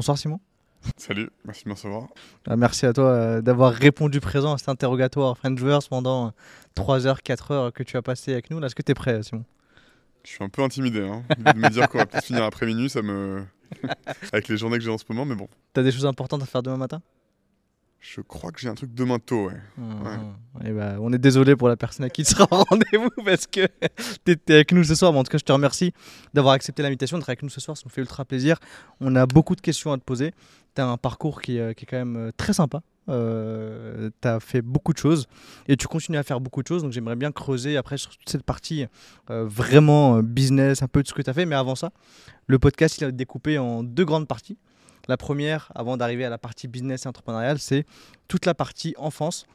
Bonsoir Simon. Salut, merci de me recevoir. Euh, merci à toi euh, d'avoir répondu présent à cet interrogatoire French pendant 3 heures, 4 heures que tu as passé avec nous. Est-ce que tu es prêt Simon? Je suis un peu intimidé. Hein. de me dire qu'on va peut finir après minuit, ça me. avec les journées que j'ai en ce moment, mais bon. T'as des choses importantes à faire demain matin? Je crois que j'ai un truc demain tôt, ouais. Mmh. Et bah, on est désolé pour la personne à qui tu seras en rendez-vous parce que tu étais avec nous ce soir. Mais en tout cas, je te remercie d'avoir accepté l'invitation, d'être avec nous ce soir. Ça nous fait ultra plaisir. On a beaucoup de questions à te poser. Tu as un parcours qui, euh, qui, est quand même euh, très sympa. Euh, tu as fait beaucoup de choses et tu continues à faire beaucoup de choses. Donc j'aimerais bien creuser après sur toute cette partie euh, vraiment business, un peu de ce que tu as fait. Mais avant ça, le podcast, il a découpé en deux grandes parties. La première, avant d'arriver à la partie business et entrepreneuriale, c'est toute la partie enfance.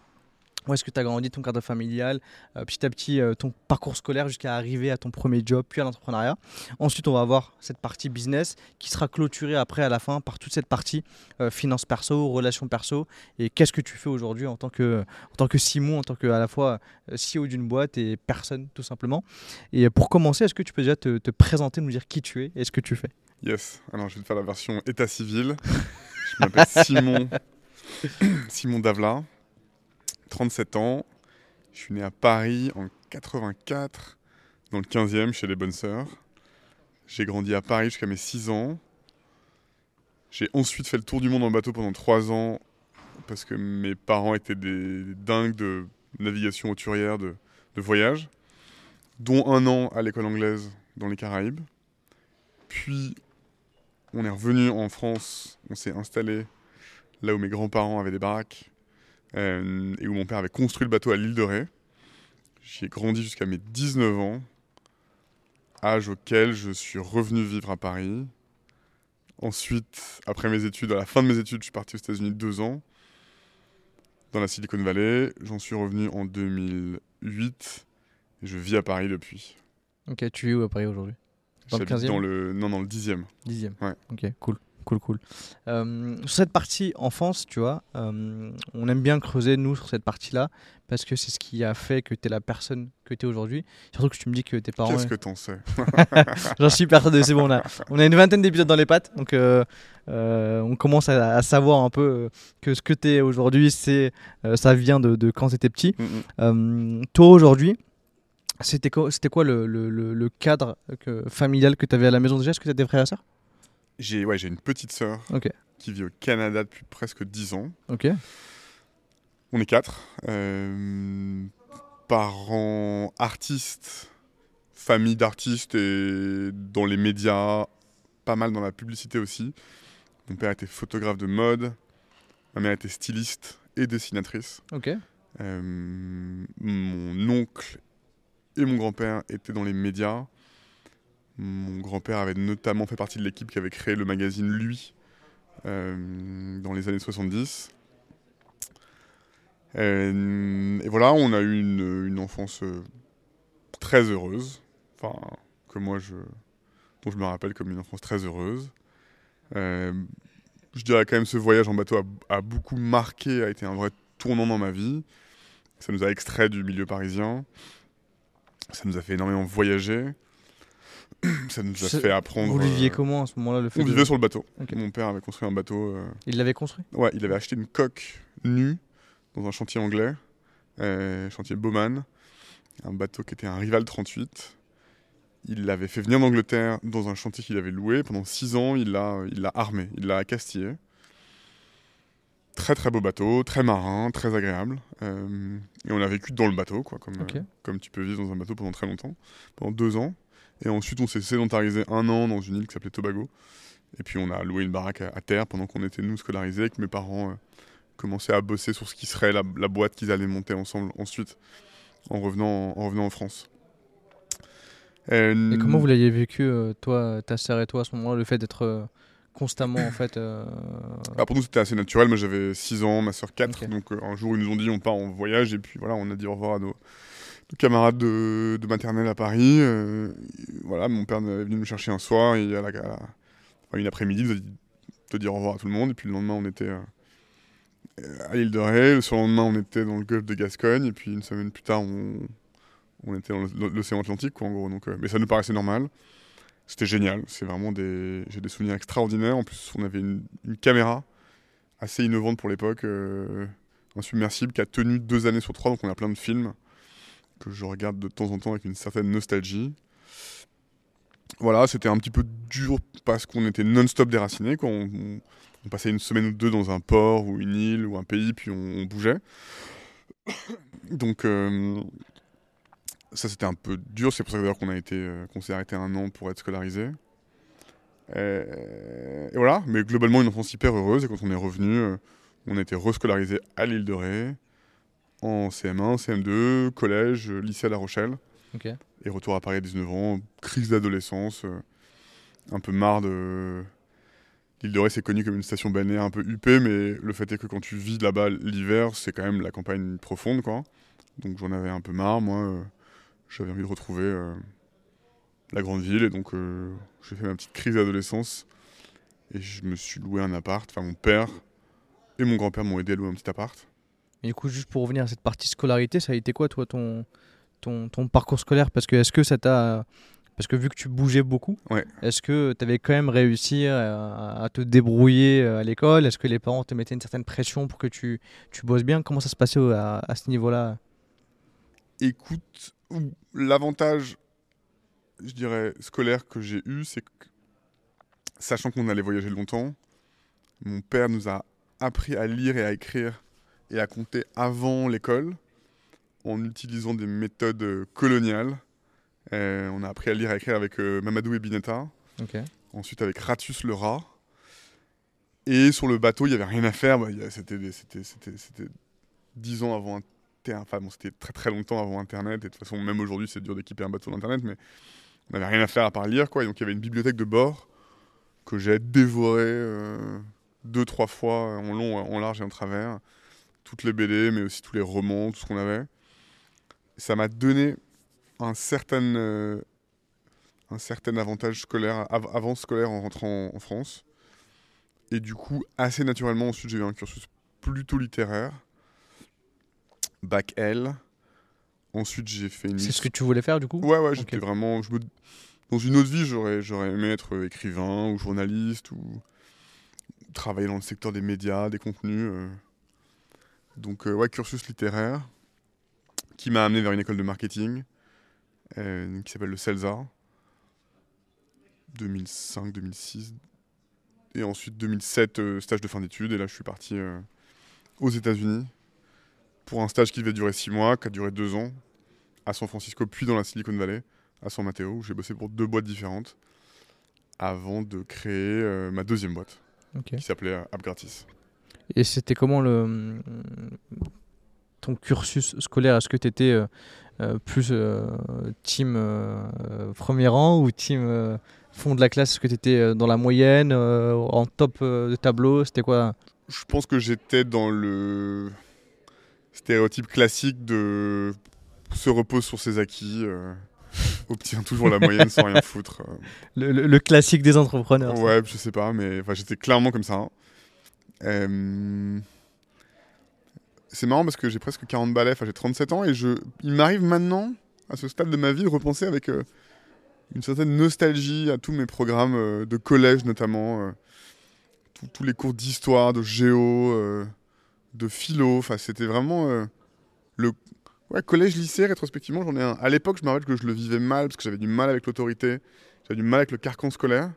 Où est-ce que tu as grandi ton cadre familial, euh, petit à petit euh, ton parcours scolaire jusqu'à arriver à ton premier job, puis à l'entrepreneuriat. Ensuite, on va avoir cette partie business qui sera clôturée après à la fin par toute cette partie euh, finance perso, relations perso et qu'est-ce que tu fais aujourd'hui en tant que en tant que Simon, en tant que à la fois CEO d'une boîte et personne tout simplement. Et pour commencer, est-ce que tu peux déjà te, te présenter, nous dire qui tu es et ce que tu fais? Yes, alors je vais te faire la version état civil. je m'appelle Simon, Simon Davla, 37 ans. Je suis né à Paris en 84, dans le 15e, chez les Bonnes Sœurs. J'ai grandi à Paris jusqu'à mes 6 ans. J'ai ensuite fait le tour du monde en bateau pendant 3 ans parce que mes parents étaient des dingues de navigation auturière, de, de voyage, dont un an à l'école anglaise dans les Caraïbes. Puis on est revenu en France, on s'est installé là où mes grands-parents avaient des baraques euh, et où mon père avait construit le bateau à l'île de Ré. J'y ai grandi jusqu'à mes 19 ans, âge auquel je suis revenu vivre à Paris. Ensuite, après mes études, à la fin de mes études, je suis parti aux États-Unis deux ans, dans la Silicon Valley. J'en suis revenu en 2008 et je vis à Paris depuis. Ok, tu es où à Paris aujourd'hui? Dans le 15e le... Non, dans le 10e. 10e. Ouais. Ok, cool. Cool, cool. Euh, sur cette partie enfance, tu vois, euh, on aime bien creuser, nous, sur cette partie-là, parce que c'est ce qui a fait que tu es la personne que tu es aujourd'hui. Surtout que tu me dis que tes parents. Qu'est-ce que t'en sais J'en suis persuadé, c'est bon. On a, on a une vingtaine d'épisodes dans les pattes, donc euh, on commence à, savoir un peu que ce que tu es aujourd'hui, c'est ça vient de, de quand tu étais petit. Mm, mm. toi, aujourd'hui, c'était quoi, quoi le, le, le, cadre que, familial que tu avais à la maison déjà? Est-ce que tu as des frères et sœurs? J'ai ouais, une petite sœur qui vit au Canada depuis presque 10 ans. Ok. On est quatre. Euh, parents artistes, famille d'artistes et dans les médias, pas mal dans la publicité aussi. Mon père était photographe de mode, ma mère était styliste et dessinatrice. Ok. Euh, mon oncle et mon grand-père étaient dans les médias. Mon grand-père avait notamment fait partie de l'équipe qui avait créé le magazine Lui euh, dans les années 70. Euh, et voilà, on a eu une, enfance euh, très heureuse, enfin, que moi je, dont je me rappelle comme une enfance très heureuse. je dirais quand même ce voyage en bateau a, a, beaucoup marqué, a été un vrai tournant dans ma vie. Ça nous a extrait du milieu parisien. Ça nous a fait énormément voyager. Ça nous a fait apprendre. Vous viviez euh, comment à ce moment-là le fait On vivait sur le bateau. Mon père avait construit un bateau. Euh, il l'avait construit? Ouais, il avait acheté une coque nue dans un chantier anglais, euh, chantier Bowman, un bateau qui était un rival 38. Il l'avait fait venir d'Angleterre dans un chantier qu'il avait loué. Pendant six ans, il l'a il armé, il l'a castillé. Très très beau bateau, très marin, très agréable. Euh, et on a vécu dans le bateau, quoi, comme, euh, comme tu peux vivre dans un bateau pendant très longtemps, pendant deux ans. Et ensuite, on s'est sédentarisé un an dans une île qui s'appelait Tobago. Et puis, on a loué une baraque à, terre pendant qu'on était, nous, scolarisés, et que mes parents euh, commençaient à bosser sur ce qui serait la, boîte qu'ils allaient monter ensemble ensuite, en revenant en, revenant en France. Et, comment vous l'aviez vécu, toi, ta sœur et toi, à ce moment-là, le fait d'être constamment en fait euh, bah, Pour nous c'était assez naturel, moi j'avais 6 ans, ma soeur 4, donc euh, un jour ils nous ont dit on part en voyage. Et puis voilà on a dit au revoir à nos, camarades de, de, maternelle à Paris. Euh, voilà, mon père est venu nous chercher un soir. Et à la, une après-midi il nous a dit de dire au revoir à tout le monde. Et puis le lendemain on était à l'île de Ré, le surlendemain on était dans le golfe de Gascogne. Et puis une semaine plus tard on, on était dans l'océan Atlantique quoi, en gros, donc, mais ça nous paraissait normal. C'était génial. C'est vraiment des. J'ai des souvenirs extraordinaires. En plus, on avait une, caméra assez innovante pour l'époque, euh, un submersible qui a tenu deux années sur trois. Donc, on a plein de films que je regarde de temps en temps avec une certaine nostalgie. Voilà, c'était un petit peu dur parce qu'on était non-stop déracinés. Quoi. On, passait une semaine ou deux dans un port ou une île ou un pays, puis on, on bougeait. Donc, euh, ça c'était un peu dur. C'est pour ça d'ailleurs qu'on a été, euh, qu'on s'est arrêté un an pour être scolarisé. Euh, et voilà, mais globalement une enfance hyper heureuse. Et quand on est revenu, euh, on a été rescolarisé à l'île de Ré, en CM1, CM2, collège, lycée à La Rochelle. Et retour à Paris à 19 ans, crise d'adolescence, un peu marre de. L'île de Ré, c'est connu comme une station balnéaire un peu huppée, mais le fait est que quand tu vis là-bas l'hiver, c'est quand même la campagne profonde, quoi. Donc j'en avais un peu marre, moi. J'avais envie de retrouver euh, la grande ville, et donc euh, j'ai fait ma petite crise d'adolescence. Et je me suis loué un appart. Enfin, mon père et mon grand-père m'ont aidé à louer un petit appart. Et du coup, juste pour revenir à cette partie scolarité, ça a été quoi, toi, ton, ton, ton parcours scolaire? Parce que est-ce que ça t'a. Parce que vu que tu bougeais beaucoup, Ouais. est-ce que tu avais quand même réussi à, à te débrouiller euh, à l'école? Est-ce que les parents te mettaient une certaine pression pour que tu, tu bosses bien? Comment ça se passait à ce niveau-là? Écoute, l'avantage, je dirais, scolaire que j'ai eu, c'est que, sachant qu'on allait voyager longtemps, mon père nous a appris à lire et à écrire et à compter avant l'école, en utilisant des méthodes euh, coloniales. Euh, on a appris à lire et à écrire avec euh, Mamadou et Bineta, Ok. ensuite avec Ratus le rat. Et sur le bateau, il n'y avait rien à faire. bah, C'était des- c'était- c'était- c'était dix ans avant Internet. Enfin, bon, c'était très très longtemps avant Internet. Et de toute façon, même aujourd'hui, c'est dur d'équiper un bateau d'Internet. Mais on n'avait rien à faire à part lire. Quoi. Et donc, il y avait une bibliothèque de bord que j'ai dévorée euh, deux, trois fois en long, en large et en travers. Toutes les BD, mais aussi tous les romans, tout ce qu'on avait. Ça m'a donné un certain, euh, un certain avantage scolaire, av- avant scolaire en rentrant en France. Et du coup, assez naturellement, ensuite, j'ai eu un cursus plutôt littéraire. Bac L. Ensuite, j'ai fait une C'est ce que tu voulais faire, du coup Ouais, ouais, j'étais vraiment. je me- Dans une autre vie, j'aurais, j'aurais aimé être euh, écrivain ou journaliste ou travailler dans le secteur des médias, des contenus. euh. Donc, euh, ouais, cursus littéraire qui m'a amené vers une école de marketing euh, qui s'appelle le CELSA. 2005-2006. Et ensuite, 2007, euh, stage de fin d'études. Et là, je suis parti aux États-Unis pour un stage qui devait durer six mois, qui a duré deux ans, à San Francisco, puis dans la Silicon Valley, à San Mateo, où j'ai bossé pour deux boîtes différentes avant de créer euh, ma deuxième boîte, qui s'appelait euh, App Gratis. Et c'était comment le ton cursus scolaire? Est-ce que tu étais plus euh, team euh, euh, premier rang ou team fond de la classe? Est-ce que tu étais dans la moyenne, en top de tableau? C'était quoi? Je pense que j'étais dans le stéréotype classique de se repose sur ses acquis, euh, obtient toujours la moyenne sans rien foutre. euh. le, le- le classique des entrepreneurs. ça. Ouais, je sais pas, mais j'étais clairement comme ça. Euh, C'est marrant parce que j'ai presque 40 balais, enfin j'ai 37 ans et je... il m'arrive maintenant, à ce stade de ma vie, de repenser avec euh, une certaine nostalgie à tous mes programmes de collège notamment, tous- les cours d'histoire, de géo, de philo, enfin c'était vraiment euh, le ouais, collège-lycée rétrospectivement, j'en ai un. À l'époque, je me rappelle que je le vivais mal parce que j'avais du mal avec l'autorité, j'avais du mal avec le carcan scolaire,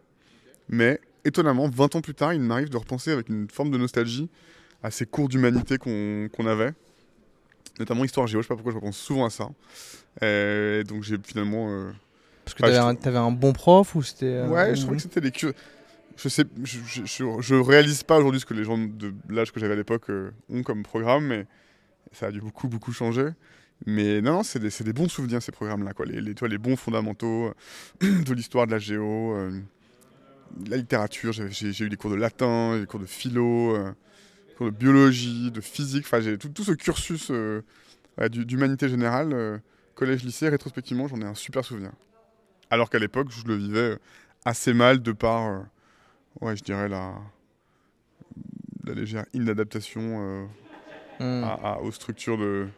mais étonnamment, 20 ans plus tard, il m'arrive de repenser avec une forme de nostalgie à ces cours d'humanité qu'on qu'on avait, notamment histoire géo. Je sais pas pourquoi je repense souvent à ça. Euh, donc j'ai finalement. euh, Parce que Ouais, tu je avais, trouve- un bon prof ou c'était. euh, Ouais, ou- je trouvais que c'était des curieux. Je sais, réalise pas aujourd'hui ce que les gens de l'âge que j'avais à l'époque euh, ont comme programme, mais ça a dû beaucoup, beaucoup changer. Mais non, c'est des, bons souvenirs ces programmes-là, quoi. Les, les, bons fondamentaux euh, de l'histoire de la géo, euh, de la littérature. J'ai eu des cours de latin, des cours de philo, des cours de biologie, de physique. Enfin, j'ai tout, ce cursus d'humanité générale, euh, collège, lycée, rétrospectivement, j'en ai un super souvenir. Alors qu'à l'époque, je le vivais assez mal de par, ouais, je dirais la, la légère inadaptation euh, Hmm. à- à- aux structures de,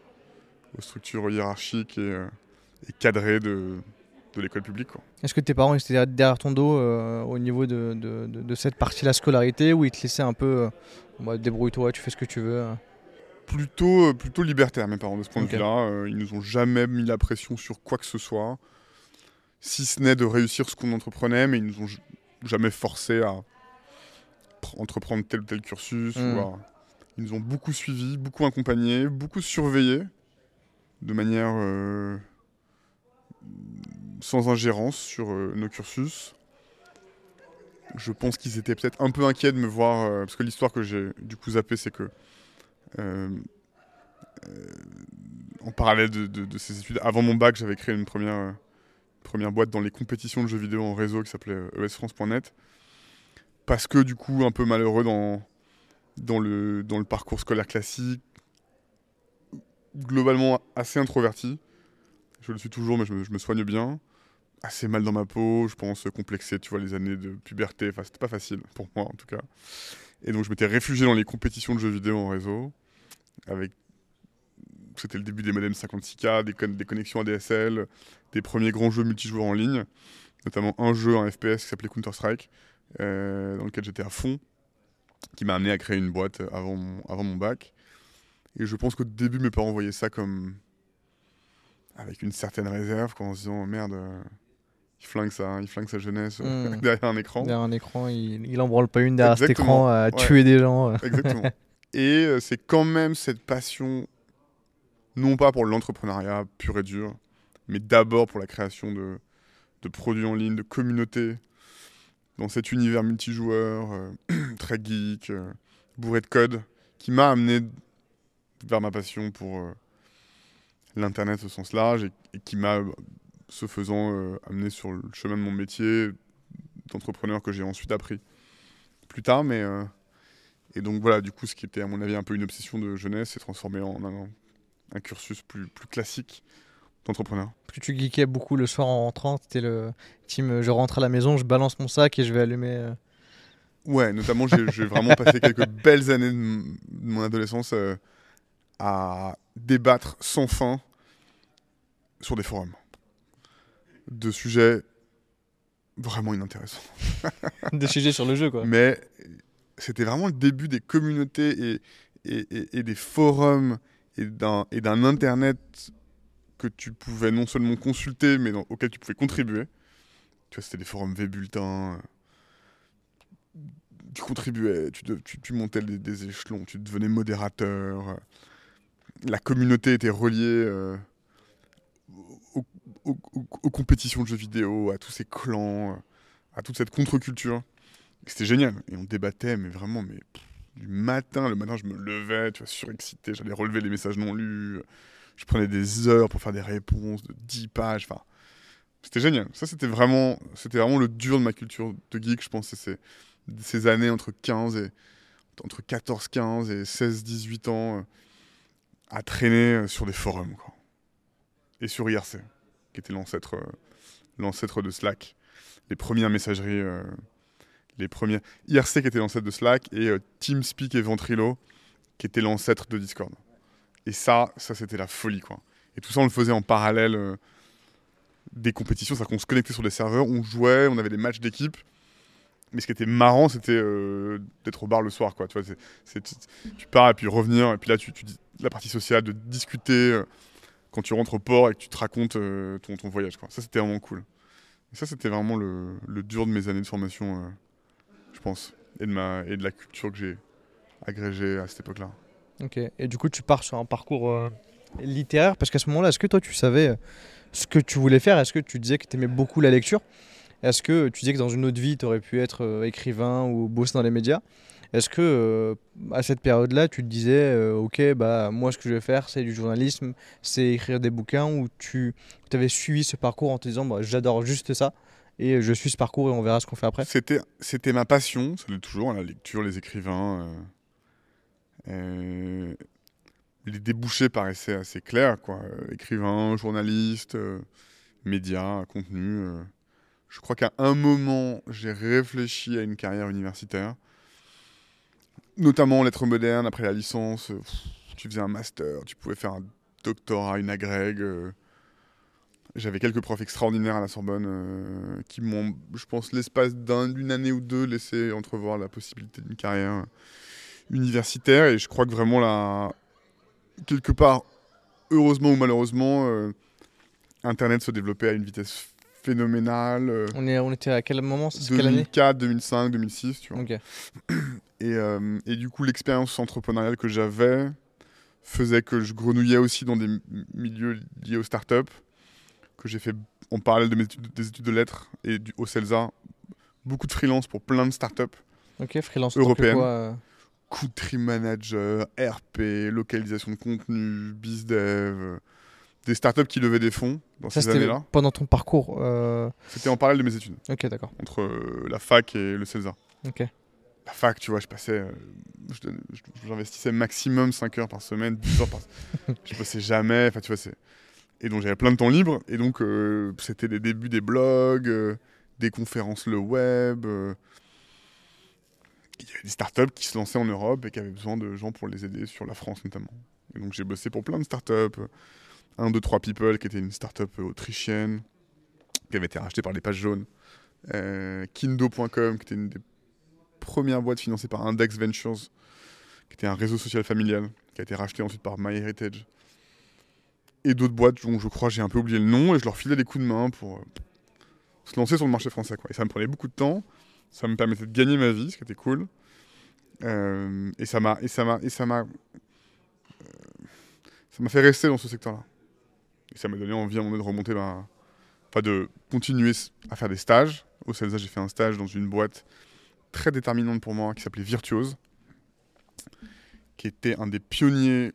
aux structures hiérarchiques et, euh, et cadrées de, de l'école publique. Est-ce que tes parents étaient derrière ton dos euh, au niveau de, de- de- de cette partie-là scolarité ou ils te laissaient un peu euh, bah, débrouille-toi, tu fais ce que tu veux plutôt, plutôt libertaire, mes parents, de ce point de vue-là. Ils nous ont jamais mis la pression sur quoi que ce soit, si ce n'est de réussir ce qu'on entreprenait, mais ils nous ont jamais forcé à pr- entreprendre tel ou tel cursus. Mm. ou à- Ils nous ont beaucoup suivis, beaucoup accompagnés, beaucoup surveillés, de manière euh, sans ingérence sur euh, nos cursus. Je pense qu'ils étaient peut-être un peu inquiets de me voir, euh, parce que l'histoire que j'ai du coup zappé, c'est que en parallèle de, de- de ces études, avant mon bac, j'avais créé une première, première boîte dans les compétitions de jeux vidéo en réseau qui s'appelait euh, esfrance.net. Parce que du coup, un peu malheureux dans, dans, le, dans le parcours scolaire classique, globalement assez introverti. Je le suis toujours, mais je me, je me soigne bien. Assez mal dans ma peau, je pense, complexé, tu vois, les années de puberté. Enfin, c'était pas facile, pour moi en tout cas. Et donc, je m'étais réfugié dans les compétitions de jeux vidéo en réseau. Avec. C'était le début des modems 56K, des, con- des connexions ADSL, des premiers grands jeux multijoueurs en ligne, notamment un jeu, un FPS qui s'appelait Counter-Strike, euh, dans lequel j'étais à fond, qui m'a amené à créer une boîte avant mon, avant mon bac. Et je pense qu'au début, mes parents voyaient ça comme. avec une certaine réserve, quoi, en se disant merde, euh, il, flingue sa, il flingue sa jeunesse euh, Mm. derrière un écran. Derrière un écran, il, il en branle pas une derrière cet Exactement, écran à ouais. tuer des gens. Exactement. Et euh, c'est quand même cette passion, non pas pour l'entrepreneuriat pur et dur, mais d'abord pour la création de, de produits en ligne, de communautés, dans cet univers multijoueur, euh, très geek, euh, bourré de code, qui m'a amené vers ma passion pour euh, l'Internet au sens large et, qui m'a, ce faisant, amené sur le chemin de mon métier d'entrepreneur que j'ai ensuite appris plus tard, mais... et donc voilà, du coup, ce qui était à mon avis un peu une obsession de jeunesse s'est transformé en un, un cursus plus, plus classique d'entrepreneur. Que tu geekais beaucoup le soir en rentrant, c'était le team euh, je rentre à la maison, je balance mon sac et je vais allumer. euh. Ouais, notamment, j'ai vraiment passé quelques belles années de, mon adolescence euh, à débattre sans fin sur des forums de sujets vraiment inintéressants. des sujets sur le jeu quoi. Mais c'était vraiment le début des communautés et, et, et- et des forums et d'un et d'un Internet que tu pouvais non seulement consulter, mais dans- auquel tu pouvais contribuer. Tu vois, c'était des forums V-Bulletins. euh, Tu contribuais, tu, montais des, échelons, tu devenais modérateur. euh, La communauté était reliée euh, aux, compétitions de jeux vidéo, à tous ces clans, à toute cette contre-culture. C'était génial. Et on débattait, mais vraiment, mais du matin, le matin, je me levais, tu vois, surexcité, j'allais relever les messages non lus. Je prenais des heures pour faire des réponses de 10 pages. Enfin, c'était génial. Ça, c'était vraiment, c'était vraiment le dur de ma culture de geek, je pense. c'est Ces, années entre 15 et entre 14, 15 et 16, 18 ans euh, à traîner euh, sur des forums, quoi. Et sur IRC, qui était l'ancêtre, euh, l'ancêtre de Slack. Les premières messageries, les premières. IRC qui était l'ancêtre de Slack et euh, TeamSpeak et Ventrilo qui était l'ancêtre de Discord. Et ça, ça c'était la folie quoi. Et tout ça on le faisait en parallèle euh, des compétitions, c'est-à-dire qu'on se connectait sur des serveurs, on jouait, on avait des matchs d'équipe. Mais ce qui était marrant, c'était euh, d'être au bar le soir, quoi. Tu tu, pars et puis revenir, et puis là, tu, la partie sociale, de discuter quand tu rentres au port et que tu te racontes ton, ton voyage, quoi. Ça, c'était vraiment cool. Et ça, c'était vraiment le, dur de mes années de formation, je pense, et de, la culture que j'ai agrégée à cette époque-là. Ok. Et du coup, tu pars sur un parcours euh, littéraire parce qu'à ce moment-là, est-ce que toi tu savais euh, ce que tu voulais faire? Est-ce que tu disais que tu aimais beaucoup la lecture? Est-ce que tu disais que dans une autre vie, tu aurais pu être euh, écrivain ou bosser dans les médias? Est-ce que à cette période-là, tu te disais, ok, bah moi, ce que je vais faire, c'est du journalisme, c'est écrire des bouquins, ou tu avais suivi ce parcours en te disant, bah, j'adore juste ça? Et je suis ce parcours et on verra ce qu'on fait après C'était, c'était ma passion, ça l'est toujours, hein, la lecture, les écrivains. euh, euh, les débouchés paraissaient assez clairs, quoi. Écrivain, journaliste, euh, médias, contenu. euh. Je crois qu'à un moment, j'ai réfléchi à une carrière universitaire, notamment en lettres modernes, après la licence. tu faisais un master, tu pouvais faire un doctorat, une agrègue. J'avais quelques profs extraordinaires à la Sorbonne euh, qui m'ont, je pense, l'espace d'un- d'une année ou deux laissé entrevoir la possibilité d'une carrière universitaire. Et je crois que vraiment, là, quelque part, heureusement ou malheureusement, euh, Internet se développait à une vitesse phénoménale. euh, On, est, on était à quel moment? C'est quelle année? 2004, 2005, 2006, tu vois. Et, et du coup, l'expérience entrepreneuriale que j'avais faisait que je grenouillais aussi dans des milieux liés aux startups, que j'ai fait en parallèle de mes études, des études de lettres et du, au CELSA, beaucoup de freelance pour plein de startups, Ok, freelance. Européenne. quoi, euh, country manager, RP, localisation de contenu, bizdev, euh, des startups qui levaient des fonds dans Ça, ces c'était années-là. pendant ton parcours. euh, C'était en parallèle de mes études, Ok, d'accord. entre euh, la fac et le CELSA. Ok. la fac, tu vois, je passais, j'investissais maximum 5 heures par semaine, 10 heures par Je bossais jamais, enfin, tu vois, c'est. Et donc, j'avais plein de temps libre, et donc, euh, c'était les débuts des blogs, euh, des conférences le web. euh. Il y avait des startups qui se lançaient en Europe et qui avaient besoin de gens pour les aider sur la France, notamment. Et donc, j'ai bossé pour plein de startups. euh, 1, 2, 3 People, qui était une startup autrichienne, qui avait été rachetée par les pages jaunes. Kindo.com, qui était une des première boîte financée par Index Ventures, qui était un réseau social familial, qui a été racheté ensuite par MyHeritage. Et d'autres boîtes dont je crois j'ai un peu oublié le nom, et je leur filais des coups de main pour euh, se lancer sur le marché français. Quoi. Et ça me prenait beaucoup de temps, ça me permettait de gagner ma vie, ce qui était cool. Euh, et ça m'a et ça m'a et ça m'a euh, ça m'a fait rester dans ce secteur-là. Et ça m'a donné envie à un moment de remonter enfin de continuer à faire des stages. Au CELSA, j'ai fait un stage dans une boîte très déterminante pour moi qui s'appelait Virtuose, qui était un des pionniers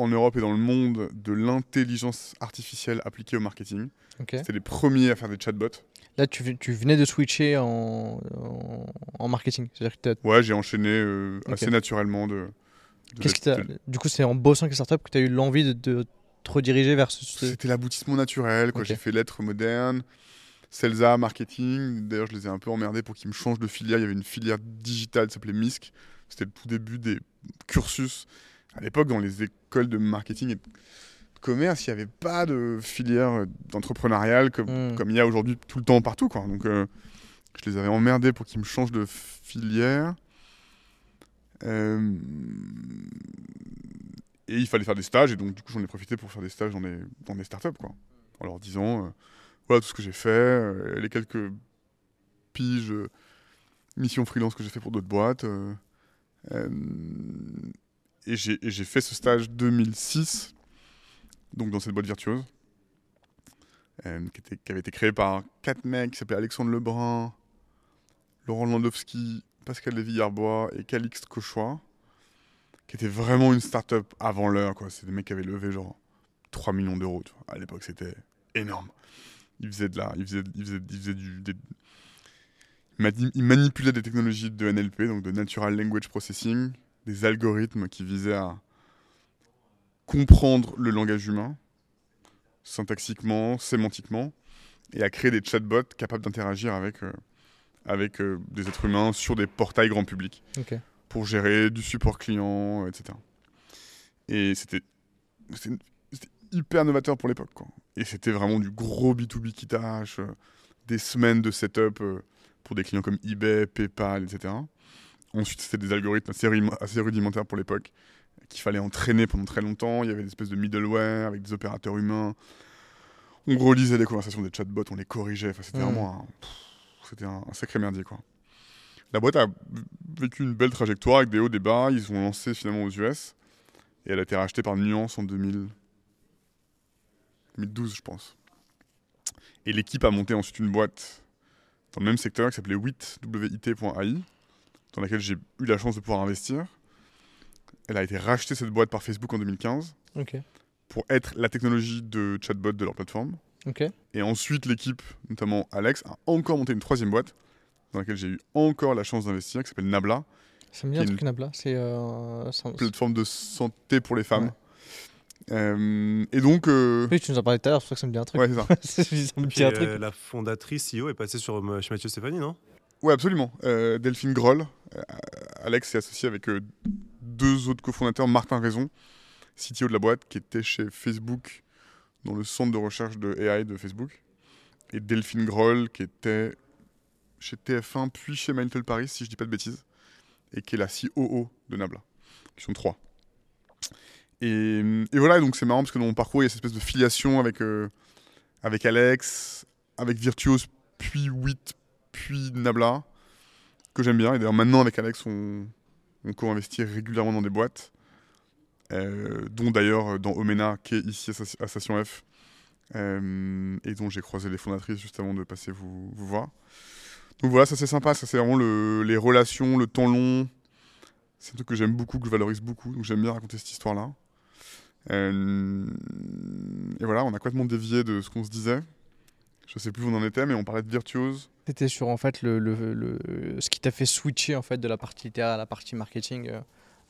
en Europe et dans le monde de l'intelligence artificielle appliquée au marketing. C'était les premiers à faire des chatbots. Là, tu, venais de switcher en, en, en marketing. C'est-à-dire que Ouais, j'ai enchaîné euh, assez naturellement de. de qu'est-ce qui la- t'a- de- Du coup, c'est en bossant avec les startups que tu as eu l'envie de, de te rediriger vers ce. ce- C'était l'aboutissement naturel. quoi. J'ai fait lettres modernes, Celsa, marketing. D'ailleurs, je les ai un peu emmerdés pour qu'ils me changent de filière. Il y avait une filière digitale qui s'appelait MISC. C'était le tout début des cursus. À l'époque, dans les écoles de marketing et de commerce, il n'y avait pas de filière d'entrepreneurial comme, Hmm. comme il y a aujourd'hui tout le temps partout. Quoi. Donc, euh, je les avais emmerdés pour qu'ils me changent de filière. Euh, Et il fallait faire des stages, et donc du coup j'en ai profité pour faire des stages dans des, dans des startups, quoi. En leur disant, euh, voilà tout ce que j'ai fait, euh, les quelques piges, missions freelance que j'ai fait pour d'autres boîtes. Et j'ai fait ce stage 2006, donc dans cette boîte virtuose, euh, qui, avait été créée par quatre mecs qui s'appelaient Alexandre Lebrun, Laurent Landowski, Pascal Lévy-Arbois et Calixte Cauchois qui était vraiment une start-up avant l'heure. C'est des mecs qui avaient levé genre 3 millions d'euros. À l'époque, c'était énorme. Ils faisaient, de la, ils faisaient, ils faisaient, du, ils manipulaient des technologies de NLP, donc de Natural Language Processing, des algorithmes qui visaient à comprendre le langage humain, syntaxiquement, sémantiquement, et à créer des chatbots capables d'interagir avec, euh, avec euh, des êtres humains sur des portails grand public pour gérer du support client, etc. Et c'était hyper novateur pour l'époque. Et c'était vraiment du gros B2B qui tâche, euh, des semaines de setup pour des clients comme eBay, PayPal, etc. Ensuite, c'était des algorithmes assez, rudiment- assez rudimentaires pour l'époque qu'il fallait entraîner pendant très longtemps. Il y avait des espèces de middleware avec des opérateurs humains. On relisait les conversations des chatbots, on les corrigeait. Enfin, c'était Mhm. vraiment un, sacré merdier. Quoi. La boîte a vécu une belle trajectoire avec des hauts, des bas. Ils ont lancé finalement aux US. Et elle a été rachetée par Nuance en 2000 2012, je pense. Et l'équipe a monté ensuite une boîte dans le même secteur qui s'appelait WIT, WIT.ai, dans laquelle j'ai eu la chance de pouvoir investir. Elle a été rachetée, cette boîte, par Facebook en 2015 Ok. pour être la technologie de chatbot de leur plateforme. Et ensuite, l'équipe, notamment Alex, a encore monté une troisième boîte dans laquelle j'ai eu encore la chance d'investir, qui s'appelle Nabla, Ça me dit un truc Nabla. C'est. Euh, plateforme de santé pour les femmes. Euh, et donc, euh, Oui, tu nous en parlais tout à l'heure, c'est pour ça que ça me dit un truc. ouais, c'est ça. ça me dit un truc. euh, la fondatrice CEO est passée sur, chez Mathieu Stéphanie, non? Ouais, absolument. Euh, Delphine Groll, euh, Alex est associé avec euh, deux autres cofondateurs, Martin Raison, CTO de la boîte, qui était chez Facebook dans le centre de recherche de AI de Facebook. Et Delphine Groll, qui était chez TF1, puis chez Mindful Paris, si je dis pas de bêtises, et qui est la COO de Nabla, qui sont trois. Et, voilà, donc c'est marrant parce que dans mon parcours, il y a cette espèce de filiation avec, avec Alex, avec Virtuose, puis 8, puis Nabla, que j'aime bien. Et d'ailleurs, maintenant, avec Alex, on, on co-investit régulièrement dans des boîtes, euh, dont d'ailleurs dans Omena, qui est ici à Station F, euh, et dont j'ai croisé les fondatrices juste avant de passer vous, voir. Donc voilà, ça c'est sympa, ça c'est vraiment le, les relations, le temps long. C'est un truc que j'aime beaucoup, que je valorise beaucoup, donc j'aime bien raconter cette histoire-là. Euh, et voilà, on a complètement dévié de ce qu'on se disait. Je sais plus où on en était, mais on parlait de virtuose. C'était sur en fait le, le, le ce qui t'a fait switcher en fait de la partie littéraire à la partie marketing euh,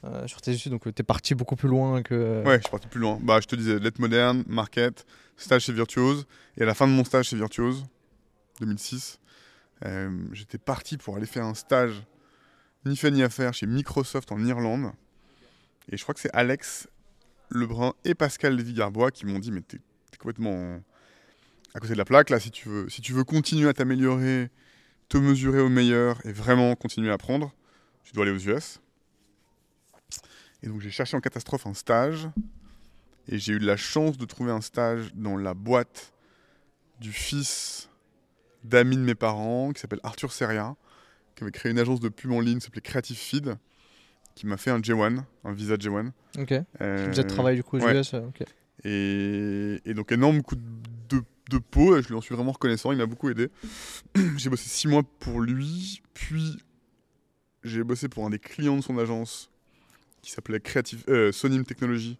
euh sur tes études. Donc tu es parti beaucoup plus loin que. Ouais, je suis parti plus loin. Bah, je te disais lettres moderne, market, stage chez Virtuose, et à la fin de mon stage chez Virtuose, 2006, euh, j'étais parti pour aller faire un stage ni fait ni à faire chez Microsoft en Irlande. Et je crois que c'est Alex Lebrun et Pascal Lévy-Garbois qui m'ont dit Mais t'es es complètement à côté de la plaque. Là, si tu veux, si tu veux continuer à t'améliorer, te mesurer au meilleur et vraiment continuer à apprendre, tu dois aller aux US. Et donc, j'ai cherché en catastrophe un stage. Et j'ai eu la chance de trouver un stage dans la boîte du fils d'amis de mes parents, qui s'appelle Arthur Seria, qui avait créé une agence de pub en ligne qui s'appelait Creative Feed, qui m'a fait un J1, un visa J1. Ok. Euh, vous êtes travaillé du coup aux US. Et, et, donc énorme coup de, de, peau, je lui en suis vraiment reconnaissant, il m'a beaucoup aidé. j'ai bossé six mois pour lui, puis j'ai bossé pour un des clients de son agence qui s'appelait Creative euh, Sonim Technology,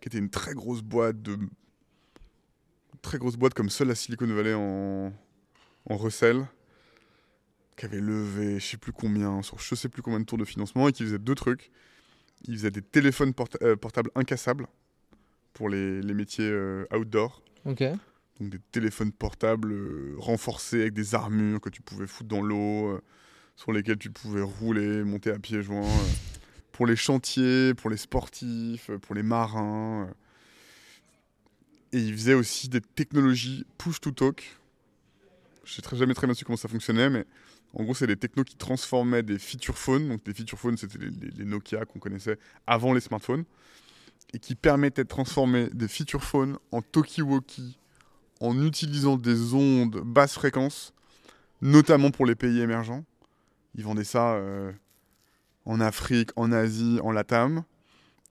qui était une très grosse boîte de très grosse boîte comme seule la Silicon Valley en, en recel, qui avait levé je sais plus combien, sur je sais plus combien de tours de financement, et qui faisait deux trucs. Il faisait des téléphones euh, portables incassables pour les, les métiers euh, outdoor. Donc des téléphones portables euh, renforcés avec des armures que tu pouvais foutre dans l'eau, sur lesquelles tu pouvais rouler, monter à pieds joints. pour les chantiers, pour les sportifs, pour les marins. Et il faisait aussi des technologies push-to-talk, je sais jamais très bien su comment ça fonctionnait, mais en gros, c'est des technos qui transformaient des feature phones. Donc, des feature phones, c'était les, Nokia qu'on connaissait avant les smartphones. Et qui permettaient de transformer des feature phones en talkie-walkie en utilisant des ondes basse fréquence, notamment pour les pays émergents. Ils vendaient ça euh, en Afrique, en Asie, en Latam.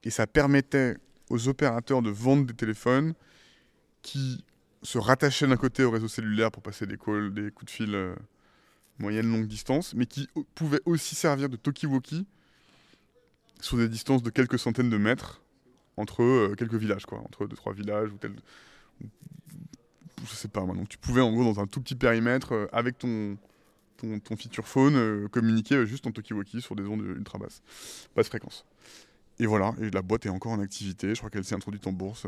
Et ça permettait aux opérateurs de vendre des téléphones qui se rattacher d'un côté au réseau cellulaire pour passer des calls, des coups de fil euh, moyenne longue distance, mais qui pouvait aussi servir de talkie-walkie sur des distances de quelques centaines de mètres entre euh, quelques villages, quoi, entre deux trois villages ou tel, je sais pas. Donc tu pouvais en gros dans un tout petit périmètre euh, avec ton ton, feature phone communiquer juste en talkie-walkie sur des ondes ultra basses, basse fréquence. Et voilà, et la boîte est encore en activité. Je crois qu'elle s'est introduite en bourse.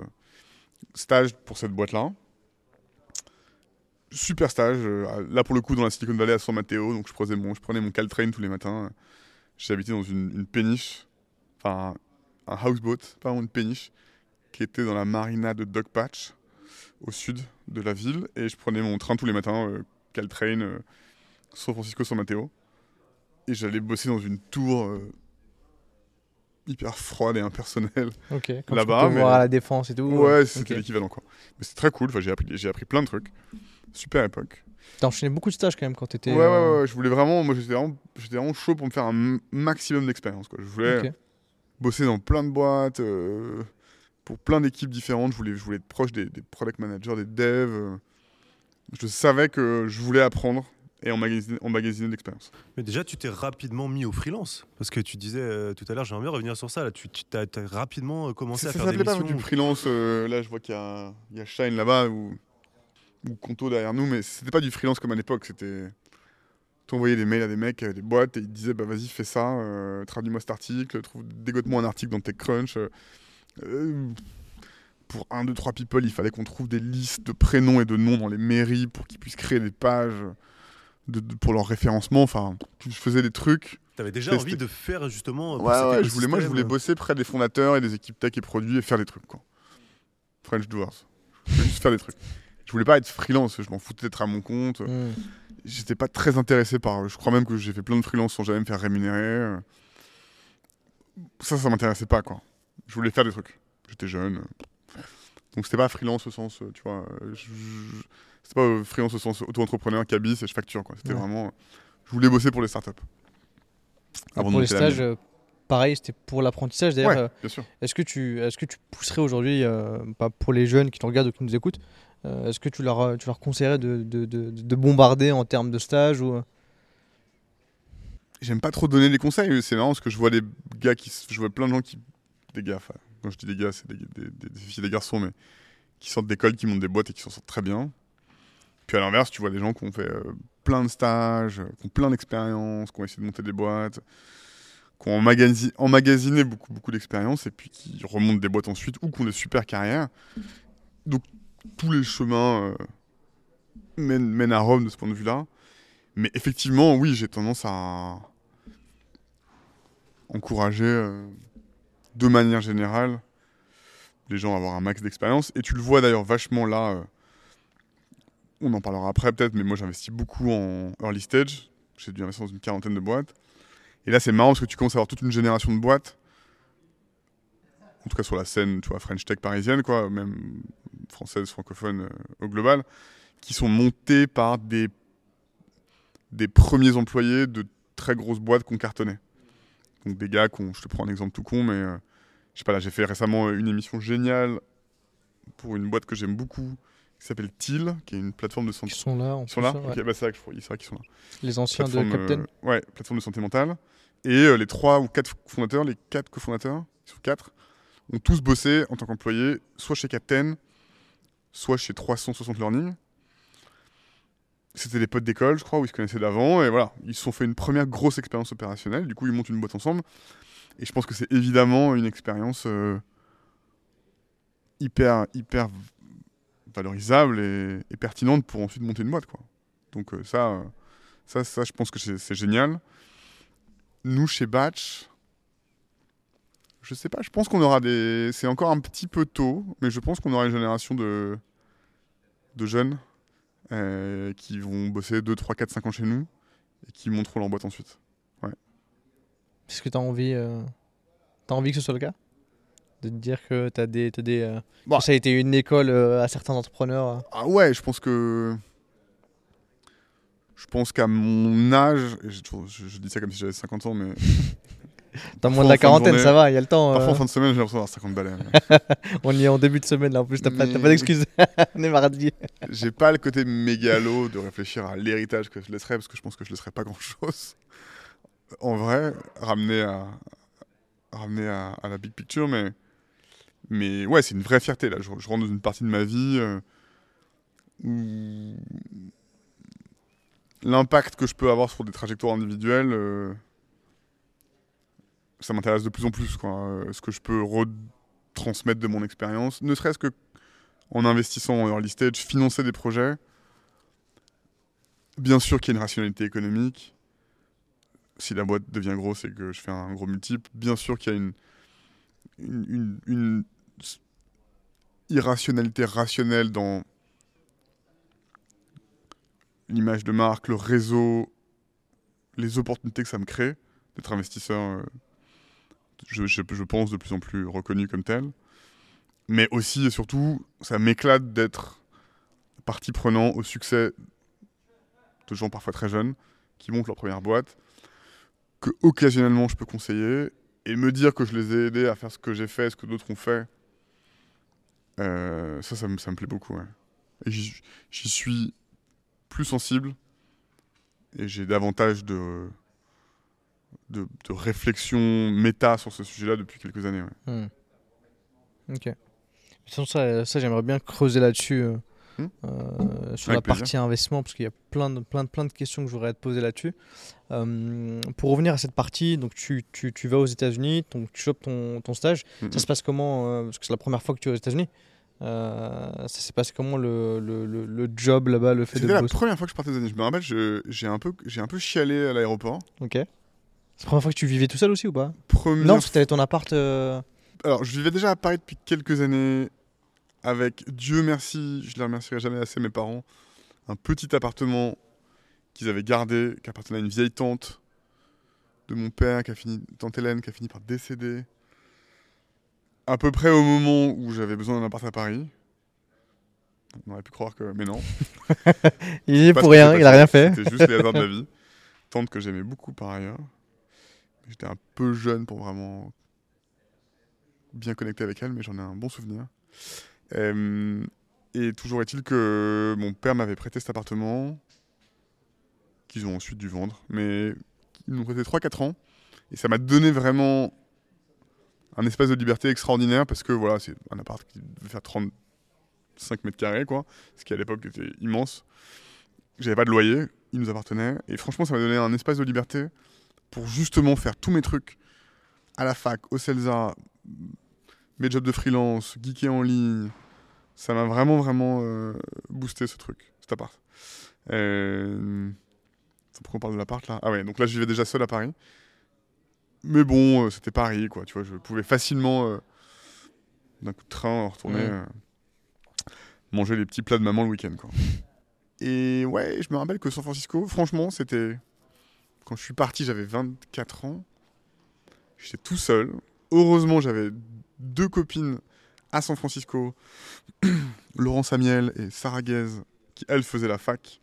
Stage pour cette boîte-là super stage. Euh, là, pour le coup, dans la Silicon Valley à San Mateo. Donc, je prenais mon, Caltrain tous les matins. J'habitais dans une, une péniche, enfin, un houseboat, pas une péniche, qui était dans la marina de Dogpatch, au sud de la ville. Et je prenais mon train tous les matins, euh, Caltrain, euh, San Francisco, San Mateo. Et j'allais bosser dans une tour euh, hyper froide et impersonnelle là-bas. Mais... à la défense et tout. Ouais, c'était l'équivalent quoi. Mais c'est très cool. Enfin, j'ai appris, j'ai appris plein de trucs. Super époque. T'as enchaîné beaucoup de stages quand même quand t'étais. Ouais, ouais, euh, ouais, je voulais vraiment. Moi, j'étais vraiment, vraiment, chaud pour me faire un maximum d'expérience. Je voulais bosser dans plein de boîtes, euh, pour plein d'équipes différentes. Je voulais, je voulais être proche des, product managers, des devs. Euh. Je savais que je voulais apprendre et emmagasiner, emmagasiner de l'expérience. Mais déjà, tu t'es rapidement mis au freelance. Parce que tu disais tout à l'heure, j'aimerais bien revenir sur ça. Là, tu, as, rapidement commencé à faire des missions. Ça pas du freelance. là, je vois qu'il y, y a, Shine là-bas ou Conto derrière nous, mais c'était pas du freelance comme à l'époque. C'était. Tu envoyais des mails à des mecs, à des boîtes, et ils te disaient bah vas-y, fais ça, euh, traduis-moi cet article, trouve, dégote-moi un article dans TechCrunch. Euh, euh, pour un, deux, trois people, il fallait qu'on trouve des listes de prénoms et de noms dans les mairies pour qu'ils puissent créer des pages de, pour leur référencement. Enfin, je faisais des trucs. T'avais déjà envie de faire justement. Ouais, ouais je voulais, moi, je voulais bosser près des fondateurs et des équipes tech et produits et faire des trucs, quoi. French Doers. Je voulais juste faire des trucs. Je voulais pas être freelance, je m'en foutais d'être à mon compte. Hmm. J'étais pas très intéressé par. Je crois même que j'ai fait plein de freelance sans jamais me faire rémunérer. Ça, ça m'intéressait pas, quoi. Je voulais faire des trucs. J'étais jeune. Donc c'était pas freelance au sens, tu vois. C'était pas freelance au sens auto-entrepreneur, cabis et je facture, quoi. C'était Ouais. vraiment. Je voulais bosser pour les startups. Pour les stages, euh, pareil, c'était pour l'apprentissage. D'ailleurs, Ouais, euh, est-ce que tu, est-ce que tu pousserais aujourd'hui, euh, pas pour les jeunes qui te regardent ou qui nous écoutent, euh, est-ce que tu leur, tu leur conseillerais de, de, de- de bombarder en termes de stage ou J'aime pas trop donner des conseils, c'est marrant parce que je vois des gars qui. Je vois plein de gens qui. Des gars, quand je dis des gars, c'est des, des, des- des filles des garçons, mais qui sortent d'école, qui montent des boîtes et qui s'en sortent très bien. Puis à l'inverse, tu vois des gens qui ont fait euh, plein de stages, euh, qui ont plein d'expériences, qui ont essayé de monter des boîtes, qui ont emmagasi- emmagasiné beaucoup, beaucoup d'expériences et puis qui remontent des boîtes ensuite ou qui ont des super carrières. Donc tous les chemins euh, mènent, à Rome de ce point de vue-là. Mais effectivement, oui, j'ai tendance à encourager de manière générale les gens avoir un max d'expérience. Et tu le vois d'ailleurs vachement là. euh, on en parlera après peut-être, mais moi j'investis beaucoup en early stage. J'ai dû investir dans une quarantaine de boîtes. Et là c'est marrant parce que tu commences à avoir toute une génération de boîtes, en tout cas sur la scène, tu vois, French Tech parisienne, quoi, même française, francophone euh, au global, qui sont montées par des des premiers employés de très grosses boîtes qu'on cartonnait. Donc des gars, je te prends un exemple tout con, mais euh, je sais pas là, j'ai fait récemment une émission géniale pour une boîte que j'aime beaucoup, qui s'appelle TIL, qui est une plateforme de santé. sont là en Ils sont là ouais. Ok, bah c'est vrai qu'ils sont là. Les anciens de Captain. euh, ouais, plateforme de santé mentale. Et euh, les trois ou quatre fondateurs, les quatre cofondateurs, ils sont quatre, ont tous bossé en tant qu'employés, soit chez Captain, soit chez 360 Learning. C'était des potes d'école, je crois, où ils se connaissaient d'avant. Et voilà, ils se sont fait une première grosse expérience opérationnelle. Du coup, ils montent une boîte ensemble. Et je pense que c'est évidemment une expérience euh, hyper, hyper valorisable et, pertinente pour ensuite monter une boîte. Quoi. Donc euh, ça, euh, ça, ça, je pense que c'est génial. Nous, chez Batch, je sais pas, je pense qu'on aura des... C'est encore un petit peu tôt, mais je pense qu'on aura une génération de, de jeunes qui vont bosser 2, 3, 4, 5 ans chez nous et qui monteront leur boîte ensuite. Est-ce que tu as envie, euh, t'as envie que ce soit le cas? De te dire que tu as des. t'as des euh, Bah. ça a été une école euh, à certains entrepreneurs. euh? Ah ouais, je pense que... Je pense qu'à mon âge, je, je dis ça comme si j'avais 50 ans, mais T'as moins Parfois, de la de quarantaine, journée- ça va, il y a le temps. parfois euh, en fin de semaine, j'ai l'impression d'avoir 50 balais. mais On y est en début de semaine là, en plus, t'as pas, t'as pas Mais- d'excuses. On est mardi. J'ai pas le côté mégalo de réfléchir à l'héritage que je laisserai, parce que je pense que je laisserai pas grand-chose. En vrai, ramener à, ramener à, la big picture, mais, mais ouais, c'est une vraie fierté. Là. Je, je rentre dans une partie de ma vie euh, où l'impact que je peux avoir sur des trajectoires individuelles, euh, ça m'intéresse de plus en plus. Quoi. Euh, ce que je peux retransmettre de mon expérience, ne serait-ce que en investissant en early stage, financer des projets. Bien sûr qu'il y a une rationalité économique. Si la boîte devient grosse et que je fais un gros multiple, bien sûr qu'il y a une, irrationalité rationnelle dans l'image de marque, le réseau, les opportunités que ça me crée d'être investisseur, euh, je pense, de plus en plus reconnu comme tel. Mais aussi et surtout, ça m'éclate d'être partie prenant au succès de gens parfois très jeunes qui montent leur première boîte, que occasionnellement je peux conseiller et me dire que je les ai aidés à faire ce que j'ai fait, ce que d'autres ont fait. euh, ça, ça me, plaît beaucoup. j'y suis plus sensible et j'ai davantage de, de, réflexion méta sur ce sujet-là depuis quelques années. Hmm. Ok. De ça, ça, j'aimerais bien creuser là-dessus, euh, Hmm. euh, sur Avec la plaisir. partie investissement, parce qu'il y a plein de, plein de, plein de questions que je voudrais te poser là-dessus. Euh, pour revenir à cette partie, donc tu, tu, tu vas aux États-Unis, donc tu chopes ton, ton stage. Ça se passe comment euh, Parce que c'est la première fois que tu es aux États-Unis. Euh, ça s'est passé comment le, le, le, le job là-bas, le fait de C'était la première fois que je partais aux États-Unis. Je me rappelle, j'ai un peu, j'ai un peu chialé à l'aéroport. Ok. C'est la première fois que tu vivais tout seul aussi ou pas? Première Non, parce que tu avais ton appart. euh, Alors, je vivais déjà à Paris depuis quelques années avec Dieu merci, je les remercierai jamais assez mes parents, un petit appartement qu'ils avaient gardé, qui appartenait à une vieille tante de mon père, qui a fini, tante Hélène, qui a fini par décéder. À peu près au moment où j'avais besoin d'un appart à Paris. On aurait pu croire que. Mais non. Il est pour rien, il a rien fait. C'était juste les hasards de la vie. Tante que j'aimais beaucoup par ailleurs. J'étais un peu jeune pour vraiment bien connecter avec elle, mais j'en ai un bon souvenir. Euh, et toujours est-il que mon père m'avait prêté cet appartement, qu'ils ont ensuite dû vendre, mais ils m'ont prêté 3-4 ans. Et ça m'a donné vraiment un espace de liberté extraordinaire parce que voilà, c'est un appart qui devait faire 35 mètres carrés, quoi, ce qui à l'époque était immense. J'avais pas de loyer, il nous appartenait. Et franchement, ça m'a donné un espace de liberté pour justement faire tous mes trucs à la fac, au CELSA, mes jobs de freelance, geeker en ligne. Ça m'a vraiment, vraiment euh, boosté ce truc, cet appart. Euh... Pourquoi on parle de l'appart là? Ah ouais, donc là je vivais déjà seul à Paris. Mais bon, euh, c'était Paris, quoi. Tu vois, je pouvais facilement, euh, d'un coup de train, retourner Ouais. manger les petits plats de maman le week-end, quoi. Et ouais, je me rappelle que San Francisco, franchement, c'était. Quand je suis parti, j'avais 24 ans. J'étais tout seul. Heureusement, j'avais deux copines à San Francisco, Laurence Amiel et Sarah Guez, qui elles faisaient la fac.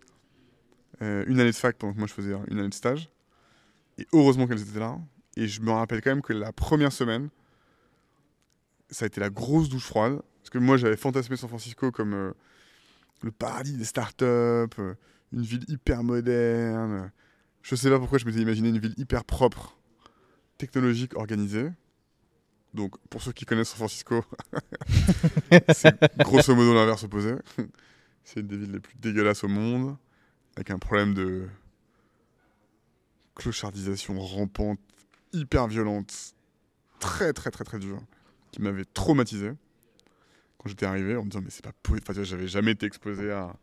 Euh, une année de fac pendant que moi je faisais une année de stage. Et heureusement qu'elles étaient là. Et je me rappelle quand même que la première semaine, ça a été la grosse douche froide. Parce que moi j'avais fantasmé San Francisco comme euh, le paradis des startups, euh, une ville hyper moderne. Je sais pas pourquoi je m'étais imaginé une ville hyper propre, technologique, organisée. Donc, pour ceux qui connaissent San Francisco, c'est grosso modo l'inverse opposé. C'est une des villes les plus dégueulasses au monde, avec un problème de clochardisation rampante, hyper violente, très très très très dure, qui m'avait traumatisé quand j'étais arrivé en me disant mais c'est pas possible, enfin, j'avais jamais été exposé à,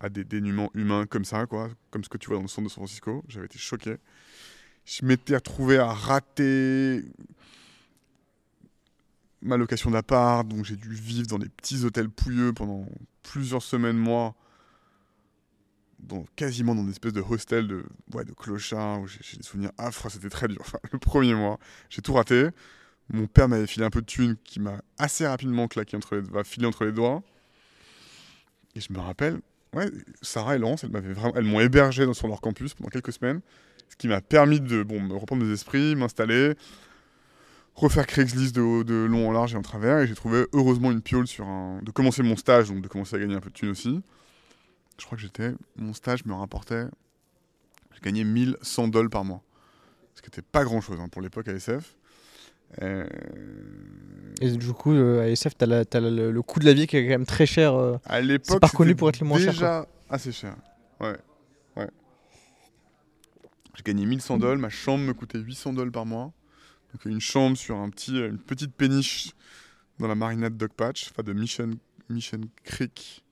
à des dénuements humains comme ça, quoi, comme ce que tu vois dans le centre de San Francisco. J'avais été choqué. Je m'étais retrouvé à rater ma location d'appart, donc j'ai dû vivre dans des petits hôtels pouilleux pendant plusieurs semaines, mois, quasiment dans une espèce de hostel de, ouais, de clochard, où j'ai des souvenirs affreux, c'était très dur. Le premier mois, j'ai tout raté. Mon père m'avait filé un peu de thunes qui m'a assez rapidement claqué entre les, va filer entre les doigts. Et je me rappelle, ouais, Sarah et Laurence, elles m'ont hébergé sur leur campus pendant quelques semaines, ce qui m'a permis de bon, me reprendre mes esprits, m'installer, refaire Craigslist de, de long en large et en travers. Et j'ai trouvé heureusement une piole sur un, de commencer mon stage, donc de commencer à gagner un peu de thunes aussi. Je crois que j'étais, mon stage me rapportait, j'ai gagné 1100 dollars par mois, ce qui n'était pas grand chose pour l'époque à SF. Euh, Et du coup, euh, à SF, t'as, la- t'as le, le coût de la vie qui est quand même très cher. euh. À l'époque, pas reconnu c'était pour être le moins cher, Déjà assez cher. Ouais, ouais. J'ai gagné 1100 dollars. Ma chambre me coûtait 800 dollars par mois. Donc une chambre sur un petit, une petite péniche dans la marinade Dog Patch, enfin de Mission, Mission Creek.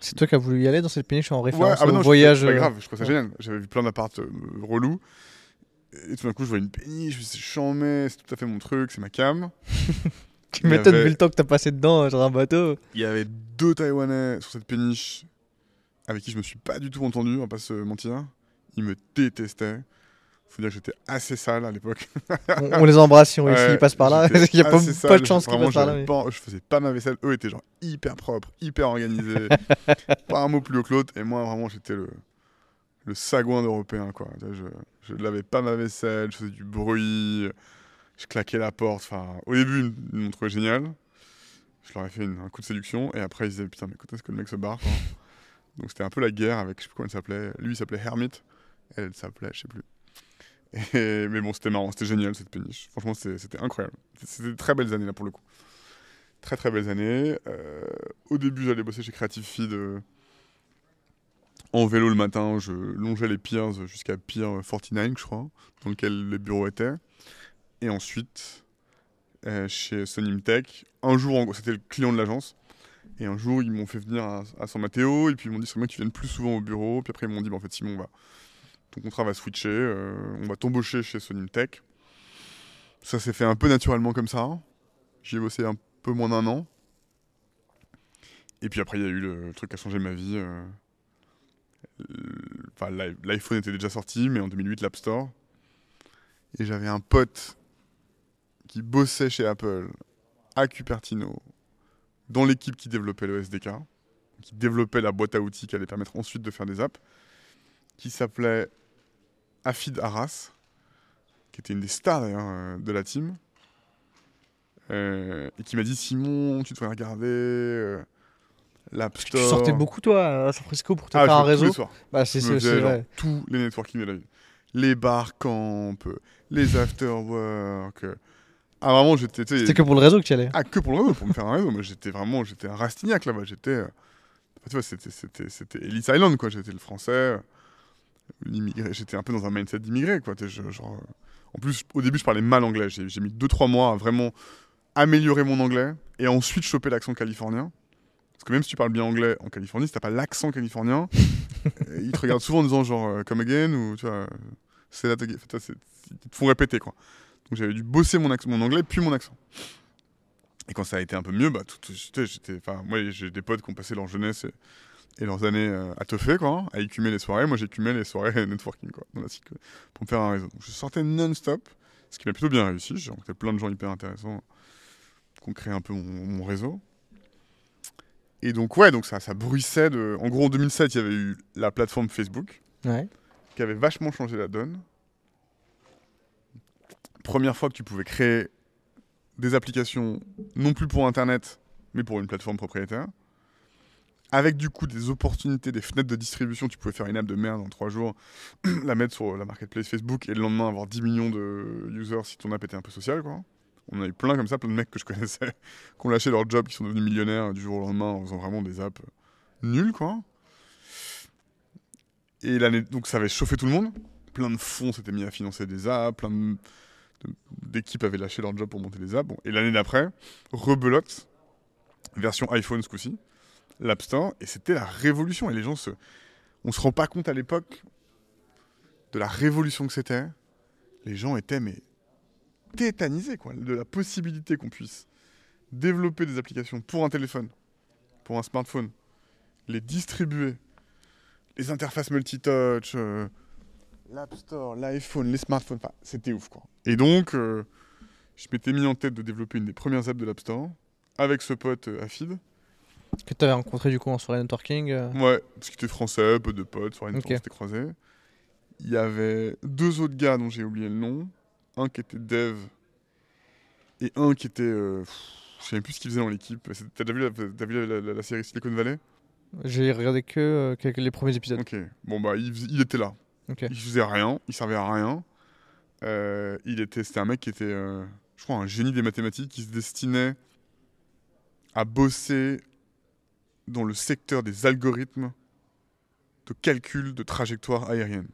C'est toi qui as voulu y aller dans cette péniche en Ouais, référence ah bah au non, je- voyage. c'est pas euh, grave, je trouve ça ouais. génial. J'avais vu plein d'apparts euh, relous. Et tout d'un coup, je vois une péniche, je dit, chambé, c'est tout à fait mon truc, c'est ma cam. Tu m'étonnes avait- vu le temps que t'as passé dedans euh, sur un bateau. Il y avait deux Taïwanais sur cette péniche avec qui je me suis pas du tout entendu, on va pas se mentir. Ils me détestaient. Faut dire que j'étais assez sale à l'époque. On, on les embrasse si on Ouais, s'ils passent par là. Il n'y a pas, de chance qu'ils passent par là. mais- pas- je faisais pas ma vaisselle. Eux étaient genre hyper propres, hyper organisés. pas un mot plus haut que l'autre. Et moi, vraiment, j'étais le, le sagouin d'européen. Quoi. Je, je lavais pas ma vaisselle, je faisais du bruit, je claquais la porte. Enfin, au début, ils m'ont trouvé génial. Je leur ai fait une- un coup de séduction. Et après, ils disaient Putain, mais quand est-ce que le mec se barre quoi Donc, c'était un peu la guerre avec, je sais plus comment il s'appelait. Lui, il s'appelait Hermit. Elle, elle s'appelait, je sais plus. Mais bon, c'était marrant, c'était génial cette péniche. Franchement, c'était incroyable. C'était très belles années là pour le coup. Très très belles années. Euh, au début, j'allais bosser chez Creative Feed euh, en vélo le matin. Je longeais les piers jusqu'à Pier 49, je crois, dans lequel les bureaux étaient. Et ensuite, euh, chez Sonim Tech, un jour, c'était le client de l'agence. Et un jour, ils m'ont fait venir à, San Matteo. Et puis, ils m'ont dit, c'est bien que tu viennes plus souvent au bureau. Puis après, ils m'ont dit, bah, en fait, Simon, on va, contrat va switcher. euh, on va t'embaucher chez Sonim Tech. Ça s'est fait un peu naturellement comme ça. J'y ai bossé un peu moins d'un an. Et puis après, il y a eu le truc qui a changé ma vie. euh, l'iPhone était déjà sorti, mais en 2008, l'App Store. Et j'avais un pote qui bossait chez Apple à Cupertino, dans l'équipe qui développait le SDK, qui développait la boîte à outils qui allait permettre ensuite de faire des apps, qui s'appelait Afid Arras, qui était une des stars d'ailleurs euh, de la team, euh, et qui m'a dit Simon, tu devrais regarder euh, l'App Parce que Store. tu sortais beaucoup, toi, à San Francisco pour te Ah, faire un tous les réseau. soirs. Bah, c'est Je me c'est- faisais genre vrai. tous les networking de la vie. Les bar camp, les after work. euh. Ah vraiment, j'étais. C'était que pour le réseau que tu allais. Ah, que pour le réseau, pour me faire un réseau. Moi, j'étais vraiment, j'étais un Rastignac là-bas. J'étais, euh, tu vois, c'était, c'était, c'était Ellis Island, quoi. J'étais le français, l'immigré. J'étais un peu dans un mindset d'immigré, quoi. Je- genre, euh, en plus, au début, je parlais mal anglais. J'ai, mis 2-3 mois à vraiment améliorer mon anglais et ensuite choper l'accent californien. Parce que même si tu parles bien anglais en Californie, si t'as pas l'accent californien, euh, ils te regardent souvent en disant genre euh, come again ou tu vois, c'est là, ils te font répéter quoi. Donc j'avais dû bosser mon, anglais puis mon accent. Et quand ça a été un peu mieux, bah, j'étais, j'étais- enfin, moi j'ai des potes qui ont passé leur jeunesse et, leurs années euh, à teuffer, quoi, à écumer les soirées. Moi j'écumais les soirées networking, quoi, dans la cycle, pour me faire un réseau. Donc je sortais non-stop, ce qui m'a plutôt bien réussi. J'ai rencontré plein de gens hyper intéressants qui ont créé un peu mon, mon réseau. Et donc, ouais, donc ça, ça bruissait de. En gros, en 2007, il y avait eu la plateforme Facebook Ouais. qui avait vachement changé la donne. Première fois que tu pouvais créer des applications, non plus pour Internet, mais pour une plateforme propriétaire. Avec du coup des opportunités, des fenêtres de distribution, tu pouvais faire une app de merde en trois jours, la mettre sur la marketplace Facebook et le lendemain avoir 10 millions de users si ton app était un peu sociale. Quoi. On a eu plein comme ça, plein de mecs que je connaissais qui ont lâché leur job, qui sont devenus millionnaires du jour au lendemain en faisant vraiment des apps nulles. Quoi. Et donc ça avait chauffé tout le monde. Plein de fonds s'étaient mis à financer des apps, plein d'équipes avaient lâché leur job pour monter des apps. Bon, et l'année d'après, rebelote, version iPhone ce coup-ci, Store, et c'était la révolution. Et les gens se. On se rend pas compte à l'époque de la révolution que c'était. Les gens étaient, mais tétanisés, quoi, de la possibilité qu'on puisse développer des applications pour un téléphone, pour un smartphone, les distribuer, les interfaces multitouch, euh, l'App Store, l'iPhone, les smartphones, enfin, c'était ouf quoi. Et donc, euh, je m'étais mis en tête de développer une des premières apps de l'App avec ce pote euh, Afid. Que tu avais rencontré du coup en soirée networking. euh. Ouais, parce qu'il était français, peu de potes, sur une Ok. on s'était croisés. Il y avait deux autres gars dont j'ai oublié le nom. Un qui était dev et un qui était. euh, pff, je sais même plus ce qu'il faisait dans l'équipe. T'as déjà vu, la, vu la- la- la série Silicon Valley? J'ai regardé que euh, quelques- les premiers épisodes. Ok. Bon, bah, il, était là. Ok. Il faisait rien, il servait à rien. Euh, il était, c'était un mec qui était, je crois, un génie des mathématiques qui se destinait à bosser dans le secteur des algorithmes de calcul de trajectoire aérienne.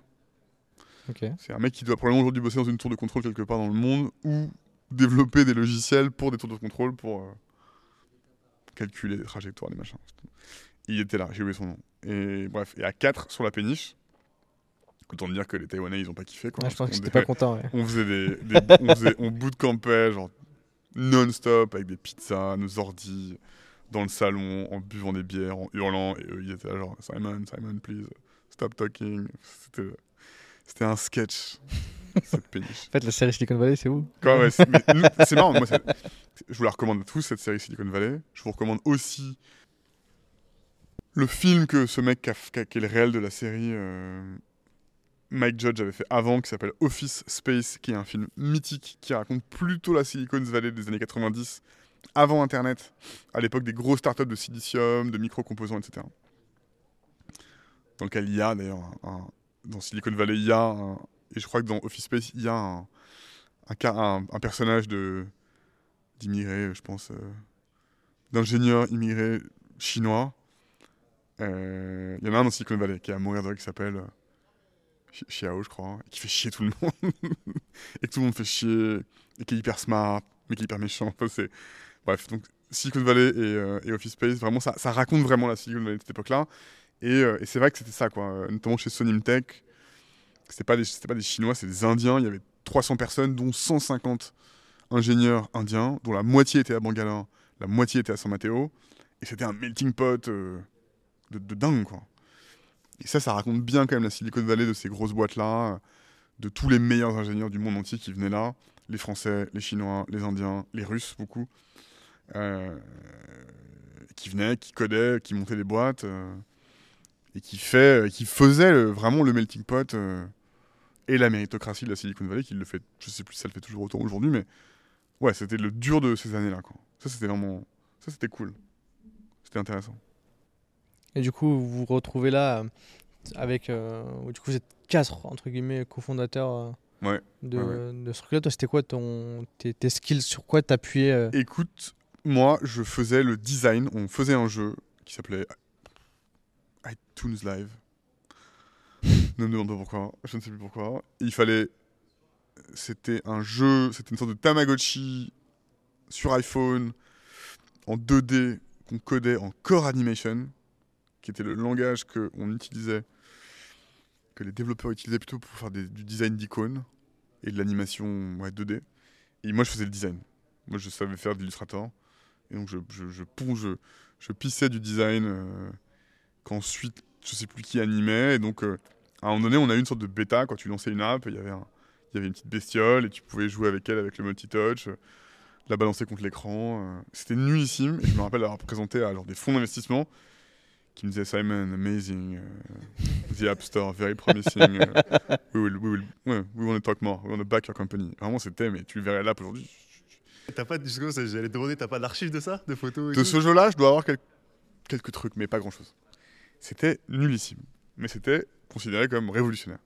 C'est un mec qui doit probablement aujourd'hui bosser dans une tour de contrôle quelque part dans le monde ou développer des logiciels pour des tours de contrôle pour euh, calculer des trajectoires, des machins. Il était là, j'ai oublié son nom. Et bref, et à 4 sur la péniche, autant dire que les Taïwanais ils ont pas kiffé quoi. Ouais, je pense dé- pas content. Ouais. on faisait des, des- on faisait, on bootcampait genre non-stop avec des pizzas, nos ordis dans le salon en buvant des bières, en hurlant et eux ils étaient là genre Simon, Simon please stop talking. C'était, un sketch cette péniche. En fait, la série Silicon Valley, c'est où? Ouais, c'est, marrant, moi, je vous la recommande à tous, cette série Silicon Valley. Je vous recommande aussi le film que ce mec qui, a- qui a- qui est le réel de la série, euh, Mike Judge avait fait avant, qui s'appelle Office Space, qui est un film mythique qui raconte plutôt la Silicon Valley des années 90, avant Internet, à l'époque des grosses startups de silicium, de micro-composants, etc. Dans lequel il y a d'ailleurs, dans Silicon Valley, il y a, et je crois que dans Office Space, il y a un, personnage d'immigré, je pense, euh, d'ingénieur immigré chinois. Euh, Il y en a un dans Silicon Valley qui est à mourir de rire, qui s'appelle euh, Xiao, je crois, et qui fait chier tout le monde. et que tout le monde fait chier, et qui est hyper smart, mais qui est hyper méchant. Enfin, c'est... Bref, donc Silicon Valley et, euh, Office Space, vraiment, ça, raconte vraiment la Silicon Valley de cette époque-là. Et, euh, c'est vrai que c'était ça, quoi. euh, Notamment chez Sonimtech, c'était pas des, pas des Chinois, c'est des Indiens. Il y avait 300 personnes, dont 150 ingénieurs indiens, dont la moitié était à Bangalore, la moitié était à San Mateo. Et c'était un melting pot de, de dingue, quoi. Et ça, ça raconte bien quand même la Silicon Valley de ces grosses boîtes-là, de tous les meilleurs ingénieurs du monde entier qui venaient là, les Français, les Chinois, les Indiens, les Russes, beaucoup, euh, qui venaient, qui codaient, qui montaient des boîtes, euh, et qui, fait, qui faisaient le- vraiment le melting pot euh, et la méritocratie de la Silicon Valley, qui le fait, je sais plus si ça le fait toujours autant aujourd'hui, mais ouais, c'était le dur de ces années-là, quoi. Ça, c'était vraiment, ça, c'était cool. C'était intéressant. Et du coup, vous vous retrouvez là euh, avec. euh, du coup, vous êtes quatre, entre guillemets, cofondateurs euh, Ouais, de, ouais, de ce truc-là. Toi, c'était quoi ton, tes, tes skills? Sur quoi t'appuyais euh? Écoute, moi, je faisais le design. On faisait un jeu qui s'appelait iTunes Live. ne me demande pas pourquoi. Je ne sais plus pourquoi. Il fallait. C'était un jeu. C'était une sorte de Tamagotchi sur iPhone en 2D qu'on codait en Core Animation, qui était le langage qu'on utilisait, que les développeurs utilisaient plutôt pour faire des- du design d'icônes et de l'animation ouais, 2D. Et moi, je faisais le design. Moi, je savais faire de l'Illustrator. Et donc, je, je, je, je, je pissais du design euh, qu'ensuite, je sais plus qui animait. Et donc, euh, à un moment donné, on a eu une sorte de bêta. Quand tu lançais une app, il y avait, un- il y avait une petite bestiole et tu pouvais jouer avec elle avec le multitouch, euh, la balancer contre l'écran. euh. C'était nullissime. Et je me rappelle avoir présenté à genre, des fonds d'investissement qui me disaient Simon, amazing. euh, the App Store, very promising. euh, we, will, we, will, we want to talk more. We want to back your company. Vraiment, c'était, mais tu verrais l'app aujourd'hui. T'as pas, j'allais te demander, t'as pas d'archives de ça De photos et De tout ce jeu-là, je dois avoir quel- quelques trucs, mais pas grand-chose. C'était nullissime, mais c'était considéré comme révolutionnaire.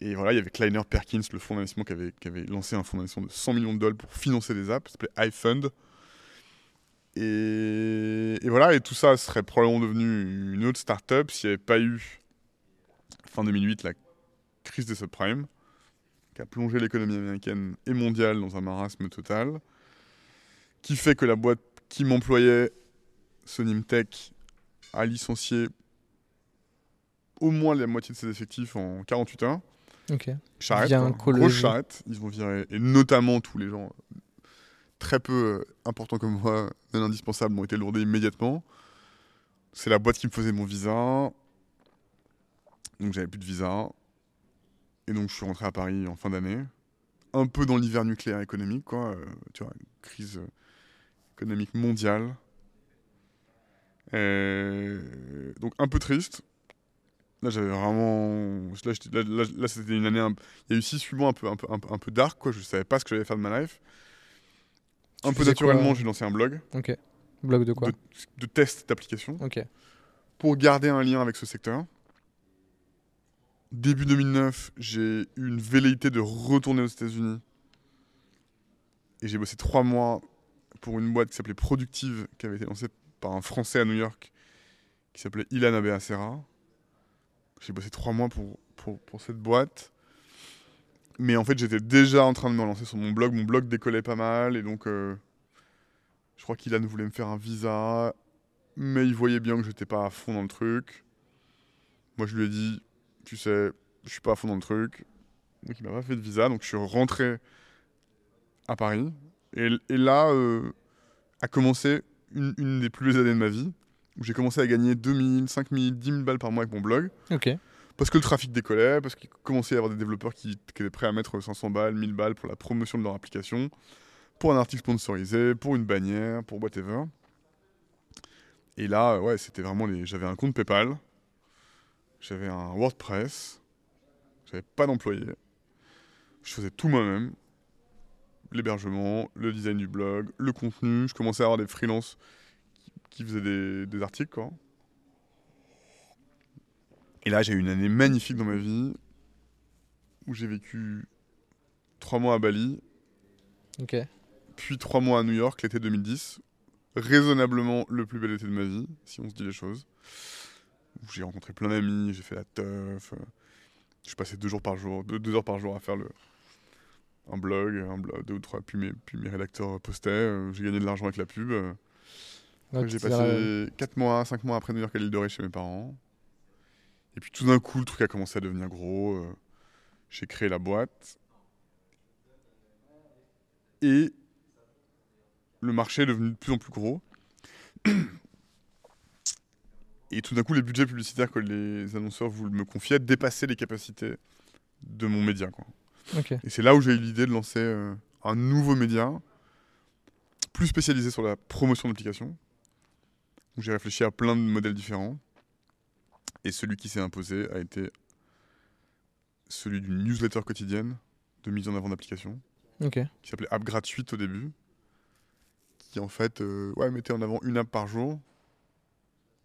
Et voilà, il y avait Kleiner Perkins, le fonds d'investissement qui avait, qui avait lancé un fonds d'investissement de 100 millions de dollars pour financer des apps, ça s'appelait iFund. Et, et voilà, et tout ça serait probablement devenu une autre start-up s'il n'y avait pas eu, fin 2008, la crise des subprimes, qui a plongé l'économie américaine et mondiale dans un marasme total, qui fait que la boîte qui m'employait, Sonimtech, a licencié au moins la moitié de ses effectifs en 48 heures. Ok. Charrette, grosse charrette. Ils vont virer, et notamment tous les gens très peu euh, importants comme moi, non indispensables, ont été lourdés immédiatement. C'est la boîte qui me faisait mon visa. Donc j'avais plus de visa. Et donc je suis rentré à Paris en fin d'année. Un peu dans l'hiver nucléaire économique, quoi. euh, tu vois, crise euh, économique mondiale. Euh, donc un peu triste. Là, j'avais vraiment. Là, j'étais- là, là- là, c'était une année. un- Il y a eu 6-8 mois un peu, un, peu, un, peu, un peu dark, quoi. Je savais pas ce que j'allais faire de ma life. Un Tu peu quoi naturellement, j'ai lancé un blog Ok. Blog de quoi de, de tests d'applications Ok. pour garder un lien avec ce secteur. Début 2009, j'ai eu une velléité de retourner aux États-Unis. Et j'ai bossé trois mois pour une boîte qui s'appelait Productive, qui avait été lancée par un Français à New York, qui s'appelait Ilan Abeacera. J'ai bossé trois mois pour, pour, cette boîte. Mais en fait, j'étais déjà en train de me lancer sur mon blog. Mon blog décollait pas mal. Et donc, euh, je crois qu'Ilan voulait me faire un visa. Mais il voyait bien que j'étais pas à fond dans le truc. Moi, je lui ai dit, tu sais, je suis pas à fond dans le truc. Donc, il m'a pas fait de visa. Donc, je suis rentré à Paris. Et, et là, euh, a commencé une, une des plus belles années de ma vie. Où j'ai commencé à gagner 2000, 5000, 10 000 balles par mois avec mon blog. Ok. Parce que le trafic décollait, parce qu'il commençait à y avoir des développeurs qui, qui étaient prêts à mettre 500 balles, 1000 balles pour la promotion de leur application, pour un article sponsorisé, pour une bannière, pour whatever. Et là, ouais, c'était vraiment les. J'avais un compte PayPal, j'avais un WordPress, j'avais pas d'employé, je faisais tout moi-même. L'hébergement, le design du blog, le contenu. Je commençais à avoir des freelances qui, qui faisaient des, des articles, quoi. Et là, j'ai eu une année magnifique dans ma vie où j'ai vécu trois mois à Bali, Ok. puis trois mois à New York l'été 2010. Raisonnablement le plus bel été de ma vie, si on se dit les choses. Où j'ai rencontré plein d'amis, j'ai fait la teuf. euh, Je passais deux jours par jour, deux, deux heures par jour à faire le un blog, un blog, deux ou trois, puis mes, puis mes rédacteurs postaient. euh, j'ai gagné de l'argent avec la pub. j'ai passé 4 mois, 5 mois après New York à l'île de Ré chez mes parents. Et puis tout d'un coup, le truc a commencé à devenir gros. euh, J'ai créé la boîte. Et le marché est devenu de plus en plus gros. Et tout d'un coup, les budgets publicitaires que les annonceurs voulaient me confier dépassaient les capacités de mon média. Quoi. Et c'est là où j'ai eu l'idée de lancer euh, un nouveau média, plus spécialisé sur la promotion d'applications, où j'ai réfléchi à plein de modèles différents. Et celui qui s'est imposé a été celui d'une newsletter quotidienne de mise en avant d'applications, qui s'appelait App Gratuite au début, qui en fait euh, ouais, mettait en avant une app par jour.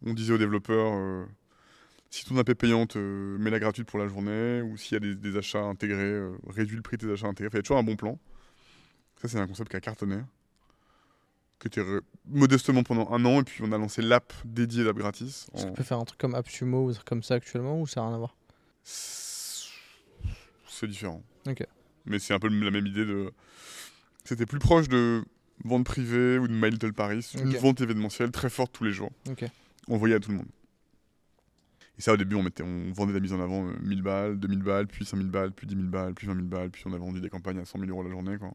On disait aux développeurs, euh, si ton app est payante, euh, mets-la gratuite pour la journée, ou s'il y a des, des achats intégrés, euh, réduis le prix de tes achats intégrés. Il y a toujours un bon plan. Ça, c'est un concept qui a cartonné, qui était modestement pendant un an, et puis on a lancé l'app dédiée d'app gratis. Est-ce en- qu'on peut faire un truc comme AppSumo ou un truc comme ça actuellement ou ça n'a rien à voir? C'est différent. Ok. Mais c'est un peu la même idée de. C'était plus proche de vente privée ou de My Little Paris, une vente événementielle très forte tous les jours. Ok. Envoyée à tout le monde. Et ça, au début, on, mettait, on vendait la mise en avant euh, 1000 balles, 2000 balles, puis 5000 balles, puis 10 000 balles, puis 20 000 balles, puis on a vendu des campagnes à 100 000 euros la journée. Quoi.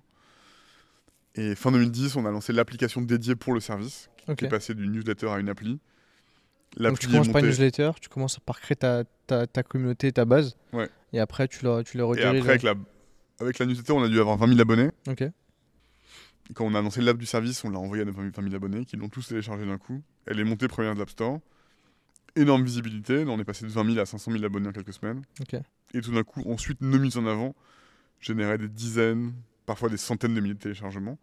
Et fin 2010, on a lancé l'application dédiée pour le service, qui est passée d'une newsletter à une appli. Donc tu commences par une newsletter, tu commences par créer ta, ta, ta communauté, ta base. Ouais. Et après tu le, tu Et après, avec la, avec la newsletter, on a dû avoir 20 000 abonnés. Ok. Quand on a lancé l'app du service, on l'a envoyé à nos 20 000 abonnés qui l'ont tous téléchargé d'un coup. Elle est montée première de l'App Store. Énorme visibilité. On est passé de 20 000 à 500 000 abonnés en quelques semaines. Et tout d'un coup, ensuite, nos mises en avant généraient des dizaines, parfois des centaines de milliers de téléchargements.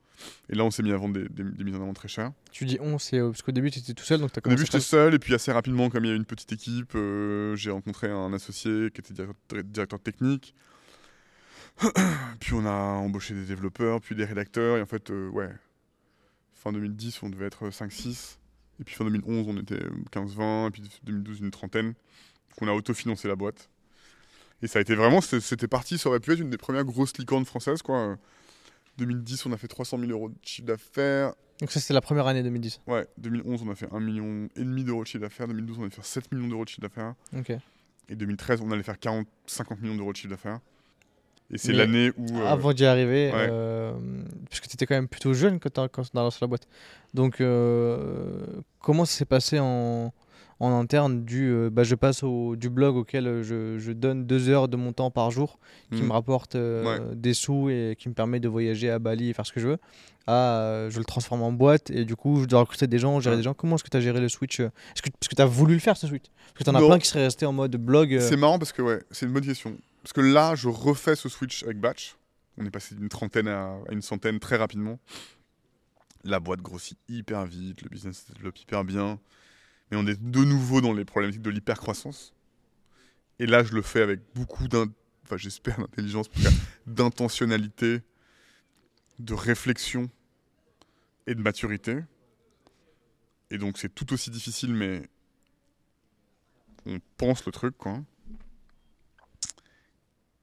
Et là, on s'est mis à vendre des, des- des mises en avant très chères. Tu dis on, c'est euh, parce qu'au début tu étais tout seul donc tu as Au début, commencé. j'étais seul. Et puis, assez rapidement, comme il y a une petite équipe, euh, j'ai rencontré un associé qui était directeur, directeur technique. puis, on a embauché des développeurs, puis des rédacteurs. Et en fait, euh, ouais, fin 2010, on devait être 5-6. Et puis fin 2011, on était 15-20. Et puis 2012, une trentaine. Donc on a autofinancé la boîte. Et ça a été vraiment, c'était- parti, ça aurait pu être une des premières grosses licornes françaises. Quoi. 2010, on a fait 300 000 euros de chiffre d'affaires. Donc ça c'était la première année 2010. Ouais, 2011, on a fait 1,5 million d'euros de chiffre d'affaires. 2012, on a fait 7 millions d'euros de chiffre d'affaires. Ok. Et 2013, on allait faire 40, 50 millions d'euros de chiffre d'affaires. Et c'est l'année où. euh, Avant d'y arriver, ouais. euh, parce que tu étais quand même plutôt jeune quand tu as, lancé la boîte. Donc, euh, comment ça s'est passé en, en interne du bah, je passe au, du blog auquel je, je donne deux heures de mon temps par jour qui hmm. me rapporte des sous et qui me permet de voyager à Bali et faire ce que je veux à je le transforme en boîte et du coup je dois recruter des gens, gérer Ouais. des gens. Comment est-ce que tu as géré le switch Est-ce que, Parce que tu as voulu le faire ce switch? Parce que tu en as plein qui seraient restés en mode blog. C'est marrant parce que ouais, c'est une bonne question. Parce que là, je refais ce switch avec Batch. On est passé d'une trentaine à, une centaine très rapidement. La boîte grossit hyper vite, le business se développe hyper bien. Mais on est de nouveau dans les problématiques de l'hypercroissance. Et là, je le fais avec beaucoup d'intelligence, d'intentionnalité, de réflexion et de maturité. Et donc, c'est tout aussi difficile, mais on pense le truc, quoi.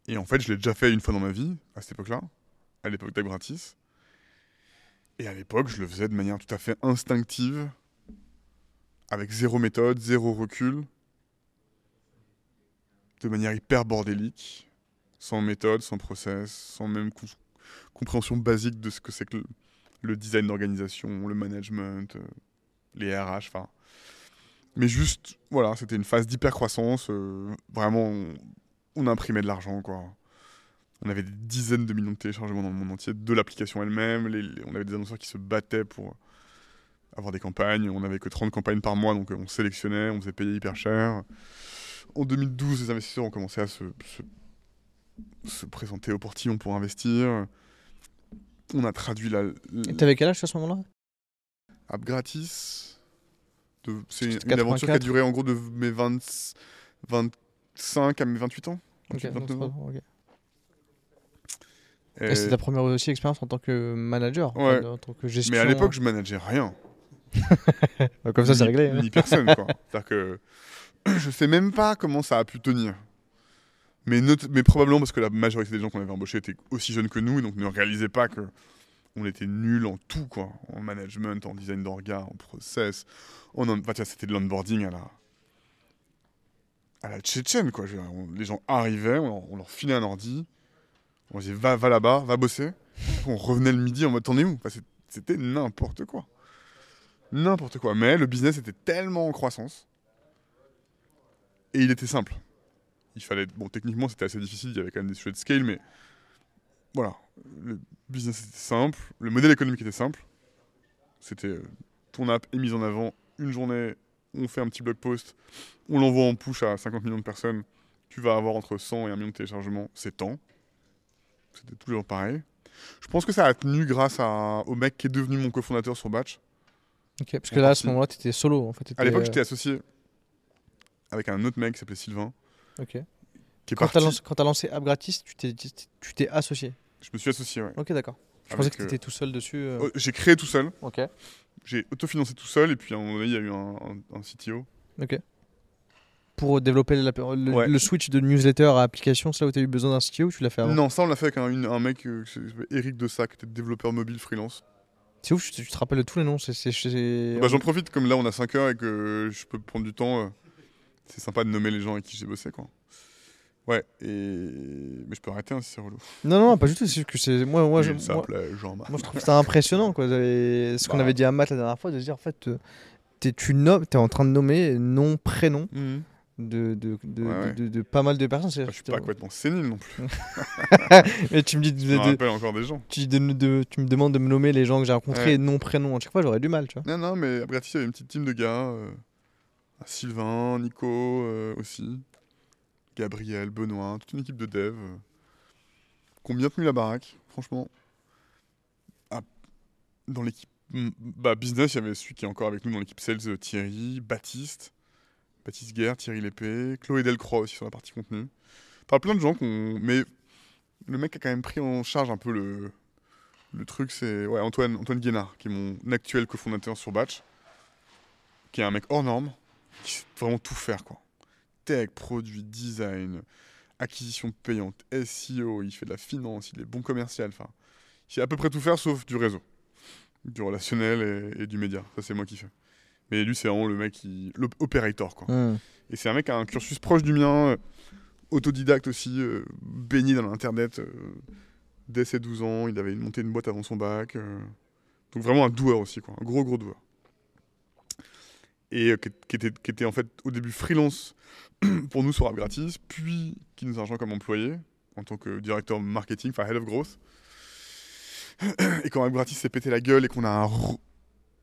Et en fait, je l'ai déjà fait une fois dans ma vie, à cette époque-là, à l'époque d'App Gratis. Et à l'époque, je le faisais de manière tout à fait instinctive, avec zéro méthode, zéro recul, de manière hyper bordélique, sans méthode, sans process, sans même compréhension basique de ce que c'est que le, design d'organisation, le management, euh, les RH, enfin. Mais juste, voilà, c'était une phase d'hypercroissance. euh, vraiment, on, imprimait de l'argent, quoi. On avait des dizaines de millions de téléchargements dans le monde entier de l'application elle-même. les- les- on avait des annonceurs qui se battaient pour avoir des campagnes. On n'avait que 30 campagnes par mois, donc euh, on sélectionnait, on faisait payer hyper cher. En 2012, les investisseurs ont commencé à se, se, se présenter au portillon pour investir. On a traduit la, Et T'avais quel âge à ce moment-là? App gratis. de- C'est C'était une aventure qui a 84. duré en gros de mes 20 25 à mes 28 ans. Ok, 28, donc 29 ans. trois- ok. Et- Et c'était ta première aussi expérience en tant que manager, Ouais. en tant que gestion. Mais à l'époque, je manageais rien. Comme ça, c'est Ni- réglé. hein. Ni personne, quoi. C'est-à-dire que je sais même pas comment ça a pu tenir. Mais, not- mais probablement parce que la majorité des gens qu'on avait embauchés étaient aussi jeunes que nous, donc ne réalisaient pas que on était nuls en tout, quoi. En management, en design d'orga, en process. En, on- enfin, tiens, c'était de l'onboarding à la à la tchétchène, quoi. On- les gens arrivaient, on leur, filait un ordi, on disait va, va là-bas, va bosser. On revenait le midi en mode t'en es où? C'était n'importe quoi. N'importe quoi. Mais le business était tellement en croissance Et il était simple. Il fallait. Bon, techniquement, c'était assez difficile, il y avait quand même des sujets de scale, mais voilà. Le business était simple, le modèle économique était simple. C'était euh, ton app est mise en avant une journée, on fait un petit blog post, on l'envoie en push à 50 millions de personnes. Tu vas avoir entre 100 et 1 million de téléchargements, c'est temps. C'était toujours pareil. Je pense que ça a tenu grâce à, au mec qui est devenu mon cofondateur sur Batch. Ok, parce que là, à ce moment-là, tu étais solo. En fait, À l'époque, euh, j'étais associé avec un autre mec qui s'appelait Sylvain, Ok. qui est Quand parti. t'as lancé, App Gratis, tu t'es, tu associé. Je me suis associé, ouais. Ok, d'accord. Je Avec, pensais que tu euh, étais tout seul dessus. euh. oh, J'ai créé tout seul, Ok. J'ai autofinancé tout seul, et puis à un moment donné, il y a eu un, un- un CTO. Ok. Pour développer la- le, Ouais. le switch de newsletter à application, c'est là où tu as eu besoin d'un CTO ou tu l'as fait avant Non, ça, on l'a fait avec un, une- un mec, euh, Eric Dessac, qui était développeur mobile freelance. C'est ouf, tu, tu te rappelles de tous les noms. Bah, J'en profite, comme là, on a 5 heures et que je peux prendre du temps. euh, c'est sympa de nommer les gens avec qui j'ai bossé, quoi. Ouais, et... mais je peux arrêter hein, si c'est relou. Non, non, pas du tout. C'est que c'est. Moi, moi, je, moi, je trouve ça impressionnant. Quoi. Ce qu'on Bah. avait dit à Matt la dernière fois, de dire en fait, euh, t'es, tu nommes, es en train de nommer nom, prénom Mhm. de, de, de, Ouais, ouais. de, de- de pas mal de personnes. Bah, je suis pas complètement sénile non plus. Mais tu me dis de- rappelle encore des gens. tu, me demandes de me nommer les gens que j'ai rencontrés, Ouais. nom, prénom. À chaque fois, j'aurais du mal, tu vois. Non, non, mais à Gratis, il y avait une petite team de gars. euh, Sylvain, Nico euh, aussi. Gabriel, Benoît, toute une équipe de dev. euh, qui ont bien tenu la baraque, franchement. Ah, dans l'équipe bah, business, il y avait celui qui est encore avec nous dans l'équipe sales, euh, Thierry, Baptiste, Baptiste Guerre, Thierry Lépée, Chloé Delcroix aussi sur la partie contenu. Enfin, plein de gens qu'on. Mais le mec a quand même pris en charge un peu le, le truc, c'est ouais, Antoine, Antoine Guénard, qui est mon actuel cofondateur sur Batch, qui est un mec hors norme, qui sait vraiment tout faire, quoi. Tech, produit, design, acquisition payante, SEO, il fait de la finance, il est bon commercial, enfin, il sait à peu près tout faire sauf du réseau, du relationnel et, et du média. Ça, c'est moi qui fais. Mais lui, c'est vraiment le mec qui. l'opérator, quoi. Hmm. Et c'est un mec qui a un cursus proche du mien, euh, autodidacte aussi, euh, baigné dans l'internet euh, dès ses 12 ans. Il avait monté une boîte avant son bac. euh. donc vraiment un doueur aussi, quoi, un gros gros doueur. Et qui était, qui était en fait au début freelance pour nous sur App Gratis, puis qui nous a rejoint comme employé en tant que directeur marketing, enfin head of growth. Et quand App Gratis s'est pété la gueule et qu'on a re-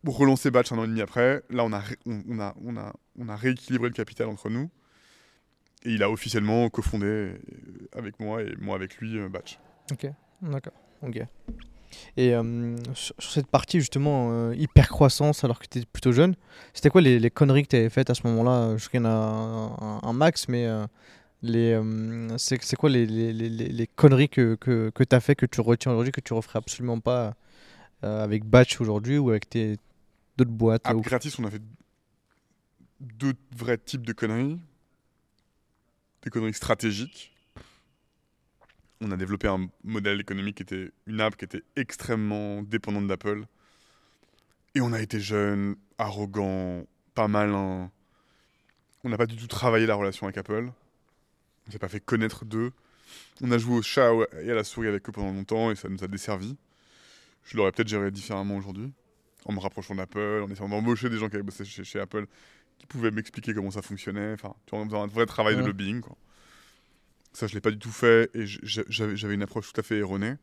relancé Batch un an et demi après, là on a, on, a, rééquilibré le capital entre nous. Et il a officiellement cofondé euh, avec moi et moi avec lui euh, Batch. D'accord. Ok. Et euh, sur, cette partie justement euh, hyper croissance alors que tu étais plutôt jeune, c'était quoi les, conneries que tu avais faites à ce moment-là? Je a un, un- max, mais euh, les, c'est, quoi les, les, les, conneries que, que, que tu as fait, que tu retiens aujourd'hui, que tu referais absolument pas avec Batch aujourd'hui ou avec tes d'autres boîtes? App ou- Gratis, on a fait deux vrais types de conneries. Des conneries stratégiques. On a développé un modèle économique qui était une app qui était extrêmement dépendante d'Apple. Et on a été jeunes, arrogants, pas malins. On n'a pas du tout travaillé la relation avec Apple. On s'est pas fait connaître d'eux. On a joué au chat et à la souris avec eux pendant longtemps et ça nous a desservi. Je l'aurais peut-être géré différemment aujourd'hui en me rapprochant d'Apple, en essayant d'embaucher des gens qui avaient bossé chez, chez Apple, qui pouvaient m'expliquer comment ça fonctionnait, enfin, tu vois, en faisant un vrai travail de lobbying, quoi. Ça, je l'ai pas du tout fait, et j'avais une approche tout à fait erronée.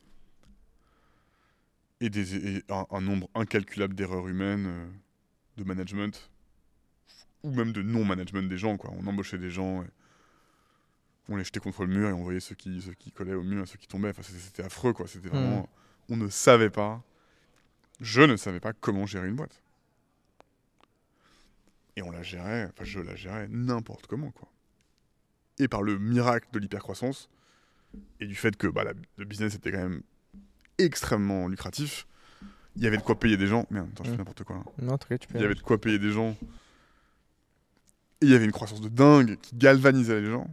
Et, des, et un, un nombre incalculable d'erreurs humaines, euh, de management, ou même de non-management des gens, quoi. On embauchait des gens, et on les jetait contre le mur, et on voyait ceux qui, ceux qui collaient au mur et ceux qui tombaient. Enfin, c'était- affreux, quoi. C'était vraiment... On ne savait pas je ne savais pas comment gérer une boîte. Et on la gérait, enfin je la gérais n'importe comment quoi. Et par le miracle de l'hypercroissance et du fait que bah, la- le business était quand même extrêmement lucratif, il y avait de quoi payer des gens. Merde, attends, je fais Mm. n'importe quoi. là. Non, tu peux. Il y avait de quoi payer des gens. Et il y avait une croissance de dingue qui galvanisait les gens.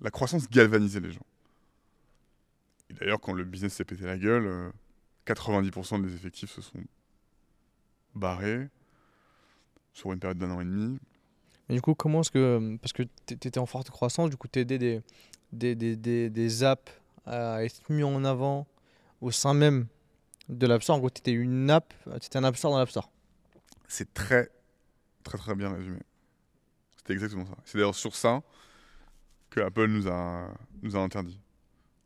La croissance galvanisait les gens. Et d'ailleurs, quand le business s'est pété la gueule, euh, 90% des effectifs se sont barrés sur une période d'un an et demi. Mais du coup, comment est-ce que. euh, Parce que tu étais en forte croissance, du coup, tu aidé des, des, des, des, des apps à être mis en avant au sein même de l'App Store? En gros, tu étais une app, tu un App Store dans l'App Store. C'est très, très, très bien résumé. C'était exactement ça. C'est d'ailleurs sur ça que Apple nous a, nous a interdit.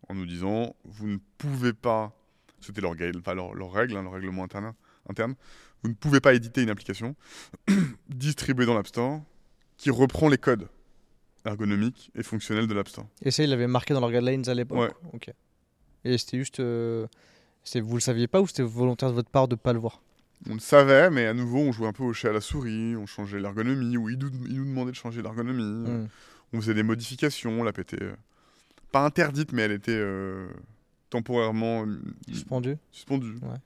En nous disant, vous ne pouvez pas, c'était leur, pas leur, leur règle, hein, leur règlement interne, interne, vous ne pouvez pas éditer une application distribuée dans l'App Store qui reprend les codes ergonomiques et fonctionnels de l'App Store. Et ça, ils l'avaient marqué dans leurs guidelines à l'époque. Ouais. Ok. Et c'était juste. euh, vous le saviez pas ou c'était volontaire de votre part de pas le voir? On le savait, mais à nouveau, on jouait un peu au chat à la souris, on changeait l'ergonomie, ou ils nous, demandaient de changer l'ergonomie. Hmm. On faisait des modifications, l'app était euh, pas interdite, mais elle était euh, temporairement euh, Suspendu suspendue. Ouais.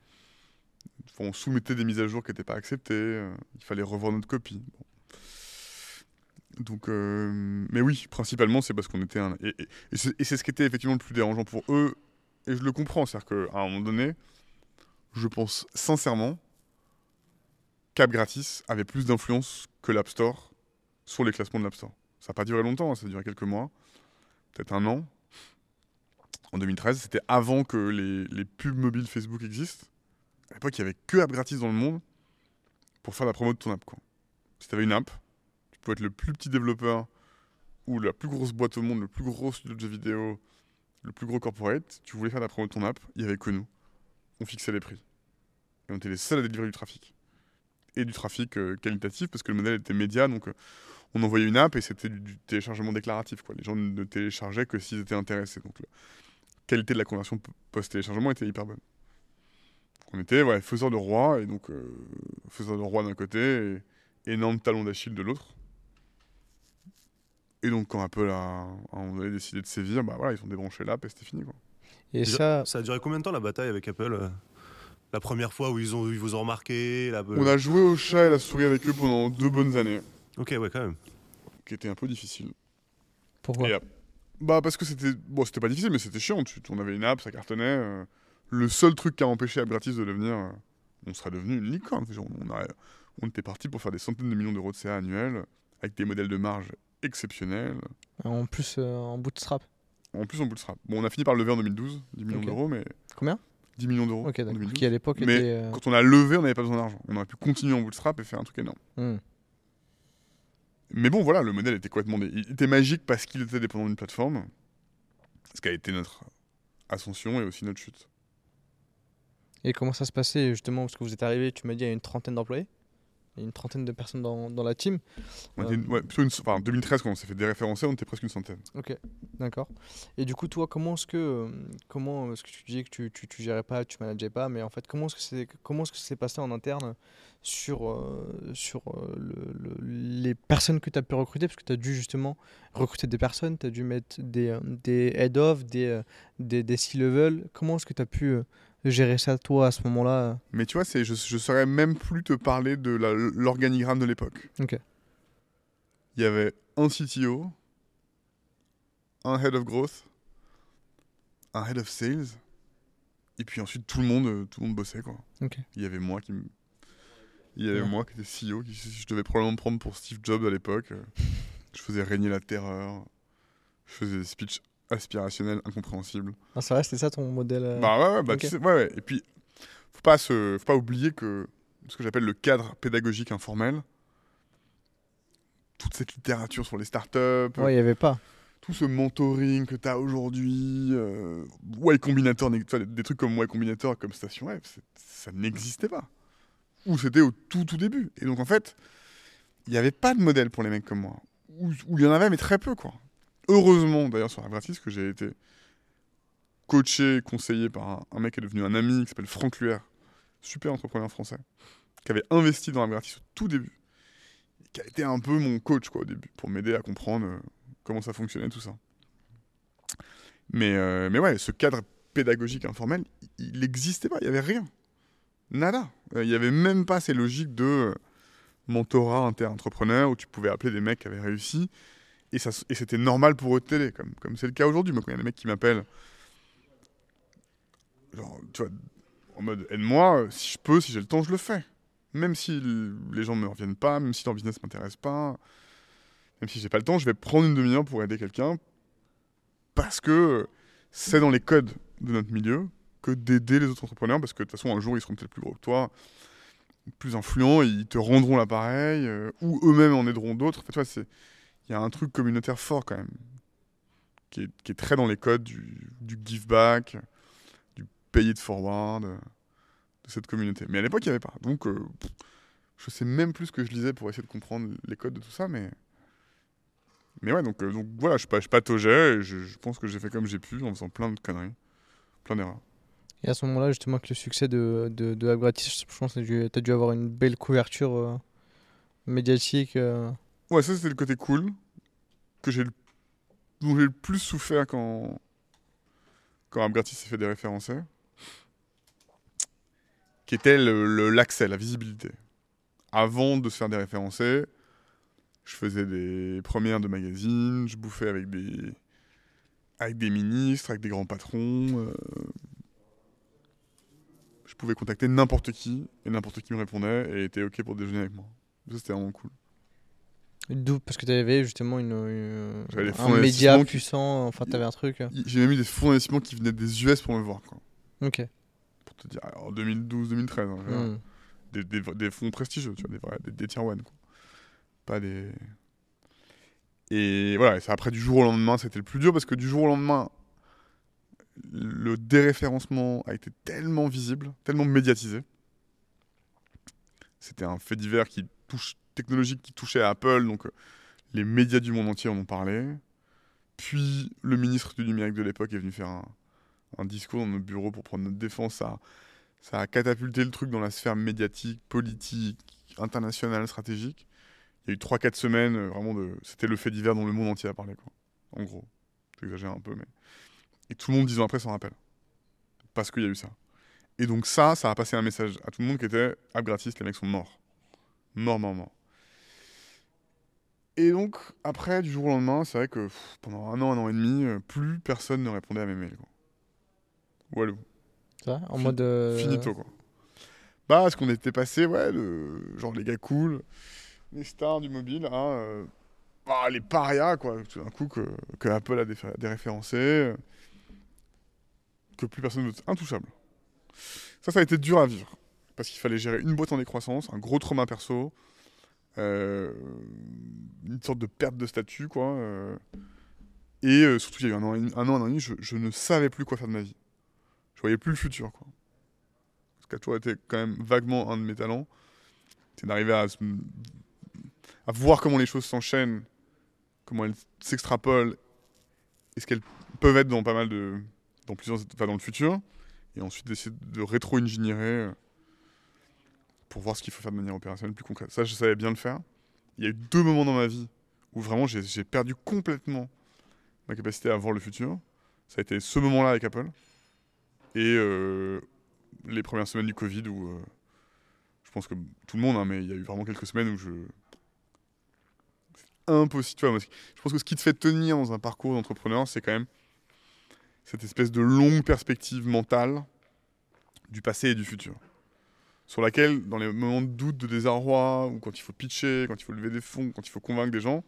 Enfin, on soumettait des mises à jour qui n'étaient pas acceptées, euh, il fallait revoir notre copie. Bon. Donc, euh, mais oui, principalement, c'est parce qu'on était un. Et, c'est ce qui était effectivement le plus dérangeant pour eux, et je le comprends, c'est-à-dire qu'à un moment donné, je pense sincèrement qu'App Gratis avait plus d'influence que l'App Store sur les classements de l'App Store. Ça n'a pas duré longtemps, hein, ça a duré quelques mois, peut-être un an. En 2013, c'était avant que les, les pubs mobiles Facebook existent. À l'époque, il n'y avait que App Gratis dans le monde pour faire la promo de ton app. Quoi. Si tu avais une app, pouvais être le plus petit développeur ou la plus grosse boîte au monde, le plus gros studio de jeux vidéo, le plus gros corporate, tu voulais faire la promo de ton app, il n'y avait que nous. On fixait les prix. Et on était les seuls à délivrer du trafic. Et du trafic euh, qualitatif, parce que le modèle était média, donc euh, on envoyait une app et c'était du, téléchargement déclaratif. Les gens ne téléchargeaient que s'ils étaient intéressés. Donc la qualité de la conversion post-téléchargement était hyper bonne. On était ouais, faiseur de roi, et donc euh, faiseur de roi d'un côté et énorme talon d'Achille de l'autre. Et donc quand Apple a, décidé de sévir, bah voilà, ils ont débranché l'app et c'était fini. Quoi. Et ça, Ça a duré combien de temps la bataille avec Apple euh, La première fois où ils, ont, ils vous ont remarqué la... On a joué au chat et la souris avec eux pendant deux bonnes années, Ok, ouais, quand même. qui était un peu difficile. pourquoi Et Bah parce que c'était bon, c'était pas difficile, mais c'était chiant. Tu, on avait une app, ça cartonnait. euh, le seul truc qui a empêché App Gratis de devenir, euh, on serait devenu une licorne. On, a- on était parti pour faire des centaines de millions d'euros de CA annuels avec des modèles de marge exceptionnels. En plus, euh, en bootstrap. En plus, on bootstrap. Bon, on a fini par le lever en 2012, 10 millions d'euros, mais Combien? 10 millions d'euros Ok, en d'accord. 2012. Qui à l'époque Mais était. euh, Quand on a levé, on n'avait pas besoin d'argent. On aurait pu continuer en bootstrap et faire un truc énorme. hmm. Mais bon, voilà, le modèle était complètement. dé- Il était magique parce qu'il était dépendant d'une plateforme. Ce qui a été notre ascension et aussi notre chute. Et comment ça se passait justement? Parce que vous êtes arrivé, tu m'as dit, il y a une trentaine d'employés? Une trentaine de personnes dans, dans la team. On Euh. était ouais, plutôt une- enfin, 2013, quand on s'est fait déréférencer, on était presque une centaine. Ok, d'accord. Et du coup, toi, comment est-ce que, euh, comment est-ce que tu disais que tu, tu, tu gérais pas, tu manageais pas, mais en fait, comment est-ce que c'est, comment est-ce que c'est passé en interne sur, euh, sur euh, le- le- les personnes que tu as pu recruter? Parce que tu as dû justement recruter des personnes, tu as dû mettre des, des head-off, des, des, des C-level. Comment est-ce que tu as pu euh, gérer ça, toi, à ce moment-là Mais tu vois, c'est, je ne saurais même plus te parler de la- l'organigramme de l'époque. Ok. Il y avait un CTO, un Head of Growth, un Head of Sales, et puis ensuite tout le monde, euh, tout le monde bossait. Quoi. Ok. Il y avait moi qui Il y avait Ouais. moi qui était CEO, qui je devais probablement me prendre pour Steve Jobs à l'époque. euh. Je faisais régner la terreur. Je faisais des speeches aspirationnels incompréhensibles. Ah, ça reste, c'est ça ton modèle euh, Bah ouais, ouais, bah, ok. tu sais, ouais, ouais. Et puis, faut pas, se, faut pas oublier que ce que j'appelle le cadre pédagogique informel, toute cette littérature sur les startups, Ouais, il n'y avait pas. tout ce mentoring que tu as aujourd'hui, euh, Y Combinator, des trucs comme Y Combinator, comme Station c'est- ça n'existait pas. Ou c'était au tout tout début. Et donc en fait, il n'y avait pas de modèle pour les mecs comme moi. Ou il y en avait, mais très peu, quoi. Heureusement, d'ailleurs, sur Abratis, que j'ai été coaché, conseillé par un, mec qui est devenu un ami, qui s'appelle Franck Luer, super entrepreneur français, qui avait investi dans Abratis au tout début, et qui a été un peu mon coach, au début, pour m'aider à comprendre euh, comment ça fonctionnait, tout ça. Mais, euh, mais ouais, ce cadre pédagogique informel, il n'existait pas, il n'y avait rien. Nada. Euh, Il n'y avait même pas ces logiques de mentorat inter-entrepreneur où tu pouvais appeler des mecs qui avaient réussi et, c'était normal pour eux de t'aider, comme comme c'est le cas aujourd'hui. Moi, quand il y a des mecs qui m'appellent, genre, tu vois, en mode aide-moi, euh, si je peux, si j'ai le temps, je le fais. Même si les gens ne me reviennent pas, même si leur business ne m'intéresse pas, même si j'ai pas le temps, je vais prendre une demi-heure pour aider quelqu'un parce que c'est dans les codes de notre milieu que d'aider les autres entrepreneurs parce que de toute façon un jour ils seront peut-être plus gros que toi plus influents, ils te rendront l'appareil, euh, ou eux-mêmes en aideront d'autres. En fait, tu vois, c'est- il y a un truc communautaire fort quand même, qui est, très dans les codes du, give back, du pay it forward, de cette communauté. Mais à l'époque, il n'y avait pas. Donc, euh, je sais même plus ce que je lisais pour essayer de comprendre les codes de tout ça, mais. Mais ouais, donc, euh, donc voilà, je, je pataugeais et je, pense que j'ai fait comme j'ai pu en faisant plein de conneries, plein d'erreurs. Et à ce moment-là, justement, avec le succès de, de, je pense que tu as dû avoir une belle couverture euh, médiatique. Ouais, ça c'était le côté cool que j'ai le- dont j'ai le plus souffert quand quand s'est fait déréférencer, qui était le- le- l'accès, la visibilité. Avant de se faire déréférencer, je faisais des premières de magazines, je bouffais avec des avec des ministres, avec des grands patrons. euh, je pouvais contacter n'importe qui et n'importe qui me répondait et était ok pour déjeuner avec moi. Ça c'était vraiment cool. D'où Parce que tu avais justement une, un média qui- puissant, enfin, tu avais un truc. J'ai même eu des fonds d'investissement qui venaient des US pour me voir, quoi. Ok. Pour te dire, en 2012-2013, hein. Hmm. des, des, des fonds prestigieux, tu vois, des, des, des tier one, quoi. Pas des. Et voilà, c'est après du jour au lendemain, c'était le plus dur parce que du jour au lendemain, le déréférencement a été tellement visible, tellement médiatisé. C'était un fait divers qui touche, technologique qui touchait à Apple, donc euh, les médias du monde entier en ont parlé. Puis le ministre du numérique de l'époque est venu faire un, discours dans notre bureau pour prendre notre défense. Ça, a catapulté le truc dans la sphère médiatique, politique, internationale, stratégique. Il y a eu 3-4 semaines, euh, vraiment, c'était le fait divers dont le monde entier a parlé, quoi. En gros. J'exagère un peu, mais. Et tout le monde, dix ans après, s'en rappelle. Parce qu'il y a eu ça. Et donc, ça, ça a passé un message à tout le monde qui était App gratis, les mecs sont morts. Morts, morts, morts. Et donc, après, du jour au lendemain, c'est vrai que pff, pendant un an, un an et demi, euh, plus personne ne répondait à mes mails. Quoi. Walou. Ça, en Fi- mode. euh, Finito, quoi. Bah, parce qu'on était passé, ouais, le... genre les gars cool, les stars du mobile, à euh, bah, les parias, quoi. Tout d'un coup, que, que Apple a déréférencé, que plus personne ne intouchable. Ça, ça a été dur à vivre. Parce qu'il fallait gérer une boîte en décroissance, un gros trauma perso, une sorte de perte de statut, quoi. euh, et euh, surtout, il y a eu un an, un an, et demi, je, je ne savais plus quoi faire de ma vie. Je voyais plus le futur, quoi. Ce qui a toujours quand même vaguement un de mes talents. C'est d'arriver à, à voir comment les choses s'enchaînent, comment elles s'extrapolent, et ce qu'elles peuvent être dans pas mal de. dans plusieurs. dans le futur. Et ensuite d'essayer de rétro-ingénierer euh, pour voir ce qu'il faut faire de manière opérationnelle plus concrète. Ça, je savais bien le faire. Il y a eu deux moments dans ma vie où vraiment j'ai perdu complètement ma capacité à voir le futur. Ça a été ce moment-là avec Apple et euh, les premières semaines du Covid où euh, je pense que tout le monde, hein, mais il y a eu vraiment quelques semaines où je. C'est impossible. Tu vois, je pense que ce qui te fait tenir dans un parcours d'entrepreneur, c'est quand même cette espèce de longue perspective mentale du passé et du futur. Sur laquelle, dans les moments de doute, de désarroi, ou quand il faut pitcher, quand il faut lever des fonds, quand il faut convaincre des gens,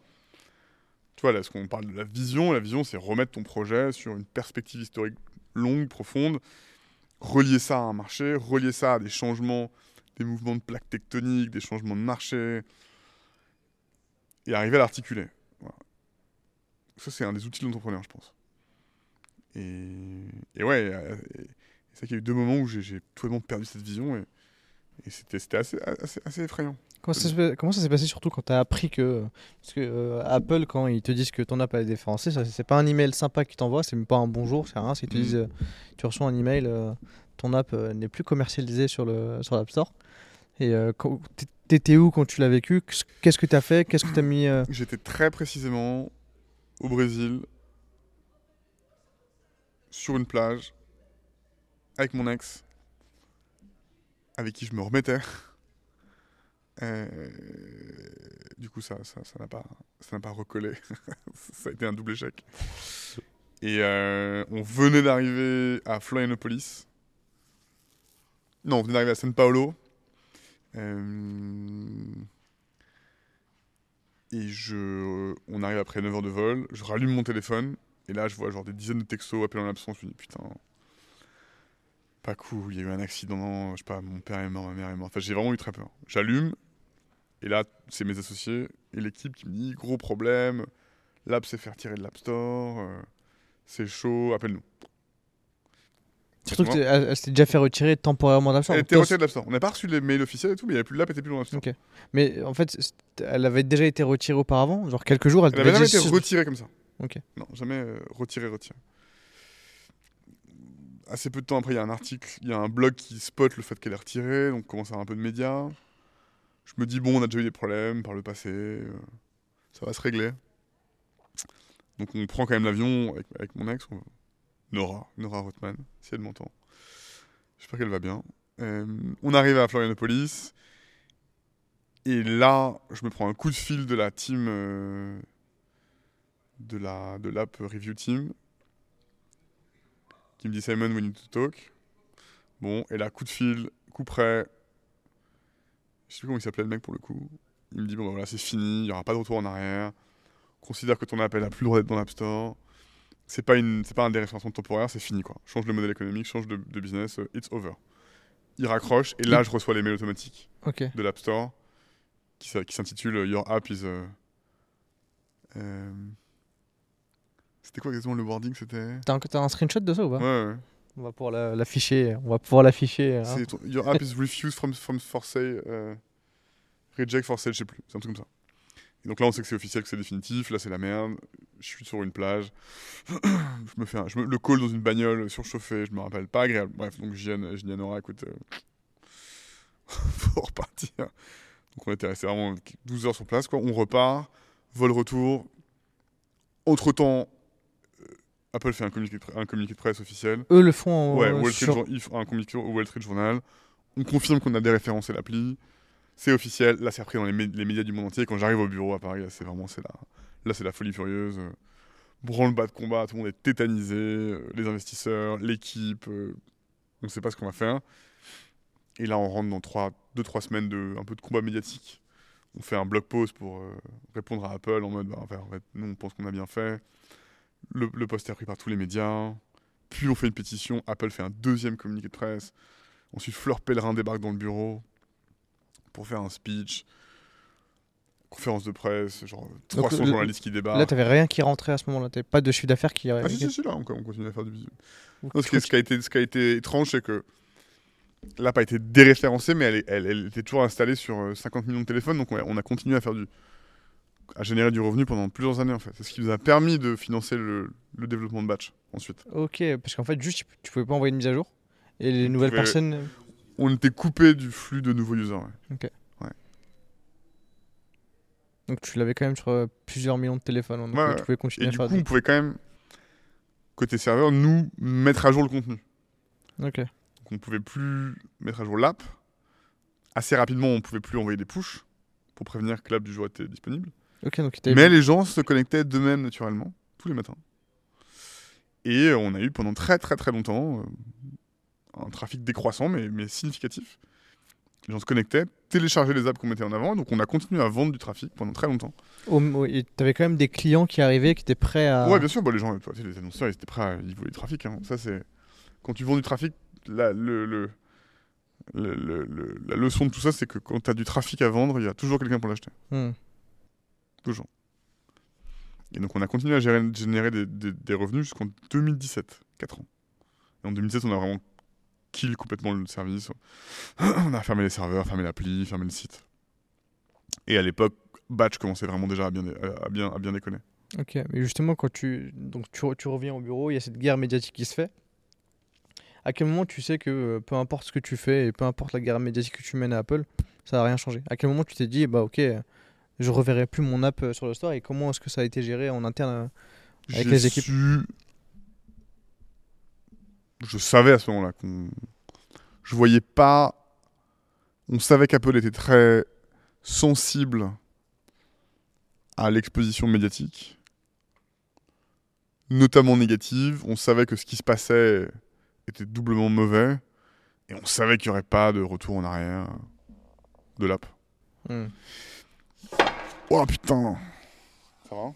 tu vois, là, ce qu'on parle de la vision, la vision, c'est remettre ton projet sur une perspective historique longue, profonde, relier ça à un marché, relier ça à des changements, des mouvements de plaques tectoniques, des changements de marché, et arriver à l'articuler. Ça, c'est un des outils de l'entrepreneur, je pense. Et, et ouais, c'est vrai qu'il y a eu deux moments où j'ai- totalement perdu cette vision, et c'était assez, assez, assez effrayant. Comment ça, s'est- passé surtout quand tu as appris que. Parce que euh, Apple, quand ils te disent que ton app est déférencée, c'est pas un email sympa qu'ils t'envoient, c'est même pas un bonjour, c'est rien. Qu'ils te Mhm. disent euh, tu reçois un email, euh, ton app n'est plus commercialisée sur le sur l'App Store. Et t'étais où quand tu l'as vécu? Qu'est-ce que tu as fait? Qu'est-ce que tu as mis J'étais très précisément au Brésil, sur une plage, avec mon ex, avec qui je me remettais. Euh, du coup, ça ça n'a pas, pas recollé. ça a été un double échec. Et euh, on venait d'arriver à Florianopolis. Non, on venait d'arriver à San Paolo. Euh, et je, on arrive après 9 heures de vol, je rallume mon téléphone, et là je vois genre des dizaines de textos, appels en absence, je me dis putain. Pas cool, il y a eu un accident, je sais pas, mon père est mort, ma mère est morte. Enfin, j'ai vraiment eu très peur. J'allume, et là, c'est mes associés et l'équipe qui me dit gros problème, l'app s'est fait retirer de l'App Store, euh, c'est chaud, appelle-nous. Surtout que elle, elle s'était déjà fait retirer temporairement d'App Store. Elle était retirée de l'App Store. On n'a pas reçu les mails officiels et tout, mais il y avait plus l'app était plus dans l'App Store. Ok. Mais en fait, elle avait déjà été retirée auparavant, genre quelques jours. Elle, Elle n'avait devait jamais été retirée comme ça. Ok. Non, jamais euh, retirée, retirée. Assez peu de temps après, il y a un article, il y a un blog qui spot le fait qu'elle est retirée, donc on commence à avoir un peu de médias. Je me dis, bon, on a déjà eu des problèmes par le passé, euh, ça va se régler. Donc on prend quand même l'avion avec, avec mon ex, Nora, Nora Rothman, si elle m'entend. J'espère qu'elle va bien. Euh, on arrive à Florianopolis, et là, je me prends un coup de fil de la team euh, de la de l'app review team qui me dit Simon we need to talk. Bon, et là coup de fil, coup près. Je sais plus comment il s'appelait le mec pour le coup. Il me dit bon bah voilà, c'est fini, il y aura pas de retour en arrière. Considère que ton appel a plus le droit d'être dans l'App Store. C'est pas une c'est pas un déréférencement temporaire, c'est fini quoi. Change le modèle économique, change de, de business, euh, it's over. Il raccroche et là je reçois les mails automatiques de l'App Store qui, s'intitule euh, Your app is. euh, euh, C'était quoi exactement le wording C'était? T'as un, screenshot de ça ou pas? Ouais, ouais. On va pouvoir la- l'afficher. On va pouvoir l'afficher. hein. Your app is refused from, from for sale. euh, reject for sale, je sais plus. C'est un truc comme ça. Et donc là, on sait que c'est officiel, que c'est définitif. Là, c'est la merde. Je suis sur une plage. je me fais un- je me- le call dans une bagnole surchauffée. Je me rappelle pas agréable. Bref, donc je dis à, je dis à Nora, écoute, euh, faut repartir. Donc on était resté vraiment 12 heures sur place. Quoi. On repart. Vol retour. Entre temps, Apple fait un communiqué, de, pre- un communiqué de presse officiel. Eux le font en- Ouais, Wall Street, sur- Jour- un communiqué au Wall Street Journal. On confirme qu'on a déréférencé l'appli. C'est officiel. Là, c'est repris dans les, mé- les médias du monde entier. Quand j'arrive au bureau à Paris, c'est vraiment c'est la, là, c'est la folie furieuse. Euh, Branle-bas de combat, tout le monde est tétanisé. euh, Les investisseurs, l'équipe, euh, on ne sait pas ce qu'on va faire. Et là, on rentre dans 2-3 semaines de un peu de combat médiatique. On fait un blog post pour euh, répondre à Apple en mode, bah, enfin, en fait, nous, on pense qu'on a bien fait. Le, le post est repris par tous les médias. Puis on fait une pétition, Apple fait un deuxième communiqué de presse. Ensuite, Fleur Pellerin débarque dans le bureau pour faire un speech. Conférence de presse, genre 300 le- journalistes qui débarquent. Là, t'avais rien qui rentrait à ce moment-là. T'avais pas de chiffre d'affaires qui. ah si, si, si, là, on, on continue à faire du business. Ou- Non, ce, qui, ce qui a été, ce qui a été étrange, c'est que l'app a été déréférencée, mais elle, est- elle, elle était toujours installée sur euh, 50 millions de téléphones, donc on a continué à faire du à générer du revenu pendant plusieurs années en fait. C'est ce qui nous a permis de financer le, le développement de batch ensuite. Ok, parce qu'en fait, juste, tu pouvais pas envoyer une mise à jour. Et les On nouvelles pouvait- personnes. On était coupé du flux de nouveaux users. ouais. Donc tu l'avais quand même sur euh, plusieurs millions de téléphones. Donc Ouais, euh, tu pouvais continuer Et à du faire. coup, on pouvait quand même, côté serveur, nous mettre à jour le contenu. Ok. Donc on pouvait plus mettre à jour l'app. Assez rapidement, on pouvait plus envoyer des pushs pour prévenir que l'app du jour était disponible. Donc Mais les gens se connectaient d'eux-mêmes naturellement, tous les matins. Et euh, on a eu pendant très très très longtemps euh, un trafic décroissant, mais, mais significatif. Les gens se connectaient, téléchargeaient les apps qu'on mettait en avant, donc on a continué à vendre du trafic pendant très longtemps. Au- et t'avais quand même des clients qui arrivaient, qui étaient prêts à. Ouais, bien sûr, bah, les gens, tu sais, les annonceurs, ils étaient prêts à ils voulaient du trafic. hein. Ça, c'est quand tu vends du trafic, la, le, le- le- le- le- la leçon de tout ça, c'est que quand tu as du trafic à vendre, il y a toujours quelqu'un pour l'acheter. Hmm. Toujours. Et donc, on a continué à générer des, revenus jusqu'en 2017, 4 ans. Et en 2017, on a vraiment kill complètement le service. on a fermé les serveurs, fermé l'appli, fermé le site. Et à l'époque, Batch commençait vraiment déjà à bien, à bien, à bien déconner. Ok, mais justement, quand tu, donc tu, tu reviens au bureau, il y a cette guerre médiatique qui se fait. À quel moment tu sais que euh, peu importe ce que tu fais et peu importe la guerre médiatique que tu mènes à Apple, ça va rien changer À quel moment tu t'es dit, bah ok, je reverrai plus mon app euh, sur le store et comment est-ce que ça a été géré en interne euh, Avec les équipes. su- Je savais à ce moment-là qu'on. Je voyais pas. On savait qu'Apple était très sensible à l'exposition médiatique, notamment négative. On savait que ce qui se passait était doublement mauvais. Et on savait qu'il n'y aurait pas de retour en arrière de l'app. hmm. Oh putain Ça va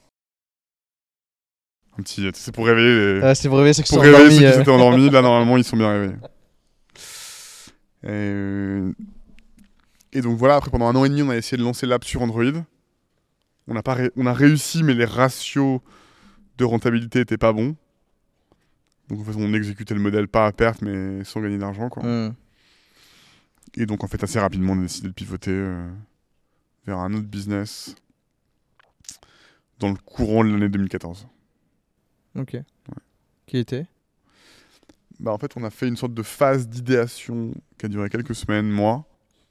Un petit. C'est pour réveiller les. Ah, C'est pour réveiller ceux qui Pour sont réveiller endormis. ceux qui euh. s'étaient endormis, là normalement ils sont bien réveillés. Euh, Et donc voilà, après pendant un an et demi, on a essayé de lancer l'app sur Android. On a, pas ré- on a réussi, mais les ratios de rentabilité n'étaient pas bons. Donc en fait, on exécutait le modèle pas à perte, mais sans gagner d'argent. quoi. Hmm. Et donc en fait, assez rapidement, on a décidé de pivoter euh, vers un autre business dans le courant de l'année 2014. Ok. Qui était? Bah, en fait, on a fait une sorte de phase d'idéation qui a duré quelques semaines, mois.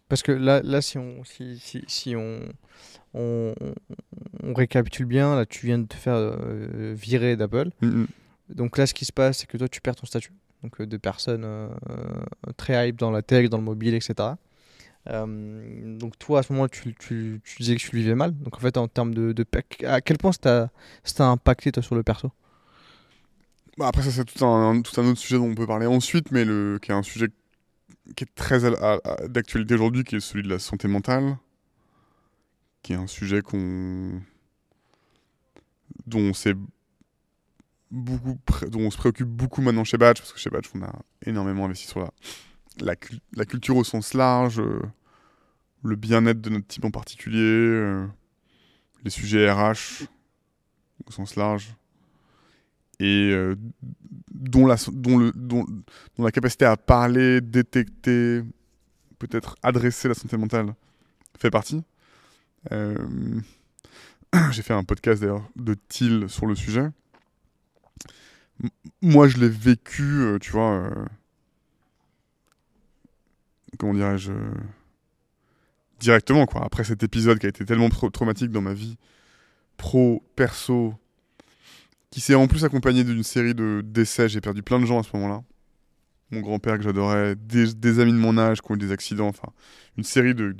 Parce que là, là si, on, si, si, si on, on, on- récapitule bien, là, tu viens de te faire euh, virer d'Apple. Mhm. Donc là, ce qui se passe, c'est que toi, tu perds ton statut donc, euh, de personne euh, euh, très hype dans la tech, dans le mobile, etc. Euh, donc toi, à ce moment-là, tu, disais que tu le vivais mal. Donc en fait, en termes de... à quel point ça t'a impacté, toi, sur le perso? Bah, après, ça, c'est tout un, tout un autre sujet dont on peut parler ensuite, mais le, qui est un sujet qui est très d'actualité aujourd'hui, qui est celui de la santé mentale, qui est un sujet qu'on dont on s'est beaucoup dont on se préoccupe beaucoup maintenant chez Batch, parce que chez Batch, on a énormément investi sur la, la, cul- la culture au sens large, euh, le bien-être de notre type en particulier, euh, les sujets RH au sens large, et euh, dont, la, capacité à parler, détecter, peut-être adresser la santé mentale fait partie. J'ai fait un podcast d'ailleurs de Thiel sur le sujet. Moi, je l'ai vécu, tu vois. Comment dirais-je euh, Directement, quoi. Après cet épisode qui a été tellement tra- traumatique dans ma vie, pro, perso, qui s'est en plus accompagné d'une série de décès. J'ai perdu plein de gens à ce moment-là. Mon grand-père que j'adorais, des, amis de mon âge qui ont eu des accidents, enfin, une série de,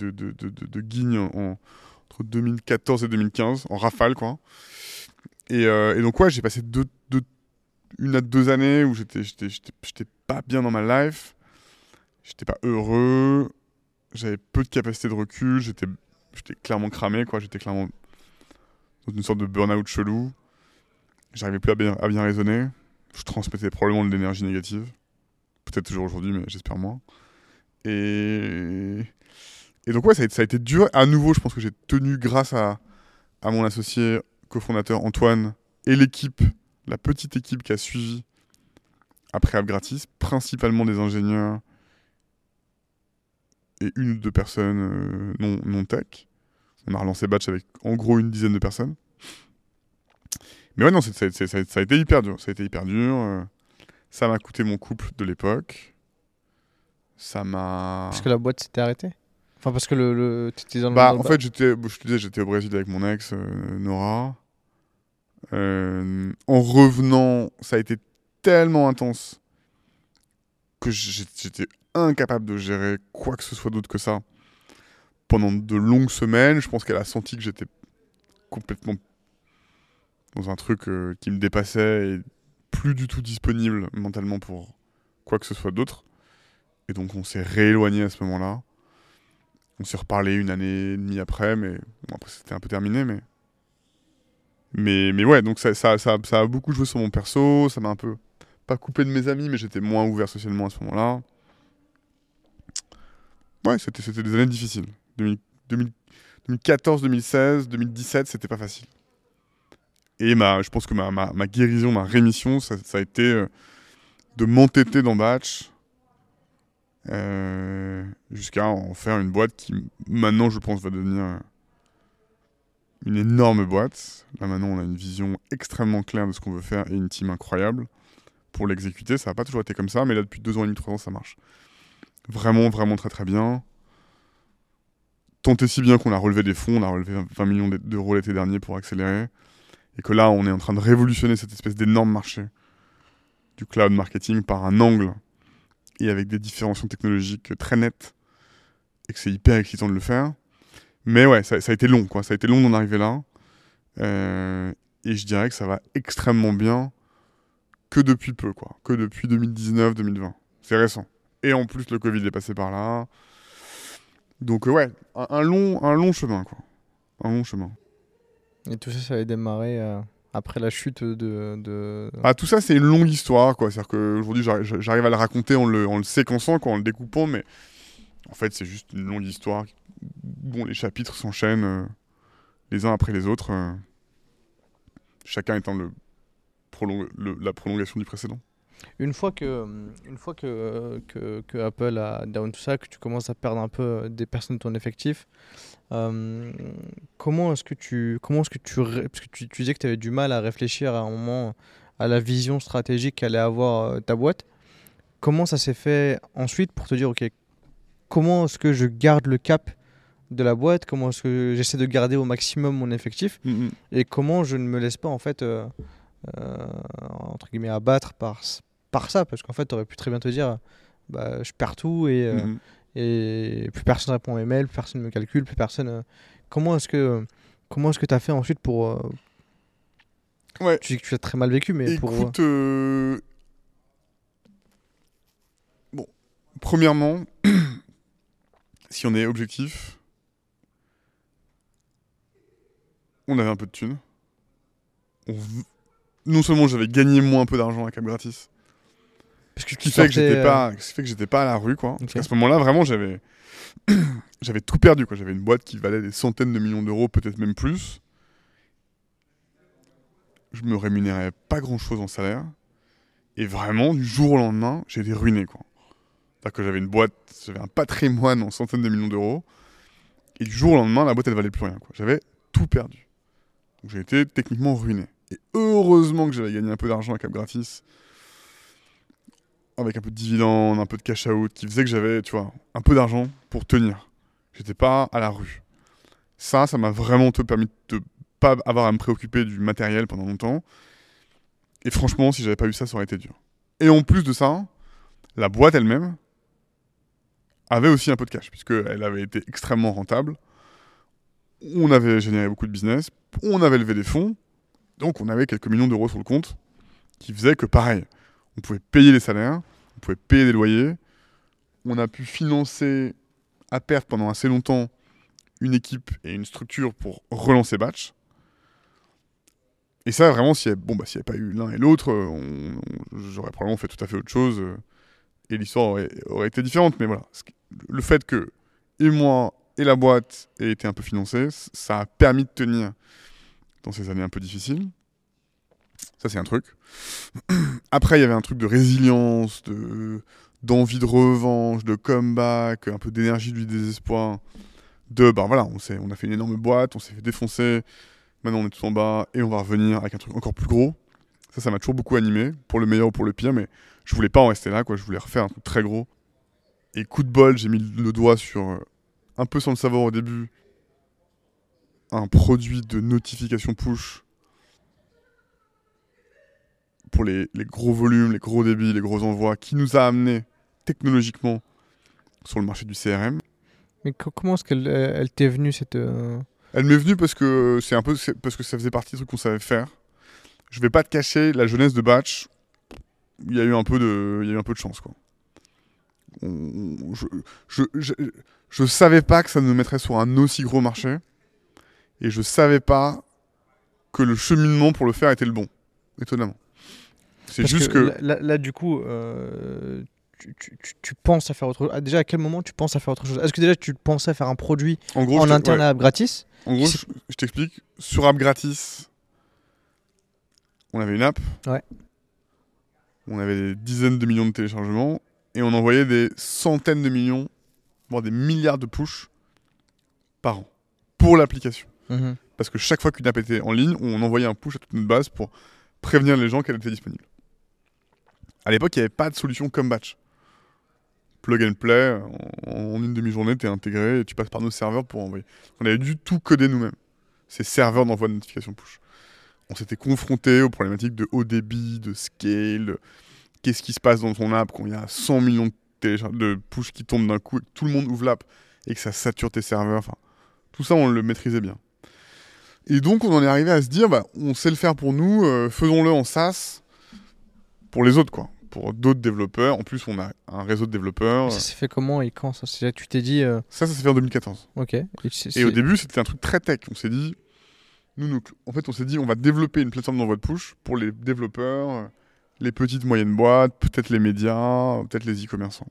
guignes en, entre 2014 et 2015, en rafale, quoi. Et, euh, et donc, ouais, j'ai passé deux, une à deux années où j'étais pas bien dans ma life, j'étais pas heureux, j'avais peu de capacité de recul, j'étais clairement cramé, quoi. J'étais clairement dans une sorte de burn-out chelou. J'arrivais plus à bien, à bien raisonner. Je transmettais probablement de l'énergie négative. Peut-être toujours aujourd'hui, mais j'espère moins. Et... Et donc ouais, ça a, été, ça a été dur. À nouveau, je pense que j'ai tenu grâce à, à mon associé cofondateur Antoine et l'équipe, la petite équipe qui a suivi après App Gratis, principalement des ingénieurs et une ou deux personnes euh, non, non tech. On a relancé Batch avec en gros une dizaine de personnes. Mais ouais, non, ça, a- ça a été hyper dur. Ça a été hyper dur. euh, Ça m'a coûté mon couple de l'époque. Ça m'a. Parce que la boîte s'était arrêtée? Enfin, parce que le, le, t'étais dans le- Bah, en fait, j'étais, je te disais, j'étais au Brésil avec mon ex, euh, Nora. Euh, en revenant, ça a été tellement intense que j'étais incapable de gérer quoi que ce soit d'autre que ça. Pendant de longues semaines, je pense qu'elle a senti que j'étais complètement dans un truc euh, qui me dépassait et plus du tout disponible mentalement pour quoi que ce soit d'autre. Et donc, on s'est rééloigné à ce moment-là. On s'est reparlé une année et demie après, mais après c'était un peu terminé, mais. Mais, mais ouais, donc ça, ça, ça, ça a beaucoup joué sur mon perso, ça m'a un peu. Pas coupé de mes amis, mais j'étais moins ouvert socialement à ce moment-là. Ouais, c'était des années difficiles. 2000 2000 2014, 2016, 2017, c'était pas facile. Et ma, je pense que ma, ma, ma guérison, ma rémission, ça, ça a été euh, de m'entêter dans Batch euh, jusqu'à en faire une boîte qui, maintenant, je pense, va devenir euh, une énorme boîte. Là, maintenant, on a une vision extrêmement claire de ce qu'on veut faire et une team incroyable pour l'exécuter. Ça n'a pas toujours été comme ça, mais là, depuis deux ans et demi, trois ans, ça marche. Vraiment, vraiment très, très bien. Tant et si bien qu'on a relevé des fonds, on a relevé 20 millions d'euros l'été dernier pour accélérer. Et que là, on est en train de révolutionner cette espèce d'énorme marché du cloud marketing par un angle et avec des différenciations technologiques très nettes et que c'est hyper excitant de le faire. Mais ouais, ça, a été long, quoi. Ça a été long d'en arriver là. Euh, et je dirais que ça va extrêmement bien que depuis peu, quoi. Que depuis 2019-2020. C'est récent. Et en plus, le Covid est passé par là. Donc euh, ouais, un, un long, un long chemin, quoi. Un long chemin. Et tout ça, ça avait démarré euh, après la chute de. de... Ah, tout ça, c'est une longue histoire, quoi. C'est-à-dire qu'aujourd'hui, j'arrive à le raconter en le, en le séquençant, quoi, en le découpant, mais En fait, c'est juste une longue histoire dont les chapitres s'enchaînent euh, les uns après les autres, euh, chacun étant le, prolong- le- la prolongation du précédent. Une fois que, une fois que, que, que Apple a down tout ça, que tu commences à perdre un peu euh, des personnes de ton effectif, euh, comment est-ce que tu, comment est-ce que tu, parce que tu, tu disais que tu avais du mal à réfléchir à un moment à la vision stratégique qu'allait avoir euh, ta boîte. Comment ça s'est fait ensuite pour te dire, ok, comment est-ce que je garde le cap de la boîte, comment est-ce que j'essaie de garder au maximum mon effectif? Et comment je ne me laisse pas en fait euh, euh, entre guillemets abattre par, par ça parce qu'en fait tu aurais pu très bien te dire bah, je perds tout et, euh, Mhm. et plus personne répond à mes mails plus personne me calcule plus personne euh, comment est-ce que comment est-ce que tu as fait ensuite pour euh, Ouais. tu dis que tu as très mal vécu mais pour Écoute, euh, bon, premièrement, si on est objectif, on avait un peu de thunes. On Non seulement j'avais gagné moins un peu d'argent à Cap Gratis, parce que ce qui fait que j'étais euh, pas, ce qui fait que j'étais pas à la rue, quoi. Parce Ok. qu'à ce moment-là, vraiment, j'avais, j'avais tout perdu, quoi. J'avais une boîte qui valait des centaines de millions d'euros, peut-être même plus. Je me rémunérais pas grand-chose en salaire. Et vraiment, du jour au lendemain, j'ai été ruiné, quoi. C'est-à-dire que j'avais une boîte, j'avais un patrimoine en centaines de millions d'euros. Et du jour au lendemain, la boîte, elle valait plus rien, quoi. J'avais tout perdu. Donc j'ai été techniquement ruiné. Et heureusement que j'avais gagné un peu d'argent à Cap Gratis avec un peu de dividendes, un peu de cash out, qui faisait que j'avais, tu vois, un peu d'argent pour tenir. J'étais pas à la rue. Ça, ça m'a vraiment permis de pas avoir à me préoccuper du matériel pendant longtemps. Et franchement, si j'avais pas eu ça, ça aurait été dur. Et en plus de ça, la boîte elle-même avait aussi un peu de cash, puisqu'elle avait été extrêmement rentable. On avait généré beaucoup de business, on avait levé des fonds, donc on avait quelques millions d'euros sur le compte, qui faisait que pareil, on pouvait payer les salaires, on pouvait payer des loyers, on a pu financer à perte pendant assez longtemps une équipe et une structure pour relancer Batch. Et ça, vraiment, s'il n'y avait, avait pas eu l'un et l'autre, euh, j'aurais probablement fait tout à fait autre chose euh, et l'histoire aurait, été différente. Mais voilà, le fait que et moi et la boîte aient été un peu financés, ça a permis de tenir dans ces années un peu difficiles. Ça, c'est un truc. Après, il y avait un truc de résilience, de d'envie de revanche, de comeback, un peu d'énergie du désespoir. De, bah voilà, on, on a fait une énorme boîte, on s'est fait défoncer, maintenant on est tout en bas, et on va revenir avec un truc encore plus gros. Ça, ça m'a toujours beaucoup animé, pour le meilleur ou pour le pire, mais je voulais pas en rester là, quoi. Je voulais refaire un truc très gros. Et coup de bol, j'ai mis le doigt sur, euh, un peu sans le savoir au début, un produit de notification push pour les, les gros volumes, les gros débits, les gros envois, qui nous a amené technologiquement sur le marché du CRM. mais co- comment est-ce qu'elle elle elle t'est venue cette euh, Elle m'est venue parce que c'est un peu parce que ça faisait partie des trucs qu'on savait faire. Je vais pas te cacher la jeunesse de Batch. Il y a eu un peu de il y a eu un peu de chance quoi. On- je, je, je, je savais pas que ça nous mettrait sur un aussi gros marché et je savais pas que le cheminement pour le faire était le bon. Étonnamment. C'est juste que, que, là, du coup, euh, tu, tu- tu- tu penses à faire autre chose. Ah, déjà, à quel moment tu penses à faire autre chose? Est-ce que déjà tu pensais à faire un produit en gros, interne ouais. à App gratis? En gros, je t'explique. Sur App Gratis, on avait une app. Ouais. On avait des dizaines de millions de téléchargements. Et on envoyait des centaines de millions, voire des milliards de push par an. Pour l'application. Mhm. Parce que chaque fois qu'une app était en ligne, on envoyait un push à toute notre base pour prévenir les gens qu'elle était disponible. À l'époque, il n'y avait pas de solution comme batch. Plug and play, en, une demi-journée, tu es intégré et tu passes par nos serveurs pour envoyer. On avait dû tout coder nous-mêmes. Ces serveurs d'envoi de notification push. On s'était confronté aux problématiques de haut débit, de scale, de qu'est-ce qui se passe dans ton app quand il y a 100 millions de push qui tombent d'un coup et que tout le monde ouvre l'app et que ça sature tes serveurs. Enfin, tout ça, on le maîtrisait bien. Et donc, on en est arrivé à se dire, bah, on sait le faire pour nous, euh, faisons-le en SaaS pour les autres, quoi. Pour d'autres développeurs. En plus, on a un réseau de développeurs. Ça s'est fait comment et quand ça? C'est- Tu t'es dit, euh, Ça, ça s'est fait en 2014. ok. Et, au début, c'était un truc très tech. On s'est dit, nous, nous- en fait, on s'est dit, on va développer une plateforme d'envoi de push pour les développeurs, les petites moyennes boîtes, peut-être les médias, peut-être les e-commerçants.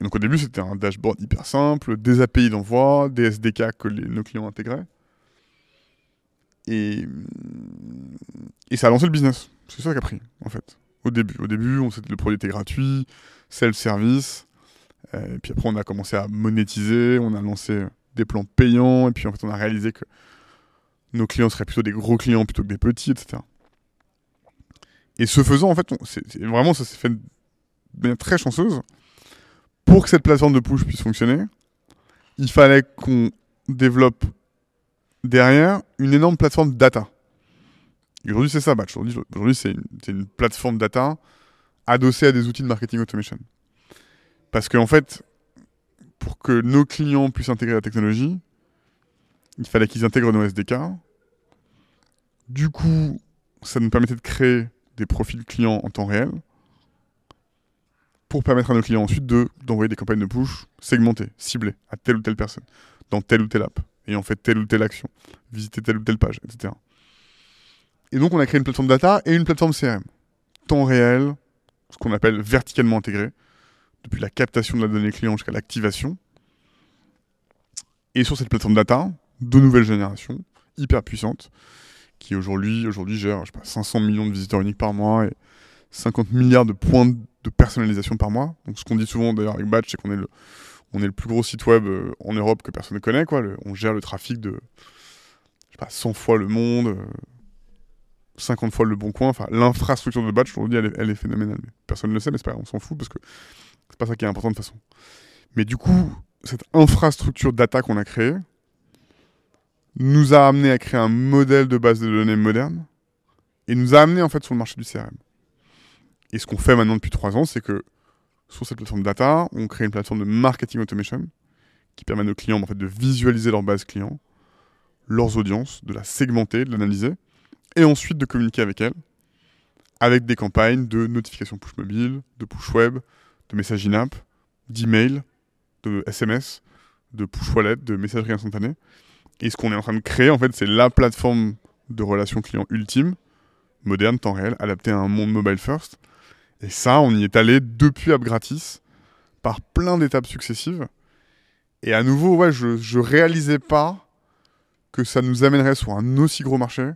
Donc au début, c'était un dashboard hyper simple, des API d'envoi, des SDK que les- nos clients intégraient. Et, et ça a lancé le business. C'est ça qui a pris, en fait. Au début, au début on, le produit était gratuit, self-service. Euh, et puis après, on a commencé à monétiser, on a lancé des plans payants, et puis en fait, on a réalisé que nos clients seraient plutôt des gros clients plutôt que des petits, etc. Et ce faisant, en fait, vraiment, ça s'est fait de manière très chanceuse. Pour que cette plateforme de push puisse fonctionner, il fallait qu'on développe derrière une énorme plateforme data. Aujourd'hui, c'est ça, Batch. Aujourd'hui, c'est une, plateforme data adossée à des outils de marketing automation. Parce qu'en fait, pour que nos clients puissent intégrer la technologie, il fallait qu'ils intègrent nos SDK. Du coup, ça nous permettait de créer des profils clients en temps réel pour permettre à nos clients ensuite de, d'envoyer des campagnes de push segmentées, ciblées à telle ou telle personne, dans telle ou telle app, ayant fait telle ou telle action, visiter telle ou telle page, etc. Et donc, on a créé une plateforme data et une plateforme CRM. Temps réel, ce qu'on appelle verticalement intégré, depuis la captation de la donnée client jusqu'à l'activation. Et sur cette plateforme data, de nouvelles générations, hyper puissantes, qui aujourd'hui aujourd'hui gèrent je sais pas, 500 millions de visiteurs uniques par mois et 50 milliards de points de personnalisation par mois. Donc ce qu'on dit souvent d'ailleurs avec Batch, c'est qu'on est le, on est le plus gros site web euh, en Europe que personne ne connaît. Quoi. On gère le trafic de je sais pas, 100 fois le monde, euh, 50 fois le bon coin. Enfin, l'infrastructure de Batch, elle, est- elle est phénoménale. Personne ne le sait, mais c'est pas on s'en fout parce que c'est pas ça qui est important de toute façon. Mais du coup, cette infrastructure data qu'on a créée nous a amené à créer un modèle de base de données moderne et nous a amené en fait sur le marché du CRM. Et ce qu'on fait maintenant depuis trois ans, c'est que sur cette plateforme data, on crée une plateforme de marketing automation qui permet à nos clients de visualiser leur base client, leurs audiences, de la segmenter, de l'analyser, et ensuite de communiquer avec elles, avec des campagnes de notification push mobile, de push web, de message in-app, d'email, de SMS, de push wallet, de messagerie instantanée. Et ce qu'on est en train de créer, en fait, c'est la plateforme de relation client ultime, moderne, temps réel, adaptée à un monde mobile first. Et ça, on y est allé depuis App Gratis, par plein d'étapes successives. Et à nouveau, ouais, je, je réalisais pas que ça nous amènerait sur un aussi gros marché,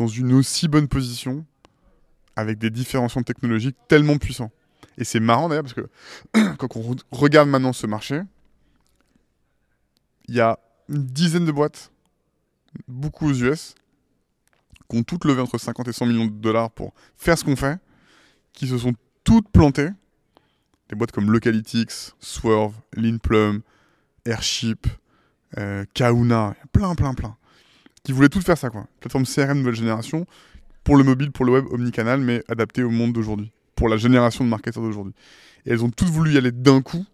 dans une aussi bonne position, avec des différenciants technologiques tellement puissants. Et c'est marrant d'ailleurs parce que quand on re- regarde maintenant ce marché, il y a une dizaine de boîtes, beaucoup aux US, qui ont toutes levé entre 50 et 100 millions de dollars pour faire ce qu'on fait, qui se sont toutes plantées. Des boîtes comme Localytics, Swerve, Leanplum, Airship, euh, Kauna, plein, plein, plein. Qui voulaient toutes faire ça, quoi. Plateforme CRM nouvelle génération, pour le mobile, pour le web, omnicanal, mais adapté au monde d'aujourd'hui, pour la génération de marketeurs d'aujourd'hui. Et elles ont toutes voulu y aller d'un coup,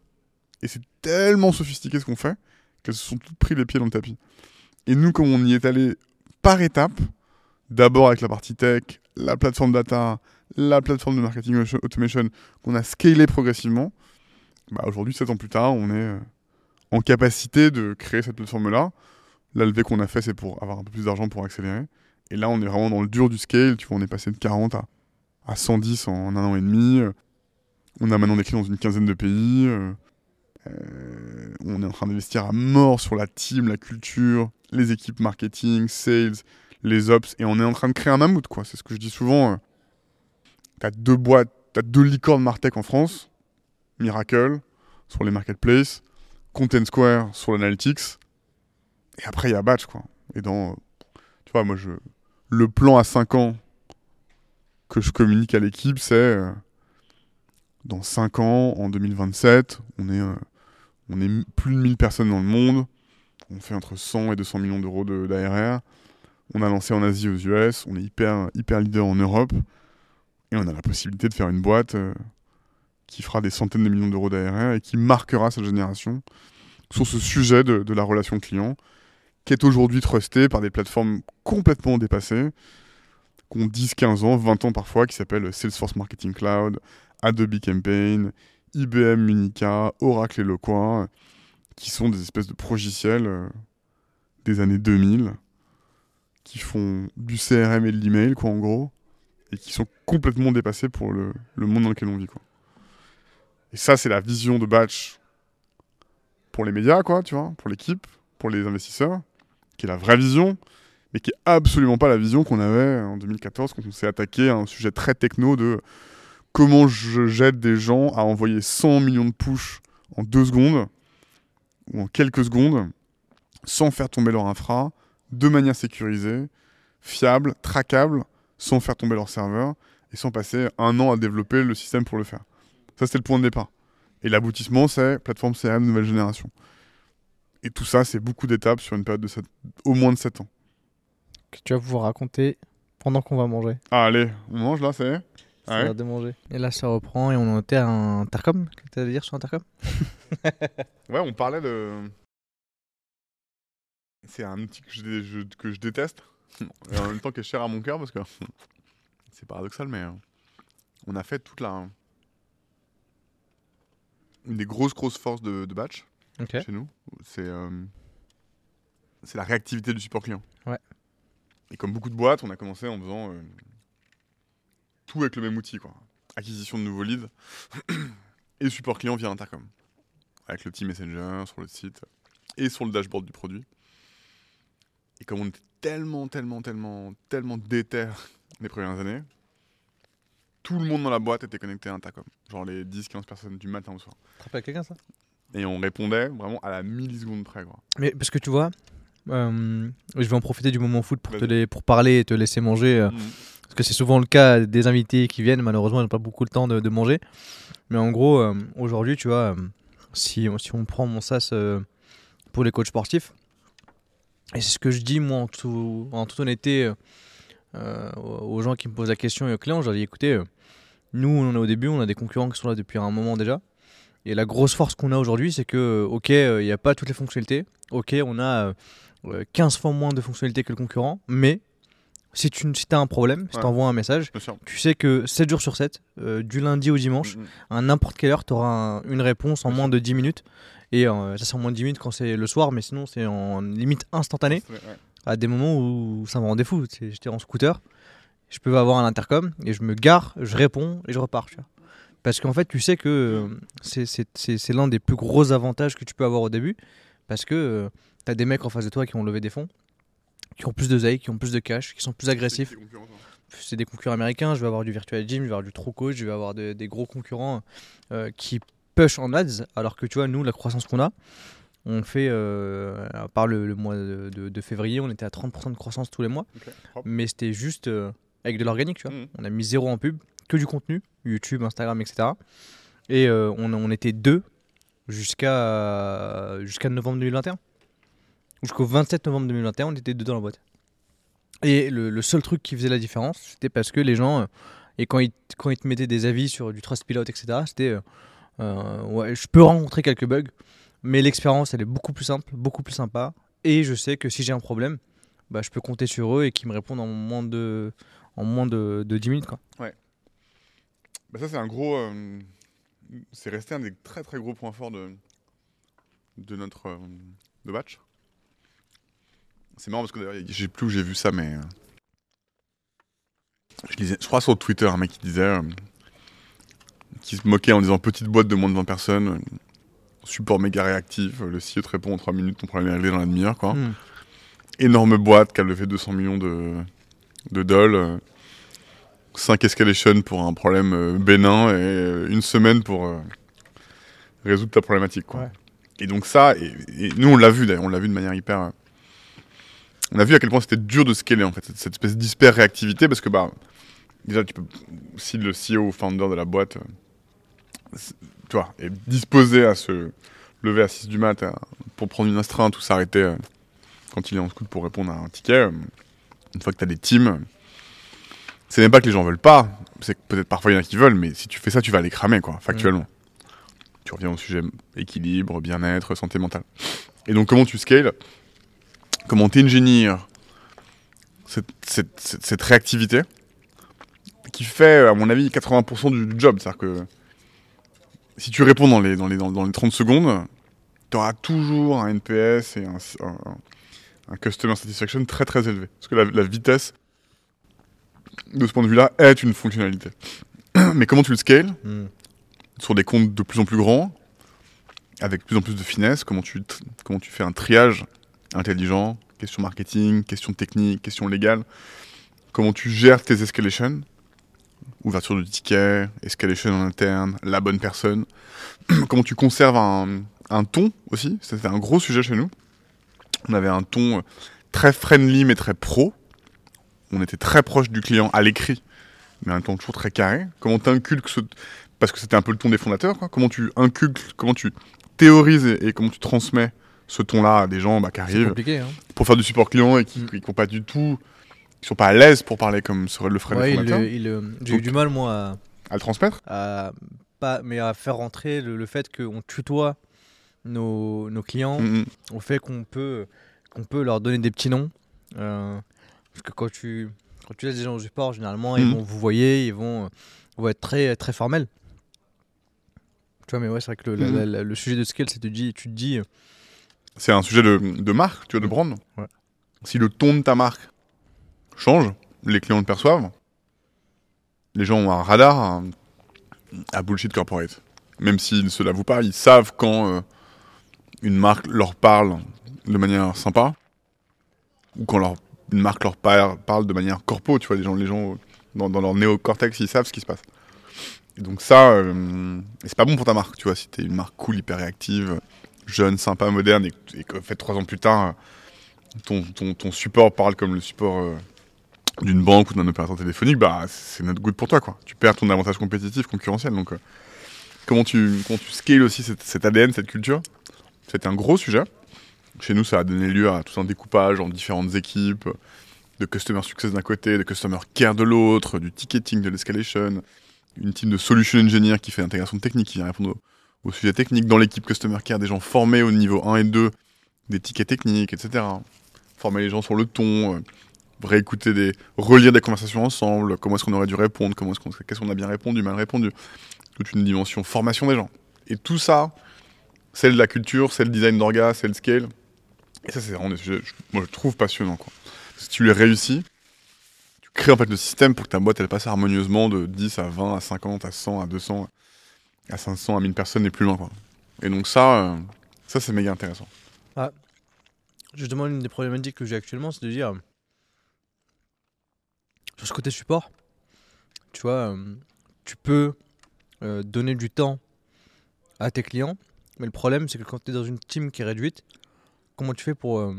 et c'est tellement sophistiqué ce qu'on fait, qu'elles se sont toutes pris les pieds dans le tapis. Et nous, comme on y est allé par étapes, d'abord avec la partie tech, la plateforme data, la plateforme de marketing auto- automation, qu'on a scalé progressivement, bah aujourd'hui, 7 ans plus tard, on est euh, en capacité de créer cette plateforme-là. La levée qu'on a fait, c'est pour avoir un peu plus d'argent pour accélérer. Et là, on est vraiment dans le dur du scale. Tu vois, on est passé de 40 à, à 110 en un an et demi. On a maintenant des clients dans une quinzaine de pays. Euh, euh, on est en train d'investir à mort sur la team, la culture, les équipes marketing, sales, les ops. Et on est en train de créer un mammouth. C'est ce que je dis souvent. euh. T'as deux boîtes, t'as deux licornes Martech en France. Miracle sur les marketplaces. Content Square sur l'analytics. Et après, il y a Batch, quoi. Et dans. Tu vois, moi, je. Le plan à 5 ans que je communique à l'équipe, c'est. euh, dans 5 ans, en 2027, on est, euh, on est plus de 1000 personnes dans le monde. On fait entre 100 et 200 millions d'euros de- d'ARR. On a lancé en Asie, aux US. On est hyper, hyper leader en Europe. Et on a la possibilité de faire une boîte euh, qui fera des centaines de millions d'euros d'ARR et qui marquera cette génération sur ce sujet de la relation client, qui est aujourd'hui trusté par des plateformes complètement dépassées, qui ont 10, 15 ans, 20 ans parfois, qui s'appellent Salesforce Marketing Cloud, Adobe Campaign, IBM Unica, Oracle Eloqua, qui sont des espèces de progiciels euh, des années 2000, qui font du CRM et de l'email, quoi, en gros, et qui sont complètement dépassés pour le, le monde dans lequel on vit, quoi. Et ça, c'est la vision de Batch pour les médias, quoi, tu vois, pour l'équipe, pour les investisseurs, qui est la vraie vision, mais qui est absolument pas la vision qu'on avait en 2014 quand on s'est attaqué à un sujet très techno de comment je jette des gens à envoyer 100 millions de push en deux secondes ou en quelques secondes sans faire tomber leur infra, de manière sécurisée, fiable, traquable, sans faire tomber leur serveur et sans passer un an à développer le système pour le faire. Ça, c'était le point de départ. Et l'aboutissement, c'est plateforme CRM nouvelle génération. Et tout ça, c'est beaucoup d'étapes sur une période de sept- au moins de 7 ans. Que tu vas pouvoir raconter pendant qu'on va manger. Ah, allez, on mange là, c'est Ah ouais de manger. Et là, ça reprend et on était à un intercom. Qu'est-ce que tu à dire sur intercom Ouais, on parlait de. C'est un outil que je, que je déteste, et en même temps qui est cher à mon cœur parce que c'est paradoxal, mais euh, on a fait toute la. Une des grosses, grosses forces de, de Batch Chez nous, c'est euh, c'est la réactivité du support client. Ouais. Et comme beaucoup de boîtes, on a commencé en faisant euh, tout avec le même outil, quoi. Acquisition de nouveaux leads et support client via Intercom avec le team Messenger sur le site et sur le dashboard du produit. Et comme on était tellement, tellement, tellement, tellement déter les premières années, tout le monde dans la boîte était connecté à Intercom. Genre les 10-15 personnes du matin au soir. Tu quelqu'un ça? Et on répondait vraiment à la milliseconde près. Quoi. Mais parce que tu vois, euh, je vais en profiter du moment foot pour, te les, pour parler et te laisser manger. euh, Parce que c'est souvent le cas des invités qui viennent, malheureusement, ils n'ont pas beaucoup le temps de, de manger. Mais en gros, euh, aujourd'hui, tu vois, si, si on prend mon SAS pour les coachs sportifs, et c'est ce que je dis, moi, en, tout- en toute honnêteté, aux gens qui me posent la question et aux clients, je leur dis écoutez, nous, on est au début, on a des concurrents qui sont là depuis un moment déjà. Et la grosse force qu'on a aujourd'hui, c'est que, euh, ok, euh, il n'y a pas toutes les fonctionnalités. Ok, on a euh, euh, 15 fois moins de fonctionnalités que le concurrent, mais si tu si as un problème, si tu envoies un message, tu sais que 7 jours sur 7, euh, du lundi au dimanche, Mm, mm. à n'importe quelle heure, tu auras une réponse en moins de 10 minutes. Et euh, ça, c'est en moins de 10 minutes quand c'est le soir, mais sinon, c'est en limite instantané. Ouais. À des moments où ça me rendait fou. J'étais en scooter, je peux avoir un intercom et je me gare, je réponds et je repars. tu vois. Parce qu'en fait, tu sais que euh, c'est- l'un des plus gros avantages que tu peux avoir au début. Parce que tu as des mecs en face de toi qui ont levé des fonds, qui ont plus de zaï, qui ont plus de cash, qui sont plus agressifs. C'est toi c'est des concurrents américains, je vais avoir du Virtual Gym, je vais avoir du TrueCoach, je vais avoir de- des gros concurrents euh, qui push en ads, alors que tu vois, nous, la croissance qu'on a, on fait, euh, à part le, le mois de, de- de février, on était à 30% de croissance tous les mois, mais c'était juste euh, avec de l'organique, tu vois. Mhm. On a mis zéro en pub, que du contenu, YouTube, Instagram, etc. Et euh, on, était deux jusqu'à jusqu'à novembre 2021. Jusqu'au 27 novembre 2021, on était deux dans la boîte. Et le, seul truc qui faisait la différence, c'était parce que les gens, euh, et quand ils, quand ils te mettaient des avis sur du Trustpilot, etc., c'était euh, ouais, je peux rencontrer quelques bugs, mais l'expérience, elle est beaucoup plus simple, beaucoup plus sympa. Et je sais que si j'ai un problème, bah, je peux compter sur eux et qu'ils me répondent en moins de, en moins de, de 10 minutes. Quoi. Bah ça, c'est un gros. euh, c'est resté un des très très gros points forts de, de notre euh, de batch. C'est marrant parce que d'ailleurs, je sais plus où j'ai vu ça, mais. euh, je, lisais, je crois sur Twitter, un mec qui disait. euh, qui se moquait en disant petite boîte de moins de 20 personnes, euh, support méga réactif, euh, le CEO te répond en 3 minutes, ton problème est réglé dans la demi-heure, quoi. Hmm. Énorme boîte qui a levé 200 millions de, de dollars. 5 escalations pour un problème euh, bénin et euh, une semaine pour euh, résoudre ta problématique. Quoi. Ouais. Et donc ça, et, et nous on l'a vu d'ailleurs, on l'a vu de manière hyper... on a vu à quel point c'était dur de scaler en fait, cette, cette espèce d'hyper réactivité parce que bah, déjà tu peux, si le CEO ou founder de la boîte, c'est- tu vois, est disposé à se lever à 6 du mat pour prendre une astreinte ou s'arrêter quand il est en scout pour répondre à un ticket, une fois que tu as des teams, c'est même pas que les gens veulent pas, c'est que peut-être parfois il y en a qui veulent, mais si tu fais ça, tu vas les cramer, quoi, factuellement. Tu reviens au sujet équilibre, bien-être, santé mentale. Et donc, comment tu scales? Comment t'ingénies cette, cette, cette, cette réactivité qui fait, à mon avis, 80% du job? C'est-à-dire que si tu réponds dans les, dans les, dans, dans les 30 secondes, tu auras toujours un NPS et un, un, un Customer Satisfaction très très élevé. Parce que la, la vitesse de ce point de vue-là, est une fonctionnalité. Mais comment tu le scales Hmm. sur des comptes de plus en plus grands, avec de plus en plus de finesse, comment tu, comment tu fais un triage intelligent, question marketing, question technique, question légale, comment tu gères tes escalations, ouverture de tickets, escalation en interne, la bonne personne, comment tu conserves un, un ton aussi, c'était un gros sujet chez nous. On avait un ton très friendly mais très pro. On était très proche du client à l'écrit, mais un ton toujours très carré. Comment tu inculques ce... Parce que c'était un peu le ton des fondateurs, quoi. Comment tu inculques, comment tu théorises et, et comment tu transmets ce ton-là à des gens bah, qui arrivent. Hein. pour faire du support client et qui Mm. n'ont pas du tout... qui sont pas à l'aise pour parler comme serait le ferait Ouais, J'ai eu du mal, moi, à le transmettre. à, à- pas, mais à faire rentrer le, le fait qu'on tutoie nos, nos clients Mm, mm. au fait qu'on peut, qu'on peut leur donner des petits noms. Euh, parce que quand tu, quand tu laisses des gens au support, généralement, ils Mhm. vont vous voyer, ils vont, vont être très, très formels. Tu vois, mais ouais, c'est vrai que le, Mhm. la- la- le sujet de scale, c'est tu te dis, tu te dis C'est un sujet de, de marque, tu vois, de brand. Ouais. Si le ton de ta marque change, les clients le perçoivent. Les gens ont un radar à, à bullshit corporate. Même s'ils ne se l'avouent pas, ils savent quand euh, une marque leur parle de manière sympa ou quand leur, une marque leur par- parle de manière corpo. Tu vois, les gens, dans, leur néocortex, ils savent ce qui se passe. Et donc ça, euh, c'est pas bon pour ta marque, tu vois, si t'es une marque cool, hyper réactive, jeune, sympa, moderne, et, que- fait trois ans plus tard, ton, support parle comme le support euh, d'une banque ou d'un opérateur téléphonique, bah c'est notre good pour toi, quoi. Tu perds ton avantage compétitif, concurrentiel. Donc, euh, comment tu, comment tu scales aussi cette, cet ADN, cette culture? C'était un gros sujet. Chez nous, ça a donné lieu à tout un découpage en différentes équipes, de customer success d'un côté, de customer care de l'autre, du ticketing, de l'escalation, une team de solution engineer qui fait l'intégration technique, qui vient répondre aux, sujets techniques. Dans l'équipe customer care, des gens formés au niveau 1 et 2, des tickets techniques, etc. Former les gens sur le ton, euh, réécouter des, relire des conversations ensemble, comment est-ce qu'on aurait dû répondre, comment est-ce qu'on, qu'est-ce qu'on a bien répondu, mal répondu. Toute une dimension formation des gens. Et tout ça, c'est de la culture, c'est le design d'orga, c'est le scale. Et ça, c'est vraiment des sujets, je- moi, je trouve passionnant, quoi. Si tu les réussis, tu crées en fait le système pour que ta boîte, elle passe harmonieusement de 10 à 20, à 50, à 100, à 200, à 500, à 1000 personnes et plus loin, quoi. Et donc ça, euh, ça, c'est méga intéressant. Justement, une des problématiques que j'ai actuellement, c'est de dire sur ce côté support, tu vois, euh, tu peux euh, donner du temps à tes clients, mais le problème, c'est que quand tu es dans une team qui est réduite, comment tu fais pour, euh,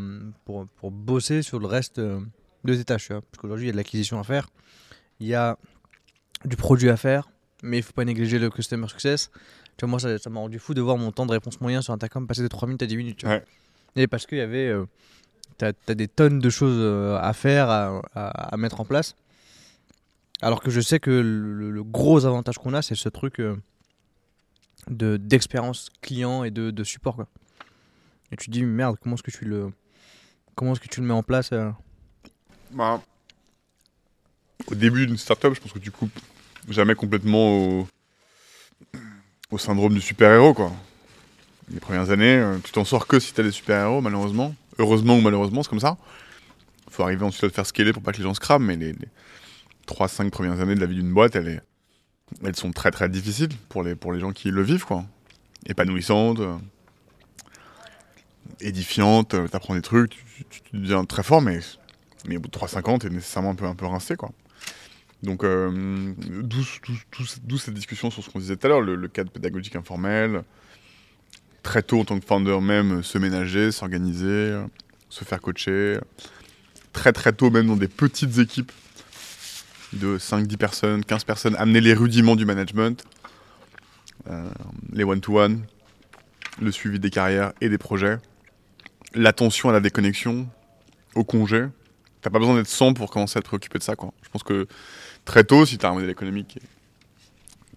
pour, pour bosser sur le reste euh, de tes tâches tu Parce qu'aujourd'hui, il y a de l'acquisition à faire, il y a du produit à faire, mais il faut pas négliger le customer success. Tu vois, moi, ça m'a rendu fou de voir mon temps de réponse moyen sur Intercom passer de 3 minutes à 10 minutes. Tu vois? Ouais. Et parce qu'il y avait. euh, T'as as des tonnes de choses euh, à faire, à, à- à mettre en place. Alors que je sais que le, le- gros avantage qu'on a, c'est ce truc de d'expérience client et de, de support. Quoi. Et tu te dis, merde, comment est-ce que tu le, comment est-ce que tu le mets en place euh Bah, au début d'une startup, je pense que tu coupes jamais complètement au, syndrome du super-héros, quoi. Les premières années, euh, tu t'en sors que si t'as des super-héros, malheureusement. Heureusement ou malheureusement, c'est comme ça. Faut arriver ensuite à le faire scaler pour pas que les gens se crament, mais les, les 3-5 premières années de la vie d'une boîte, elles, sont très très difficiles pour les, pour les gens qui le vivent, quoi. Épanouissantes, euh, édifiantes, euh, t'apprends des trucs, tu, tu- deviens très fort, mais mais au bout de 3-5 ans, t'es nécessairement un peu, un peu rincé, quoi. Donc, euh, d'où cette discussion sur ce qu'on disait tout à l'heure, le, cadre pédagogique informel, très tôt en tant que founder même, se ménager, s'organiser, euh, se faire coacher, très très tôt même dans des petites équipes de 5-10 personnes, 15 personnes, amener les rudiments du management, euh, les one-to-one, le suivi des carrières et des projets, l'attention à la déconnexion, au congé, T'as pas besoin d'être 100 pour commencer à te préoccuper de ça. Quoi. Je pense que très tôt, si tu as un modèle économique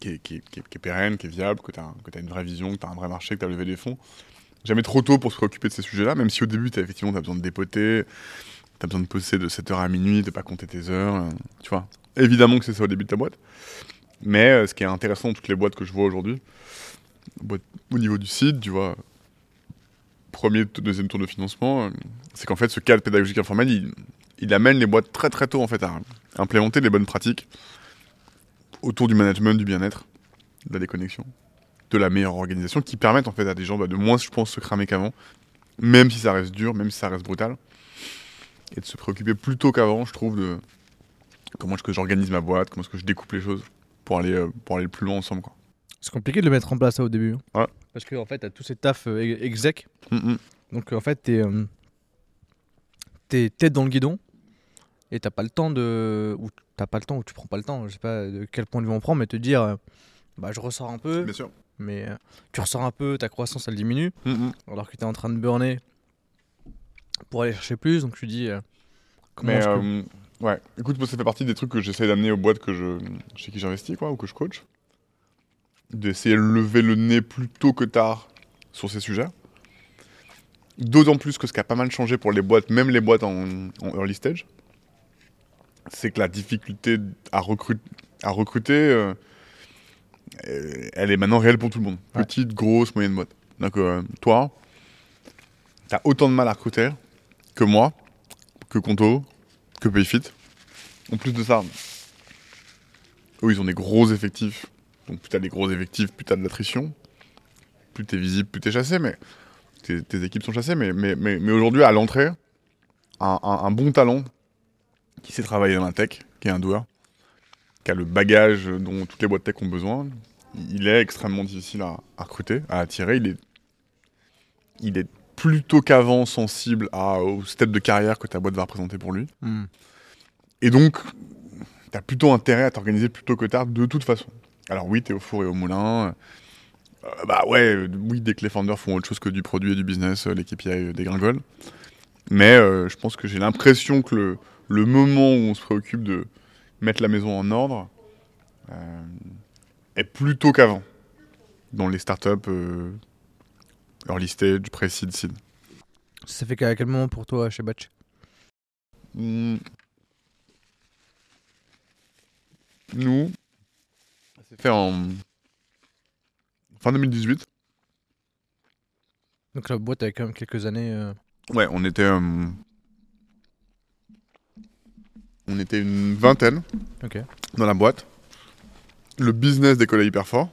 qui est, qui est, qui est- pérenne, qui est viable, que tu as, une vraie vision, que tu as un vrai marché, que tu as levé des fonds, jamais trop tôt pour se préoccuper de ces sujets-là, même si au début, t'as effectivement, tu as besoin de dépoter, tu as besoin de poser de 7h à minuit, de pas compter tes heures. euh, tu vois. Évidemment que c'est ça au début de ta boîte. Mais euh, ce qui est intéressant dans toutes les boîtes que je vois aujourd'hui, au niveau du site, tu vois, premier, deuxième tour de financement, euh, c'est qu'en fait, ce cadre pédagogique informel, il, il amène les boîtes très très tôt en fait à implémenter les bonnes pratiques autour du management, du bien-être, de la déconnexion. de la meilleure organisation qui permettent en fait à des gens bah, de moins, je pense, se cramer qu'avant, même si ça reste dur, même si ça reste brutal, et de se préoccuper plus tôt qu'avant, je trouve, de comment est-ce que j'organise ma boîte, comment est-ce que je découpe les choses pour aller, euh, pour aller le plus loin ensemble. Quoi. C'est compliqué de le mettre en place ça, au début. hein. Ouais. Parce que en fait, t'as tous ces tafs euh, ex- exec. Mm. Donc en fait, t'es euh, t'es tête dans le guidon et t'as pas le temps de. Ou t'as pas le temps ou tu prends pas le temps. Je sais pas de quel point de vue on prend, mais te dire euh, bah je ressors un peu, Bien sûr. mais tu ressors un peu, ta croissance elle diminue, Mm, alors que t'es en train de burner pour aller chercher plus. Donc tu dis comment Mais euh, ouais, écoute, moi, ça fait partie des trucs que j'essaie d'amener aux boîtes que je, chez qui j'investis, quoi, ou que je coach. D'essayer de lever le nez plus tôt que tard sur ces sujets. D'autant plus que ce qui a pas mal changé pour les boîtes, même les boîtes en, en early stage, c'est que la difficulté à, à recruter, euh, euh, elle est maintenant réelle pour tout le monde. Ouais. Petite, grosse, moyenne boîte. Donc, euh, toi, tu as autant de mal à recruter que moi, que Conto, que Payfit. En plus de ça, eux, ils ont des gros effectifs. Donc, plus t'as des gros effectifs, plus t'as de l'attrition. Plus t'es visible, plus t'es chassé. Mais tes, tes équipes sont chassées. Mais, mais, mais, mais aujourd'hui, à l'entrée, un, un- un bon talent qui sait travailler dans la tech, qui est un doueur, qui a le bagage dont toutes les boîtes tech ont besoin, il est extrêmement difficile à, à recruter, à attirer. Il est, il est plutôt qu'avant sensible à, au step de carrière que ta boîte va représenter pour lui. Hmm. Et donc, tu as plutôt intérêt à t'organiser plus tôt que tard, de toute façon. Alors oui, tu es au four et au moulin. Euh, bah ouais, oui, dès que les founders font autre chose que du produit et du business, euh, les KPI euh, dégringolent. Mais euh, je pense que j'ai l'impression que le, le moment où on se préoccupe de mettre la maison en ordre euh, est plus tôt qu'avant dans les startups early stage, pré-seed, seed. Ça fait qu'à quel moment pour toi chez Batch? Hmm. Nous, s'est fait en fin 2018. Donc la boîte avait quand même quelques années. euh, Ouais, on était, euh, on était une vingtaine Ok. dans la boîte. Le business décollait hyper fort.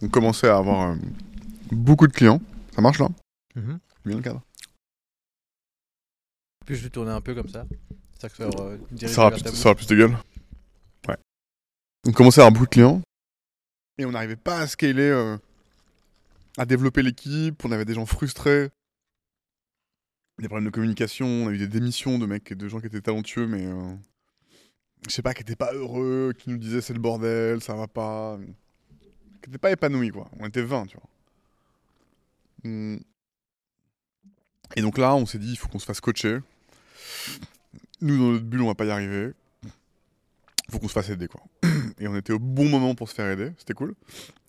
On commençait à avoir euh, beaucoup de clients. Ça marche là? Mhm. Bien le cadre. Puis je vais tourner un peu comme ça. Ça que ça Ça aura, vers plus, ça aura plus de gueule. On commençait à avoir beaucoup de clients. Et on n'arrivait pas à scaler, euh, à développer l'équipe. On avait des gens frustrés. Des problèmes de communication. On a eu des démissions de mecs, de gens qui étaient talentueux, mais euh, je sais pas, qui étaient pas heureux, qui nous disaient c'est le bordel, ça va pas. Qui étaient pas épanouis, quoi. On était 20, tu vois. Hmm. Et donc là, on s'est dit, il faut qu'on se fasse coacher. Nous, dans notre bulle, on va pas y arriver. Faut qu'on se fasse aider, quoi. Et on était au bon moment pour se faire aider. C'était cool.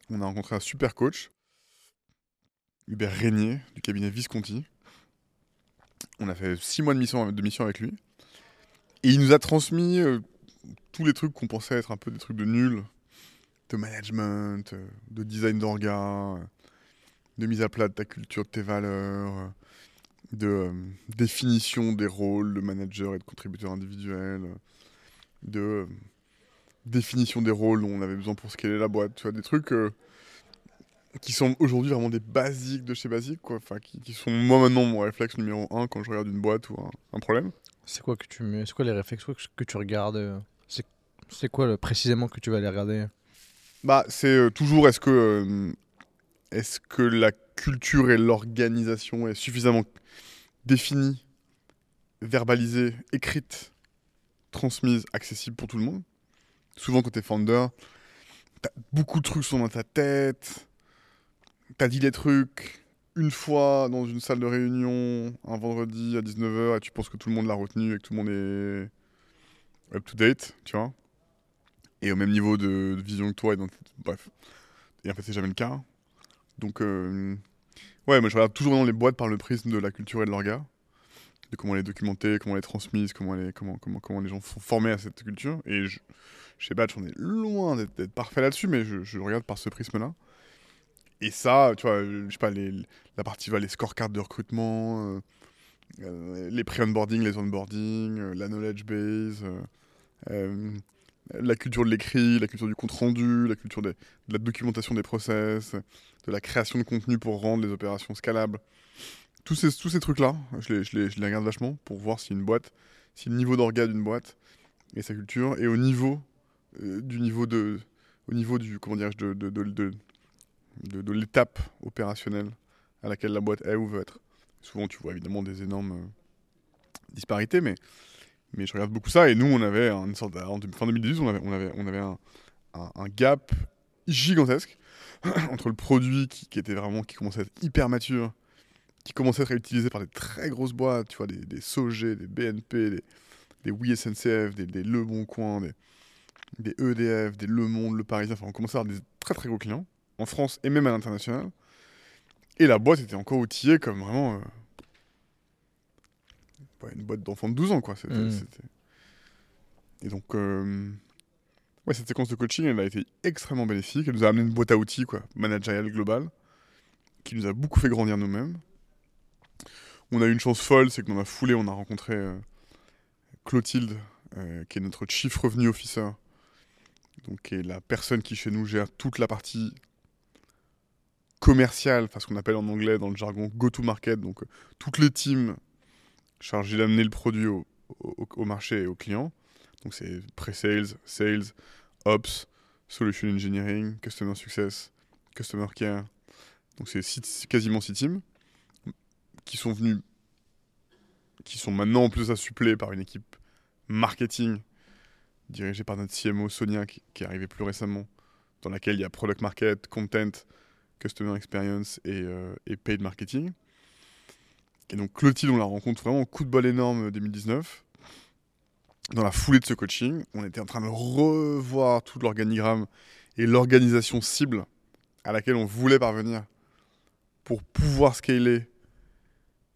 On a rencontré un super coach, Hubert Régnier, du cabinet Visconti. On a fait six mois de mission, avec lui. Et il nous a transmis euh, tous les trucs qu'on pensait être un peu des trucs de nuls. De management, euh, de design d'orga, euh, de mise à plat de ta culture, de tes valeurs, de définition des rôles de manager et de contributeur individuel, de euh, définition des rôles dont on avait besoin pour scaler la boîte, tu vois, des trucs euh, qui sont aujourd'hui vraiment des basiques de chez basiques, quoi, enfin, qui, qui sont moi maintenant mon réflexe numéro un quand je regarde une boîte ou un, un problème. C'est quoi que tu mets C'est quoi les réflexes que- que tu regardes euh, C'est c'est quoi le- précisément que tu vas aller regarder? Bah, c'est euh, toujours est-ce que euh, est-ce que la culture et l'organisation est suffisamment définie, verbalisée, écrite, transmise, accessible pour tout le monde. Souvent quand t'es founder, beaucoup de trucs sont dans ta tête. T'as dit les trucs une fois dans une salle de réunion un vendredi à 19h et tu penses que tout le monde l'a retenu et que tout le monde est up to date, tu vois et au même niveau de, vision que toi. Et bref. Et en fait, c'est jamais le cas. Donc, euh, ouais, moi je regarde toujours dans les boîtes par le prisme de la culture et de l'orga. Comment elle est documentée, comment elle est transmise, comment, comment, comment, comment les gens sont formés à cette culture. Et je, je sais pas, j'en loin d'être parfait là-dessus, mais je, regarde par ce prisme-là. Et ça, tu vois, je sais pas, la partie, va, les scorecards de recrutement, euh, euh, les pré-onboarding, les onboarding, euh, la knowledge base, la culture de l'écrit, la culture du compte rendu, la culture de la documentation des process, de la création de contenu pour rendre les opérations scalables. Tous ces, tous ces trucs-là, je les, je, les, je les regarde vachement pour voir si une boîte, si le niveau d'orga d'une boîte et sa culture est au niveau euh, du niveau de, au niveau du comment dirais-je de, de, de, de, l'étape opérationnelle à laquelle la boîte est ou veut être. Souvent, tu vois évidemment des énormes euh, disparités, mais mais je regarde beaucoup ça et nous on avait une sorte en fin 2018 on avait on avait on avait un gap gigantesque entre le produit qui, qui était vraiment qui commençait à être hyper mature qui commençait à être utilisé par des très grosses boîtes tu vois des, des Sogé des BNP des, des Oui SNCF des, des Le Bon Coin des, des EDF des Le Monde Le Parisien enfin on commençait à avoir des très très gros clients en France et même à l'international et la boîte était encore outillée comme vraiment euh, ouais, une boîte d'enfants de 12 ans, quoi. C'était, Mm. Et donc, euh, ouais, cette séquence de coaching, elle a été extrêmement bénéfique. Elle nous a amené une boîte à outils, quoi, managériale globale, qui nous a beaucoup fait grandir nous-mêmes. On a eu une chance folle, c'est que dans la foulée, on a rencontré euh, Clotilde, euh, qui est notre Chief Revenue Officer, donc qui est la personne qui chez nous gère toute la partie commerciale, enfin ce qu'on appelle en anglais dans le jargon go-to-market, donc euh, toutes les teams chargées d'amener le produit au, au- marché et aux clients. Donc c'est pre-sales, sales, ops, solution engineering, customer success, customer care. Donc c'est quasiment six teams qui sont venus, qui sont maintenant en plus à suppléer par une équipe marketing dirigée par notre CMO Sonia qui, est arrivée plus récemment, dans laquelle il y a product market, content, customer experience et, euh, paid marketing. Et donc Clotilde, on la rencontre vraiment coup de bol énorme euh, 2019. Dans la foulée de ce coaching, on était en train de revoir tout l'organigramme et l'organisation cible à laquelle on voulait parvenir pour pouvoir scaler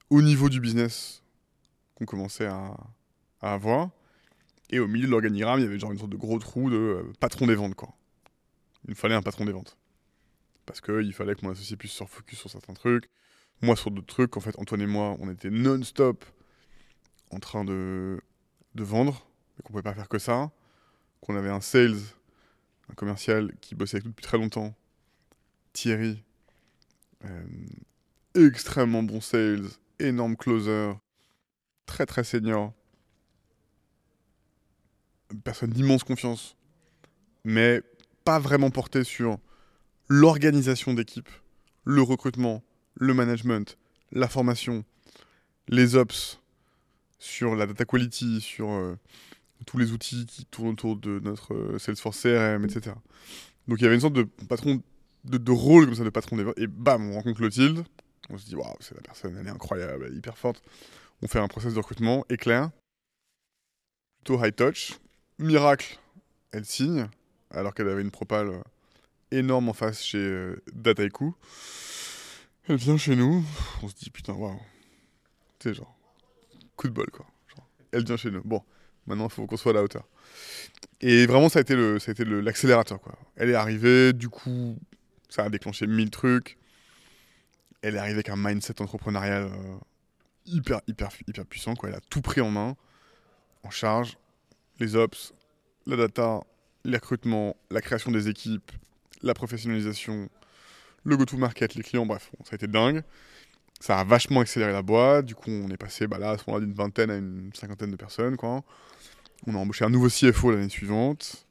au niveau du business qu'on commençait à, avoir. Et au milieu de l'organigramme, il y avait genre une sorte de gros trou de euh, patron des ventes. Quoi. Il me fallait un patron des ventes. Parce qu'il fallait que mon associé puisse se focus sur certains trucs, moi sur d'autres trucs. En fait, Antoine et moi, on était non-stop en train de, de vendre, mais qu'on pouvait pas faire que ça. Qu'on avait un sales, un commercial qui bossait avec nous depuis très longtemps, Thierry, euh, extrêmement bon sales, énorme closer, très très senior, personne d'immense confiance, mais pas vraiment porté sur l'organisation d'équipe, le recrutement, le management, la formation, les ops, sur la data quality, sur euh, tous les outils qui tournent autour de notre euh, Salesforce CRM, etc. Donc il y avait une sorte de patron, de, rôle comme ça, de patron et bam, on rencontre Clotilde, on se dit, waouh, c'est la personne, elle est incroyable, elle est hyper forte. On fait un process de recrutement éclair, plutôt high touch. Miracle, elle signe, alors qu'elle avait une propale euh, énorme en face chez euh, Dataiku. Elle vient chez nous, on se dit putain, waouh. Sais, genre, coup de bol quoi. Elle vient chez nous. Bon, maintenant il faut qu'on soit à la hauteur. Et vraiment, ça a été l'accélérateur quoi. Elle est arrivée, du coup, ça a déclenché mille trucs. Elle est arrivée avec un mindset entrepreneurial euh, hyper, hyper, hyper puissant quoi. Elle a tout pris en main, en charge, les ops, la data, les recrutements, la création des équipes, la professionnalisation, le go-to-market, les clients, bref, bon, ça a été dingue. Ça a vachement accéléré la boîte. Du coup, on est passé bah, là, à ce moment-là d'une vingtaine à une cinquantaine de personnes. Quoi. On a embauché un nouveau CFO l'année suivante.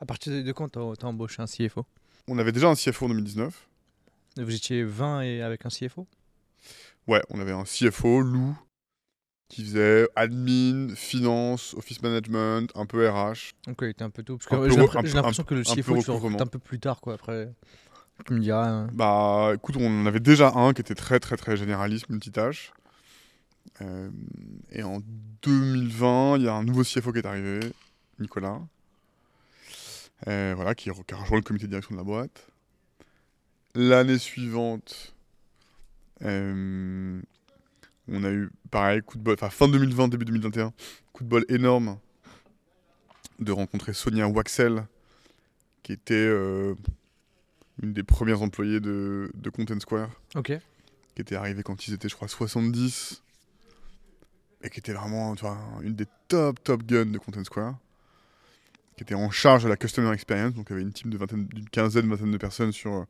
À partir de quand t'as t'as embauché un CFO On avait déjà un CFO en 2019. Vous étiez 20 et avec un CFO Ouais, on avait un CFO, Lou, qui faisait admin, finance, office management, un peu RH. Donc il était un peu tôt. Parce que j'ai l'impression que le CFO, tu un peu plus tard, quoi. Après, tu me diras. hein. Bah écoute, on en avait déjà un qui était très très très généraliste, multitâche. Euh, et en 2020, il y a un nouveau CFO qui est arrivé, Nicolas. Euh, voilà, qui, qui a rejoint le comité de direction de la boîte. L'année suivante, euh, on a eu pareil, coup de bol, enfin fin 2020, début 2021, coup de bol énorme de rencontrer Sonia Waxel, qui était euh, une des premières employées de, de Content Square, Ok. qui était arrivée quand ils étaient, je crois, 70, et qui était vraiment tu vois, une des top, top guns de Content Square. qui était en charge de la customer experience. Donc, il y avait une team de vingtaine- d'une quinzaine, vingtaine de personnes sur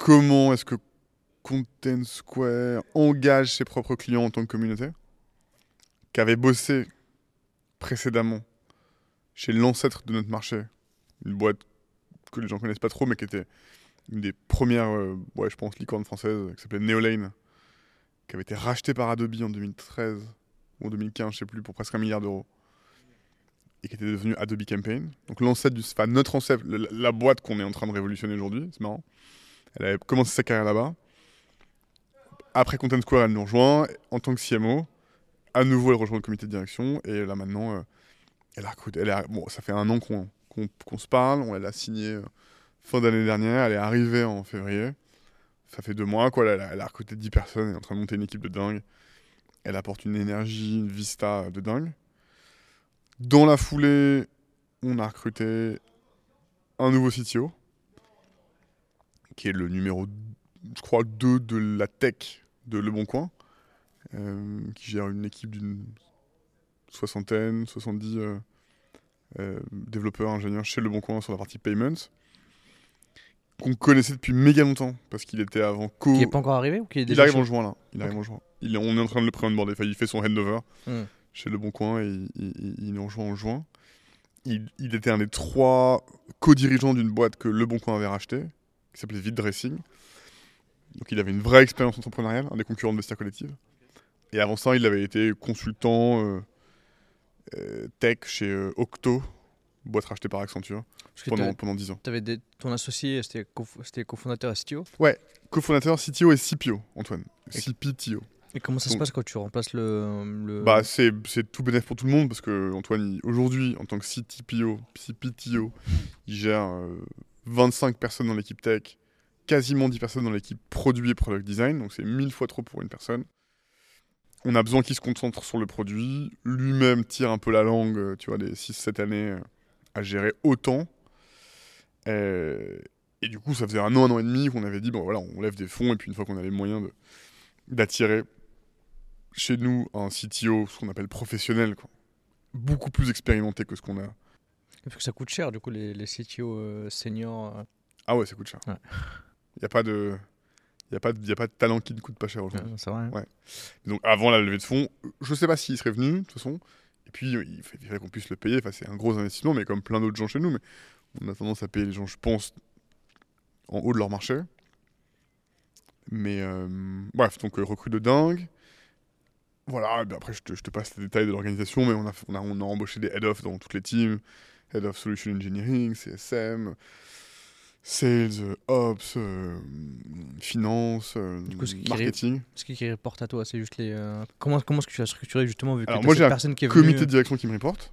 comment est-ce que Content Square engage ses propres clients en tant que communauté, qui avait bossé précédemment chez l'ancêtre de notre marché, une boîte que les gens connaissent pas trop, mais qui était une des premières, euh, je pense, licornes françaises, qui s'appelait Neolane, qui avait été rachetée par Adobe en 2013 ou en 2015, je sais plus, pour presque un milliard d'euros, et qui était devenue Adobe Campaign. Donc l'ancêtre du, notre ancêtre, la boîte qu'on est en train de révolutionner aujourd'hui, c'est marrant. Elle avait commencé sa carrière là-bas. Après Content Square, elle nous rejoint en tant que CMO. À nouveau, elle rejoint le comité de direction et là maintenant, euh, elle a. Elle bon, ça fait un an qu'on qu'on- qu'on se parle. Elle a signé euh, fin d'année dernière. Elle est arrivée en février. Ça fait deux mois, quoi. Elle a, elle a recruté 10 personnes. Elle est en train de monter une équipe de dingue. Elle apporte une énergie, une vista de dingue. Dans la foulée, on a recruté un nouveau CTO, qui est le numéro, je crois, 2 de la tech de Le Bon Coin, euh, qui gère une équipe d'une soixantaine, 70 euh, euh, développeurs, ingénieurs chez Le Bon Coin sur la partie payments, qu'on connaissait depuis méga longtemps, parce qu'il était avant Co. Qui est pas encore arrivé ou qui est Il déjà arrive chez- en juin là. Il arrive en juin. Il est- on est en train de le pré-onboarder. Enfin, il fait son handover Hmm. chez Le Bon Coin et il, il- il- il nous rejoint en juin. Il, il était un des trois co-dirigeants d'une boîte que Le Bon Coin avait racheté, qui s'appelait Vite Dressing. Donc il avait une vraie expérience entrepreneuriale, un des concurrents de Vestiaire Collective. Et avant ça, il avait été consultant euh, euh, tech chez euh, Octo, boîte rachetée par Accenture, pendant, pendant 10 ans. t'avais des- ton associé, c'était co- c'était cofondateur et CTO. Cofondateur, CTO et CPO, Antoine. CPTO. Et comment ça se passe quand tu remplaces le. le... Bah, c'est tout bénéf pour tout le monde parce que Antoine, aujourd'hui, en tant que CTPO, CPTO, il gère euh, 25 personnes dans l'équipe tech, quasiment 10 personnes dans l'équipe produit et product design, donc c'est mille fois trop pour une personne. On a besoin qu'il se concentre sur le produit. Lui-même tire un peu la langue, euh, tu vois, des 6-7 années euh, à gérer autant. Euh, et du coup, ça faisait un an, un an et demi qu'on avait dit, bon voilà, on lève des fonds, et puis une fois qu'on a les moyens d'attirer chez nous un CTO, ce qu'on appelle professionnel, beaucoup plus expérimenté que ce qu'on a. Parce que ça coûte cher, du coup, les, les CTO euh, seniors. euh, Ah ouais, ça coûte cher. Il Ouais. n'y a, pas de... a, pas de... y a pas de talent qui ne coûte pas cher aujourd'hui. euh, c'est vrai. Ouais. Donc avant la levée de fonds, je sais pas s'il serait venu, de toute façon. Et puis, il fa- il fallait qu'on puisse le payer. Enfin, c'est un gros investissement, mais comme plein d'autres gens chez nous. Mais on a tendance à payer les gens, je pense, en haut de leur marché. Mais euh, bref, donc recrue de dingue. Voilà, et après je te, je te passe les détails de l'organisation, mais on a, on, a, on a embauché des head-off dans toutes les teams. Head of Solution Engineering, CSM, Sales, Ops, euh, Finance, euh, Du coup, ce qui Marketing. Ce qui, qui reporte à toi, c'est juste les. euh, Comment, comment est-ce que tu as structuré justement vu que Alors, moi, j'ai un personne qui est comité venue, de direction qui me reporte.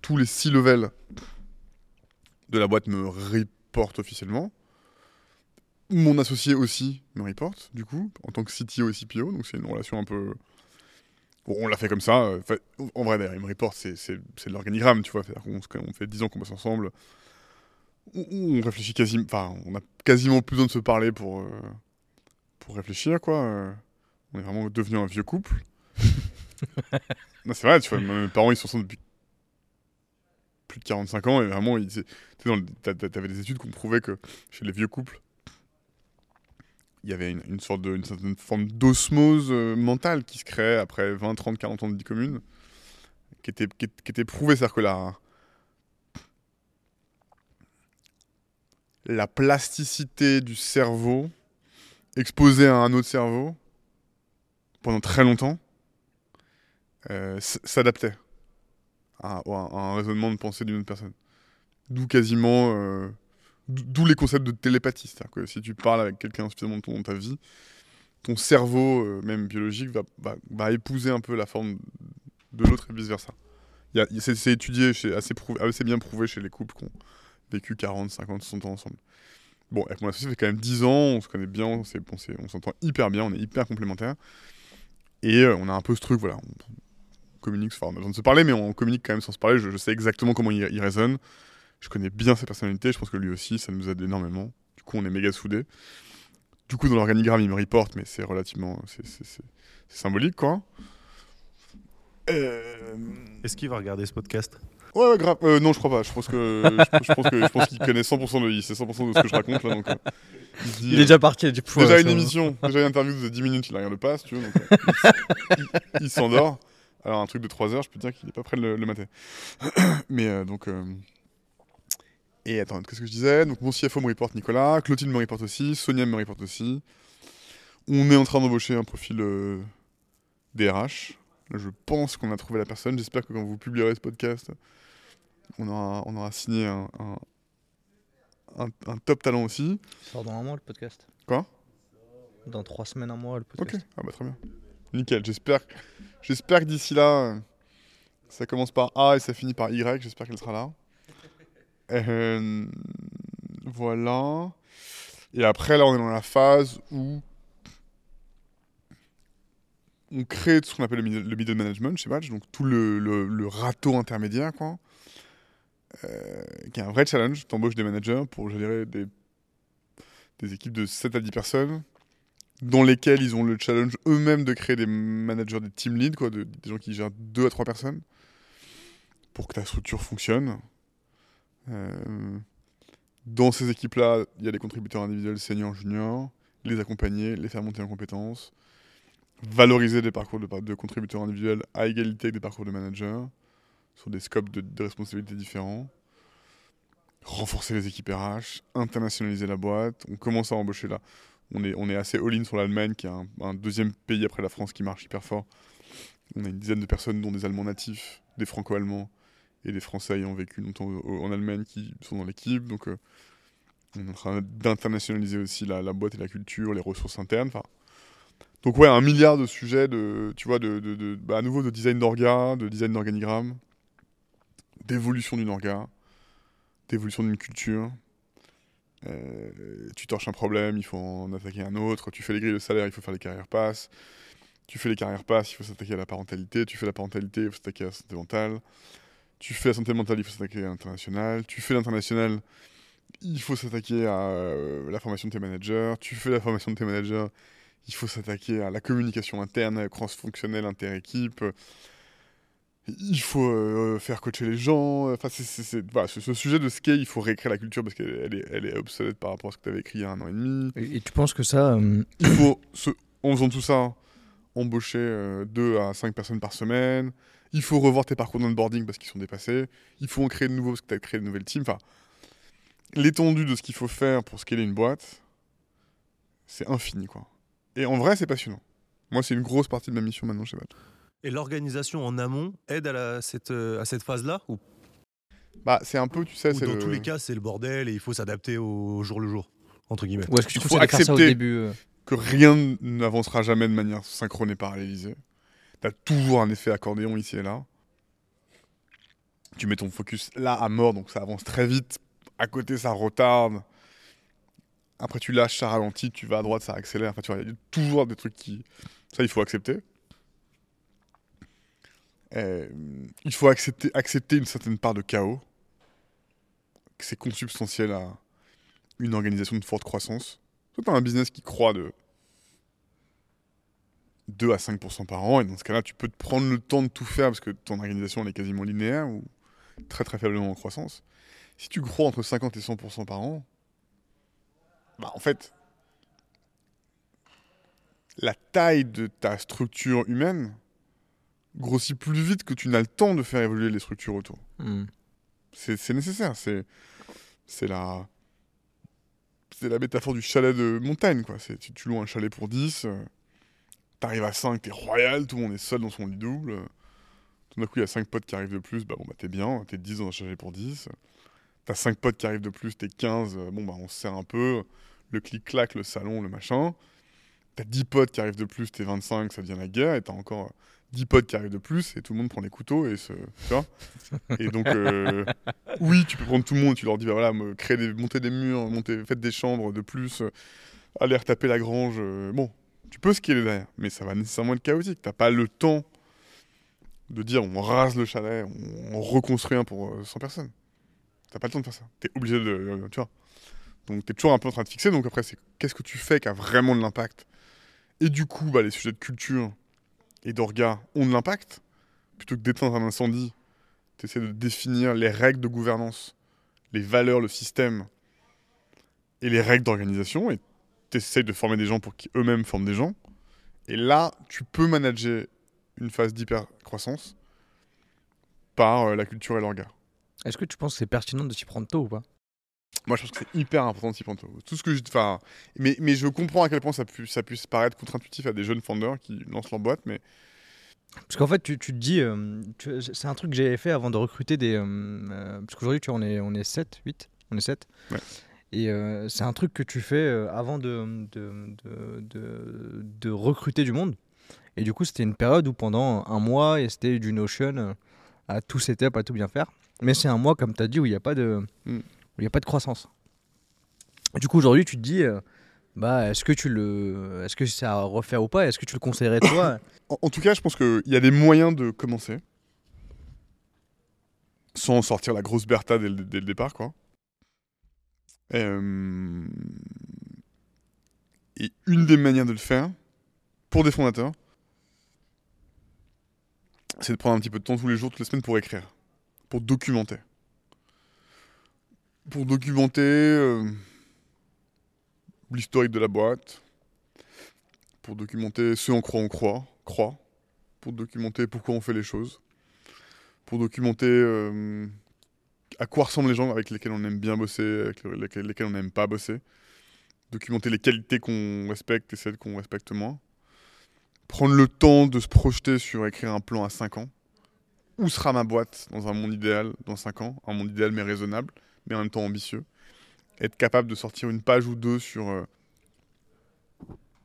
Tous les six levels de la boîte me reportent officiellement. Mon associé aussi me reporte, du coup, en tant que CTO et CPO. Donc c'est une relation un peu. Bon, on l'a fait comme ça. euh, en vrai, d'ailleurs, il me reporte, c'est de l'organigramme, tu vois. Qu'on on fait 10 ans qu'on bosse ensemble. On, on réfléchit quasiment. Enfin, on a quasiment plus besoin de se parler pour, euh, pour réfléchir, quoi. euh. On est vraiment devenu un vieux couple. Non, c'est vrai, tu vois, mes parents ils sont ensemble depuis plus de 45 ans et vraiment, t'avais des études qui prouvaient que chez les vieux couples, il y avait une, sorte de, forme d'osmose euh, mentale qui se créait après 20, 30, 40 ans de vie commune, qui était, qui, prouvée, c'est-à-dire que la, la plasticité du cerveau exposée à un autre cerveau pendant très longtemps euh, s'adaptait à, un raisonnement de pensée d'une autre personne. D'où quasiment. euh, D'où les concepts de télépathie. C'est-à-dire que si tu parles avec quelqu'un suffisamment dans ta vie, ton cerveau, euh, même biologique, va, épouser un peu la forme de l'autre et vice-versa. C'est étudié, c'est assez, bien prouvé chez les couples qui ont vécu 40, 50, 60 ans ensemble. Bon, avec mon associé, ça fait quand même 10 ans, on se connaît bien, on s'entend hyper bien, on est hyper complémentaires. Et euh, on a un peu ce truc, voilà, on communique, enfin on a besoin de se parler, mais on communique quand même sans se parler, je, je sais exactement comment il, il raisonne, je connais bien ses personnalités, je pense que lui aussi, ça nous aide énormément. Du coup, on est méga soudés. Du coup, dans l'organigramme, il me reporte, mais c'est relativement, c'est- symbolique, quoi. Euh, Est-ce qu'il va regarder ce podcast? Ouais, ouais, grave. Euh, non, je crois pas. Je pense que je, je pense que je pense qu'il connaît 100% de c'est 100% de ce que je raconte là. Donc, euh, il dit, Il est déjà parti. il a dit, Pff, déjà ouais, une émission, déjà une interview de 10 minutes, il a rien de passe, tu vois. donc, euh, il il il s'endort. Alors un truc de 3 heures, je peux te dire qu'il est pas prêt de le, le mater. Mais euh, donc. Et attends, qu'est-ce que je disais? Donc mon CFO me reporte Nicolas, Clotilde me reporte aussi, Sonia me reporte aussi. On est en train d'embaucher un profil euh, DRH. Je pense qu'on a trouvé la personne. J'espère que quand vous publierez ce podcast, on aura, on aura signé un, un, un- un top talent aussi. Il sort dans un mois le podcast. Quoi? Dans trois semaines, un mois le Ok, podcast. ah bah très bien. Nickel, j'espère, j'espère que d'ici là, ça commence par A et ça finit par Y, j'espère qu'elle sera là. Euh, voilà. Et après, là, on est dans la phase où on crée ce qu'on appelle le middle, le middle management chez Batch, donc tout le, le, râteau intermédiaire, quoi. Euh, qui est un vrai challenge. T'embauches des managers pour gérer des, équipes de 7 à 10 personnes dans lesquels ils ont le challenge eux-mêmes de créer des managers, des team leads, quoi, de- des gens qui gèrent deux à trois personnes, pour que ta structure fonctionne. Euh, dans ces équipes-là, il y a des contributeurs individuels, seniors, juniors, les accompagner, les faire monter en compétences, valoriser des parcours de, contributeurs individuels à égalité avec des parcours de managers, sur des scopes de, de responsabilités différents, renforcer les équipes RH, internationaliser la boîte. On commence à embaucher là on est, assez all-in sur l'Allemagne, qui est un deuxième pays après la France qui marche hyper fort. On a une dizaine de personnes, dont des Allemands natifs, des Franco-Allemands et des Français ayant vécu longtemps en Allemagne qui sont dans l'équipe. Donc, euh, on est en train d'internationaliser aussi la, boîte et la culture, les ressources internes. Donc, ouais, un milliard de sujets, de, tu vois, bah, à nouveau de design d'orga, de design d'organigramme, d'évolution d'une orga, d'évolution d'une culture. Euh, tu torches un problème, il faut en attaquer un autre. Tu fais les grilles de salaire, il faut faire les carrières passes. Tu fais les carrières passes, il faut s'attaquer à la parentalité. Tu fais la parentalité, il faut s'attaquer à la santé mentale. Tu fais la santé mentale, il faut s'attaquer à l'international. Tu fais l'international, il faut s'attaquer à euh, la formation de tes managers. Tu fais la formation de tes managers, il faut s'attaquer à la communication interne, cross-fonctionnelle, inter-équipe. Il faut euh, faire coacher les gens. Enfin, c'est, c'est- c'est- voilà, ce, ce sujet de scale, il faut réécrire la culture parce qu'elle elle est, elle est obsolète par rapport à ce que tu avais écrit il y a un an et demi. Et, et tu penses que ça. euh, Il faut, se- en faisant tout ça, embaucher 2 à 5 personnes par semaine. Il faut revoir tes parcours d'onboarding parce qu'ils sont dépassés. Il faut en créer de nouveaux parce que tu as créé de nouvelles teams. Enfin, l'étendue de ce qu'il faut faire pour scaler une boîte, c'est infini, quoi. Et en vrai, c'est passionnant. Moi, c'est une grosse partie de ma mission maintenant chez Batch. Et l'organisation en amont aide à, la- cette, euh, à cette phase-là Ou, Bah, c'est un peu, tu sais, ou dans le- tous les cas, c'est le bordel et il faut s'adapter au jour le jour Entre guillemets. Ou est-ce que tu Il trouves faut ça au accepter. début euh, que rien n'avancera jamais de manière synchrone et parallélisée. T'as toujours un effet accordéon ici et là. Tu mets ton focus là à mort, donc ça avance très vite. À côté, ça retarde. Après, tu lâches, ça ralentit. Tu vas à droite, ça accélère. Enfin, tu vois, il y a toujours des trucs qui. Ça, il faut accepter. Euh, il faut accepter, une certaine part de chaos. C'est consubstantiel à une organisation de forte croissance. Toi, tu un business qui croît de 2 à 5% par an, et dans ce cas-là, tu peux te prendre le temps de tout faire parce que ton organisation elle est quasiment linéaire ou très très faiblement en croissance. Si tu crois entre 50 et 100% par an, bah en fait, la taille de ta structure humaine grossit plus vite que tu n'as le temps de faire évoluer les structures autour. hmm. C'est nécessaire, c'est la c'est la métaphore du chalet de montagne quoi. Tu, tu loues un chalet pour 10, euh, t'arrives à 5, t'es royal, tout le monde est seul dans son lit double. euh, tout d'un coup, il y a 5 potes qui arrivent de plus, bah bon bah t'es bien, t'es 10 dans un chalet pour 10. T'as 5 potes qui arrivent de plus, t'es 15, euh, bon bah on se serre un peu, le clic-clac, le salon, le machin. T'as 10 potes qui arrivent de plus, t'es 25, ça devient la guerre, et t'as encore 10 potes qui arrivent de plus, et tout le monde prend les couteaux, et se... Tu vois Et donc, euh, oui, tu peux prendre tout le monde, tu leur dis, bah voilà, créer des, monter des murs, monter, faites des chambres de plus, euh, aller retaper la grange. euh, bon, tu peux scaler derrière, mais ça va nécessairement être chaotique. T'as pas le temps de dire, on rase le chalet, on, on reconstruit un pour euh, 100 personnes. T'as pas le temps de faire ça. T'es obligé de, euh, tu vois. Donc t'es toujours un peu en train de fixer. Donc après, c'est qu'est-ce que tu fais qui a vraiment de l'impact? Et du coup, bah, les sujets de culture et d'orga ont de l'impact. Plutôt que d'éteindre un incendie, Tu essaies de définir les règles de gouvernance, les valeurs, le système et les règles d'organisation. Et tu essaies de former des gens pour qu'eux-mêmes forment des gens. Et là, tu peux manager une phase d'hyper-croissance par euh, la culture et le regard. Est-ce que tu penses que c'est pertinent de s'y prendre tôt ou pas? Moi, je pense que c'est hyper important de s'y prendre tôt. Tout ce que je, mais, mais je comprends à quel point ça, pu- ça puisse paraître contre-intuitif à des jeunes founders qui lancent leur boîte, mais Parce qu'en fait, tu, tu te dis, euh, c'est un truc que j'avais fait avant de recruter des. euh, parce qu'aujourd'hui, tu vois, on est, on est 7, 8, on est 7. Ouais. Et euh, c'est un truc que tu fais euh, avant de, de, de, recruter du monde. Et du coup, c'était une période où pendant un mois, et c'était du Notion euh, à tout setup, à tout bien faire. Mais c'est un mois, comme tu as dit, où il n'y a, pas de- Mm. où il y a pas de croissance. Du coup, aujourd'hui, tu te dis, euh, bah, est-ce que tu le, est-ce que c'est à refaire ou pas? Est-ce que tu le conseillerais toi? En, en tout cas, je pense qu'il y a des moyens de commencer. Sans sortir la grosse Bertha dès le, dès le départ, quoi. Euh, Et une des manières de le faire, pour des fondateurs, c'est de prendre un petit peu de temps tous les jours, toutes les semaines pour écrire, pour documenter. Pour documenter euh, l'historique de la boîte, pour documenter ce en quoi on croit, croit, pour documenter pourquoi on fait les choses, pour documenter euh, à quoi ressemblent les gens avec lesquels on aime bien bosser, avec lesquels, on n'aime pas bosser, documenter les qualités qu'on respecte et celles qu'on respecte moins, prendre le temps de se projeter sur écrire un plan à 5 ans. Où sera ma boîte dans un monde idéal dans 5 ans? Un monde idéal mais raisonnable, mais en même temps ambitieux. Être capable de sortir une page ou deux sur euh,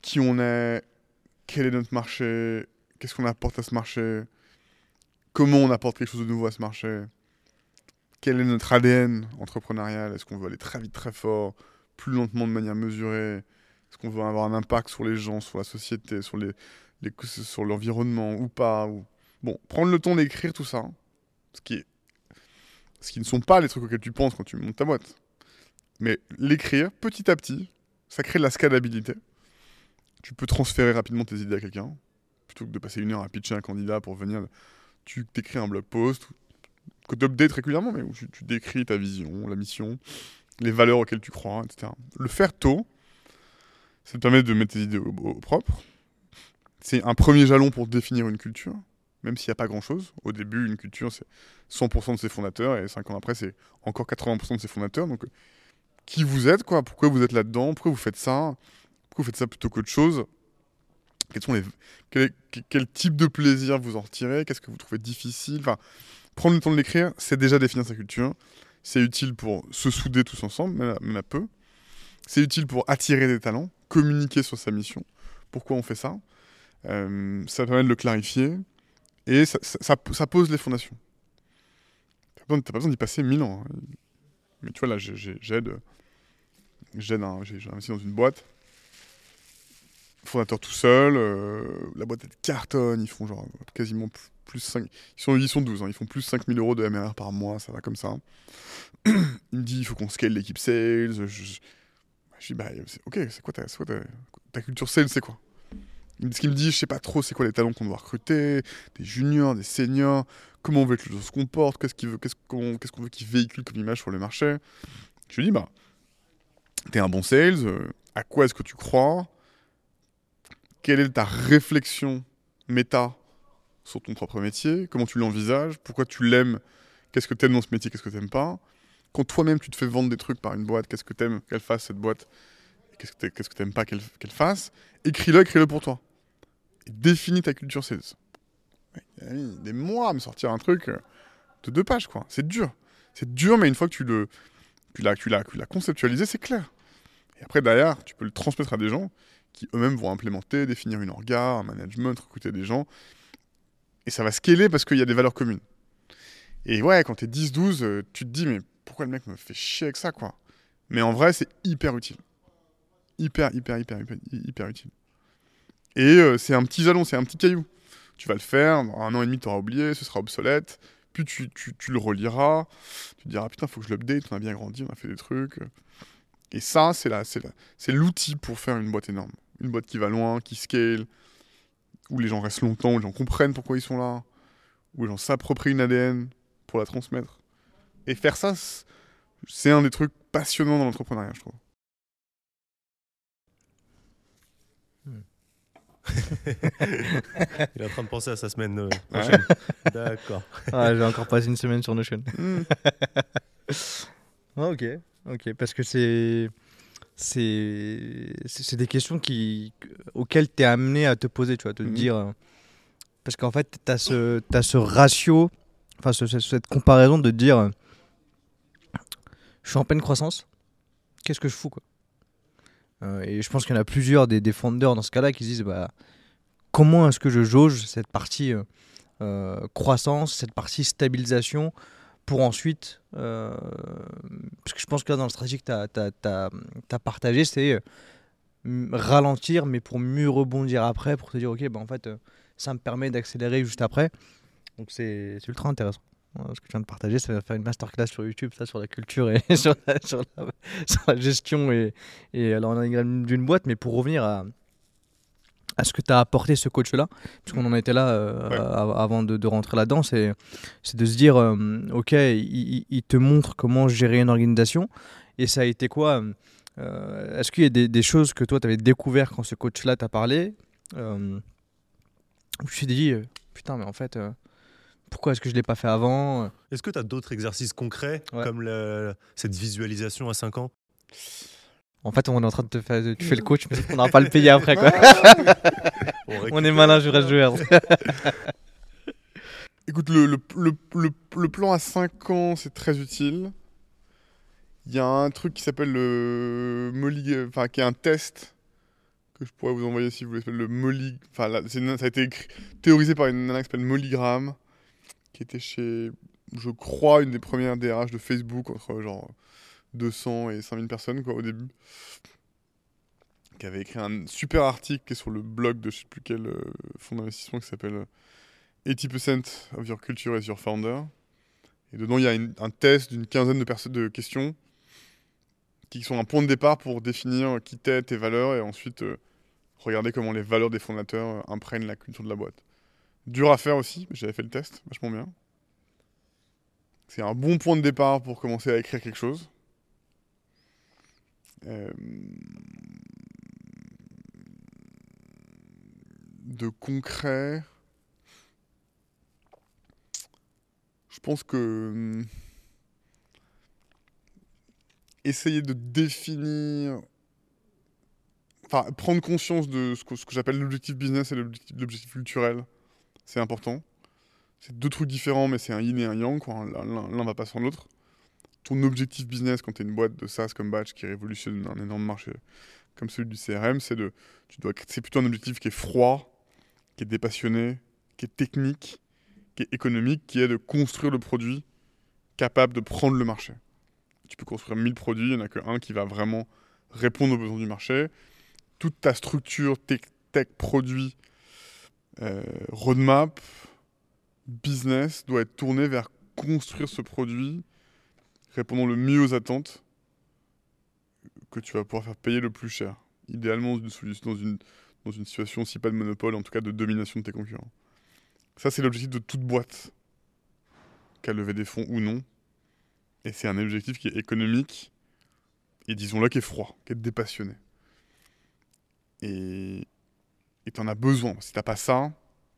qui on est, quel est notre marché, qu'est-ce qu'on apporte à ce marché, comment on apporte quelque chose de nouveau à ce marché, quel est notre ADN entrepreneurial, est-ce qu'on veut aller très vite, très fort, plus lentement de manière mesurée, est-ce qu'on veut avoir un impact sur les gens, sur la société, sur les, l'environnement ou pas. Bon, prendre le temps d'écrire tout ça, ce qui, est, ce qui ne sont pas les trucs auxquels tu penses quand tu montes ta boîte. Mais l'écrire petit à petit, ça crée de la scalabilité. Tu peux transférer rapidement tes idées à quelqu'un, plutôt que de passer une heure à pitcher un candidat pour venir. Tu t'écris un blog post, que tu updates régulièrement, mais où tu, décris ta vision, la mission, les valeurs auxquelles tu crois, etc. Le faire tôt, ça te permet de mettre tes idées au, propre. C'est un premier jalon pour définir une culture, même s'il n'y a pas grand-chose. Au début, une culture, c'est 100% de ses fondateurs, et 5 ans après, c'est encore 80% de ses fondateurs. Donc, qui vous êtes, quoi? Pourquoi vous êtes là-dedans? Pourquoi vous faites ça? Pourquoi vous faites ça plutôt qu'autre chose? Sont les... quel type de plaisir vous en retirez? Qu'est-ce que vous trouvez difficile? Enfin, Prendre le temps de l'écrire, c'est déjà définir sa culture. C'est utile pour se souder tous ensemble, même à, peu. C'est utile pour attirer des talents, communiquer sur sa mission. Pourquoi on fait ça? Euh, Ça permet de le clarifier. Et ça, pose les fondations. T'as pas, besoin- d'y passer mille ans. hein. Mais tu vois, là, j'ai- j'ai- j'aide. J'aide j'ai investi dans une boîte. Fondateur tout seul. euh, la boîte, elle cartonne. Ils font genre quasiment plus, plus 5. Ils sont, ils sont 12. hein, ils font plus 5000 euros de MRR par mois. Ça va comme ça. Il me dit il faut qu'on scale l'équipe sales. Je, je, je dis bah, ok, c'est quoi, ta, culture sales C'est quoi? Ce qu'il me dit, je sais pas trop c'est quoi les talents qu'on doit recruter, des juniors, des seniors, comment on veut que les gens se comportent, qu'est-ce qu'il veut, qu'on qu'est-ce qu'on veut qu'ils véhiculent comme image sur le marché. Je lui dis bah, t'es un bon sales, euh, à quoi est-ce que tu crois? Quelle est ta réflexion méta sur ton propre métier? Comment tu l'envisages? Pourquoi tu l'aimes? Qu'est-ce que t'aimes dans ce métier? Qu'est-ce que t'aimes pas? Quand toi-même tu te fais vendre des trucs par une boîte, qu'est-ce que t'aimes qu'elle fasse cette boîte? Qu'est-ce que qu'est-ce que t'aimes pas qu'elle fasse? Écris-le, écris-le pour toi. Et définis ta culture sales. Des mois à me sortir un truc euh, de deux pages, quoi. C'est dur. C'est dur, mais une fois que tu le, tu l'as conceptualisé, c'est clair. Et après, derrière, tu peux le transmettre à des gens qui eux-mêmes vont implémenter, définir une orga, un management, recruter des gens. Et ça va scaler parce qu'il y a des valeurs communes. Et ouais, quand t'es 10-12, euh, tu te dis, mais pourquoi le mec me fait chier avec ça, quoi? Mais en vrai, c'est hyper utile. Hyper, hyper, hyper, hyper, utile. Et euh, c'est un petit jalon, c'est un petit caillou. Tu vas le faire, dans un an et demi, tu auras oublié, ce sera obsolète. Puis tu, tu, tu le reliras. Tu diras, putain, faut que je l'update, on a bien grandi, on a fait des trucs. Et ça, c'est la, c'est la- c'est l'outil pour faire une boîte énorme. Une boîte qui va loin, qui scale, où les gens restent longtemps, où les gens comprennent pourquoi ils sont là, où les gens s'approprient une ADN pour la transmettre. Et faire ça, c'est un des trucs passionnants dans l'entrepreneuriat, je trouve. Il est en train de penser à sa semaine euh, Ouais. prochaine. D'accord. Ah, J'ai encore passé une semaine sur Notion. Mm. Ok, ok, parce que c'est c'est des questions qui auxquelles tu es amené à te poser, tu vois, te Mhm. dire euh, parce qu'en fait, tu as ce t'as ce ratio enfin ce- ce- cette comparaison de dire je suis en pleine croissance. Qu'est-ce que je fous quoi? Euh, et je pense qu'il y en a plusieurs des, founders dans ce cas-là qui se disent bah comment est-ce que je jauge cette partie euh, croissance, cette partie stabilisation pour ensuite, euh, parce que je pense que dans la stratégie que tu as, partagé, c'est euh, ralentir, mais pour mieux rebondir après, pour te dire, ok, bah, en fait, euh, ça me permet d'accélérer juste après. Donc c'est ultra intéressant. Ce que tu viens de partager, ça va faire une masterclass sur YouTube, ça sur la culture et sur la, gestion et, et l'organigramme d'une boîte. Mais pour revenir à, à ce que tu as apporté ce coach-là, puisqu'on en était là euh, Ouais. avant de, de rentrer là-dedans, c'est c'est de se dire, euh, ok, il, te montre comment gérer une organisation. Et ça a été quoi euh, Est-ce qu'il y a des, des choses que toi, tu avais découvert quand ce coach-là t'a parlé où Tu t'es dit, putain, mais en fait, pourquoi est-ce que je ne l'ai pas fait avant Est-ce que tu as d'autres exercices concrets, Ouais. comme le- cette visualisation à 5 ans? En fait, on est en train de te faire. Tu fais le coach, mais on n'aura pas le payer après. Quoi. On est malin, je reste joueur. Écoute, le, le, le, le, le plan à 5 ans, c'est très utile. Il y a un truc qui s'appelle le Molly, enfin qui est un test que je pourrais vous envoyer si vous voulez, le Molly, enfin là, c'est une- ça a été écrit- théorisé par une nana qui s'appelle Molly Graham, qui était chez, je crois, une des premières DRH de Facebook entre genre 200 et 5000 personnes quoi au début, qui avait écrit un super article qui est sur le blog de je sais plus quel euh, fonds d'investissement qui s'appelle euh, 80% of your culture is your founder. Et dedans, il y a un test d'une quinzaine de questions qui sont un point de départ pour définir qui t'es, tes valeurs, et ensuite euh, regarder comment les valeurs des fondateurs euh, imprègnent la culture de la boîte. Dur à faire aussi, mais j'avais fait le test, vachement bien. C'est un bon point de départ pour commencer à écrire quelque chose. Euh, De concret. Je pense que hum, essayer de définir, enfin prendre conscience de ce que, que j'appelle l'objectif business et l'objectif culturel, c'est important. C'est deux trucs différents, mais c'est un yin et un yang, quoi. L'un l'un va pas sans l'autre. Ton objectif business, quand tu es une boîte de SaaS comme Batch qui révolutionne un énorme marché comme celui du CRM, c'est de, tu dois, c'est plutôt un objectif qui est froid, qui est dépassionné, qui est technique, qui est économique, qui est de construire le produit capable de prendre le marché. Tu peux construire 1000 produits, il n'y en a qu'un qui va vraiment répondre aux besoins du marché. Toute ta structure tech, tech produit, euh, roadmap, business doit être tournée vers construire ce produit répondant le mieux aux attentes que tu vas pouvoir faire payer le plus cher. Idéalement dans une, dans une, situation, si pas de monopole, en tout cas de domination de tes concurrents. Ça, c'est l'objectif de toute boîte, qu'elle levé des fonds ou non. Et c'est un objectif qui est économique et, disons-le, qui est froid, qui est dépassionné. Et t'en as besoin. Si t'as pas ça,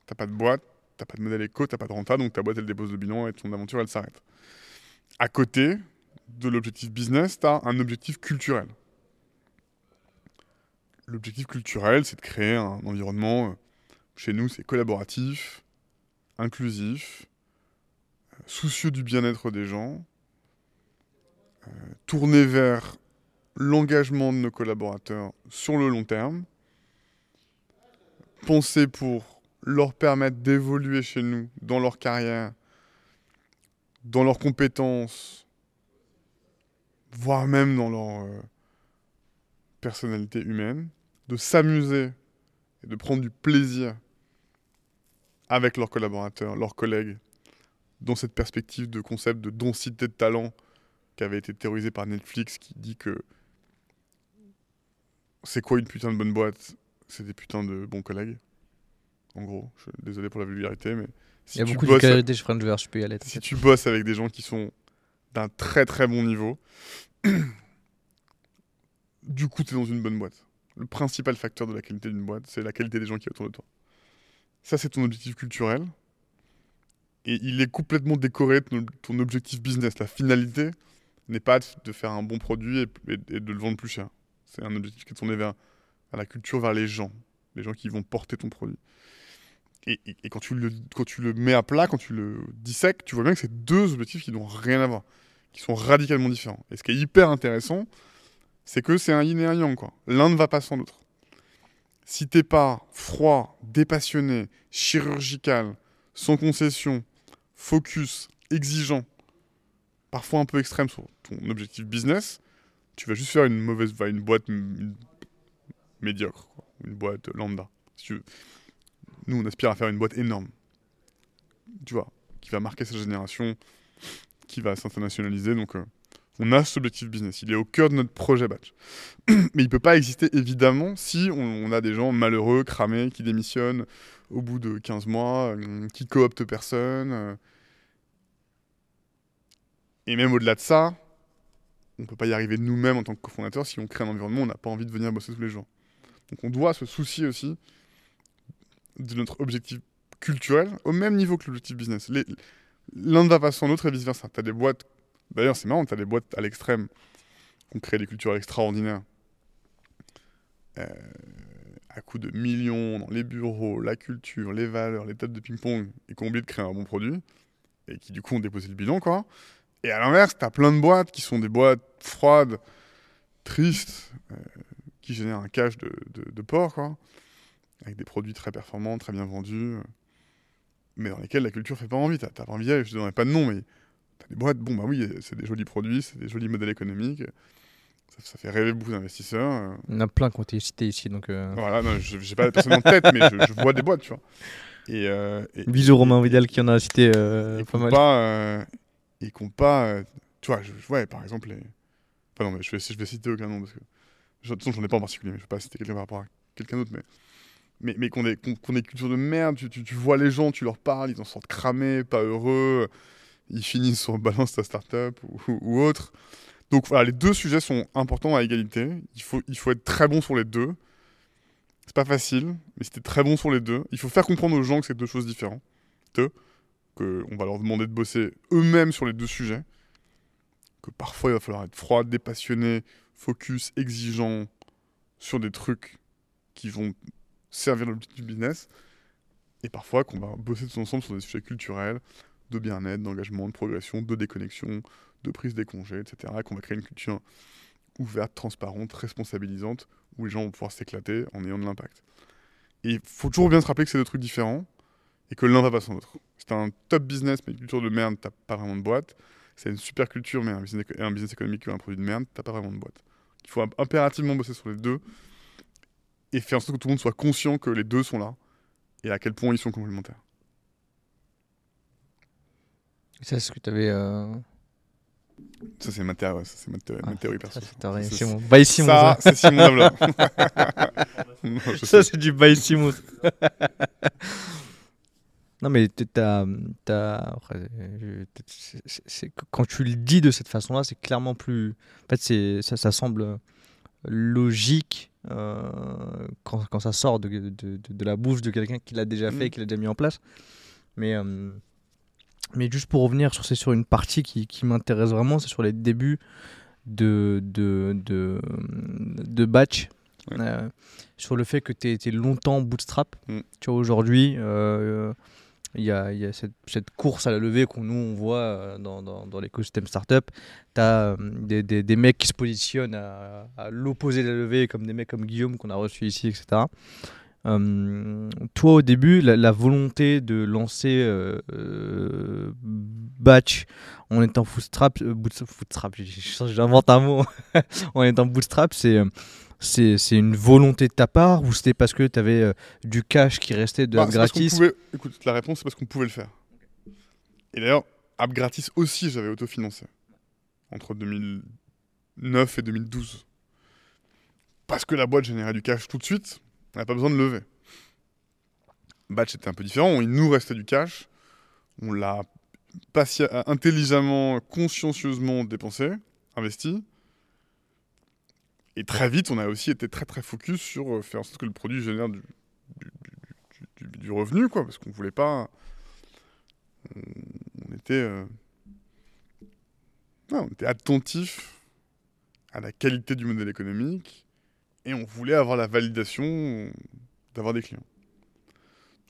t'as pas de boîte, t'as pas de modèle éco, t'as pas de renta, donc ta boîte, elle dépose le bilan et ton aventure, elle s'arrête. À côté de l'objectif business, t'as un objectif culturel. L'objectif culturel, c'est de créer un environnement, euh, chez nous, c'est collaboratif, inclusif, euh, soucieux du bien-être des gens, euh, tourné vers l'engagement de nos collaborateurs sur le long terme, pensé pour leur permettre d'évoluer chez nous dans leur carrière, dans leurs compétences, voire même dans leur euh, personnalité humaine, de s'amuser et de prendre du plaisir avec leurs collaborateurs, leurs collègues, dans cette perspective de concept de densité de talent qui avait été théorisé par Netflix, qui dit que c'est quoi une putain de bonne boîte? C'est des putains de bons collègues. En gros, je suis désolé pour la vulgarité, mais si Il y a beaucoup de vulgarité chez je peux y aller. si tu bosses avec des gens qui sont d'un très très bon niveau, du coup, tu es dans une bonne boîte. Le principal facteur de la qualité d'une boîte, c'est la qualité des gens qui sont autour de toi. Ça, c'est ton objectif culturel. Et il est complètement décoré de ton- ton objectif business. La finalité n'est pas de faire un bon produit et, et- et de le vendre plus cher. C'est un objectif qui est tourné vers, vers la culture, vers les gens. Les gens qui vont porter ton produit. Et, quand, tu le, quand tu le mets à plat, quand tu le dissèques, tu vois bien que c'est deux objectifs qui n'ont rien à voir, qui sont radicalement différents. Et ce qui est hyper intéressant, c'est que c'est un yin et un yang. L'un ne va pas sans l'autre. Si t'es pas froid, dépassionné, chirurgical, sans concession, focus, exigeant, parfois un peu extrême sur ton objectif business, tu vas juste faire une mauvaise, une boîte médiocre, une boîte lambda. Si tu veux. Nous, on aspire à faire une boîte énorme, tu vois, qui va marquer sa génération, qui va s'internationaliser. Donc, euh, on a cet objectif business. Il est au cœur de notre projet batch. Mais il peut pas exister, évidemment, si on, a des gens malheureux, cramés, qui démissionnent au bout de 15 mois, euh, qui cooptent personne. euh. Et même au-delà de ça, on peut pas y arriver nous-mêmes en tant que cofondateur si on crée un environnement où on n'a pas envie de venir bosser tous les jours. Donc on doit se soucier aussi de notre objectif culturel au même niveau que l'objectif business. L'un ne va pas sans l'autre et vice-versa. Tu as des boîtes, d'ailleurs c'est marrant, tu as des boîtes à l'extrême qui ont créé des cultures extraordinaires euh, à coup de millions dans les bureaux, la culture, les valeurs, les tables de ping-pong et qui ont oublié de créer un bon produit et qui du coup ont déposé le bilan quoi. Et à l'inverse, tu as plein de boîtes qui sont des boîtes froides, tristes, euh, qui génèrent un cash de, porc, avec des produits très performants, très bien vendus, euh, mais dans lesquels la culture fait pas envie. T'as pas envie je ne donnerai pas de nom, mais t'as des boîtes, bon bah oui, c'est des jolis produits, c'est des jolis modèles économiques, ça, ça fait rêver beaucoup d'investisseurs. euh, Il y en a plein qui ont été cités ici, donc euh, voilà, non, je j'ai pas la personne en tête, mais je, je vois des boîtes, tu vois. Et, euh, et, bisous Romain Vidal qui en a cité euh, et pas mal. pas, euh, et qu'on pas, euh, tu vois, je, je- ouais, par exemple, les... enfin non, mais je vais, je vais citer aucun nom parce que, de toute façon, j'en ai pas en particulier, mais je vais pas citer quelqu'un par rapport à quelqu'un d'autre, mais, mais, mais qu'on qu'on ait une culture de merde, tu, tu, vois les gens, tu leur parles, ils en sortent cramés, pas heureux, ils finissent sur balance ta startup ou, ou, autre. Donc voilà, les deux sujets sont importants à égalité. Il faut, il faut être très bon sur les deux. C'est pas facile, mais t'es très bon sur les deux, il faut faire comprendre aux gens que c'est deux choses différentes. Deux, qu'on va leur demander de bosser eux-mêmes sur les deux sujets. Que parfois il va falloir être froid, dépassionné, focus, exigeant sur des trucs qui vont servir l'objectif du business. Et parfois qu'on va bosser tous ensemble sur des sujets culturels, de bien-être, d'engagement, de progression, de déconnexion, de prise des congés, etc. Et qu'on va créer une culture ouverte, transparente, responsabilisante, où les gens vont pouvoir s'éclater en ayant de l'impact. Et il faut toujours bien se rappeler que c'est deux trucs différents et que l'un va pas sans l'autre. C'est un top business, mais une culture de merde, t'as pas vraiment de boîte. C'est une super culture, mais un business, un business économique ou un produit de merde, t'as pas vraiment de boîte. Il faut imp- impérativement bosser sur les deux et faire en sorte que tout le monde soit conscient que les deux sont là et à quel point ils sont complémentaires. Ça, c'est ce que tu avais. Ça, c'est ma, théorie- ça, c'est ma, thé- ma théorie perso. Ça, c'est Simon. Bye Simon. Ça, c'est Simon Davla. Non, Ça, c'est du Simon. non, mais t'as. Quand tu le dis de cette façon-là, c'est clairement plus. En fait, c'est- ça, ça semble logique euh, quand, quand ça sort de, de, de- de la bouche de quelqu'un qui l'a déjà fait, Mm. qui l'a déjà mis en place. Mais, euh, mais juste pour revenir sur, sur une partie qui, qui m'intéresse vraiment, c'est sur les débuts de, de, de, Batch. Ouais. Euh, sur le fait que tu été longtemps bootstrap. Mm. Tu vois, aujourd'hui, il y a, cette, course à la levée qu'on nous on voit euh, dans, dans, l'écosystème startup. Tu as des, des, des mecs qui se positionnent à, l'opposé de la levée, comme des mecs comme Guillaume qu'on a reçu ici, etc. Euh, toi, au début, la, volonté de lancer euh, euh, Batch en étant bootstrap, euh, boot- bootstrap j'invente un mot, en étant bootstrap, c'est euh, c'est une volonté de ta part ou c'était parce que tu avais du cash qui restait de Bah, gratis pouvait- Écoute, la réponse, c'est parce qu'on pouvait le faire. Et d'ailleurs, App Gratis aussi, j'avais autofinancé. Entre 2009 et 2012. Parce que la boîte générait du cash tout de suite, on n'a pas besoin de lever. Batch était un peu différent. Il nous restait du cash. On l'a intelligemment, consciencieusement dépensé, investi. Et très vite, on a aussi été très très focus sur euh, faire en sorte que le produit génère du, revenu, quoi, parce qu'on voulait pas. On, était, euh, on était attentif à la qualité du modèle économique et on voulait avoir la validation d'avoir des clients.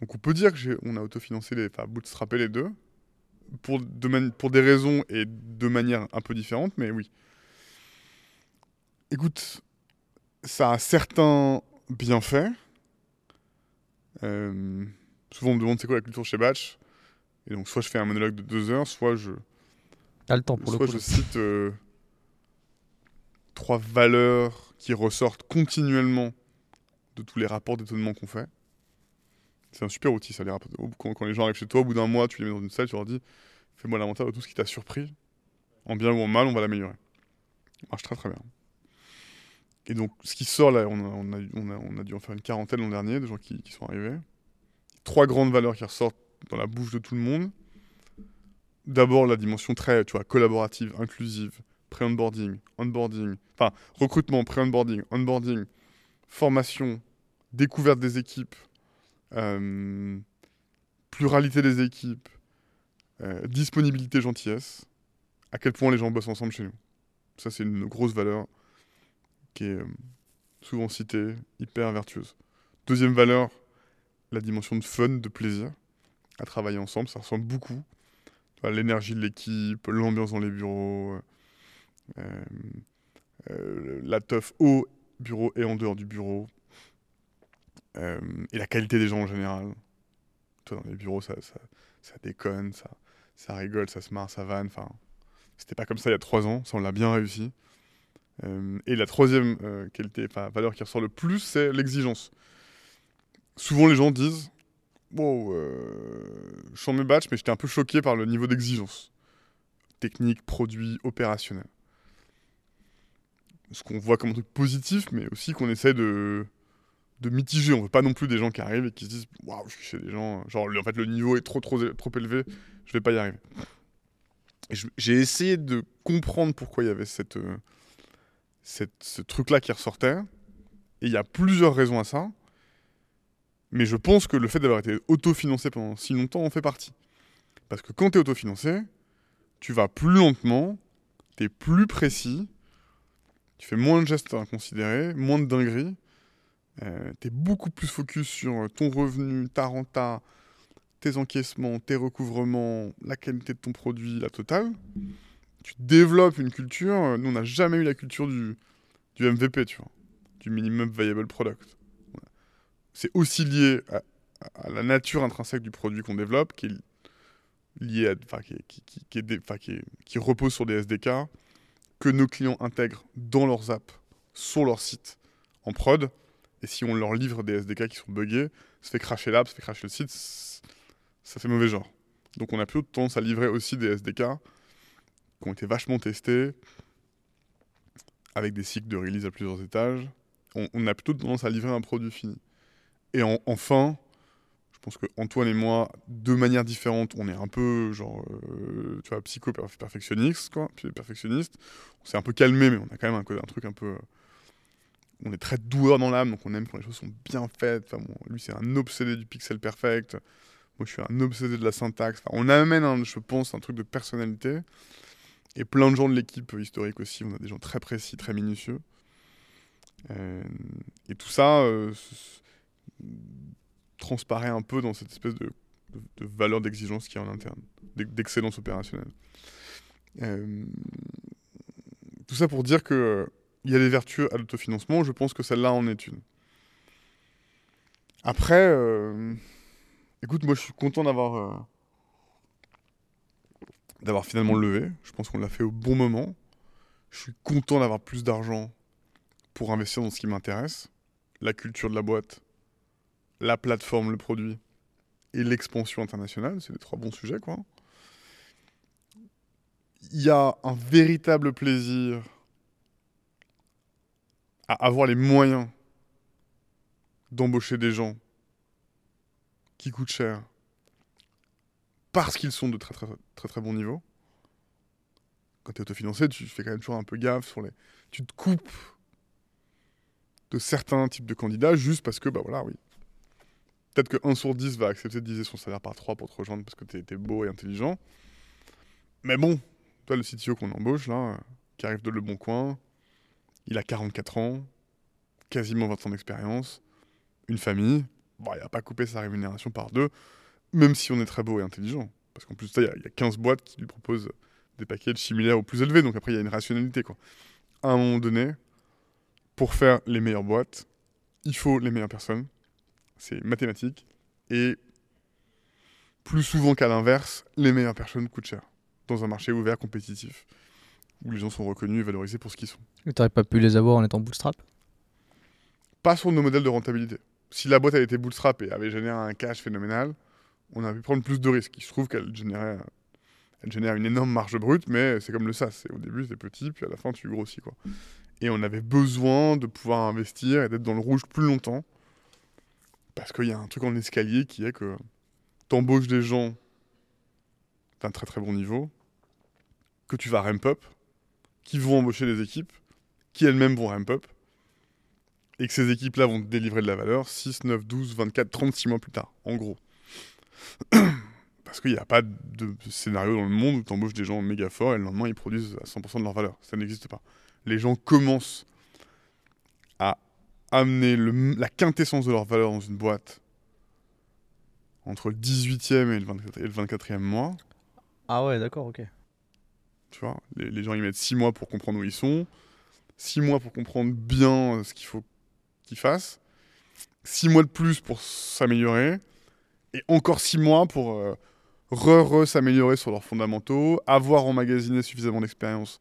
Donc on peut dire que j'ai- on a autofinancé les, enfin bootstrappé les deux pour, des raisons et de manière un peu différentes, mais oui. Écoute, ça a certains bienfaits. Euh, souvent on me demande c'est quoi la culture chez Batch? Et donc soit je fais un monologue de deux heures, soit je, T'as le temps pour le soit coup. je cite euh, trois valeurs qui ressortent continuellement de tous les rapports d'étonnement qu'on fait. C'est un super outil, ça, les rapports. Quand, quand les gens arrivent chez toi, au bout d'un mois, tu les mets dans une salle, tu leur dis Fais-moi l'inventaire de tout ce qui t'a surpris. En bien ou en mal, on va l'améliorer. Ça marche très très bien. Et donc, ce qui sort là, on a, dû en faire une quarantaine l'an dernier, de gens qui, qui sont arrivés. Trois grandes valeurs qui ressortent dans la bouche de tout le monde. D'abord, la dimension très tu vois, collaborative, inclusive, pré-onboarding, onboarding, enfin, recrutement, pré-onboarding, onboarding, formation, découverte des équipes, euh, pluralité des équipes, euh, disponibilité, gentillesse, à quel point les gens bossent ensemble chez nous. Ça, c'est une grosse valeur qui est euh, souvent citée, hyper vertueuse. Deuxième valeur, la dimension de fun, de plaisir à travailler ensemble. Ça ressemble beaucoup à l'énergie de l'équipe, l'ambiance dans les bureaux, euh, euh, la teuf au bureau et en dehors du bureau, et la qualité des gens en général. Toi, dans les bureaux, ça déconne, ça, ça rigole, ça se marre, ça vanne. Enfin, c'était pas comme ça il y a trois ans, ça on l'a bien réussi. Euh, et la troisième euh, qualité, enfin valeur qui ressort le plus, c'est l'exigence. Souvent les gens disent Wow, euh, je sens mes batchs, mais j'étais un peu choqué par le niveau d'exigence. Technique, produit, opérationnel. Ce qu'on voit comme un truc positif, mais aussi qu'on essaie de, de mitiger. On veut pas non plus des gens qui arrivent et qui se disent Waouh, je suis chez des gens, genre en fait le niveau est trop, trop, trop élevé, je vais pas y arriver. J'ai essayé de comprendre pourquoi il y avait cette, cette, ce truc-là qui ressortait. Et il y a plusieurs raisons à ça. Mais je pense que le fait d'avoir été autofinancé pendant si longtemps en fait partie. Parce que quand tu es autofinancé, tu vas plus lentement, tu es plus précis, tu fais moins de gestes inconsidérés, moins de dingueries, tu es beaucoup plus focus sur ton revenu, ta renta, tes encaissements, tes recouvrements, la qualité de ton produit, la totale. Tu développes une culture, euh, nous on n'a jamais eu la culture du, du MVP, tu vois, du Minimum Viable Product c'est aussi lié à, la nature intrinsèque du produit qu'on développe, qui est lié à, qui, qui, qui, est qui, repose sur des SDK que nos clients intègrent dans leurs apps, sur leur site, en prod. Et si on leur livre des SDK qui sont buggés, ça fait cracher l'app, ça fait cracher le site, ça fait mauvais genre. Donc on a plutôt tendance à livrer aussi des SDK qui ont été vachement testés, avec des cycles de release à plusieurs étages. On, a plutôt tendance à livrer un produit fini. Et en- enfin, je pense que Antoine et moi, de manière différente, on est un peu genre, euh, tu vois, psycho-perfectionniste, quoi, puis perfectionniste. On s'est un peu calmé, mais on a quand même un, un truc un peu. euh, on est très doueur dans l'âme, donc on aime quand les choses sont bien faites. Enfin, bon, lui, c'est un obsédé du pixel perfect. Moi, je suis un obsédé de la syntaxe. Enfin, on amène, je pense, un truc de personnalité. Et plein de gens de l'équipe historique aussi. On a des gens très précis, très minutieux. Euh, et tout ça euh, transparaît un peu dans cette espèce de, valeur d'exigence qu'il y a en interne, d'ex- d'excellence opérationnelle. Euh, tout ça pour dire que il y a des vertus à l'autofinancement. Je pense que celle-là en est une. Après, euh, écoute, moi je suis content d'avoir d'avoir finalement levé. Je pense qu'on l'a fait au bon moment. Je suis content d'avoir plus d'argent pour investir dans ce qui m'intéresse, la culture de la boîte, la plateforme, le produit et l'expansion internationale. C'est les trois bons sujets, quoi. Il y a un véritable plaisir à avoir les moyens d'embaucher des gens qui coûtent cher parce qu'ils sont de très très très très bon niveau. Quand tu es autofinancé, tu fais quand même toujours un peu gaffe sur les. Tu te coupes de certains types de candidats juste parce que, bah voilà, oui. Peut-être que 1 sur 10 va accepter de diviser son salaire par 3 pour te rejoindre parce que tu es, beau et intelligent. Mais bon, toi, le CTO qu'on embauche, là, qui arrive de Le Bon Coin, il a 44 ans, quasiment 20 ans d'expérience, une famille. Bon, il n'a pas coupé sa rémunération par deux, même si on est très beau et intelligent. Parce qu'en plus il y, a 15 boîtes qui lui proposent des packages similaires ou plus élevés. Donc après, il y a une rationalité. Quoi. À un moment donné, pour faire les meilleures boîtes, il faut les meilleures personnes. C'est mathématique. Et plus souvent qu'à l'inverse, les meilleures personnes coûtent cher. Dans un marché ouvert, compétitif, où les gens sont reconnus et valorisés pour ce qu'ils sont. Et t'aurais pas pu les avoir en étant bootstrap? Pas sur nos modèles de rentabilité. Si la boîte avait été bootstrap et avait généré un cash phénoménal, on aurait pu prendre plus de risques. Il se trouve qu'elle génère une énorme marge brute, mais c'est comme le SAS. Au début, c'est petit, puis à la fin, tu grossis. Quoi. Et on avait besoin de pouvoir investir et d'être dans le rouge plus longtemps. Parce qu'il y a un truc en escalier qui est que tu embauches des gens d'un très très bon niveau, que tu vas ramp up, qui vont embaucher des équipes, qui elles-mêmes vont ramp up, et que ces équipes-là vont te délivrer de la valeur 6, 9, 12, 24, 36 mois plus tard, en gros. Parce qu'il n'y a pas de scénario dans le monde où tu embauches des gens méga forts et le lendemain ils produisent à 100% de leur valeur. Ça n'existe pas. Les gens commencent à amener la quintessence de leur valeur dans une boîte entre le 18e et le, 24, e mois. Ah ouais, d'accord, ok. Tu vois, les, les, gens ils mettent 6 mois pour comprendre où ils sont, 6 mois pour comprendre bien ce qu'il faut qu'ils fassent, 6 mois de plus pour s'améliorer, et encore 6 mois pour euh, re, s'améliorer sur leurs fondamentaux, avoir emmagasiné suffisamment d'expérience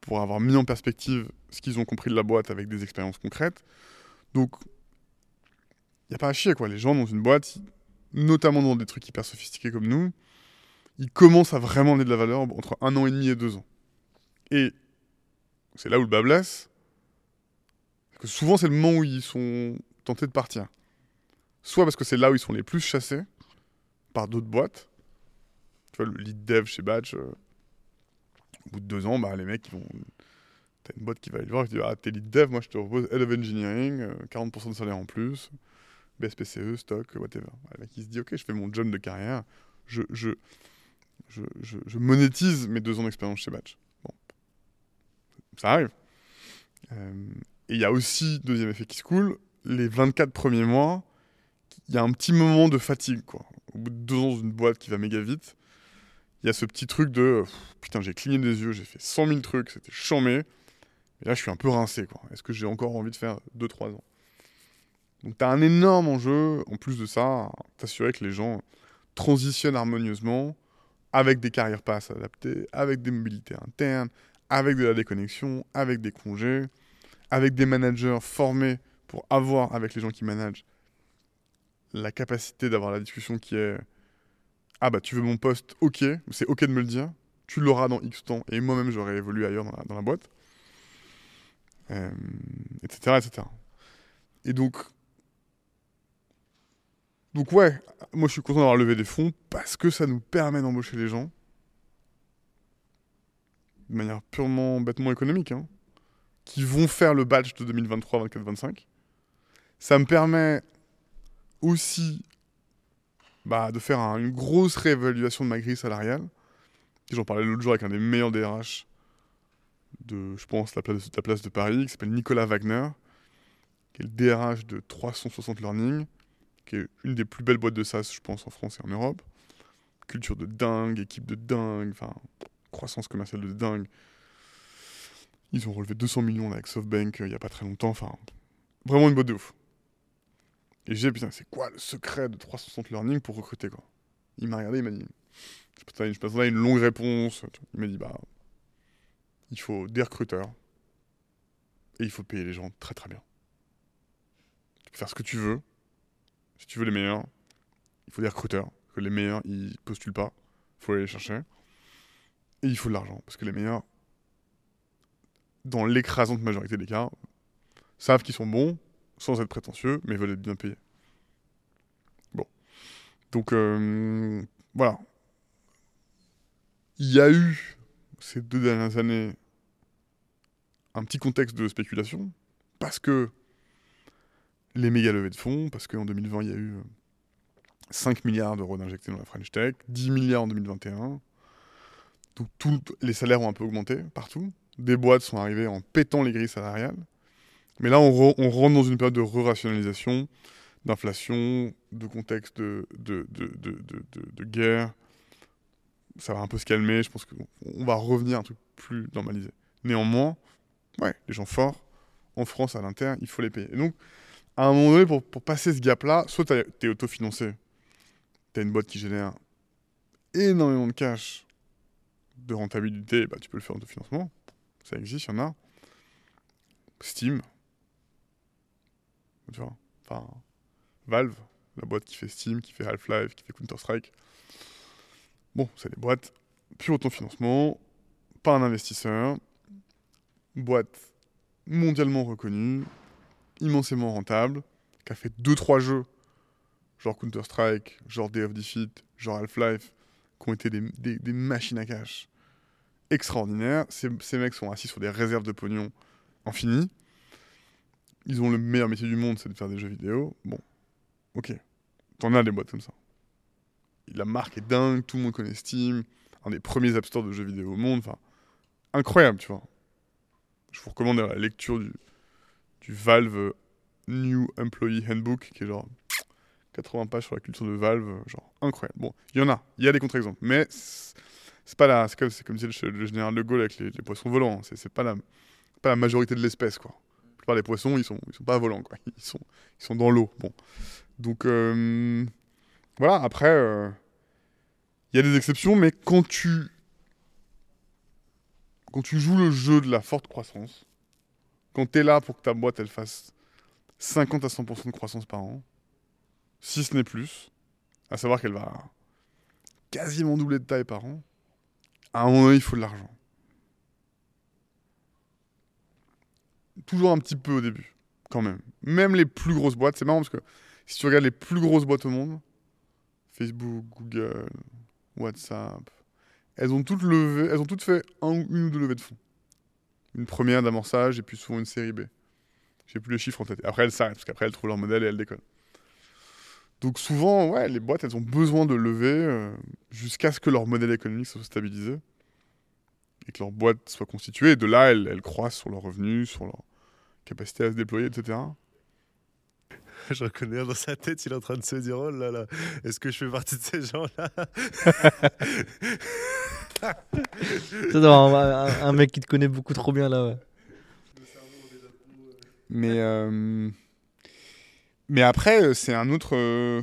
pour avoir mis en perspective ce qu'ils ont compris de la boîte avec des expériences concrètes. Donc, il n'y a pas à chier, quoi. Les gens dans une boîte, notamment dans des trucs hyper sophistiqués comme nous, ils commencent à vraiment donner de la valeur entre un an et demi et deux ans. Et c'est là où le bas blesse. Souvent, c'est le moment où ils sont tentés de partir. Soit parce que c'est là où ils sont les plus chassés, par d'autres boîtes. Tu vois, le lead dev chez Batch, euh, au bout de deux ans, bah, les mecs, ils vont. T'as une boîte qui va aller voir, qui dit Ah, t'es lead dev, moi je te propose Head of Engineering, 40% euh, de salaire en plus, BSPCE, stock, whatever. Le mec, il se dit Ok, je fais mon job de carrière, je, je, je, je, monétise mes deux ans d'expérience chez Batch. Bon. Ça arrive. Euh, et il y a aussi, deuxième effet qui se coule, les 24 premiers mois, il y a un petit moment de fatigue, quoi. Au bout de deux ans dans une boîte qui va méga vite, il y a ce petit truc de putain, j'ai cligné des yeux, j'ai fait 100 000 trucs, c'était chambé. Et là, je suis un peu rincé, quoi. Est-ce que j'ai encore envie de faire 2-3 ans? Donc, tu as un énorme enjeu, en plus de ça, t'assurer que les gens transitionnent harmonieusement, avec des carrières passes adaptées, avec des mobilités internes, avec de la déconnexion, avec des congés, avec des managers formés pour avoir avec les gens qui managent la capacité d'avoir la discussion qui est Ah bah tu veux mon poste, ok, c'est ok de me le dire, tu l'auras dans X temps, et moi-même j'aurais évolué ailleurs dans la, boîte, etc., euh, etc. Et donc, donc ouais, moi je suis content d'avoir levé des fonds parce que ça nous permet d'embaucher les gens de manière purement bêtement économique, hein, qui vont faire le batch de 2023, 24, 25. Ça me permet aussi bah, de faire une grosse réévaluation de ma grille salariale. J'en parlais l'autre jour avec un des meilleurs DRH de, je pense, la place, de, Paris, qui s'appelle Nicolas Wagner, qui est le DRH de 360 Learning, qui est une des plus belles boîtes de SaaS, je pense, en France et en Europe. Culture de dingue, équipe de dingue, croissance commerciale de dingue. Ils ont relevé 200 millions avec SoftBank euh, il n'y a pas très longtemps, enfin, vraiment une boîte de ouf. Et j'ai dit, putain, c'est quoi le secret de 360 Learning pour recruter, quoi? Il m'a regardé, il m'a dit, je pense à une longue réponse. Il m'a dit, bah, il faut des recruteurs et il faut payer les gens très très bien. Faire ce que tu veux. Si tu veux les meilleurs, il faut des recruteurs. Que les meilleurs, ils postulent pas. Il faut aller les chercher. Et il faut de l'argent. Parce que les meilleurs, dans l'écrasante majorité des cas, savent qu'ils sont bons, sans être prétentieux, mais veulent être bien payés. Bon. Donc euh, voilà. Il y a eu ces deux dernières années un petit contexte de spéculation parce que les méga levées de fonds, parce qu'en 2020 il y a eu 5 milliards d'euros d'injectés dans la French Tech, 10 milliards en 2021. Donc tous les salaires ont un peu augmenté partout. Des boîtes sont arrivées en pétant les grilles salariales. Mais là, on, on rentre dans une période de re-rationalisation, d'inflation, de contexte de, de, de, de, guerre. Ça va un peu se calmer. Je pense qu'on on va revenir à un truc plus normalisé. Néanmoins, ouais, les gens forts, en France, à l'interne, il faut les payer. Et donc, à un moment donné, pour, pour passer ce gap-là, soit tu es autofinancé, tu as une boîte qui génère énormément de cash, de rentabilité, bah, tu peux le faire en autofinancement. Ça existe, il y en a. Steam. Enfin, Valve, la boîte qui fait Steam, qui fait Half-Life, qui fait Counter-Strike. Bon, c'est des boîtes pur autofinancement, pas un investisseur, boîte mondialement reconnue, immensément rentable, qui a fait 2-3 jeux, genre Counter-Strike, genre Day of Defeat, genre Half-Life, qui ont été des machines à cash extraordinaires. Ces, ces mecs sont assis sur des réserves de pognon infinies. Ils ont le meilleur métier du monde, c'est de faire des jeux vidéo. Bon, ok. T'en as des boîtes comme ça. La marque est dingue, tout le monde connaît Steam, un des premiers App de jeux vidéo au monde. Enfin, incroyable, tu vois. Je vous recommande la lecture du, Valve New Employee Handbook, qui est genre 80 pages sur la culture de Valve, genre incroyable. Bon, il y en a, il y a des contre-exemples, mais c'est pas la, c'est comme, comme disait le, général de Gaulle avec les, poissons volants. C'est c'est pas pas la majorité de l'espèce, quoi. Des poissons, ils sont, ils sont pas volants, quoi. Ils sont, ils sont dans l'eau. Bon, donc euh, voilà. Après, euh, il y a des exceptions, mais quand tu quand tu joues le jeu de la forte croissance, quand tu es là pour que ta boîte elle fasse 50 à 100% de croissance par an, si ce n'est plus, à savoir qu'elle va quasiment doubler de taille par an, à un moment donné, il faut de l'argent. Toujours un petit peu au début, quand même. Même les plus grosses boîtes, c'est marrant parce que si tu regardes les plus grosses boîtes au monde, Facebook, Google, WhatsApp, elles ont toutes levé, elles ont toutes fait une ou deux levées de fonds. Une première d'amorçage et puis souvent une série B. J'ai plus les chiffres en tête. Après, elles s'arrêtent parce qu'après, elles trouvent leur modèle et elles décollent. Donc souvent, les boîtes, elles ont besoin de lever euh, jusqu'à ce que leur modèle économique soit stabilisé et que leur boîte soit constituée. Et de là, elles, elles croissent sur leurs revenus, sur leur capacité à se déployer, etc. Je reconnais dans sa tête, il est en train de se dire Oh là là, est-ce que je fais partie de ces gens-là? Un- un mec qui te connaît beaucoup trop bien là. Ouais. Mais, euh, mais après, euh, c'est un autre. euh,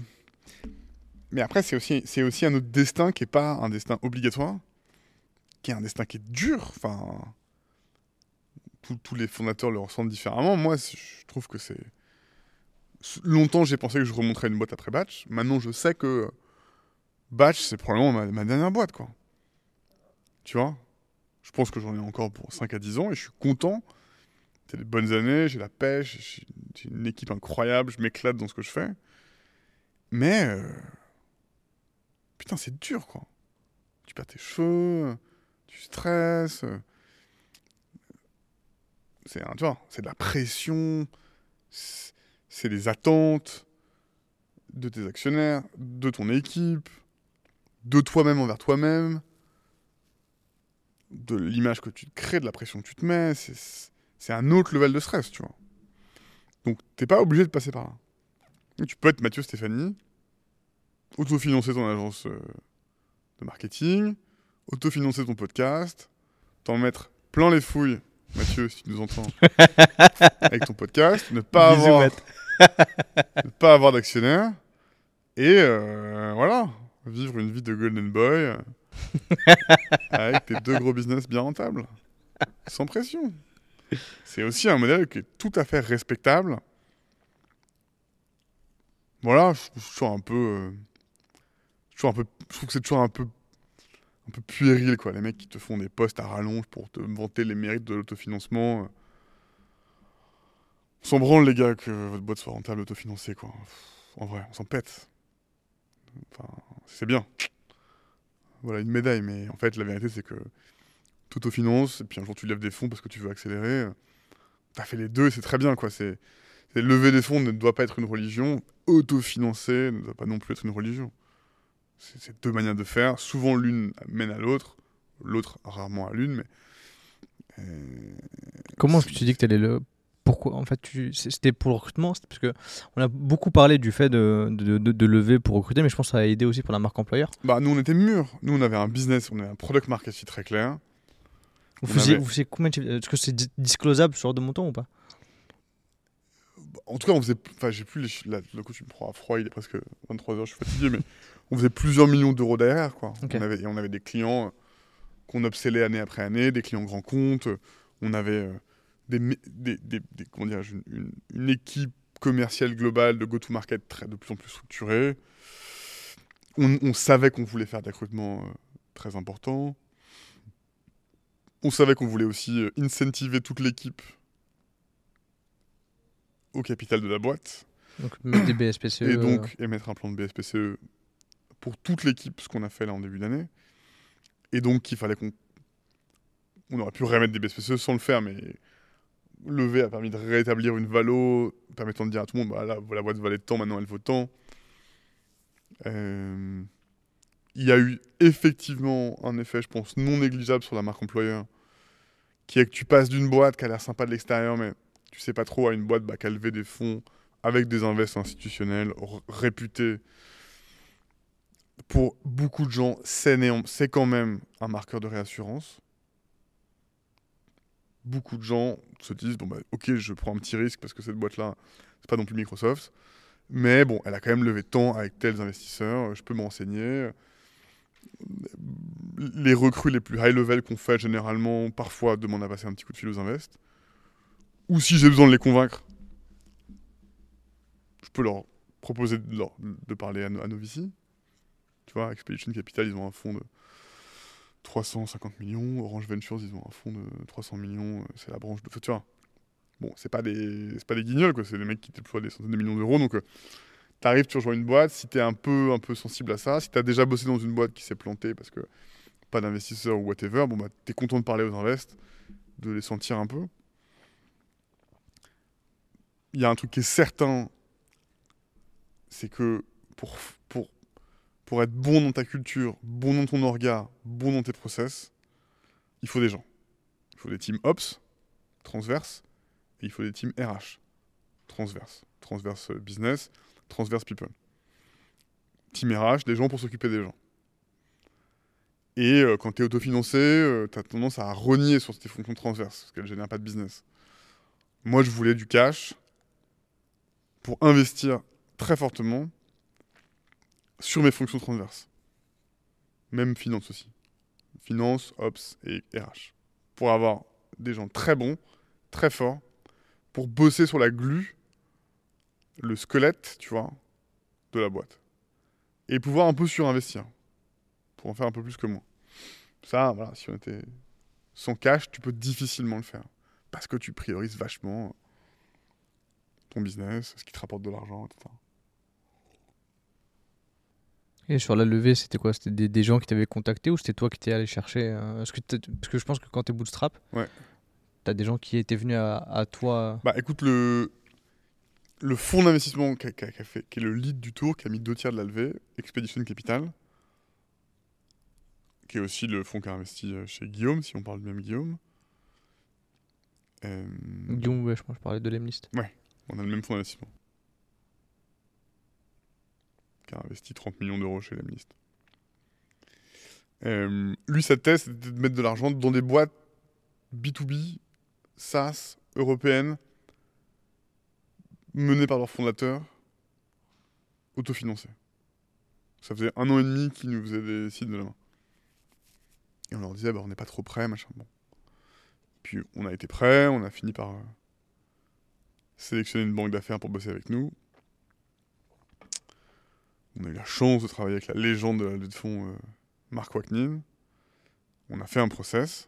Mais après, c'est aussi, c'est aussi un autre destin qui n'est pas un destin obligatoire, qui est un destin qui est dur. Enfin, tous- les fondateurs le ressentent différemment. Moi, je trouve que c'est. Longtemps, j'ai pensé que je remonterais une boîte après Batch. Maintenant, je sais que Batch, c'est probablement ma, dernière boîte, quoi. Tu vois? Je pense que j'en ai encore pour 5 à 10 ans et je suis content. C'est des bonnes années, j'ai la pêche, j'ai j'ai une équipe incroyable, je m'éclate dans ce que je fais. Mais. euh, Putain, c'est dur, quoi. Tu perds tes cheveux, tu stresses. euh, C'est tu vois, c'est de la pression, c'est des attentes de tes actionnaires, de ton équipe, de toi-même envers toi-même, de l'image que tu te crées, de la pression que tu te mets. C'est un autre level de stress, tu vois. Donc, t'es pas obligé de passer par là. Tu peux être Mathieu Stéphanie, autofinancer ton agence euh, de marketing, autofinancer ton podcast, t'en mettre plein les fouilles, Mathieu, si tu nous entends, avec ton podcast, ne pas Bisous, avoir, Matt. ne pas avoir d'actionnaire, et euh, voilà, vivre une vie de golden boy avec tes deux gros business bien rentables, sans pression. C'est aussi un modèle qui est tout à fait respectable. Voilà, je trouve toujours un peu, euh, toujours un peu, je trouve que c'est toujours un peu, un peu puéril quoi. Les mecs qui te font des posts à rallonge pour te vanter les mérites de l'autofinancement. euh. On s'en branle les gars que votre boîte soit rentable autofinancée quoi. En vrai, on s'en pète. enfin, c'est bien. Voilà une médaille, mais en fait, la vérité, c'est que tu autofinances, et puis un jour tu lèves des fonds parce que tu veux accélérer. Tu as fait les deux, c'est très bien, quoi. C'est lever des fonds ne doit pas être une religion, autofinancer ne doit pas non plus être une religion. C'est deux manières de faire. Souvent l'une mène à l'autre, l'autre rarement à l'une, mais. euh, Comment est-ce que tu dis que tu allais le. Pourquoi En fait, tu... c'était pour le recrutement? Parce que on a beaucoup parlé du fait de, de, de- de lever pour recruter, mais je pense que ça a aidé aussi pour la marque employeur. Bah, nous, on était mûrs. Nous, on avait un business, on avait un product market fit très clair. Vous On faisiez, avait- vous faisiez combien de Est-ce que c'est di- disclosable ce genre de montant ou pas? En tout cas, on faisait. Enfin, j'ai plus les. Là, le coup, tu me prends à froid, il est presque 23h, je suis fatigué, mais on faisait plusieurs millions d'euros derrière, quoi. On avait, et on avait des clients euh, qu'on upsellait année après année, des clients grands comptes. On avait euh, des, mé- des, des- des- comment dirais-je, une, une- une équipe commerciale globale de go-to-market très, de plus en plus structurée. On, on savait qu'on voulait faire des recrutements euh, très importants. On savait qu'on voulait aussi euh, incentiver toute l'équipe au capital de la boîte. Donc mettre des BSPCE. Et euh, donc émettre un plan de BSPCE pour toute l'équipe, ce qu'on a fait là en début d'année. Et donc il fallait qu'on... On aurait pu remettre des BSPCE sans le faire, mais lever a permis de rétablir une valo, permettant de dire à tout le monde, bah là, la boîte valait tant, maintenant elle vaut tant. Euh, Il y a eu effectivement un effet, je pense, non négligeable sur la marque employeur, qui est que tu passes d'une boîte qui a l'air sympa de l'extérieur, mais tu sais pas trop, à une boîte bah, qui a levé des fonds avec des invests institutionnels réputés. Pour beaucoup de gens, c'est quand même un marqueur de réassurance. Beaucoup de gens se disent bon bah ok je prends un petit risque parce que cette boîte là c'est pas non plus Microsoft mais bon elle a quand même levé tant avec tels investisseurs je peux me renseigner les recrues les plus high level qu'on fait généralement parfois demandent à passer un petit coup de fil aux invests ou si j'ai besoin de les convaincre je peux leur proposer de, parler à, nos- à. Tu vois, Expedition Capital, ils ont un fonds de 350 millions. Orange Ventures, ils ont un fonds de 300 millions. euh, C'est la branche de. Tu vois, bon, c'est pas des, pas des guignols, quoi. C'est des mecs qui déploient des centaines de millions d'euros. Donc, tu t'arrives, tu rejoins une boîte. Si t'es un peu, un peu sensible à ça, si t'as déjà bossé dans une boîte qui s'est plantée parce que pas d'investisseurs ou whatever, bon, bah, t'es content de parler aux invests, de les sentir un peu. Il y a un truc qui est certain, c'est que pour, pour, pour être bon dans ta culture, bon dans ton orga, bon dans tes process, il faut des gens. Il faut des teams Ops, transverses, et il faut des teams RH, transverses. Transverse business, transverse people. Team RH, des gens pour s'occuper des gens. Et euh, quand tu es autofinancé, tu as tendance à renier sur tes fonctions transverses, parce qu'elles ne génèrent pas de business. Moi, je voulais du cash pour investir très fortement sur mes fonctions transverses. Même finance aussi. Finance, ops et RH. Pour avoir des gens très bons, très forts, pour bosser sur la glu, le squelette, tu vois, de la boîte. Et pouvoir un peu surinvestir. Pour en faire un peu plus que moi. Ça, voilà, si on était sans cash, tu peux difficilement le faire. Parce que tu priorises vachement ton business, ce qui te rapporte de l'argent, etc. Et sur la levée, c'était quoi? C'était des, des gens qui t'avaient contacté ou c'était toi qui t'es allé chercher euh, Parce que, parce que je pense que quand t'es bootstrap, Ouais. t'as des gens qui étaient venus à, à toi. Bah écoute, le, le fonds d'investissement qui, qui qui qui est le lead du tour, qui a mis deux tiers de la levée, Expedition Capital, qui est aussi le fonds qui a investi euh, chez Guillaume, si on parle du même Guillaume. Euh, Guillaume, ouais, je pense que je parlais de l'Emlist. on a le même fonds d'investissement. Qui a investi 30 millions d'euros chez Lemlist. Euh, lui, sa thèse, c'était de mettre de l'argent dans des boîtes B2B, SaaS, européennes, menées par leurs fondateurs, autofinancées. Ça faisait un an et demi qu'ils nous faisaient des sites de la main. Et on leur disait, bah, on n'est pas trop prêts, machin. Bon. Puis on a été prêts, on a fini par euh, sélectionner une banque d'affaires pour bosser avec nous. On a eu la chance de travailler avec la légende de la de fonds, euh, Marc. On a fait un process.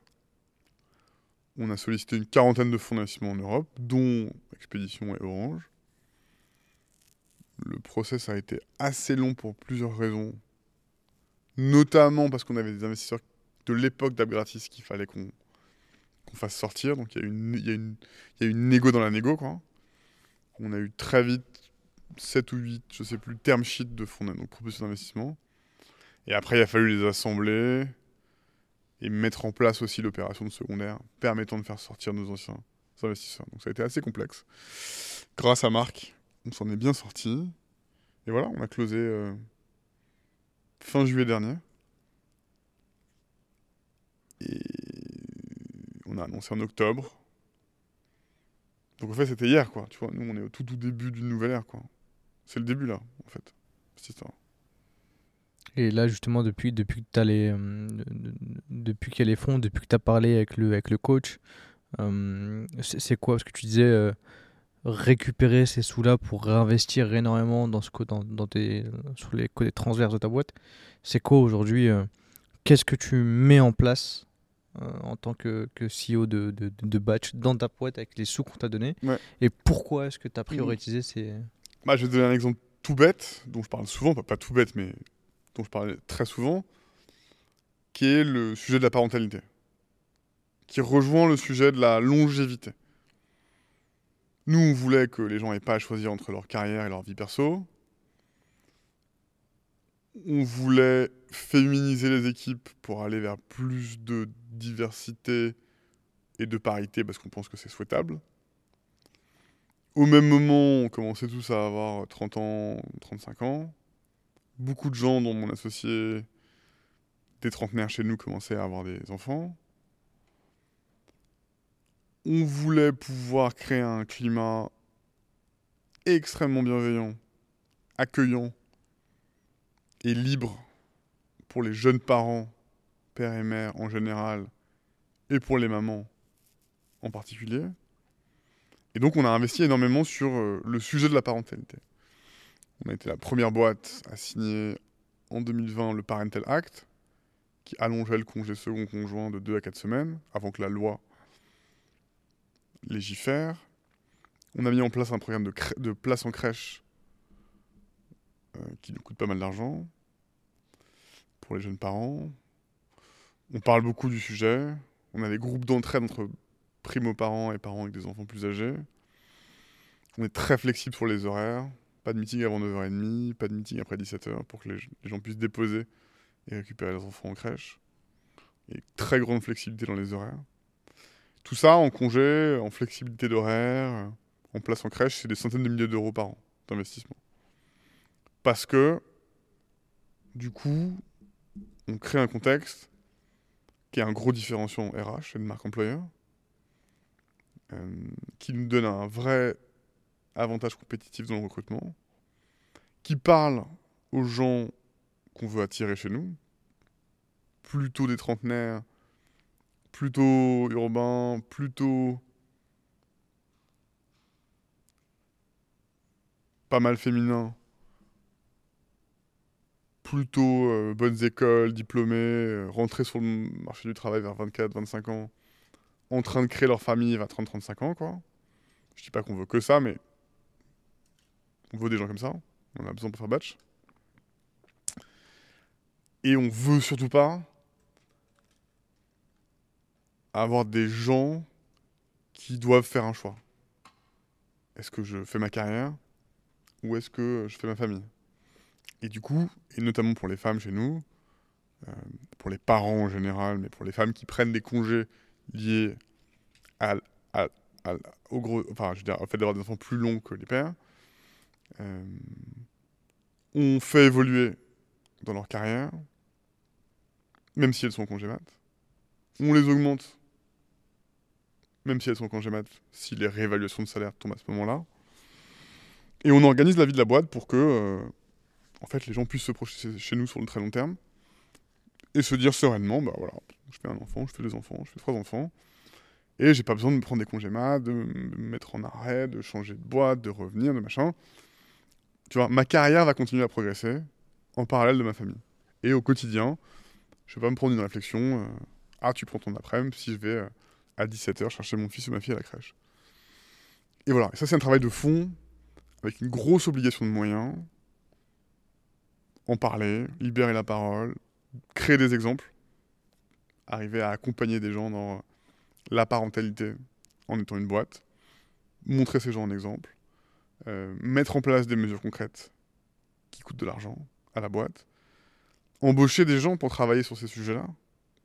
On a sollicité une quarantaine de fonds d'investissement en Europe, dont Expédition et Orange. Le process a été assez long pour plusieurs raisons. Notamment parce qu'on avait des investisseurs de l'époque d'Abgratis qu'il fallait qu'on fasse sortir. Donc il y, y y a une négo dans la négo. On a eu très vite 7 ou 8, je sais plus, term sheets de fonds, donc propositions d'investissement. Et après, il a fallu les assembler et mettre en place aussi l'opération de secondaire permettant de faire sortir nos anciens investisseurs. Donc ça a été assez complexe. Grâce à Marc, on s'en est bien sorti. Et voilà, on a closé euh, fin juillet dernier. Et on a annoncé en octobre. Donc en fait, c'était hier, quoi. Tu vois, nous, on est au tout début d'une nouvelle ère, quoi. C'est le début, là, en fait, cette histoire. Et là, justement, depuis, depuis que tu les, euh, depuis qu'il y a les fonds, depuis que tu as parlé avec le, avec le coach, euh, c'est quoi? Parce que tu disais euh, récupérer ces sous-là pour réinvestir énormément dans ce, dans, dans tes, sur les côtés transverses de ta boîte. C'est quoi aujourd'hui Qu'est-ce que tu mets en place en tant que, que CEO de, de, de, batch dans ta boîte avec les sous qu'on t'a donnés? Ouais. Et pourquoi est-ce que tu as Mmh. prioritisé ces... Je vais donner un exemple tout bête, dont je parle souvent, pas, pas tout bête, mais dont je parle très souvent, qui est le sujet de la parentalité, qui rejoint le sujet de la longévité. Nous, on voulait que les gens n'aient pas à choisir entre leur carrière et leur vie perso. On voulait féminiser les équipes pour aller vers plus de diversité et de parité parce qu'on pense que c'est souhaitable. Au même moment, on commençait tous à avoir 30 ans, 35 ans. Beaucoup de gens, dont mon associé, des trentenaires chez nous, commençaient à avoir des enfants. On voulait pouvoir créer un climat extrêmement bienveillant, accueillant et libre pour les jeunes parents, pères et mères en général, et pour les mamans en particulier. Et donc on a investi énormément sur euh, le sujet de la parentalité. On a été la première boîte à signer en 2020 le Parental Act, qui allongeait le congé second conjoint de 2 à 4 semaines, avant que la loi légifère. On a mis en place un programme de, place en crèche euh, qui nous coûte pas mal d'argent pour les jeunes parents. On parle beaucoup du sujet. On a des groupes d'entraide entre primo-parents et parents avec des enfants plus âgés. On est très flexible sur les horaires. Pas de meeting avant 9h30, pas de meeting après 17h pour que les, gens puissent déposer et récupérer leurs enfants en crèche. Et très grande flexibilité dans les horaires. Tout ça en congé, en flexibilité d'horaire, en place en crèche, c'est des centaines de milliers d'euros par an d'investissement. Parce que, du coup, on crée un contexte qui est un gros différenciant RH et de marque employeur, qui nous donne un vrai avantage compétitif dans le recrutement, qui parle aux gens qu'on veut attirer chez nous, plutôt des trentenaires, plutôt urbains, plutôt pas mal féminins, plutôt euh, bonnes écoles, diplômés, euh, rentrés sur le marché du travail vers 24-25 ans, en train de créer leur famille vers 30-35 ans, quoi. Je dis pas qu'on veut que ça, mais on veut des gens comme ça. On a besoin pour faire batch. Et on veut surtout pas avoir des gens qui doivent faire un choix. Est-ce que je fais ma carrière ou est-ce que je fais ma famille? Et du coup, et notamment pour les femmes chez nous, euh, pour les parents en général, mais pour les femmes qui prennent des congés liés au fait d'avoir des enfants plus longs que les pères, euh, on fait évoluer dans leur carrière, même si elles sont congé. On les augmente, même si elles sont congé si les réévaluations de salaire tombent à ce moment-là. Et on organise la vie de la boîte pour que, euh, en fait, les gens puissent se projeter chez nous sur le très long terme et se dire sereinement, bah voilà, je fais un enfant, je fais deux enfants, je fais trois enfants, et j'ai pas besoin de me prendre des congés mat, de me mettre en arrêt, de changer de boîte, de revenir, de machin. Tu vois, ma carrière va continuer à progresser en parallèle de ma famille. Et au quotidien, je vais pas me prendre une réflexion, euh, ah tu prends ton après-midi si je vais euh, à 17h chercher mon fils ou ma fille à la crèche. Et voilà, et ça c'est un travail de fond avec une grosse obligation de moyens, en parler, libérer la parole, créer des exemples, arriver à accompagner des gens dans la parentalité en étant une boîte, montrer ces gens en exemple, euh, mettre en place des mesures concrètes qui coûtent de l'argent à la boîte, embaucher des gens pour travailler sur ces sujets-là,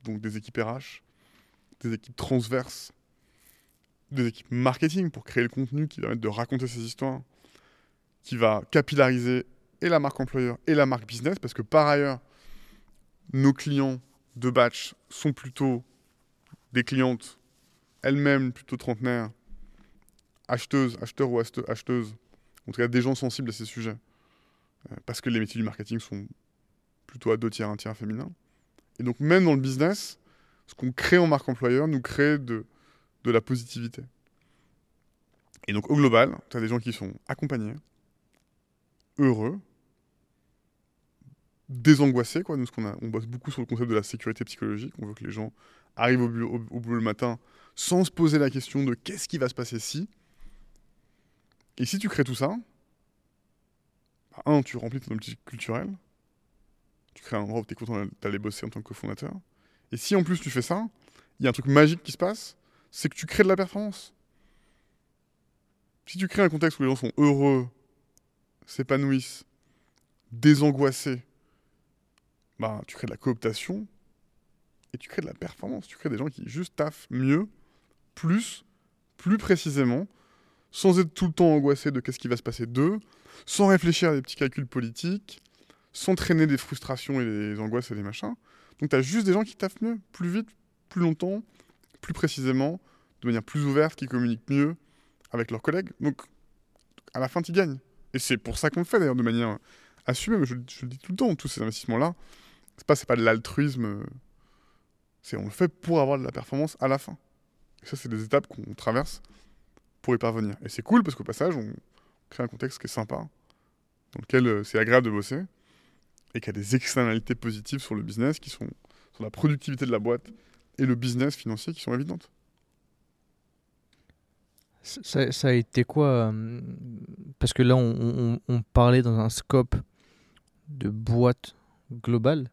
donc des équipes RH, des équipes transverses, des équipes marketing pour créer le contenu qui permet de raconter ces histoires, qui va capillariser et la marque employeur et la marque business, parce que par ailleurs, nos clients de batch sont plutôt des clientes elles-mêmes plutôt trentenaires, acheteuses, acheteurs ou acheteuses, en tout cas des gens sensibles à ces sujets, euh, parce que les métiers du marketing sont plutôt à deux tiers, un tiers féminin. Et donc même dans le business, ce qu'on crée en marque employeur nous crée de, de la positivité. Et donc au global, tu as des gens qui sont accompagnés, heureux, désangoissés. Quoi. Nous, ce qu'on a, on bosse beaucoup sur le concept de la sécurité psychologique. On veut que les gens arrivent au boulot, au, le matin sans se poser la question de qu'est-ce qui va se passer si. Et si tu crées tout ça, bah, un, tu remplis ton objectif culturel, tu crées un endroit où tu es content d'aller bosser en tant que cofondateur. Et si en plus tu fais ça, il y a un truc magique qui se passe, c'est que tu crées de la performance. Si tu crées un contexte où les gens sont heureux, s'épanouissent, désangoissés, bah, tu crées de la cooptation et tu crées de la performance. Tu crées des gens qui juste taffent mieux, plus, plus précisément, sans être tout le temps angoissé de qu'est-ce qui va se passer d'eux, sans réfléchir à des petits calculs politiques, sans traîner des frustrations et des angoisses et des machins. Donc tu as juste des gens qui taffent mieux, plus vite, plus longtemps, plus précisément, de manière plus ouverte, qui communiquent mieux avec leurs collègues. Donc à la fin, tu gagnes. Et c'est pour ça qu'on le fait d'ailleurs de manière assumée. Mais je, je, le dis tout le temps, tous ces investissements-là, c'est pas, pas de l'altruisme. C'est on le fait pour avoir de la performance à la fin. Et ça, c'est des étapes qu'on traverse pour y parvenir. Et c'est cool parce qu'au passage, on crée un contexte qui est sympa, dans lequel euh, c'est agréable de bosser et qui a des externalités positives sur le business qui sont sur la productivité de la boîte et le business financier qui sont évidentes. Ça, a été quoi euh, Parce que là, on, parlait dans un scope de boîte globale.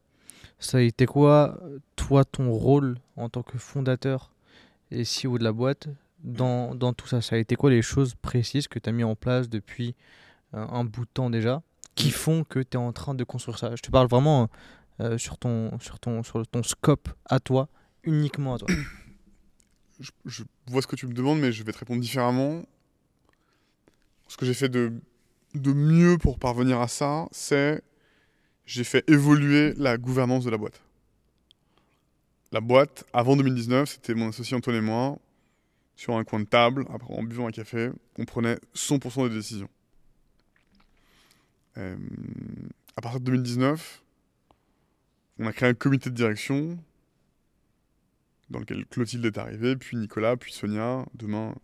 Ça a été quoi, toi, ton rôle en tant que fondateur et CEO de la boîte dans, dans tout ça? Ça a été quoi les choses précises que tu as mis en place depuis un, un bout de temps déjà qui font que tu es en train de construire ça? Je te parle vraiment euh, sur, ton, sur, ton, sur ton scope à toi, uniquement à toi. je, vois ce que tu me demandes, mais je vais te répondre différemment. Ce que j'ai fait de, de mieux pour parvenir à ça, c'est j'ai fait évoluer la gouvernance de la boîte. La boîte, avant 2019, c'était mon associé Antoine et moi, sur un coin de table, après en buvant un café, on prenait 100% des décisions. Euh, à partir de 2019, on a créé un comité de direction dans lequel Clotilde est arrivée, puis Nicolas, puis Sonia, demain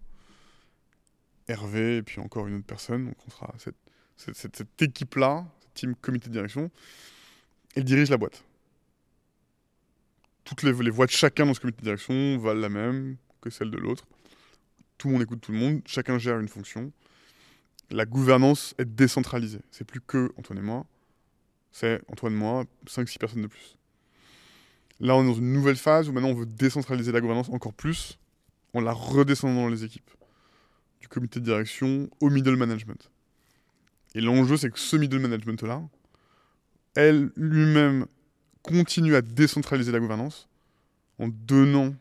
Hervé, et puis encore une autre personne. Donc on sera cette, cette, équipe-là, team comité de direction, elle dirige la boîte. Toutes les, les, voix de chacun dans ce comité de direction valent la même que celle de l'autre. Tout le monde écoute tout le monde, chacun gère une fonction. La gouvernance est décentralisée. C'est plus que Antoine et moi, c'est Antoine et moi, 5-6 personnes de plus. Là, on est dans une nouvelle phase où maintenant on veut décentraliser la gouvernance encore plus en la redescendant dans les équipes. Du comité de direction au middle management. Et l'enjeu, c'est que ce middle management-là, elle lui-même continue à décentraliser la gouvernance en donnant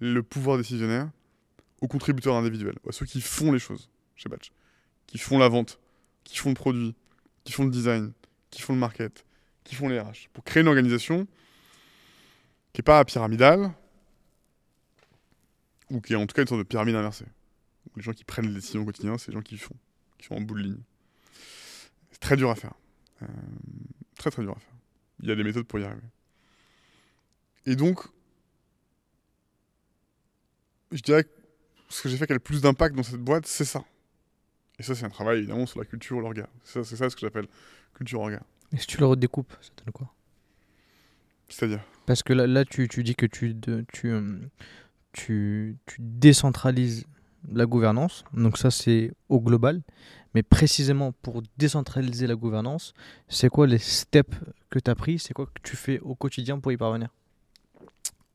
le pouvoir décisionnaire aux contributeurs individuels, à ceux qui font les choses chez Batch, qui font la vente, qui font le produit, qui font le design, qui font le market, qui font les RH, pour créer une organisation qui n'est pas pyramidale, ou qui est en tout cas une sorte de pyramide inversée. Les gens qui prennent les décisions au quotidien, c'est les gens qui font, qui sont en bout de ligne. C'est très dur à faire. Euh, très très dur à faire. Il y a des méthodes pour y arriver. Et donc, je dirais que ce que j'ai fait qui a le plus d'impact dans cette boîte, c'est ça. Et ça, c'est un travail évidemment sur la culture, l'orga. C'est ça, ça, ce que j'appelle culture orga. Et si tu le redécoupes, ça donne quoi? C'est-à-dire? Parce que là, là tu, tu, dis que tu, de, tu, euh, tu, tu, décentralises la gouvernance, donc ça c'est au global. Mais précisément pour décentraliser la gouvernance, c'est quoi les steps que tu as pris C'est quoi que tu fais au quotidien pour y parvenir?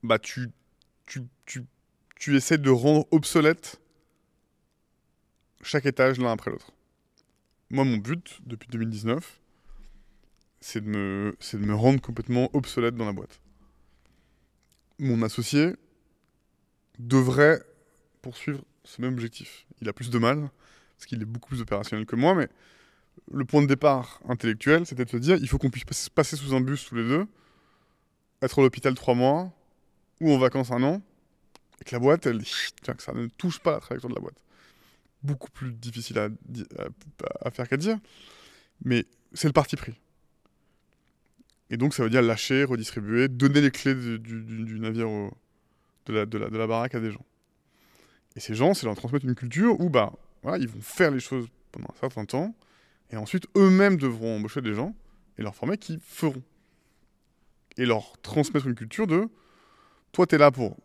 Bah, tu, tu, tu, tu essaies de rendre obsolète chaque étage l'un après l'autre. Moi, mon but, depuis 2019, c'est de, me, c'est de me rendre complètement obsolète dans la boîte. Mon associé devrait poursuivre ce même objectif. Il a plus de mal, parce qu'il est beaucoup plus opérationnel que moi, mais le point de départ intellectuel, c'était de se dire, il faut qu'on puisse passer sous un bus tous les deux, être à l'hôpital trois mois, ou en vacances un an, et que la boîte, elle, que ça ne touche pas la trajectoire de la boîte. Beaucoup plus difficile à, faire qu'à dire, mais c'est le parti pris. Et donc ça veut dire lâcher, redistribuer, donner les clés du, navire, au, de, la, de, la, de la baraque à des gens. Et ces gens, c'est leur transmettre une culture où bah, voilà, ils vont faire les choses pendant un certain temps, et ensuite eux-mêmes devront embaucher des gens et leur former qui feront. Et leur transmettre une culture de toi, tu es là pour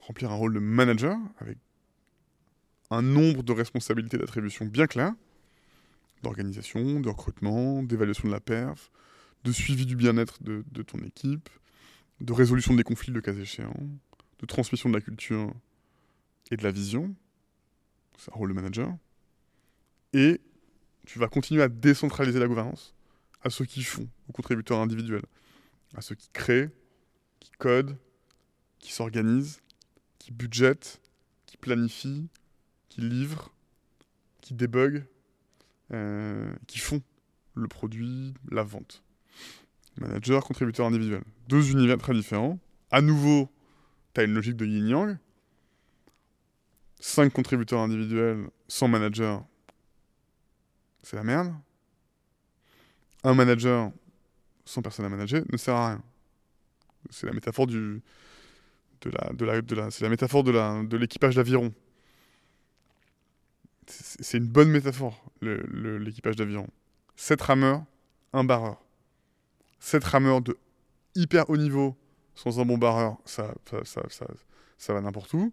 remplir un rôle de manager avec un nombre de responsabilités d'attribution bien clair, d'organisation, de recrutement, d'évaluation de la perf, de suivi du bien-être de, de, ton équipe, de résolution des conflits le cas échéant, de transmission de la culture et de la vision, c'est un rôle de manager, et tu vas continuer à décentraliser la gouvernance à ceux qui font, aux contributeurs individuels, à ceux qui créent, qui codent, qui s'organisent, qui budgètent, qui planifient, qui livrent, qui débuguent, euh, qui font le produit, la vente. Manager, contributeur individuel. Deux univers très différents. À nouveau, tu as une logique de yin-yang. Cinq contributeurs individuels sans manager, c'est la merde. Un manager sans personne à manager ne sert à rien. C'est la métaphore du, de la, de la, de la, c'est la métaphore de, la, de l'équipage d'aviron. C'est une bonne métaphore, l'équipage d'aviron. Sept rameurs, un barreur. Sept rameurs de hyper haut niveau sans un bon barreur, ça, ça, ça, ça va n'importe où.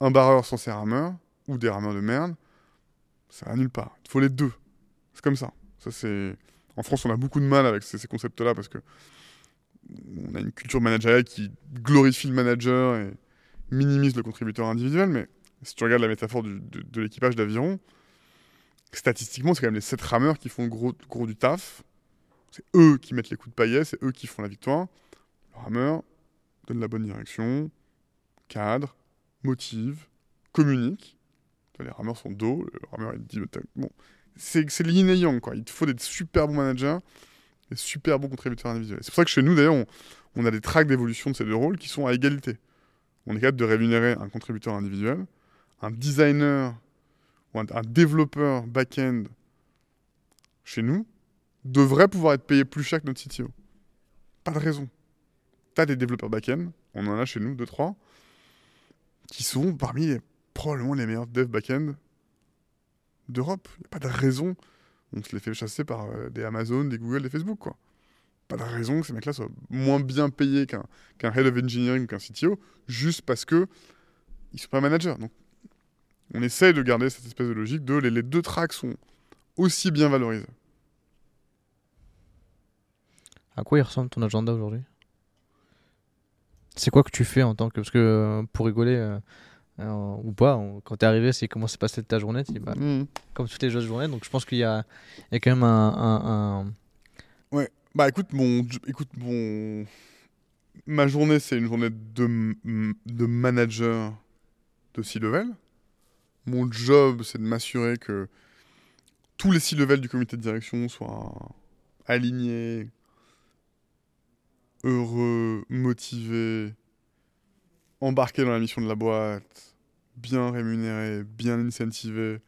Un barreur sans ses rameurs, ou des rameurs de merde, ça va nulle part. Il faut les deux. C'est comme ça. ça. En France, on a beaucoup de mal avec ces, concepts-là parce que on a une culture managériale qui glorifie le manager et minimise le contributeur individuel, mais si tu regardes la métaphore de, l'équipage d'aviron, statistiquement, c'est quand même les sept rameurs qui font le gros, gros du taf. C'est eux qui mettent les coups de paillet, c'est eux qui font la victoire. Le rameur donne la bonne direction, cadre, motive, communique. Les rameurs sont dos, le rameur il dit bon, c'est yang quoi. Il faut des super bons managers des super bons contributeurs individuels. C'est pour ça que chez nous, d'ailleurs, on, on, a des tracks d'évolution de ces deux rôles qui sont à égalité. On est capable de rémunérer un contributeur individuel, un designer ou un, un développeur back-end chez nous devrait pouvoir être payé plus cher que notre CTO. Pas de raison. Tu as des développeurs back-end, on en a chez nous, deux, trois, qui sont parmi probablement les meilleurs devs back-end d'Europe. Il n'y a pas de raison on se les fait chasser par euh, des Amazon, des Google, des Facebook, quoi. Pas de raison que ces mecs-là soient moins bien payés qu'un qu Head of Engineering ou qu'un CTO, juste parce que ils sont pas managers. Donc, on essaye de garder cette espèce de logique de les, les deux tracks sont aussi bien valorisés. À quoi il ressemble ton agenda aujourd'hui? C'est quoi que tu fais en tant que... Parce que euh, pour rigoler... Euh alors, ou pas, on, quand t'es arrivé, c'est comment s'est passée ta journée, bah, mmh. comme toutes les autres journées. Donc je pense qu'il y a, il y a quand même un, un, un... Ouais, bah écoute, mon, écoute, mon, ma journée, c'est une journée de, de manager de C-level. Mon job, c'est de m'assurer que tous les C-level du comité de direction soient alignés, heureux, motivés, embarqué dans la mission de la boîte, bien rémunéré, bien incentivé.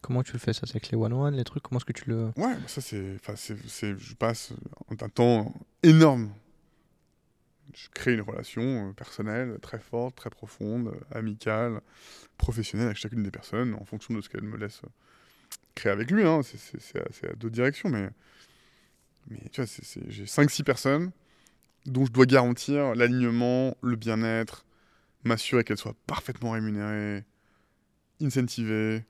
Comment tu le fais ça C'est avec les one-one, les trucs? Comment est-ce que tu le. Ouais, ça c'est. c'est je passe un temps énorme. Je crée une relation euh, personnelle très forte, très profonde, amicale, professionnelle avec chacune des personnes en fonction de ce qu'elle me laisse créer avec lui. Hein. C'est à deux directions, mais. Mais tu vois, j'ai 5-6 personnes dont je dois garantir l'alignement, le bien-être, m'assurer qu'elles soient parfaitement rémunérées, incentivées,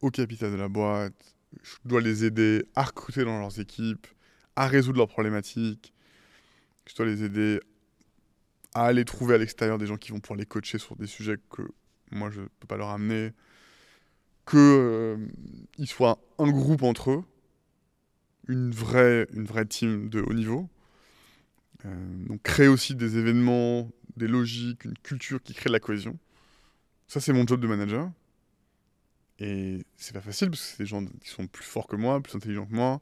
au capital de la boîte, je dois les aider à recruter dans leurs équipes, à résoudre leurs problématiques, je dois les aider à aller trouver à l'extérieur des gens qui vont pouvoir les coacher sur des sujets que moi je ne peux pas leur amener, qu'ils euh, soient un groupe entre eux, une vraie team de haut niveau. Euh, donc créer aussi des événements, des logiques, une culture qui crée de la cohésion. Ça, c'est mon job de manager. Et c'est pas facile parce que c'est des gens qui sont plus forts que moi, plus intelligents que moi,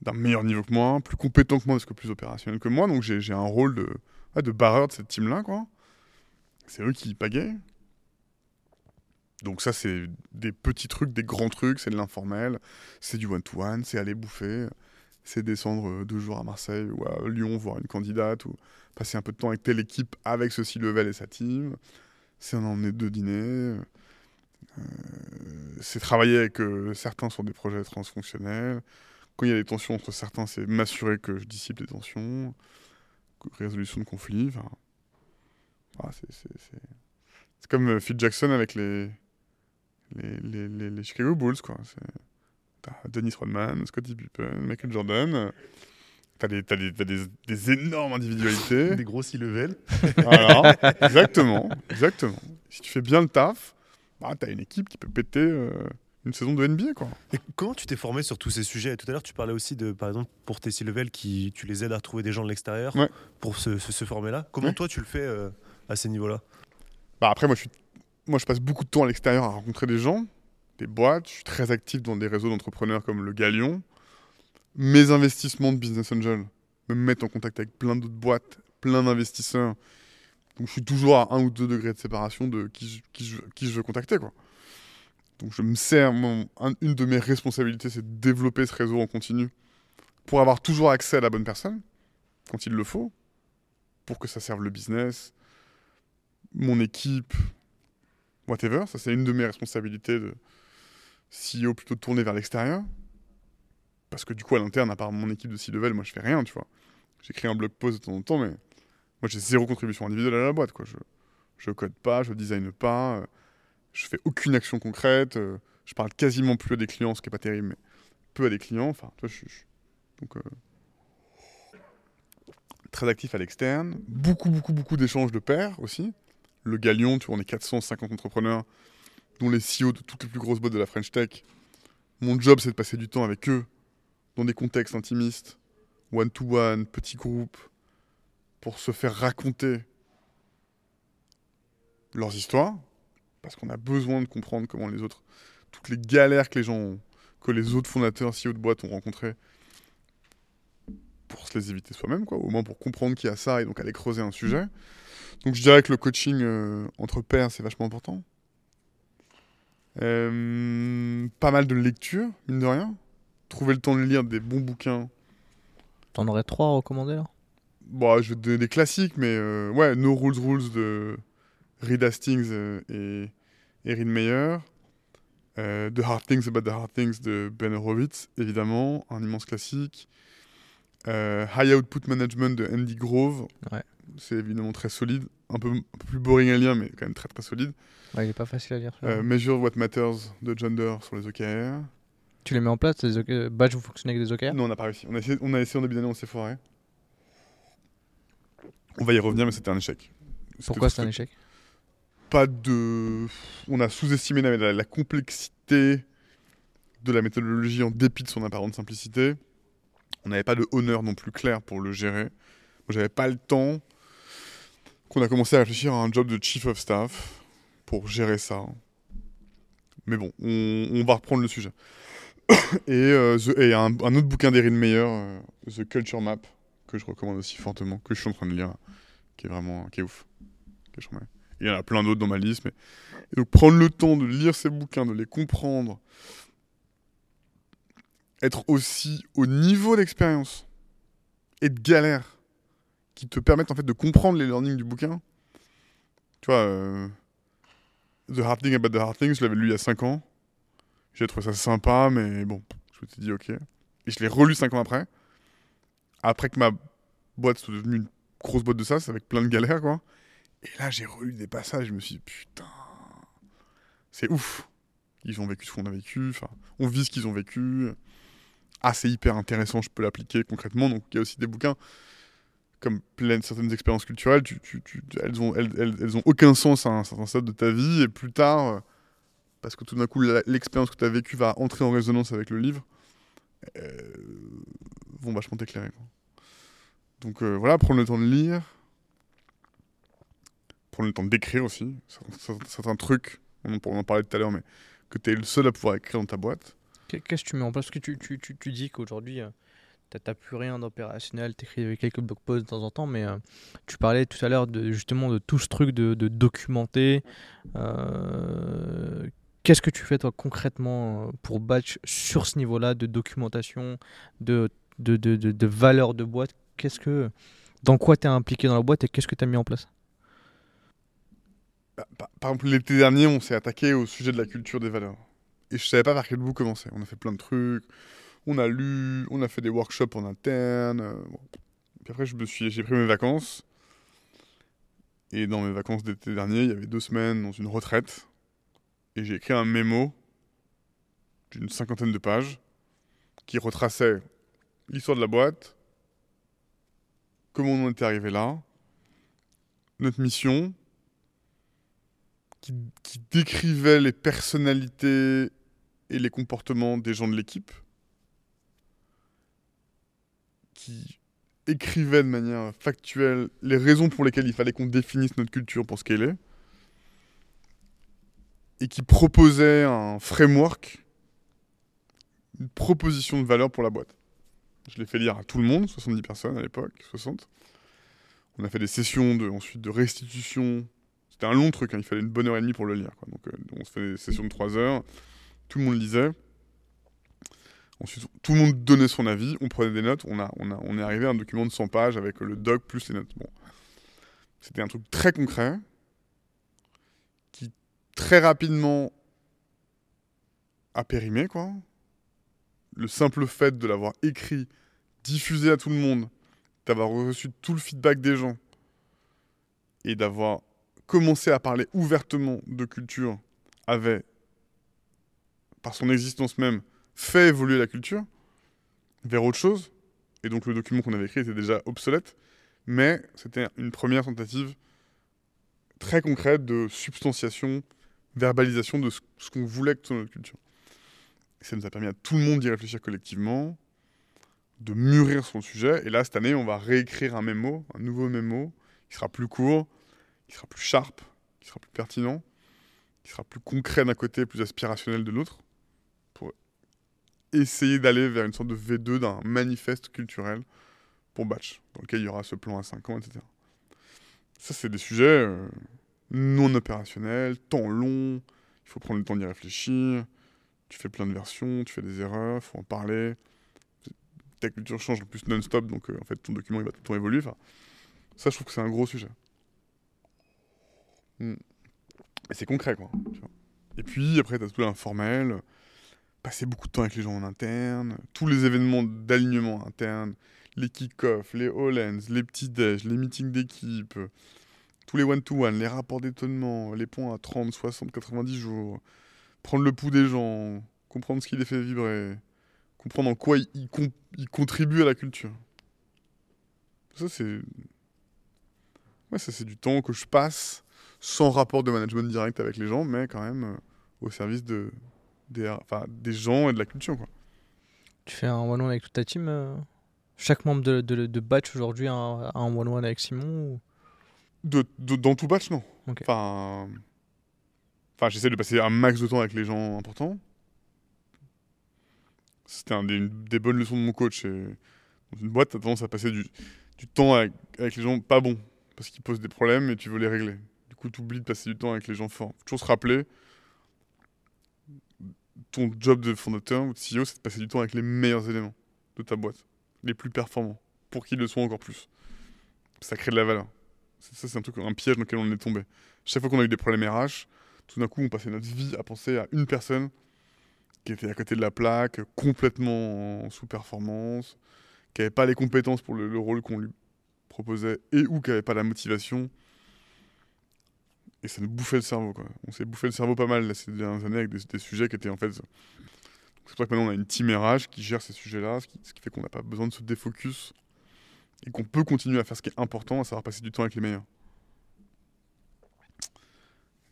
d'un meilleur niveau que moi, plus compétents que moi plus opérationnels que moi. Donc j'ai un rôle de, de barreur de cette team-là. C'est eux qui pagaient. Donc ça, c'est des petits trucs, des grands trucs, c'est de l'informel, c'est du one-to-one, c'est aller bouffer, c'est descendre euh, deux jours à Marseille ou à Lyon voir une candidate, ou passer un peu de temps avec telle équipe avec ce level et sa team, c'est en emmener deux dîners, euh, c'est travailler avec euh, certains sur des projets transfonctionnels, quand il y a des tensions entre certains, c'est m'assurer que je dissipe les tensions, résolution de conflits, enfin... Ah, c'est comme Phil Jackson avec les, les, les, Chicago Bulls, quoi. T'as Dennis Rodman, Scottie Pippen, Michael Jordan. T'as des, as des, des, des, énormes individualités. des gros level. Voilà, exactement, exactement. Si tu fais bien le taf, bah, t'as une équipe qui peut péter euh, une saison de NBA, quoi. Et comment tu t'es formé sur tous ces sujets? Tout à l'heure, tu parlais aussi de, par exemple, pour tes C-level, qui tu les aides à retrouver des gens de l'extérieur pour se, se, former là. Comment toi, tu le fais euh, à ces niveaux-là? Bah après, moi, je suis moi, je passe beaucoup de temps à l'extérieur à rencontrer des gens, boîtes. Je suis très actif dans des réseaux d'entrepreneurs comme le Galion. Mes investissements de Business Angel me mettent en contact avec plein d'autres boîtes, plein d'investisseurs. Donc, je suis toujours à un ou deux degrés de séparation de qui je, veux contacter. Donc, je me sers. une de mes responsabilités, c'est de développer ce réseau en continu pour avoir toujours accès à la bonne personne quand il le faut, pour que ça serve le business, mon équipe, whatever. Ça, c'est une de mes responsabilités CEO plutôt de tourner vers l'extérieur. Parce que du coup, à l'interne, à part mon équipe de C-level, moi, je fais rien, tu vois. J'écris un blog post de temps en temps, mais moi, j'ai zéro contribution individuelle à la boîte, quoi. Je, je code pas, je design pas, euh, je fais aucune action concrète, euh, je parle quasiment plus à des clients, ce qui est pas terrible, mais peu à des clients. Enfin, tu vois, je, suis donc euh, très actif à l'externe, beaucoup, beaucoup, beaucoup d'échanges de pairs aussi le Galion, tu vois, on est 450 entrepreneurs, dont les CEO de toutes les plus grosses boîtes de la French Tech. Mon job, c'est de passer du temps avec eux, dans des contextes intimistes, one-to-one, petits groupes, pour se faire raconter leurs histoires, parce qu'on a besoin de comprendre comment les autres, toutes les galères que les gens ont, que les autres fondateurs, CEO de boîtes ont rencontrées, pour se les éviter soi-même, quoi, au moins pour comprendre qu'il y a ça et donc aller creuser un sujet. Donc je dirais que le coaching euh, entre pairs, c'est vachement important. Euh, pas mal de lecture, mine de rien. Trouver le temps de lire des bons bouquins. T'en aurais trois à recommander là? Bon, je vais te donner des classiques, mais euh, ouais, No Rules Rules de Reed Hastings et Erin Meyer. the Hard Things About the Hard Things de Ben Horowitz, évidemment, un immense classique. High Output Management de Andy Grove. Ouais c'est évidemment très solide, un peu, plus boring à lire, mais quand même très très solide. il est pas facile à lire. Euh, Measure What Matters de Gender sur les OKR. Tu les mets en place, les badges, vous fonctionnez avec des OKR Non, on n'a pas réussi. On a essayé, on a essayé en début d'année, on s'est foiré. On va y revenir, mais c'était un échec. Pourquoi c'était un échec? Pas de. On a sous-estimé la, la, complexité de la méthodologie en dépit de son apparente simplicité. On n'avait pas de honneur non plus clair pour le gérer. Moi, j'avais pas le temps qu'on a commencé à réfléchir à un job de chief of staff pour gérer ça. Mais bon, on, va reprendre le sujet. et, euh, un, autre bouquin d'Erin Meyer, euh, The Culture Map, que je recommande aussi fortement, que je suis en train de lire, qui est vraiment qui est ouf. il y en a plein d'autres dans ma liste, mais donc prendre le temps de lire ces bouquins, de les comprendre, être aussi au niveau d'expérience et de galère qui te permettent en fait de comprendre les learnings du bouquin. Tu vois, euh, The Hard Thing About the Hard Things, je l'avais lu il y a 5 ans. J'ai trouvé ça sympa, mais bon, je me suis dit ok. Et je l'ai relu 5 ans après. Après que ma boîte soit devenue une grosse boîte de ça, avec plein de galères, quoi. Et là, j'ai relu des passages, je me suis dit, putain, c'est ouf. Ils ont vécu ce qu'on a vécu, enfin, on vit ce qu'ils ont vécu. Ah, c'est hyper intéressant, je peux l'appliquer concrètement. Donc, il y a aussi des bouquins, comme certaines expériences culturelles, tu, tu, elles, ont, elles, elles, ont aucun sens à un certain stade de ta vie, et plus tard, parce que tout d'un coup, l'expérience que tu as vécue va entrer en résonance avec le livre, euh, vont vachement t'éclairer. Donc euh, voilà, prendre le temps de lire, prendre le temps d'écrire aussi. Certains trucs, on en parlait tout à l'heure, mais que tu es le seul à pouvoir écrire dans ta boîte. Qu'est-ce que tu mets en place? Parce que tu, tu, tu, tu dis qu'aujourd'hui, euh, tu n'as plus rien d'opérationnel, tu écris quelques blog posts de temps en temps, mais euh, tu parlais tout à l'heure de, justement de tout ce truc de, documenter. Euh, Qu'est-ce que tu fais toi concrètement pour batch sur ce niveau-là de documentation, de, de, de, de, valeur de boîte? Qu'est-ce que, Dans quoi tu es impliqué dans la boîte et qu'est-ce que tu as mis en place? Bah, par exemple, l'été dernier, on s'est attaqué au sujet de la culture des valeurs. Et je savais pas par quel bout commencer. On a fait plein de trucs, on a lu, on a fait des workshops en interne. Euh, Puis après, je me suis, j'ai pris mes vacances. Et dans mes vacances d'été dernier, il y avait deux semaines dans une retraite. Et j'ai écrit un mémo d'une cinquantaine de pages qui retraçait l'histoire de la boîte, comment on était arrivé là, notre mission, qui, décrivait les personnalités et les comportements des gens de l'équipe, qui écrivait de manière factuelle les raisons pour lesquelles il fallait qu'on définisse notre culture pour ce qu'elle est, et qui proposait un framework, une proposition de valeur pour la boîte. Je l'ai fait lire à tout le monde, 70 personnes à l'époque, 60. On a fait des sessions de, ensuite de restitution c'était un long truc, hein, il fallait une bonne heure et demie pour le lire. Donc, euh, on se fait des sessions de trois heures, tout le monde lisait. Tout le monde donnait son avis, on prenait des notes, on, a, on, est arrivé à un document de 100 pages avec le doc plus les notes. C'était un truc très concret, qui très rapidement a périmé. Le simple fait de l'avoir écrit, diffusé à tout le monde, d'avoir reçu tout le feedback des gens, et d'avoir commencer à parler ouvertement de culture avait, par son existence même, fait évoluer la culture vers autre chose. Et donc le document qu'on avait écrit était déjà obsolète. Mais c'était une première tentative très concrète de substantiation, verbalisation de ce, qu'on voulait que soit notre culture. Et ça nous a permis à tout le monde d'y réfléchir collectivement, de mûrir sur le sujet. Et là, cette année, on va réécrire un mémo, un nouveau mémo, qui sera plus court, qui sera plus sharp, qui sera plus pertinent, qui sera plus concret d'un côté, plus aspirationnel de l'autre, essayer d'aller vers une sorte de V2 d'un manifeste culturel pour Batch, dans lequel il y aura ce plan à 5 ans, etc. Ça, c'est des sujets euh, non opérationnels, temps long, il faut prendre le temps d'y réfléchir, tu fais plein de versions, tu fais des erreurs, il faut en parler. Ta culture change en plus non-stop, donc euh, en fait ton document il va tout le temps évoluer. Ça, je trouve que c'est un gros sujet. Mm. Et c'est concret, quoi. Et puis, après, tu as tout l'informel, passer beaucoup de temps avec les gens en interne, tous les événements d'alignement interne, les kick-offs, les all les petits déj, les meetings d'équipe, tous les one-to-one, les rapports d'étonnement, les points à 30, 60, 90 jours, prendre le pouls des gens, comprendre ce qui les fait vibrer, comprendre en quoi ils, ils contribuent à la culture. Ça, c'est. Ouais, ça, c'est du temps que je passe sans rapport de management direct avec les gens, mais quand même euh, au service de, des, enfin, des gens et de la culture. Quoi. Tu fais un one-one avec toute ta team euh Chaque membre de, de, de batch aujourd'hui a un one-one avec Simon de, Dans tout batch, non. Enfin, enfin j'essaie de passer un max de temps avec les gens importants. C'était un des, des, bonnes leçons de mon coach. dans une boîte, tu as tendance à passer du, du temps avec, avec les gens pas bons, parce qu'ils posent des problèmes et tu veux les régler coup, tu oublies de passer du temps avec les gens forts. Faut toujours se rappeler, ton job de fondateur ou de CEO, c'est de passer du temps avec les meilleurs éléments de ta boîte, les plus performants, pour qu'ils le soient encore plus. Ça crée de la valeur. Ça, c'est un truc, un piège dans lequel on est tombé. Chaque fois qu'on a eu des problèmes RH, tout d'un coup, on passait notre vie à penser à une personne qui était à côté de la plaque, complètement en sous-performance, qui n'avait pas les compétences pour le, le rôle qu'on lui proposait et ou qui n'avait pas la motivation et ça nous bouffait le cerveau. Quoi. On s'est bouffé le cerveau pas mal ces dernières années avec des, sujets qui étaient en fait. C'est pour ça que maintenant on a une team RH qui gère ces sujets-là, ce qui, fait qu'on n'a pas besoin de se défocus et qu'on peut continuer à faire ce qui est important, à savoir passer du temps avec les meilleurs.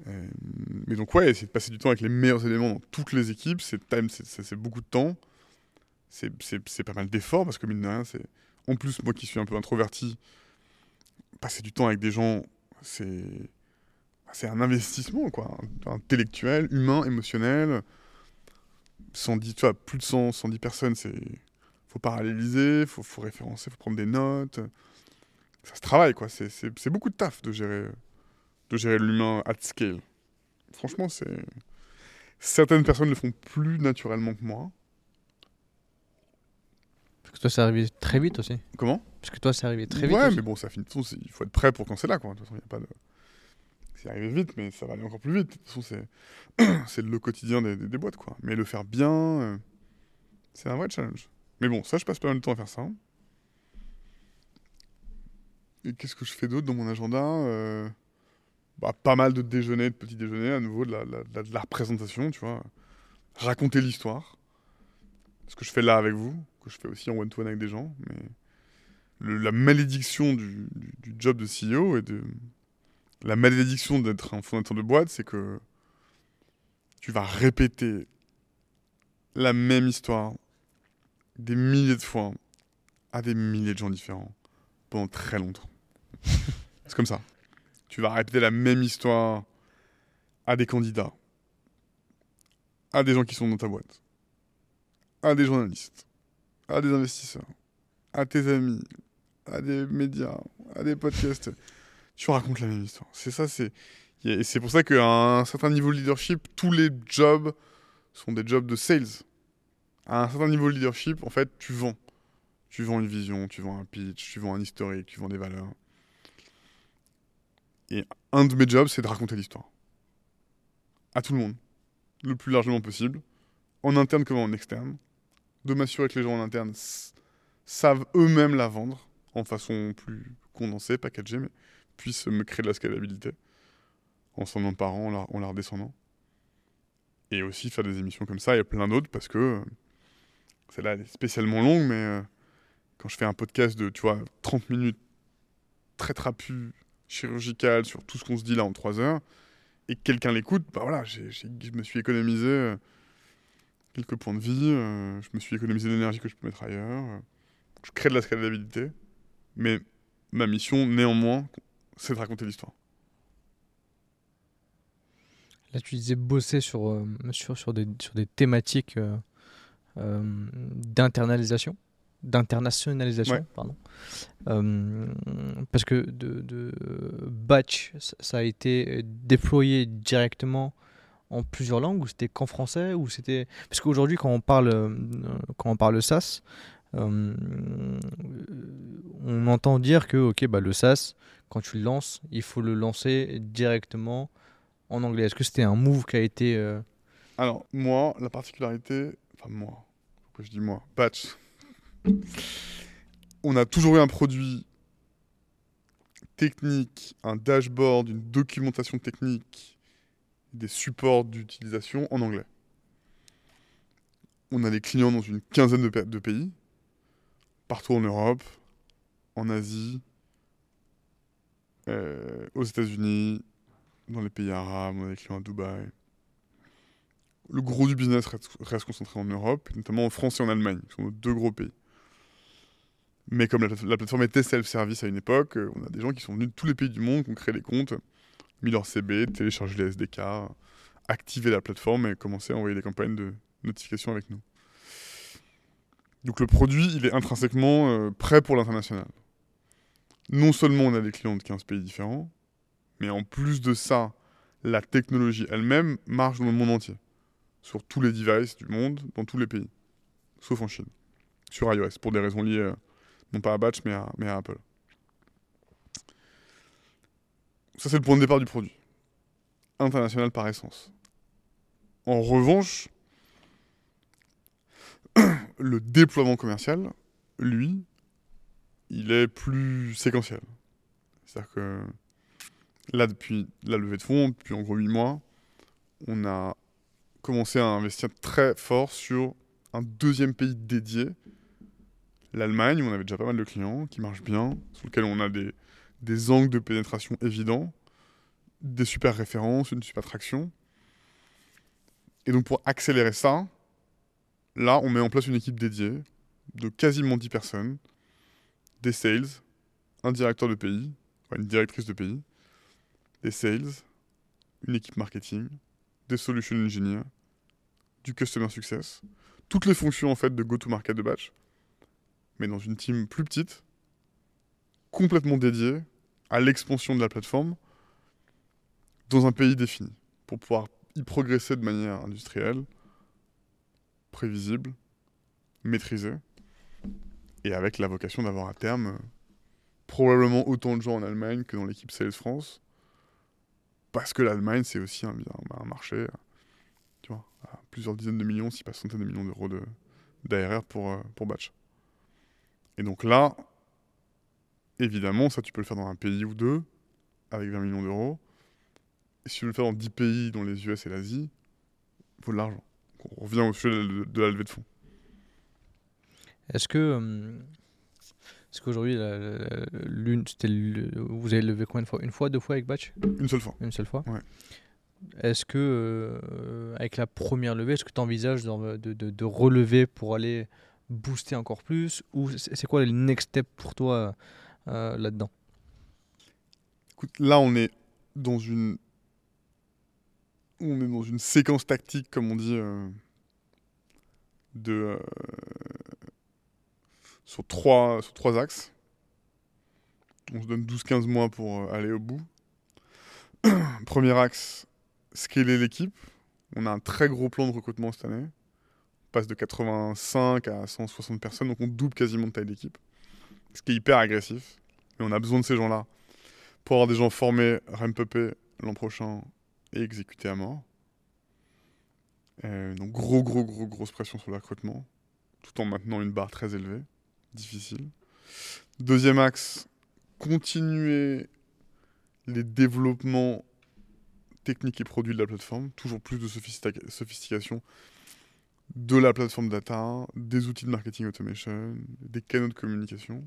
Euh, mais donc ouais, essayer de passer du temps avec les meilleurs éléments dans toutes les équipes, c'est beaucoup de temps, c'est pas mal d'efforts parce que mine de rien, c'est en plus moi qui suis un peu introverti, passer du temps avec des gens, c'est c'est un investissement quoi, intellectuel, humain, émotionnel. 110, tu vois, plus de 100, 110 personnes, c'est faut paralléliser, faut, faut référencer, faut prendre des notes. Ça se travaille quoi, c'est beaucoup de taf de gérer de gérer l'humain at scale. Franchement, c'est certaines personnes le font plus naturellement que moi. Parce que toi, c'est arrivé très vite aussi. Comment? Parce que toi, c'est arrivé très vite. Ouais, mais bon, ça finit. Il faut être prêt pour quand c'est là, quoi. De toute façon, il a pas de. C'est arrivé vite, mais ça va aller encore plus vite. De toute façon, c'est le quotidien des, boîtes, quoi. Mais le faire bien, euh, c'est un vrai challenge. Mais bon, ça, je passe pas mal de temps à faire ça. Et qu'est-ce que je fais d'autre dans mon agenda euh, bah, Pas mal de déjeuners, de petits déjeuners, à nouveau, de la, de la représentation, tu vois. Raconter l'histoire. Ce que je fais là avec vous, que je fais aussi en one-to-one avec des gens. Mais la malédiction du, du, job de CEO et de, la malédiction d'être un fondateur de boîte, c'est que tu vas répéter la même histoire des milliers de fois à des milliers de gens différents pendant très longtemps. c'est comme ça. Tu vas répéter la même histoire à des candidats, à des gens qui sont dans ta boîte, à des journalistes, à des investisseurs, à tes amis, à des médias, à des podcasts tu racontes la même histoire. C'est ça, c'est. C'est pour ça qu'à un certain niveau de leadership, tous les jobs sont des jobs de sales. À un certain niveau de leadership, en fait, tu vends. Tu vends une vision, tu vends un pitch, tu vends un historique, tu vends des valeurs. Et un de mes jobs, c'est de raconter l'histoire. À tout le monde. Le plus largement possible. En interne comme en externe. De m'assurer que les gens en interne savent eux-mêmes la vendre en façon plus condensée, packagée, mais puisse me créer de la scalabilité en s'en emparant, en la, en la redescendant. Et aussi faire des émissions comme ça, a plein d'autres parce que euh, celle-là elle est spécialement longue, mais euh, quand je fais un podcast de, tu vois, 30 minutes très trapu, chirurgical sur tout ce qu'on se dit là en 3 heures, et quelqu'un l'écoute, bah voilà, je me suis économisé euh, quelques points de vie, je me suis économisé l'énergie que je peux mettre ailleurs, je crée de la scalabilité, mais ma mission, néanmoins, c'est de raconter l'histoire. Là, tu disais bosser sur, euh, sur, sur, des, sur des thématiques euh, euh, d'internalisation, d'internationalisation, pardon. parce que de, de, Batch, ça a été déployé directement en plusieurs langues ou c'était qu'en français ou c'était parce qu'aujourd'hui quand on parle quand on parle SaaS on entend dire que ok bah le SaaS quand tu le lances, il faut le lancer directement en anglais. Est-ce que c'était un move qui a été. Euh, Alors, moi, la particularité. Enfin, moi. Pourquoi je dis moi Patch. On a toujours eu un produit technique, un dashboard, une documentation technique, des supports d'utilisation en anglais. On a des clients dans une quinzaine de pays, partout en Europe, en Asie, euh, aux États-Unis, dans les pays arabes, on a des clients à Dubaï. Le gros du business reste, concentré en Europe, notamment en France et en Allemagne, qui sont nos deux gros pays. Mais comme la, plateforme était self-service à une époque, euh, on a des gens qui sont venus de tous les pays du monde, qui ont créé des comptes, mis leur CB, téléchargé les SDK, activé la plateforme et commencé à envoyer des campagnes de notification avec nous. Donc le produit, il est intrinsèquement euh, prêt pour l'international non seulement on a des clients de 15 pays différents, mais en plus de ça, la technologie elle-même marche dans le monde entier. Sur tous les devices du monde, dans tous les pays. Sauf en Chine. Sur iOS, pour des raisons liées, euh, non pas à Batch, mais à, mais à Apple. Ça, c'est le point de départ du produit. International par essence. En revanche, le déploiement commercial, lui, il est plus séquentiel. C'est-à-dire que là, depuis la levée de fonds, depuis en gros 8 mois, on a commencé à investir très fort sur un deuxième pays dédié, l'Allemagne, où on avait déjà pas mal de clients qui marchent bien, sur lequel on a des, des angles de pénétration évidents, des super références, une super traction. Et donc pour accélérer ça, là, on met en place une équipe dédiée de quasiment 10 personnes, des sales, un directeur de pays, une directrice de pays, des sales, une équipe marketing, des solution engineers, du customer success, toutes les fonctions en fait de go-to-market de batch, mais dans une team plus petite, complètement dédiée à l'expansion de la plateforme dans un pays défini, pour pouvoir y progresser de manière industrielle, prévisible, maîtrisée, et avec la vocation d'avoir à terme probablement autant de gens en Allemagne que dans l'équipe Sales France, parce que l'Allemagne, c'est aussi un, marché, tu vois, à plusieurs dizaines de millions, si pas centaines de millions d'euros d'ARR pour, euh, pour batch. Et donc là, évidemment, ça, tu peux le faire dans un pays ou deux, avec 20 millions d'euros. Si tu veux le faire dans 10 pays, dont les US et l'Asie, il faut de l'argent. On revient au sujet de, la levée de fonds. Est-ce que. Hum, est-ce qu'aujourd'hui, l'une, vous avez levé combien de fois? Une fois, deux fois avec Batch? Une seule fois. Une seule fois? Ouais. Est-ce que, euh, avec la première levée, est-ce que tu envisages de, de, de, relever pour aller booster encore plus? Ou c'est quoi le next step pour toi euh, là-dedans? Écoute, là, on est dans une. On est dans une séquence tactique, comme on dit, euh, de sur trois, sur trois axes. On se donne 12-15 mois pour euh, aller au bout. Premier axe, scaler l'équipe. On a un très gros plan de recrutement cette année. On passe de 85 à 160 personnes, donc on double quasiment de taille d'équipe. Ce qui est hyper agressif. Et on a besoin de ces gens-là pour avoir des gens formés, ramp l'an prochain et exécutés à mort. Euh, donc gros, gros, gros, grosse pression sur le recrutement, tout en maintenant une barre très élevée difficile. Deuxième axe, continuer les développements techniques et produits de la plateforme, toujours plus de sophistication de la plateforme data, des outils de marketing automation, des canaux de communication.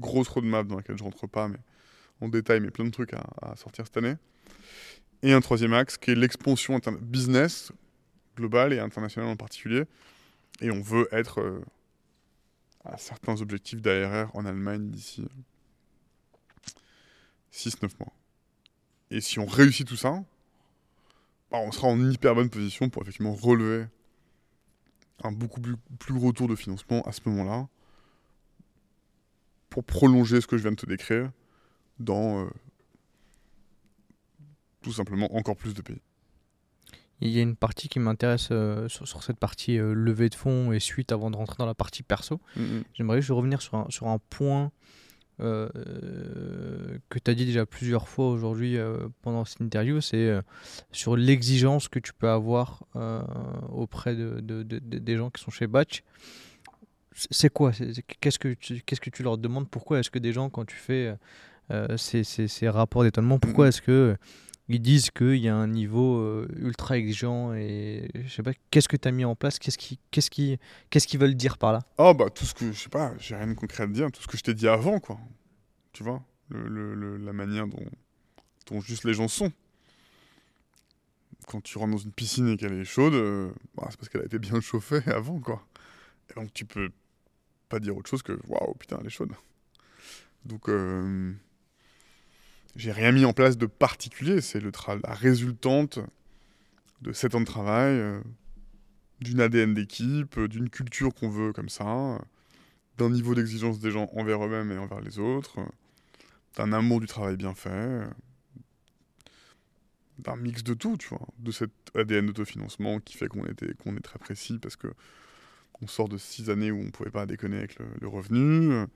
Grosse roadmap dans laquelle je rentre pas mais en détail, mais plein de trucs à, sortir cette année. Et un troisième axe qui est l'expansion business globale et internationale en particulier. Et on veut être euh, à certains objectifs d'ARR en Allemagne d'ici 6-9 mois. Et si on réussit tout ça, bah, on sera en hyper bonne position pour effectivement relever un beaucoup plus, gros tour de financement à ce moment-là, pour prolonger ce que je viens de te décrire dans euh, tout simplement encore plus de pays. Il y a une partie qui m'intéresse euh, sur, cette partie euh, levée de fonds et suite avant de rentrer dans la partie perso. Mm, mm. J'aimerais juste revenir sur un, sur un point euh, que tu as dit déjà plusieurs fois aujourd'hui pendant cette interview, c'est sur l'exigence que tu peux avoir auprès de, de, des gens qui sont chez Batch. C'est quoi? Qu'est-ce que tu, qu'est-ce que tu leur demandes? Pourquoi est-ce que des gens, quand tu fais ces, ces, ces, rapports d'étonnement, pourquoi mm. est-ce que ils disent qu'il y a un niveau euh, ultra exigeant et je sais pas qu'est-ce que tu as mis en place? Qu'est-ce qui qu'est-ce qui qu'est-ce qu'ils veulent dire par là? Oh bah tout ce que je sais pas j'ai rien de concret à dire. Tout ce que je t'ai dit avant quoi. Tu vois? La manière dont, dont juste les gens sont. Quand tu rentres dans une piscine et qu'elle est chaude euh, bah, c'est parce qu'elle a été bien chauffée avant quoi. Et donc tu peux pas dire autre chose que waouh putain elle est chaude. Donc euh, j'ai rien mis en place de particulier. C'est la résultante de 7 ans de travail, euh, d'une ADN d'équipe, euh, d'une culture qu'on veut comme ça, euh, d'un niveau d'exigence des gens envers eux-mêmes et envers les autres, d'un amour du travail bien fait, d'un mix de tout, tu vois, de cet ADN d'autofinancement qui fait qu'on qu'on est très précis parce que on sort de 6 années où on pouvait pas déconner avec le revenu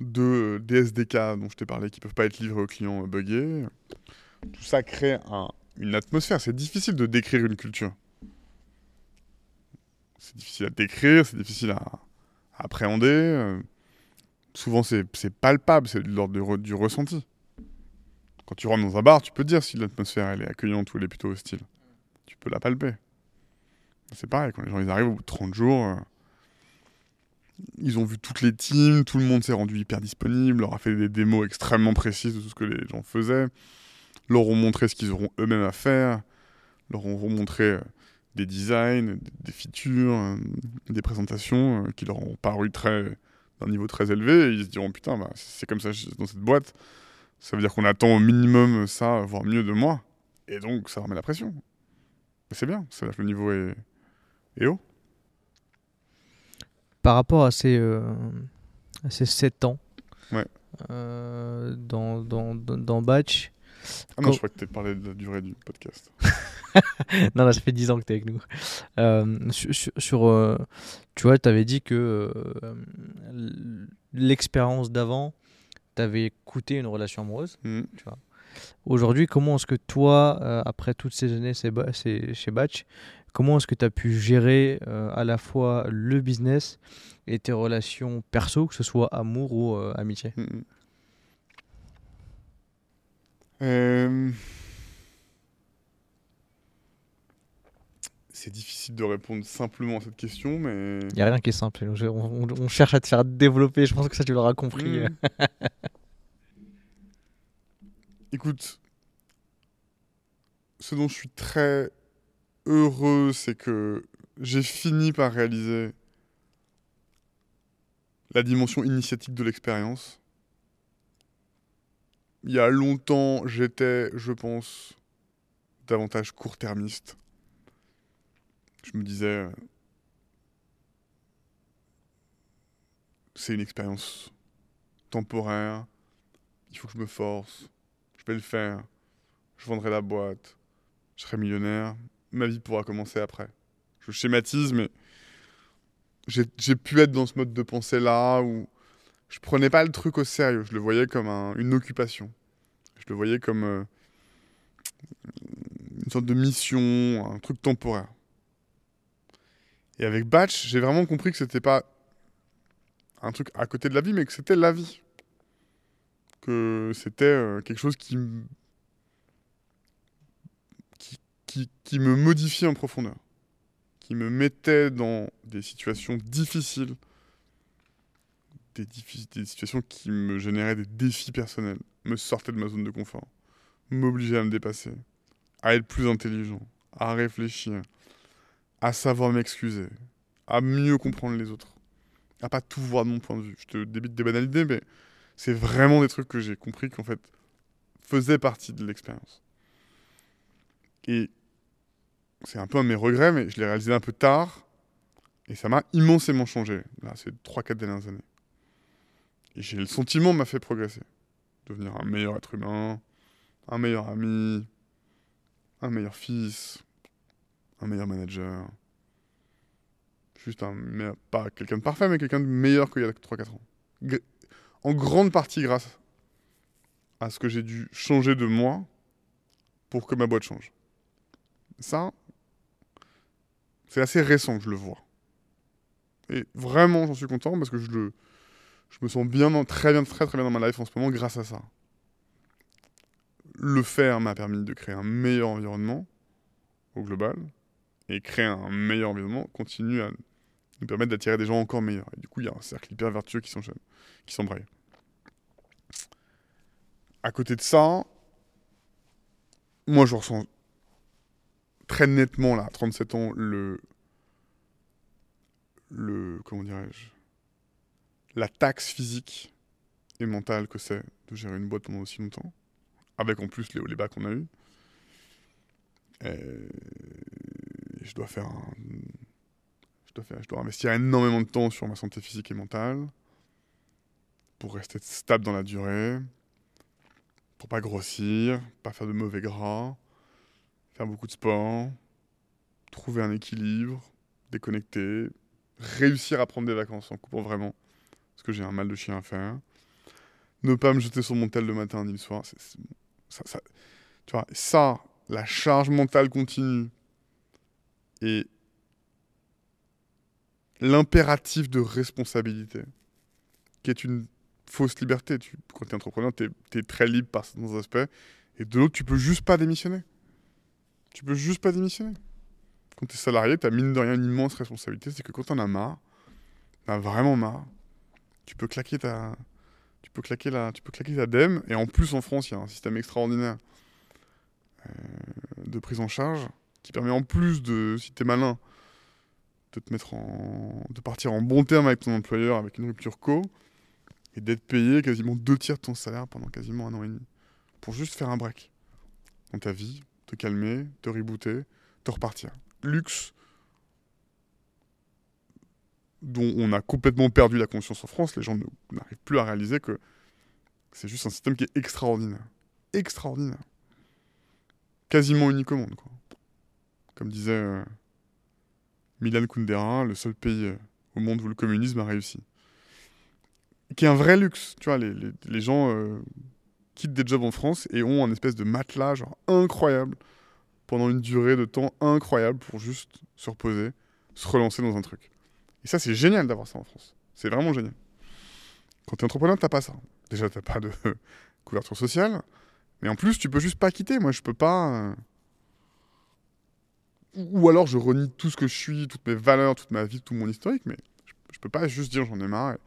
de, des SDK dont je t'ai parlé qui peuvent pas être livrés aux clients euh, buggés. Tout ça crée une atmosphère. C'est difficile de décrire une culture. C'est difficile à décrire, c'est difficile à, appréhender. Euh. souvent, c'est palpable, c'est de l'ordre du ressenti. Quand tu rentres dans un bar, tu peux dire si l'atmosphère est accueillante ou elle est plutôt hostile. Tu peux la palper. C'est pareil, quand les gens ils arrivent au bout de 30 jours, euh, ils ont vu toutes les teams, tout le monde s'est rendu hyper disponible, leur a fait des démos extrêmement précises de tout ce que les gens faisaient, leur ont montré ce qu'ils auront eux-mêmes à faire, leur ont montré euh, des designs, des features, euh, des présentations qui leur ont paru d'un niveau très élevé, ils se diront putain, bah, c'est comme ça dans cette boîte, ça veut dire qu'on attend au minimum ça, voire mieux de moi. Et donc, ça remet la pression. C'est bien, c'est-à-dire que le niveau est, haut. Par rapport à ces, à ces 7 ans ouais. euh, dans, dans, dans, Batch. Ah non, je crois que tu parlais de la durée du podcast. non, là, ça fait 10 ans que tu es avec nous. Euh, sur, sur euh, tu vois, tu avais dit que euh, l'expérience d'avant t'avait coûté une relation amoureuse. Mm. Tu vois. Aujourd'hui, comment est-ce que toi, après toutes ces années chez Batch, comment est-ce que tu as pu gérer euh, à la fois le business et tes relations perso, que ce soit amour ou euh, amitié? Mm, mm. C'est difficile de répondre simplement à cette question, mais... Il n'y a rien qui est simple. On, cherche à te faire développer, je pense que ça tu l'auras compris. Écoute, ce dont je suis très heureux, c'est que j'ai fini par réaliser la dimension initiatique de l'expérience. Il y a longtemps, j'étais, je pense, davantage court-termiste. Je me disais, c'est une expérience temporaire, il faut que je me force, vais le faire. Je vendrai la boîte. Je serai millionnaire. Ma vie pourra commencer après. Je schématise, mais j'ai pu être dans ce mode de pensée-là où je prenais pas le truc au sérieux. Je le voyais comme une occupation. Je le voyais comme euh, une sorte de mission, un truc temporaire. Et avec Batch, j'ai vraiment compris que c'était pas un truc à côté de la vie, mais que c'était la vie que c'était euh, quelque chose qui, qui, me modifiait en profondeur, qui me mettait dans des situations difficiles, des, des situations qui me généraient des défis personnels, me sortaient de ma zone de confort, m'obligeaient à me dépasser, à être plus intelligent, à réfléchir, à savoir m'excuser, à mieux comprendre les autres, à pas tout voir de mon point de vue. Je te débite des banalités, mais c'est vraiment des trucs que j'ai compris qu'en fait faisaient partie de l'expérience. Et c'est un peu un de mes regrets, mais je l'ai réalisé un peu tard. Et ça m'a immensément changé, là, ces 3-4 dernières années. Et j'ai le sentiment m'a fait progresser. Devenir un meilleur être humain, un meilleur ami, un meilleur fils, un meilleur manager. Juste un meilleur, pas quelqu'un de parfait, mais quelqu'un de meilleur qu'il y a 3-4 ans en grande partie grâce à ce que j'ai dû changer de moi pour que ma boîte change. Ça, c'est assez récent que je le vois. Et vraiment, j'en suis content parce que je, me sens bien, très bien, très très bien dans ma life en ce moment grâce à ça. Le faire m'a permis de créer un meilleur environnement au global et créer un meilleur environnement continue à nous permettre d'attirer des gens encore meilleurs. Et du coup, il y a un cercle hyper vertueux qui s'embraye à côté de ça, moi je ressens très nettement là, à 37 ans, le. le. comment dirais-je La taxe physique et mentale que c'est de gérer une boîte pendant aussi longtemps, avec en plus les hauts les bas qu'on a eu. je dois faire. Je dois, faire, je dois investir énormément de temps sur ma santé physique et mentale pour rester stable dans la durée pour pas grossir, pas faire de mauvais gras, faire beaucoup de sport, trouver un équilibre, déconnecter, réussir à prendre des vacances en coupant vraiment, parce que j'ai un mal de chien à faire, ne pas me jeter sur mon tel le matin ni le soir, ça, la charge mentale continue et l'impératif de responsabilité, qui est une fausse liberté. Tu, quand tu es entrepreneur, tu es, très libre par certains aspects. Et de l'autre, tu peux juste pas démissionner. Tu peux juste pas démissionner. Quand tu es salarié, tu as mine de rien une immense responsabilité. C'est que quand tu en as marre, tu as vraiment marre, tu peux claquer ta. Tu peux claquer la, tu peux claquer ta DEM. Et en plus, en France, il y a un système extraordinaire euh, de prise en charge qui permet en plus de, si tu es malin, de te mettre en, de partir en bon terme avec ton employeur, avec une rupture co, et d'être payé quasiment deux tiers de ton salaire pendant quasiment un an et demi, pour juste faire un break dans ta vie, te calmer, te rebooter, te repartir. Luxe dont on a complètement perdu la conscience en France, les gens n'arrivent plus à réaliser que c'est juste un système qui est extraordinaire. Extraordinaire. Quasiment unique au monde. Comme disait euh, Milan Kundera, le seul pays euh, au monde où le communisme a réussi. Qui est un vrai luxe. Tu vois, les, les, gens euh, quittent des jobs en France et ont un espèce de matelas genre incroyable pendant une durée de temps incroyable pour juste se reposer, se relancer dans un truc. Et ça, c'est génial d'avoir ça en France. C'est vraiment génial. Quand tu es entrepreneur, t'as pas ça. Déjà, t'as pas de couverture sociale. Mais en plus, tu peux juste pas quitter. Moi, je peux pas. Euh, ou alors je renie tout ce que je suis, toutes mes valeurs, toute ma vie, tout mon historique, mais je, peux pas juste dire j'en ai marre, et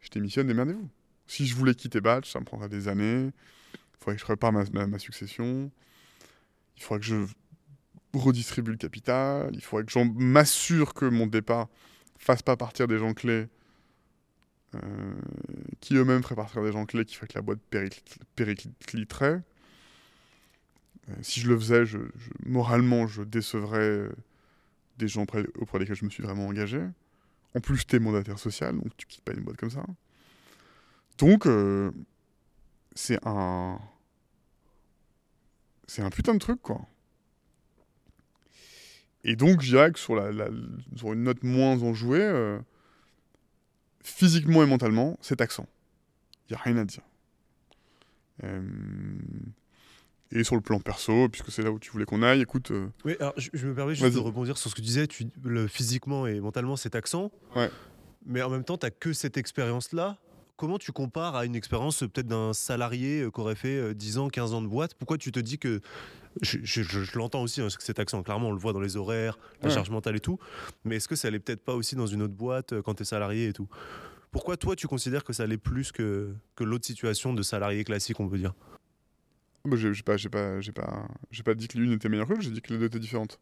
je démissionne, démerdez-vous. Si je voulais quitter Batch, ça me prendrait des années, il faudrait que je prépare ma, succession, il faudrait que je redistribue le capital, il faudrait que je m'assure que mon départ fasse pas partir des gens clés euh, qui eux-mêmes feraient partir des gens clés qui feraient que la boîte péricliterait. Euh, si je le faisais, moralement, je décevrais euh, des gens auprès, desquels je me suis vraiment engagé. En plus, tu es mandataire social, donc tu quittes pas une boîte comme ça. Donc, c'est un. C'est un putain de truc, quoi. Et donc, je dirais que sur, la, sur une note moins enjouée, physiquement et mentalement, c'est taxant. Il n'y a rien à dire. Euh, et sur le plan perso, puisque c'est là où tu voulais qu'on aille, écoute. Euh, oui, alors je, me permets juste de rebondir sur ce que tu disais. Tu, le, physiquement et mentalement, c'est taxant. Ouais. Mais en même temps, tu n'as que cette expérience-là. Comment tu compares à une expérience peut-être d'un salarié euh, qui aurait fait 10 euh, ans, 15 ans de boîte? Pourquoi tu te dis que. Je, l'entends aussi, hein, que c'est taxant. Clairement, on le voit dans les horaires, la charge mentale et tout. Mais est-ce que ça allait peut-être pas aussi dans une autre boîte quand tu es salarié et tout? Pourquoi toi, tu considères que ça allait plus que, que l'autre situation de salarié classique, on peut dire? Bah, j'ai pas, pas, pas, pas dit que l'une était meilleure que l'autre, j'ai dit que les deux étaient différentes.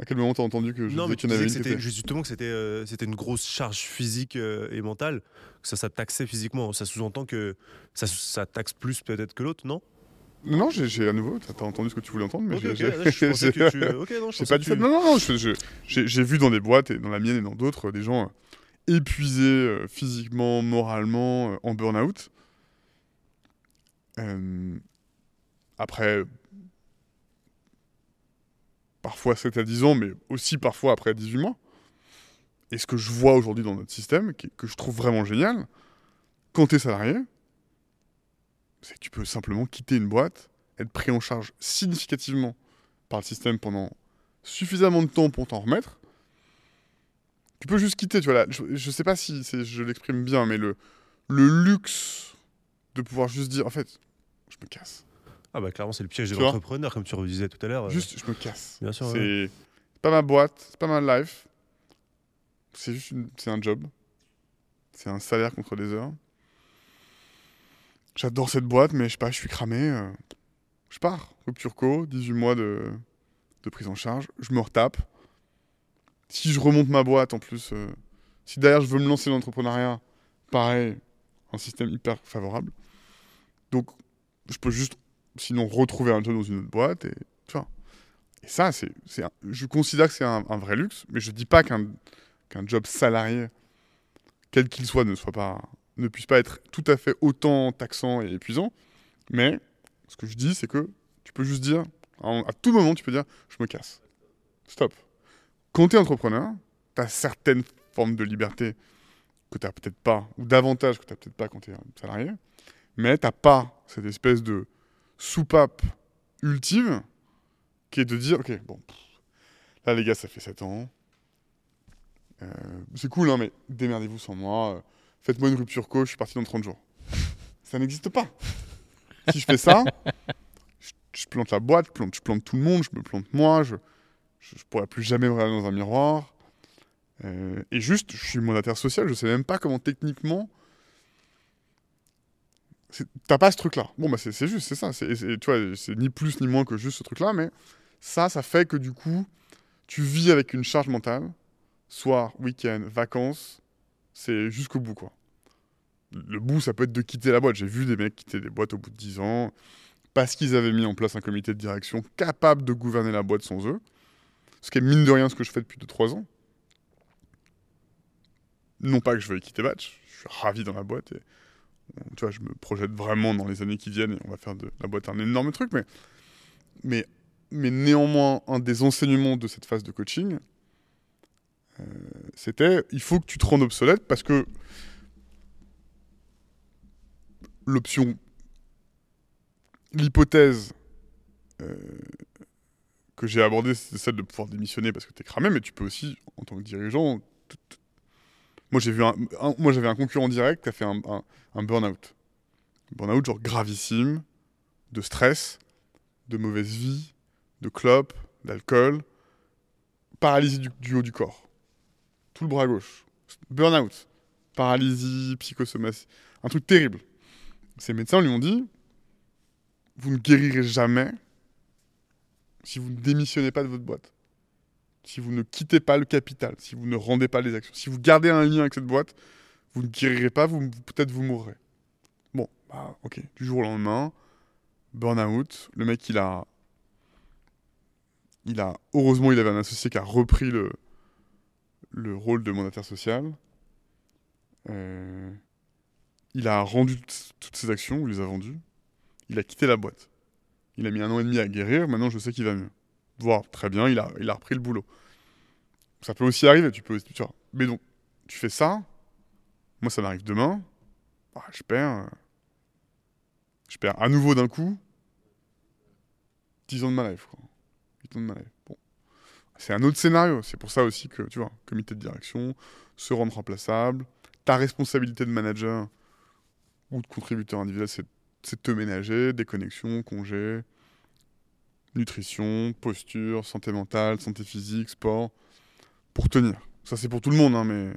À quel moment t'as entendu que je non, disais en avait une c'était justement que c'était euh, c'était une grosse charge physique euh, et mentale, que ça ça taxait physiquement. Ça sous-entend que ça, ça taxe plus peut-être que l'autre, non? Non, j'ai à nouveau, t'as entendu ce que tu voulais entendre, mais j'ai pas du Non, non, non, j'ai vu dans des boîtes et dans la mienne et dans d'autres des gens épuisés euh, physiquement, moralement, en burn-out euh, après, parfois 7 à 10 ans, mais aussi parfois après 18 mois. Et ce que je vois aujourd'hui dans notre système, que je trouve vraiment génial, quand tu es salarié, c'est que tu peux simplement quitter une boîte, être pris en charge significativement par le système pendant suffisamment de temps pour t'en remettre. Tu peux juste quitter, tu vois. Là, je, ne sais pas si je l'exprime bien, mais le, le luxe de pouvoir juste dire, en fait, je me casse. Ah bah clairement c'est le piège de l'entrepreneur comme tu redisais tout à l'heure. Euh. Juste je me casse. Bien sûr. C'est pas ma boîte, c'est pas ma life. C'est juste c'est un job. C'est un salaire contre des heures. J'adore cette boîte mais je sais pas, je suis cramé. Euh. Je pars. Rupture co, 18 mois de, de prise en charge. Je me retape. Si je remonte ma boîte en plus, euh, si derrière je veux me lancer dans l'entrepreneuriat, pareil, un système hyper favorable. Donc je peux juste sinon retrouver un job dans une autre boîte et tu vois. Et ça, c'est, je considère que c'est un, vrai luxe, mais je dis pas qu'un, qu'un job salarié, quel qu'il soit, ne soit pas, ne puisse pas être tout à fait autant taxant et épuisant. Mais ce que je dis, c'est que tu peux juste dire, à tout moment, tu peux dire, je me casse. Stop. Quand tu es entrepreneur, tu as certaines formes de liberté que tu n'as peut-être pas, ou davantage que tu n'as peut-être pas quand tu es salarié mais t'as pas cette espèce de soupape ultime qui est de dire, ok, bon, là les gars, ça fait 7 ans, euh, c'est cool, hein, mais démerdez-vous sans moi, faites-moi une rupture co, je suis parti dans 30 jours. Ça n'existe pas. si je fais ça, je, je plante la boîte, je plante, je plante tout le monde, je me plante moi, je, je pourrais plus jamais me regarder dans un miroir. Euh, et juste, je suis mandataire social, je sais même pas comment techniquement. T'as pas ce truc-là. Bon, bah c'est juste, c'est ça. C'est c'est- ni plus ni moins que juste ce truc-là, mais ça, ça fait que du coup, tu vis avec une charge mentale, soir, week-end, vacances, c'est jusqu'au bout, quoi. Le bout, ça peut être de quitter la boîte. J'ai vu des mecs quitter des boîtes au bout de 10 ans parce qu'ils avaient mis en place un comité de direction capable de gouverner la boîte sans eux. Ce qui est mine de rien ce que je fais depuis 2-3 ans. Non pas que je veuille quitter Batch, je suis ravi dans la boîte tu vois, je me projette vraiment dans les années qui viennent et on va faire de la boîte un énorme truc, mais, mais, mais néanmoins, un des enseignements de cette phase de coaching, euh, c'était il faut que tu te rendes obsolète parce que l'option, l'hypothèse euh, que j'ai abordée, c'est celle de pouvoir démissionner parce que tu es cramé, mais tu peux aussi, en tant que dirigeant, moi j'ai vu un, moi j'avais un concurrent direct qui a fait un, burn-out. Burn-out genre gravissime, de stress, de mauvaise vie, de clope, d'alcool, paralysie du, du haut du corps, tout le bras gauche, burn-out, paralysie, psychosomatie, un truc terrible. Ces médecins lui ont dit, vous ne guérirez jamais si vous ne démissionnez pas de votre boîte, si vous ne quittez pas le capital, si vous ne rendez pas les actions, si vous gardez un lien avec cette boîte, vous ne guérirez pas, vous, peut-être vous mourrez. Bon, bah ok, du jour au lendemain, burn-out, le mec il a, il a, heureusement il avait un associé qui a repris le, le rôle de mandataire social. Euh, il a rendu toutes- ses actions, il les a vendues. Il a quitté la boîte. Il a mis un an et demi à guérir, maintenant je sais qu'il va mieux. Voire très bien, il a, il a repris le boulot. Ça peut aussi arriver, tu peux tu. Mais donc, tu fais ça, moi ça m'arrive demain, bah, je perds. euh, Je perds à nouveau d'un coup 10 ans de ma life, quoi. 8 ans de ma. C'est un autre scénario, c'est pour ça aussi que, tu vois, comité de direction, se rendre remplaçable, ta responsabilité de manager ou de contributeur individuel, c'est de te ménager, déconnexion, congé, nutrition, posture, santé mentale, santé physique, sport, pour tenir. Ça, c'est pour tout le monde, hein, mais.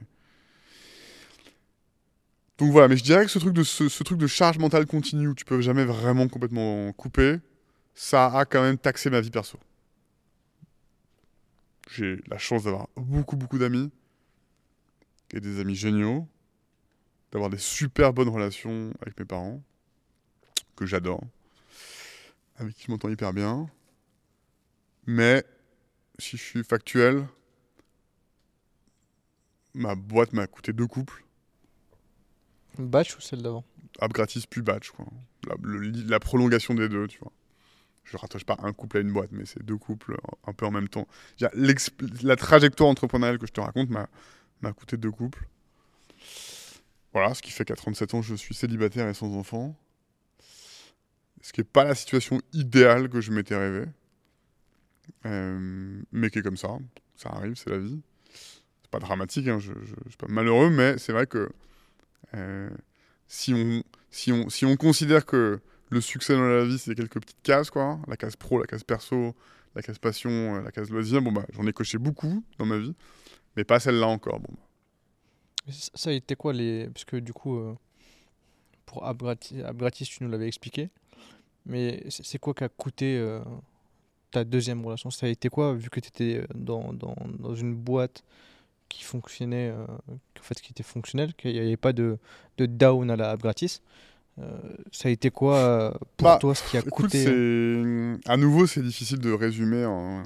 Donc voilà, mais je dirais que ce truc de, ce, truc de charge mentale continue où tu peux jamais vraiment complètement couper, ça a quand même taxé ma vie perso. J'ai la chance d'avoir beaucoup, beaucoup d'amis et des amis géniaux, d'avoir des super bonnes relations avec mes parents, que j'adore, avec qui je m'entends hyper bien. Mais, si je suis factuel, ma boîte m'a coûté deux couples, Batch ou celle d'avant? Ab gratis puis batch, quoi. La, le- la prolongation des deux, tu vois. Je rattache pas un couple à une boîte, mais c'est deux couples un peu en même temps. La trajectoire entrepreneuriale que je te raconte m'a m'a coûté deux couples. Voilà, ce qui fait qu'à 37 ans, je suis célibataire et sans enfant. Ce qui n'est pas la situation idéale que je m'étais rêvé. Euh, mais qui est comme ça. Ça arrive, c'est la vie. C'est pas dramatique, hein, je, je, suis pas malheureux, mais c'est vrai que euh, si, on, si, on, si on considère que le succès dans la vie, c'est quelques petites cases, quoi, la case pro, la case perso, la case passion, euh, la case loisir, bon bah j'en ai coché beaucoup dans ma vie, mais pas celle-là encore. Bon, Ça a été quoi les. Parce que du coup, euh, pour Abgratis, Abgratis, tu nous l'avais expliqué. Mais c'est c'est quoi qui a coûté euh, ta deuxième relation Ça a été quoi, vu que tu étais dans, dans, dans une boîte qui fonctionnait, euh, en fait, qui était fonctionnelle, qu'il n'y avait pas de, de down à la Abgratis euh, Ça a été quoi euh, pour Bah, toi ce qui a Écoute, coûté euh. À nouveau, c'est difficile de résumer en...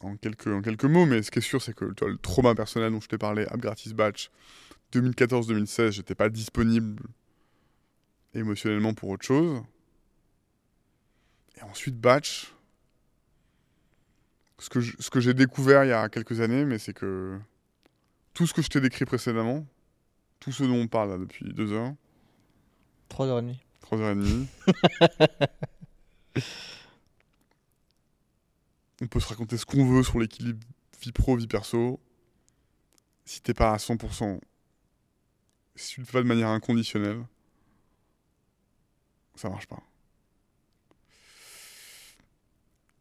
En, quelques, en quelques mots, mais ce qui est sûr, c'est que vois, le trauma personnel dont je t'ai parlé, App Gratis Batch, 2014-2016, j'étais pas disponible émotionnellement pour autre chose. Et ensuite, Batch, ce que, je- ce que j'ai découvert il y a quelques années, mais c'est que tout ce que je t'ai décrit précédemment, tout ce dont on parle là, depuis deux heures, 3h30. Trois heures et demie. On peut se raconter ce qu'on veut sur l'équilibre vie pro, vie perso. Si t'es pas à 100% si tu le fais pas de manière inconditionnelle, ça marche pas.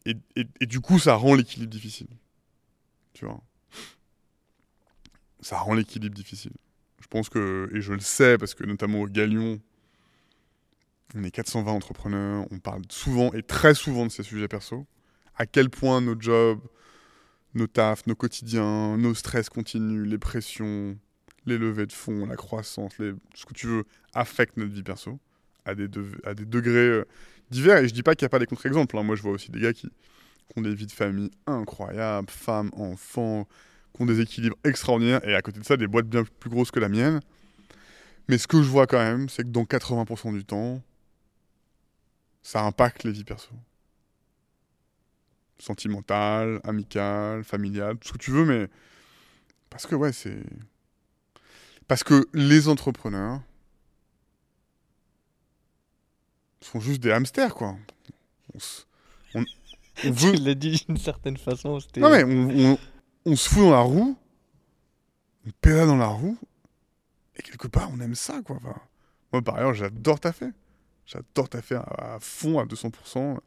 Et, du coup, ça rend l'équilibre difficile. Tu vois Ça rend l'équilibre difficile. Je pense que, et je le sais, parce que notamment au Galion, on est 420 entrepreneurs, on parle souvent et très souvent de ces sujets perso. À quel point nos jobs, nos tafs, nos quotidiens, nos stress continus, les pressions, les levées de fonds, la croissance, ce que tu veux, affectent notre vie perso à des, de- à des degrés euh, divers. Et je dis pas qu'il n'y a pas des contre-exemples. hein. Moi, je vois aussi des gars qui, ont des vies de famille incroyables, femmes, enfants, qui ont des équilibres extraordinaires. Et à côté de ça, des boîtes bien plus grosses que la mienne. Mais ce que je vois quand même, c'est que dans 80% du temps, ça impacte les vies perso. Sentimentale, amicale, familiale, tout ce que tu veux, mais parce que ouais, c'est parce que les entrepreneurs sont juste des hamsters, quoi. On, se- on- on veut, Tu l'as dit d'une certaine façon. non mais on, se fout dans la roue, on pédale dans la roue, et quelque part on aime ça quoi. Enfin, moi par ailleurs j'adore taffer, j'adore taffer à, à fond, à 200%.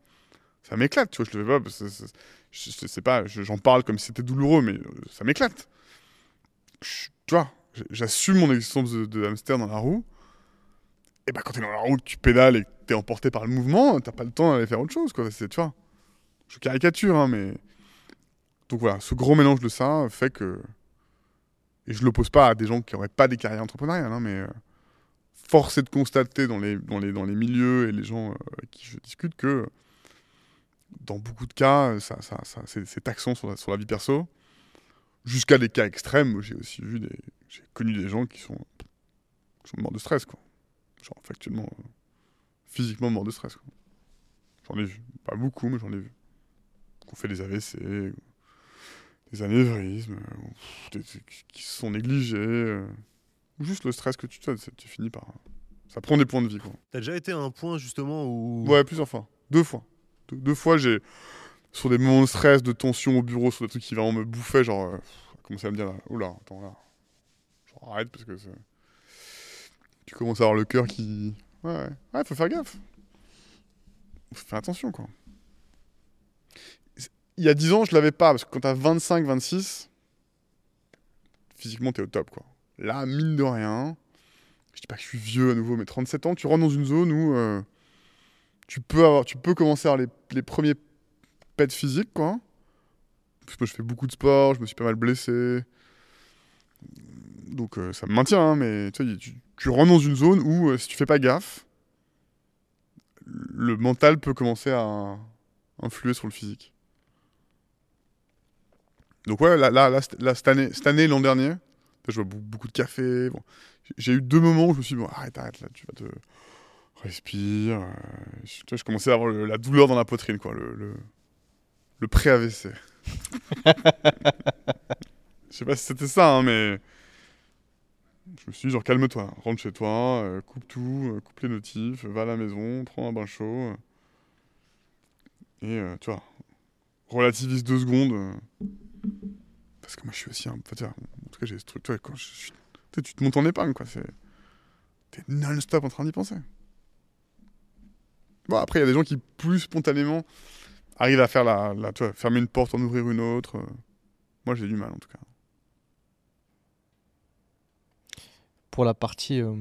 Ça m'éclate, tu vois, je le fais pas, parce que c'est- je, je sais pas, je- j'en parle comme si c'était douloureux, mais euh, ça m'éclate. Tu vois, j'assume mon existence de, de hamster dans la roue. Et bah quand t'es dans la roue, que tu pédales et t'es emporté par le mouvement, t'as pas le temps d'aller faire autre chose, quoi. C'est, tu vois, je caricature, hein, mais donc voilà, ce gros mélange de ça fait que. Et je l'oppose pas à des gens qui n'auraient pas des carrières entrepreneuriales, hein, mais euh, force est de constater dans les, dans, les, dans les milieux et les gens euh, avec qui je discute que dans beaucoup de cas, ça, ça, c'est taxant sur la, sur la vie perso. Jusqu'à des cas extrêmes, j'ai aussi vu des. J'ai connu des gens qui sont, qui sont morts de stress, quoi. Genre, factuellement, euh, physiquement morts de stress. J'en ai vu. Pas beaucoup, mais j'en ai vu. Qu'on fait des AVC, des anévrismes, euh, des- qui se sont négligés. euh, ou juste le stress que tu tu, tu finis par. Ça prend des points de vie, quoi. T'as déjà été à un point justement où. Ouais, plusieurs fois. Deux fois. Deux, deux fois, j'ai. Sur des moments de stress, de tension au bureau, sur des trucs qui vraiment me bouffaient, genre. Euh, commençait à me dire là, oula, attends là. Genre, arrête parce que c'est- tu commences à avoir le cœur qui. Ouais, ouais. Ouais, faut faire gaffe. Faut faire attention, quoi. Il y a 10 ans, je l'avais pas, parce que quand t'as 25, 26, physiquement, t'es au top, quoi. Là, mine de rien, je dis pas que je suis vieux à nouveau, mais 37 ans, tu rentres dans une zone où. euh, tu peux, avoir, tu peux commencer à avoir les, les premiers pets physiques, quoi. Parce que je fais beaucoup de sport, je me suis pas mal blessé. Donc euh, ça me maintient, hein, mais tu, sais, tu, tu rentres dans une zone où, euh, si tu fais pas gaffe, le mental peut commencer à influer sur le physique. Donc ouais, là, là, là, cette- là, cette année, cette année, l'an dernier, je bois beaucoup de café. Bon. J'ai- eu deux moments où je me suis dit, bon, arrête, arrête, là, tu vas te respire. euh, je, vois, je commençais à avoir le- la douleur dans la poitrine, quoi, le, le, le pré-AVC. Je sais pas si c'était ça, hein, mais je me suis dit, genre, calme-toi, rentre chez toi, euh, coupe tout, euh, coupe les notifs, va à la maison, prends un bain chaud. euh, et, tu vois, relativise deux secondes. parce que moi, je suis aussi un. enfin, en tout cas, j'ai ce truc, tu vois, quand je suis- tu te montes en épargne, quoi. T'es non-stop en train d'y penser. Bon, après, il y a des gens qui, plus spontanément, arrivent à faire la, tu vois, fermer une porte, en ouvrir une autre. Moi, j'ai du mal, en tout cas. Pour la partie. euh,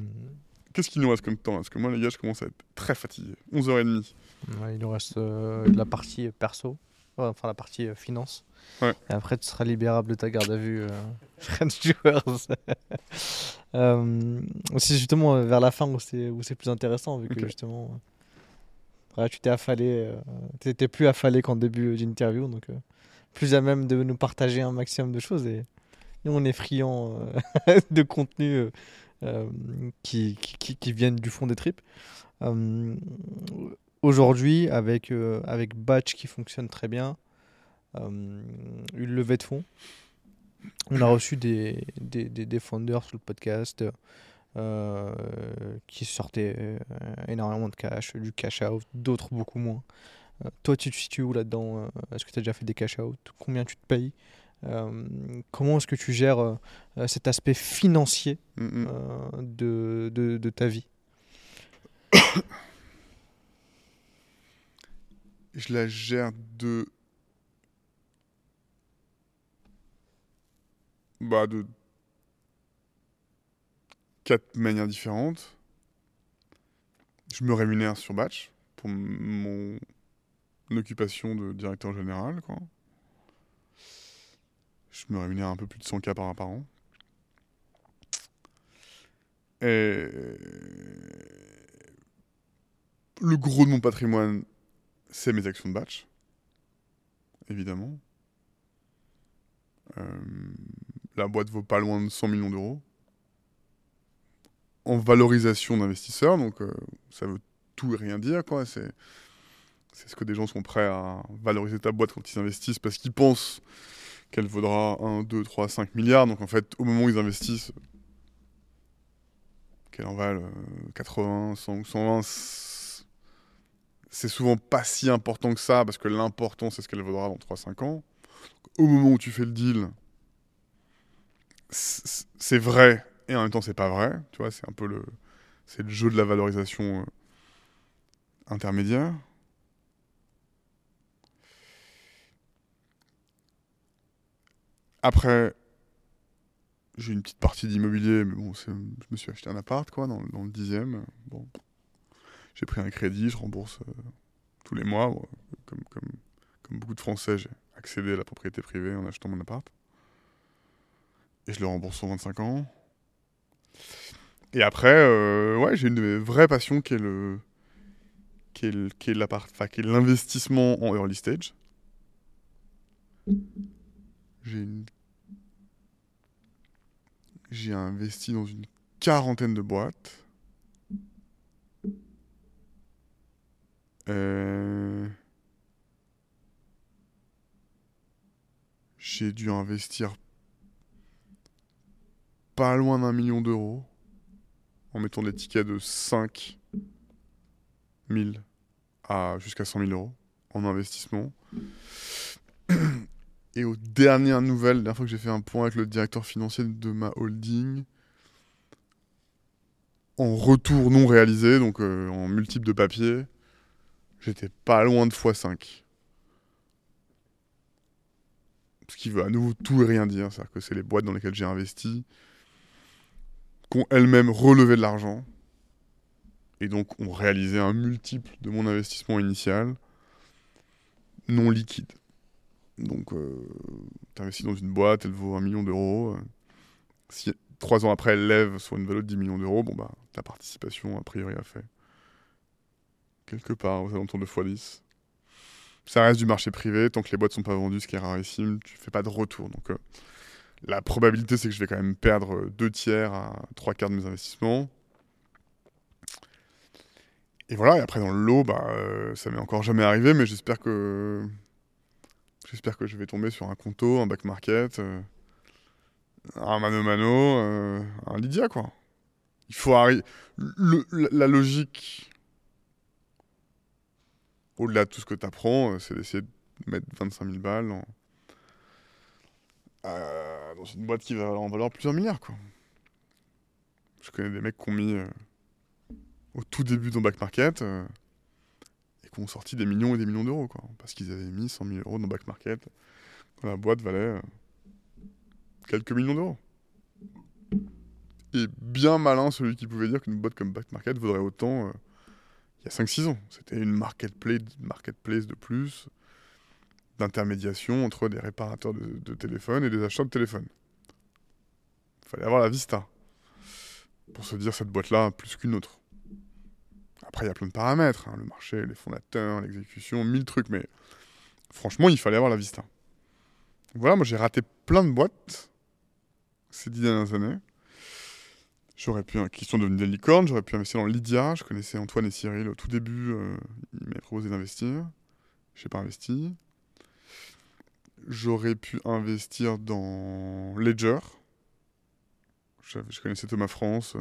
Qu'est-ce qu'il nous reste comme temps Parce que moi, les gars, je commence à être très fatigué. 11h30. ouais, il nous reste euh, la partie perso. Enfin, la partie euh, finance. Ouais. Et après, tu seras libérable de ta garde à vue. French. Euh, c'est justement euh, vers la fin où c'est où c'est plus intéressant, vu que justement. ouais, tu t'es affalé. tu étais plus affalé qu'en début d'interview. Donc, plus à même de nous partager un maximum de choses. Et nous, on est friands euh, de contenu euh, qui, qui, viennent du fond des tripes. Euh, Aujourd'hui, avec, euh, avec Batch qui fonctionne très bien, euh, une levée de fonds. On a reçu des, des, des, des founders sur le podcast euh, qui sortaient euh, énormément de cash, du cash out, d'autres beaucoup moins. Euh, toi, tu te situes où là-dedans euh, Est-ce que tu as déjà fait des cash out? Combien tu te payes? Euh, comment est-ce que tu gères euh, euh, cet aspect financier Mm, mm. euh, de, de- de ta vie? Je la gère de. Bah, de. Quatre manières différentes. Je me rémunère sur batch pour mon occupation de directeur général, quoi. Je me rémunère un peu plus de 100K par, par an. Et le gros de mon patrimoine, c'est mes actions de batch, évidemment. Euh, la boîte vaut pas loin de 100 millions d'euros. En valorisation d'investisseurs, donc euh, ça veut tout et rien dire, quoi. C'est, c'est ce que des gens sont prêts à valoriser ta boîte quand ils investissent parce qu'ils pensent qu'elle vaudra 1, 2, 3, 5 milliards. Donc en fait, au moment où ils investissent, qu'elle en euh, 80, 100 ou 120, c- c'est souvent pas si important que ça, parce que l'important, c'est ce qu'elle vaudra dans 3-5 ans. Au moment où tu fais le deal, c'est vrai, et en même temps, c'est pas vrai. Tu vois, c'est un peu le, le jeu de la valorisation euh, intermédiaire. Après, j'ai une petite partie d'immobilier, mais bon, je me suis acheté un appart, quoi, dans, le dixième. Bon, j'ai pris un crédit, je rembourse euh, tous les mois. Comme, beaucoup de Français, j'ai accédé à la propriété privée en achetant mon appart. Et je le rembourse sur 25 ans. Et après, euh, ouais, j'ai une de mes vraies passions qui est le qui est l'investissement en early stage. J'ai investi dans une quarantaine de boîtes. Euh, J'ai dû investir pas loin d'un million d'euros en mettant des tickets de 5 000 à jusqu'à 100 000 euros en investissement. Et aux dernières nouvelles, la dernière fois que j'ai fait un point avec le directeur financier de ma holding, en retour non réalisé, donc euh, en multiple de papier, j'étais pas loin de x5. Ce qui veut à nouveau tout et rien dire, c'est-à-dire que c'est les boîtes dans lesquelles j'ai investi qui ont elles-mêmes relevé de l'argent et donc ont réalisé un multiple de mon investissement initial non liquide. Donc, euh, tu investis dans une boîte, elle vaut un million d'euros. si trois ans après, elle lève sur une valeur de 10 millions d'euros, bon, bah, ta participation, a priori, a fait quelque part aux alentours de x10. Ça reste du marché privé, tant que les boîtes sont pas vendues, ce qui est rarissime, tu fais pas de retour. Donc, euh, la probabilité, c'est que je vais quand même perdre deux tiers à trois quarts de mes investissements. Et voilà, et après dans le lot, bah, euh, ça m'est encore jamais arrivé, mais j'espère que j'espère que je vais tomber sur un Conto, un back market, euh, un mano mano, euh, un Lydia quoi. Il faut arriver. La logique, au-delà de tout ce que tu apprends, c'est d'essayer de mettre 25 000 balles euh, dans une boîte qui va en valoir plusieurs milliards quoi. Je connais des mecs qui ont mis euh, au tout début dans back market euh, qui ont sorti des millions et des millions d'euros. Parce qu'ils avaient mis 100 000 euros dans back market la boîte valait euh, quelques millions d'euros. Et bien malin celui qui pouvait dire qu'une boîte comme back market vaudrait autant euh, il y a 5-6 ans. C'était une marketplace, de plus d'intermédiation entre des réparateurs de, de téléphones et des acheteurs de téléphones. Il fallait avoir la vista pour se dire cette boîte-là plus qu'une autre. Après, il y a plein de paramètres, hein, le marché, les fondateurs, l'exécution, mille trucs, mais franchement, il fallait avoir la vista. Voilà, moi j'ai raté plein de boîtes ces dix dernières années. J'aurais pu, qui sont devenues des licornes, j'aurais pu investir dans Lydia, je connaissais Antoine et Cyril au tout début, euh, ils m'avaient proposé d'investir, j'ai pas investi. J'aurais pu investir dans Ledger, je, je connaissais Thomas France,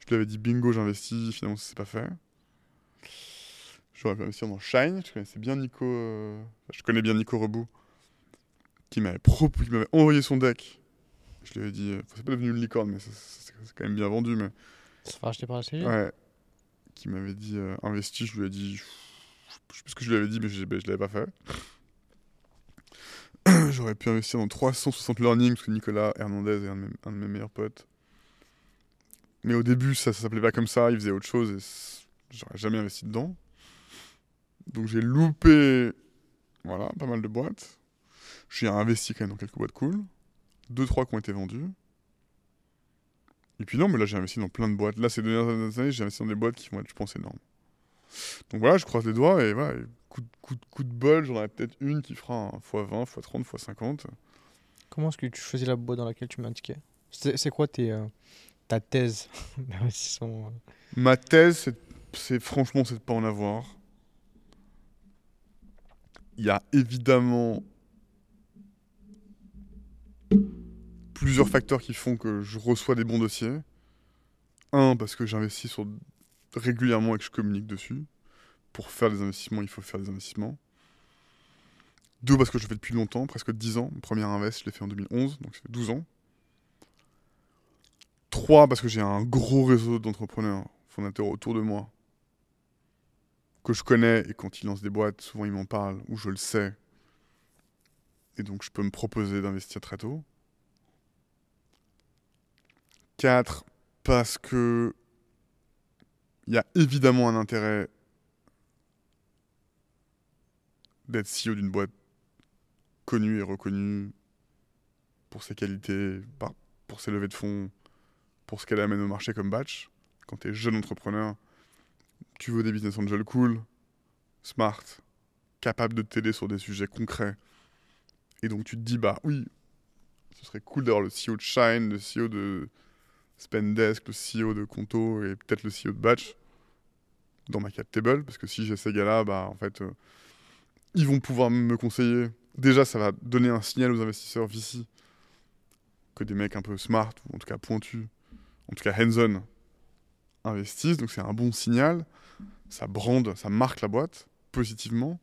je lui avais dit bingo, j'investis, finalement ça s'est pas fait. J'aurais pu investir dans Shine, je connaissais bien Nico, euh, je connais bien Nico Rebout, qui m'avait proposé, qui m'avait envoyé son deck. Je lui avais dit, euh, c'est pas devenu une licorne, mais c'est quand même bien vendu, mais Ça se fait racheter par la CG ouais, qui m'avait dit euh, investi, je lui ai dit, je sais plus ce que je lui avais dit, mais je, ben, je l'avais pas fait. J'aurais pu investir dans 360 learning parce que Nicolas Hernandez est un de mes, un de mes meilleurs potes. Mais au début, ça, ça s'appelait pas comme ça, il faisait autre chose et j'aurais jamais investi dedans. Donc j'ai loupé, voilà, pas mal de boîtes. J'ai investi quand même dans quelques boîtes cool. Deux, trois qui ont été vendues. Et puis non, mais là j'ai investi dans plein de boîtes. Là, ces dernières années, j'ai investi dans des boîtes qui vont être, je pense, énormes. Donc voilà, je croise les doigts et voilà, coup, de- coup, de- coup de bol, j'en aurai peut-être une qui fera un x20, x30, x50. Comment est-ce que tu choisis la boîte dans laquelle tu m'indiquais C'est quoi tes, euh, ta thèse? D'investissement euh Ma thèse, c'est franchement, c'est de pas en avoir. Il y a évidemment plusieurs facteurs qui font que je reçois des bons dossiers. Un, parce que j'investis régulièrement et que je communique dessus. Pour faire des investissements, il faut faire des investissements. Deux, parce que je fais depuis longtemps, presque 10 ans. Mon premier invest, je l'ai fait en 2011, donc ça fait 12 ans. Trois, parce que j'ai un gros réseau d'entrepreneurs fondateurs autour de moi que je connais et quand ils lancent des boîtes, souvent ils m'en parlent ou je le sais. Et donc je peux me proposer d'investir très tôt. 4. Parce que il y a évidemment un intérêt d'être CEO d'une boîte connue et reconnue pour ses qualités, pour ses levées de fonds, pour ce qu'elle amène au marché comme batch. Quand tu es jeune entrepreneur, tu veux des business angels cool, smart, capables de t'aider sur des sujets concrets. Et donc tu te dis, bah oui, ce serait cool d'avoir le CEO de Shine, le CEO de Spendesk, le CEO de Conto et peut-être le CEO de Batch dans ma cap table. Parce que si j'ai ces gars-là, bah en fait, euh, ils vont pouvoir me conseiller. Déjà, ça va donner un signal aux investisseurs VC que des mecs un peu smart, ou en tout cas pointus, en tout cas hands-on, investissent. Donc c'est un bon signal. Ça brande, ça marque la boîte positivement.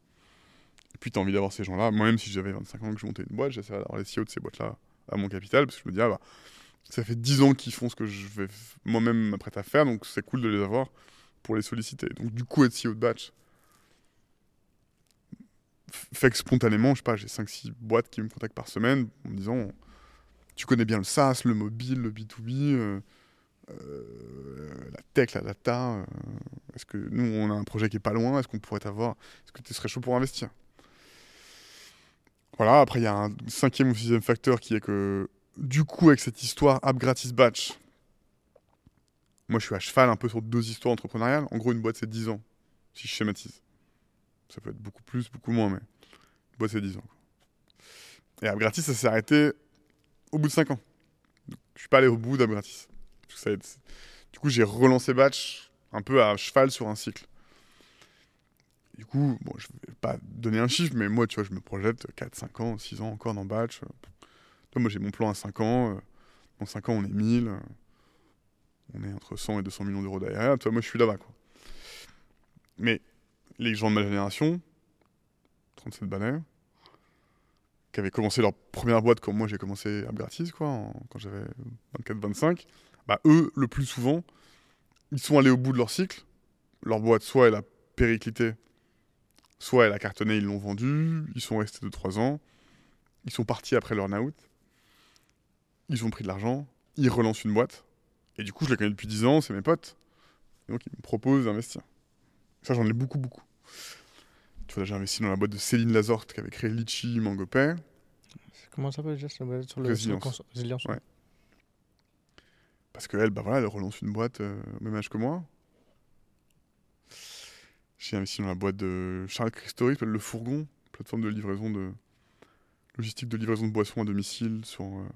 Et puis tu as envie d'avoir ces gens-là. Moi-même, si j'avais 25 ans que je montais une boîte, j'essaierais d'avoir les CEO de ces boîtes-là à mon capital. Parce que je me dis, ah bah, ça fait 10 ans qu'ils font ce que je vais moi-même m'apprête à faire. Donc c'est cool de les avoir pour les solliciter. Donc du coup, être CEO de batch fait que spontanément, je sais pas, j'ai 5-6 boîtes qui me contactent par semaine en me disant tu connais bien le SaaS, le mobile, le B2B, euh, euh, la tech, la data. euh, est-ce que nous, on a un projet qui est pas loin? Est-ce qu'on pourrait t'avoir? Est-ce que tu serais chaud pour investir? Voilà, après, il y a un cinquième ou sixième facteur qui est que, du coup, avec cette histoire app gratis batch, moi, je suis à cheval un peu sur deux histoires entrepreneuriales. En gros, une boîte, c'est 10 ans, si je schématise. Ça peut être beaucoup plus, beaucoup moins, mais une boîte, c'est 10 ans. Et app gratis, ça s'est arrêté au bout de 5 ans. Donc, je suis pas allé au bout d'app gratis. Du coup, j'ai relancé Batch un peu à cheval sur un cycle. Du coup, bon, je vais pas donner un chiffre, mais moi, tu vois, je me projette 4, 5 ans, 6 ans encore dans Batch. Toi, moi, j'ai mon plan à 5 ans. Dans 5 ans, on est 1000. euh, On est entre 100 et 200 millions d'euros derrière. Toi, moi, je suis là-bas, quoi. Mais les gens de ma génération, 37 banners, qui avaient commencé leur première boîte comme moi, j'ai commencé à gratis, quoi, quand j'avais 24-25, bah, eux, le plus souvent, ils sont allés au bout de leur cycle. Leur boîte, soit elle a périclité, soit elle a cartonné, ils l'ont vendue, ils sont restés 2-3 ans, ils sont partis après leur out, ils ont pris de l'argent, ils relancent une boîte, et du coup, je les connais depuis 10 ans, c'est mes potes, et donc ils me proposent d'investir. Ça, j'en ai beaucoup, beaucoup. Tu vois, j'ai investi dans la boîte de Céline Lazorte qui avait créé Litchi, Mangopay. Comment ça s'appelle déjà sur le, sur le Résilience. sur le cons- Résilience. Ouais. Parce qu'elle, bah voilà, elle relance une boîte euh, au même âge que moi. J'ai investi dans la boîte de Charles Christori, qui s'appelle Le Fourgon, plateforme de livraison de logistique de livraison de boissons à domicile sur euh,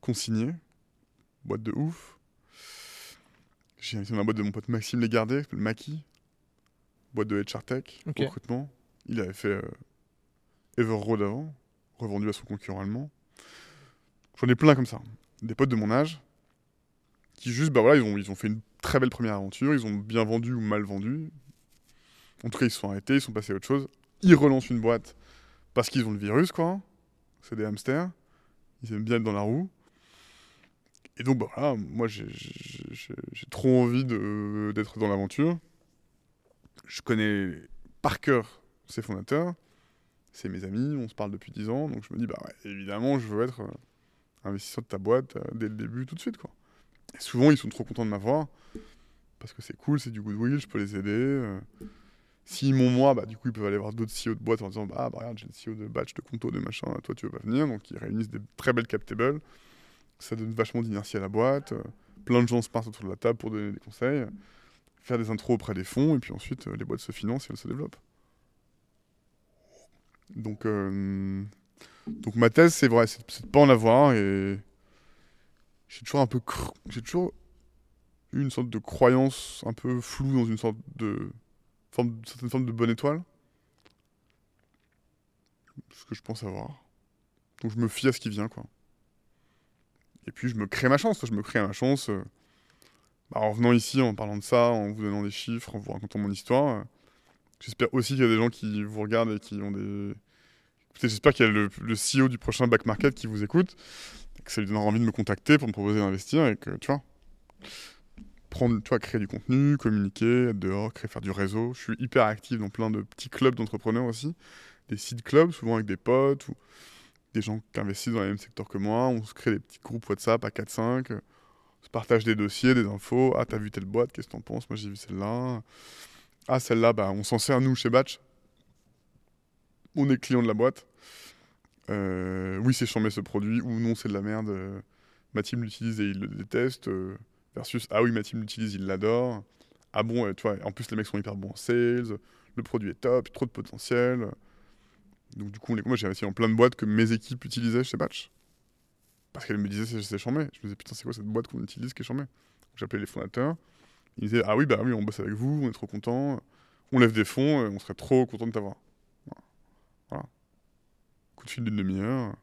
consigné. Boîte de ouf. J'ai investi dans la boîte de mon pote Maxime Légardé, qui s'appelle Maki. Boîte de HR Tech, recrutement. Il avait fait euh, Everroad avant, revendu à son concurrent allemand. J'en ai plein comme ça. Des potes de mon âge qui juste, bah voilà, ils ont, ils ont fait une très belle première aventure, ils ont bien vendu ou mal vendu. En tout cas, ils se sont arrêtés, ils sont passés à autre chose. Ils relancent une boîte parce qu'ils ont le virus, quoi. c'est des hamsters. Ils aiment bien être dans la roue. Et donc, bah, voilà, moi, j'ai- trop envie d'être dans l'aventure. Je connais par cœur ses fondateurs. C'est mes amis, on se parle depuis 10 ans. Donc, je me dis, bah ouais, évidemment, je veux être euh, investisseur de ta boîte euh, dès le début, tout de suite. Quoi. Souvent, ils sont trop contents de m'avoir. Parce que c'est cool, c'est du goodwill, je peux les aider. euh. S'ils m'ont moi, bah, du coup, ils peuvent aller voir d'autres CEO de boîtes en disant bah, bah, regarde, j'ai le CEO de batch, de Conto, de machin, toi, tu veux pas venir. Donc, ils réunissent des très belles cap tables. Ça donne vachement d'inertie à la boîte. Plein de gens se passent autour de la table pour donner des conseils, faire des intros auprès des fonds, et puis ensuite, les boîtes se financent et elles se développent. Donc, euh, donc ma thèse, c'est vrai, c'est de pas en avoir, et j'ai toujours un peu. J'ai toujours eu une sorte de croyance un peu floue dans une sorte de. Forme, certaine forme de bonne étoile. Ce que je pense avoir. Donc je me fie à ce qui vient, quoi. Et puis je me crée ma chance, je me crée ma chance. euh, bah, en venant ici, en parlant de ça, en vous donnant des chiffres, en vous racontant mon histoire. J'espère aussi qu'il y a des gens qui vous regardent et qui ont des. J'espère qu'il y a le, CEO du prochain back market qui vous écoute, que ça lui donnera envie de me contacter pour me proposer d'investir et que, tu vois, prendre, créer du contenu, communiquer, être dehors, créer, faire du réseau. Je suis hyper actif dans plein de petits clubs d'entrepreneurs aussi, des sites clubs, souvent avec des potes ou des gens qui investissent dans le même secteur que moi. On se crée des petits groupes WhatsApp à 4-5, euh, on se partage des dossiers, des infos. Ah, t'as vu telle boîte, qu'est-ce que t'en penses? Moi, j'ai vu celle-là. Ah, celle-là, bah, on s'en sert, nous, chez Batch. On est client de la boîte. Euh, oui, c'est chambé ce produit, ou non, c'est de la merde. euh, ma team l'utilise et il le déteste. euh, versus, ah oui, ma team l'utilise, il l'adore. Ah bon, euh, tu vois, en plus, les mecs sont hyper bons en sales. Le produit est top, trop de potentiel. Donc, du coup, moi, j'ai investi dans plein de boîtes que mes équipes utilisaient chez Batch. Parce qu'elles me disaient, c'est- chambé. Je me disais, putain, c'est quoi cette boîte qu'on utilise qui est chambé J'appelais les fondateurs. Ils disaient, ah oui, bah oui, on bosse avec vous, on est trop contents. On lève des fonds, on serait trop content de t'avoir. Coup de fil d'une demi-heure.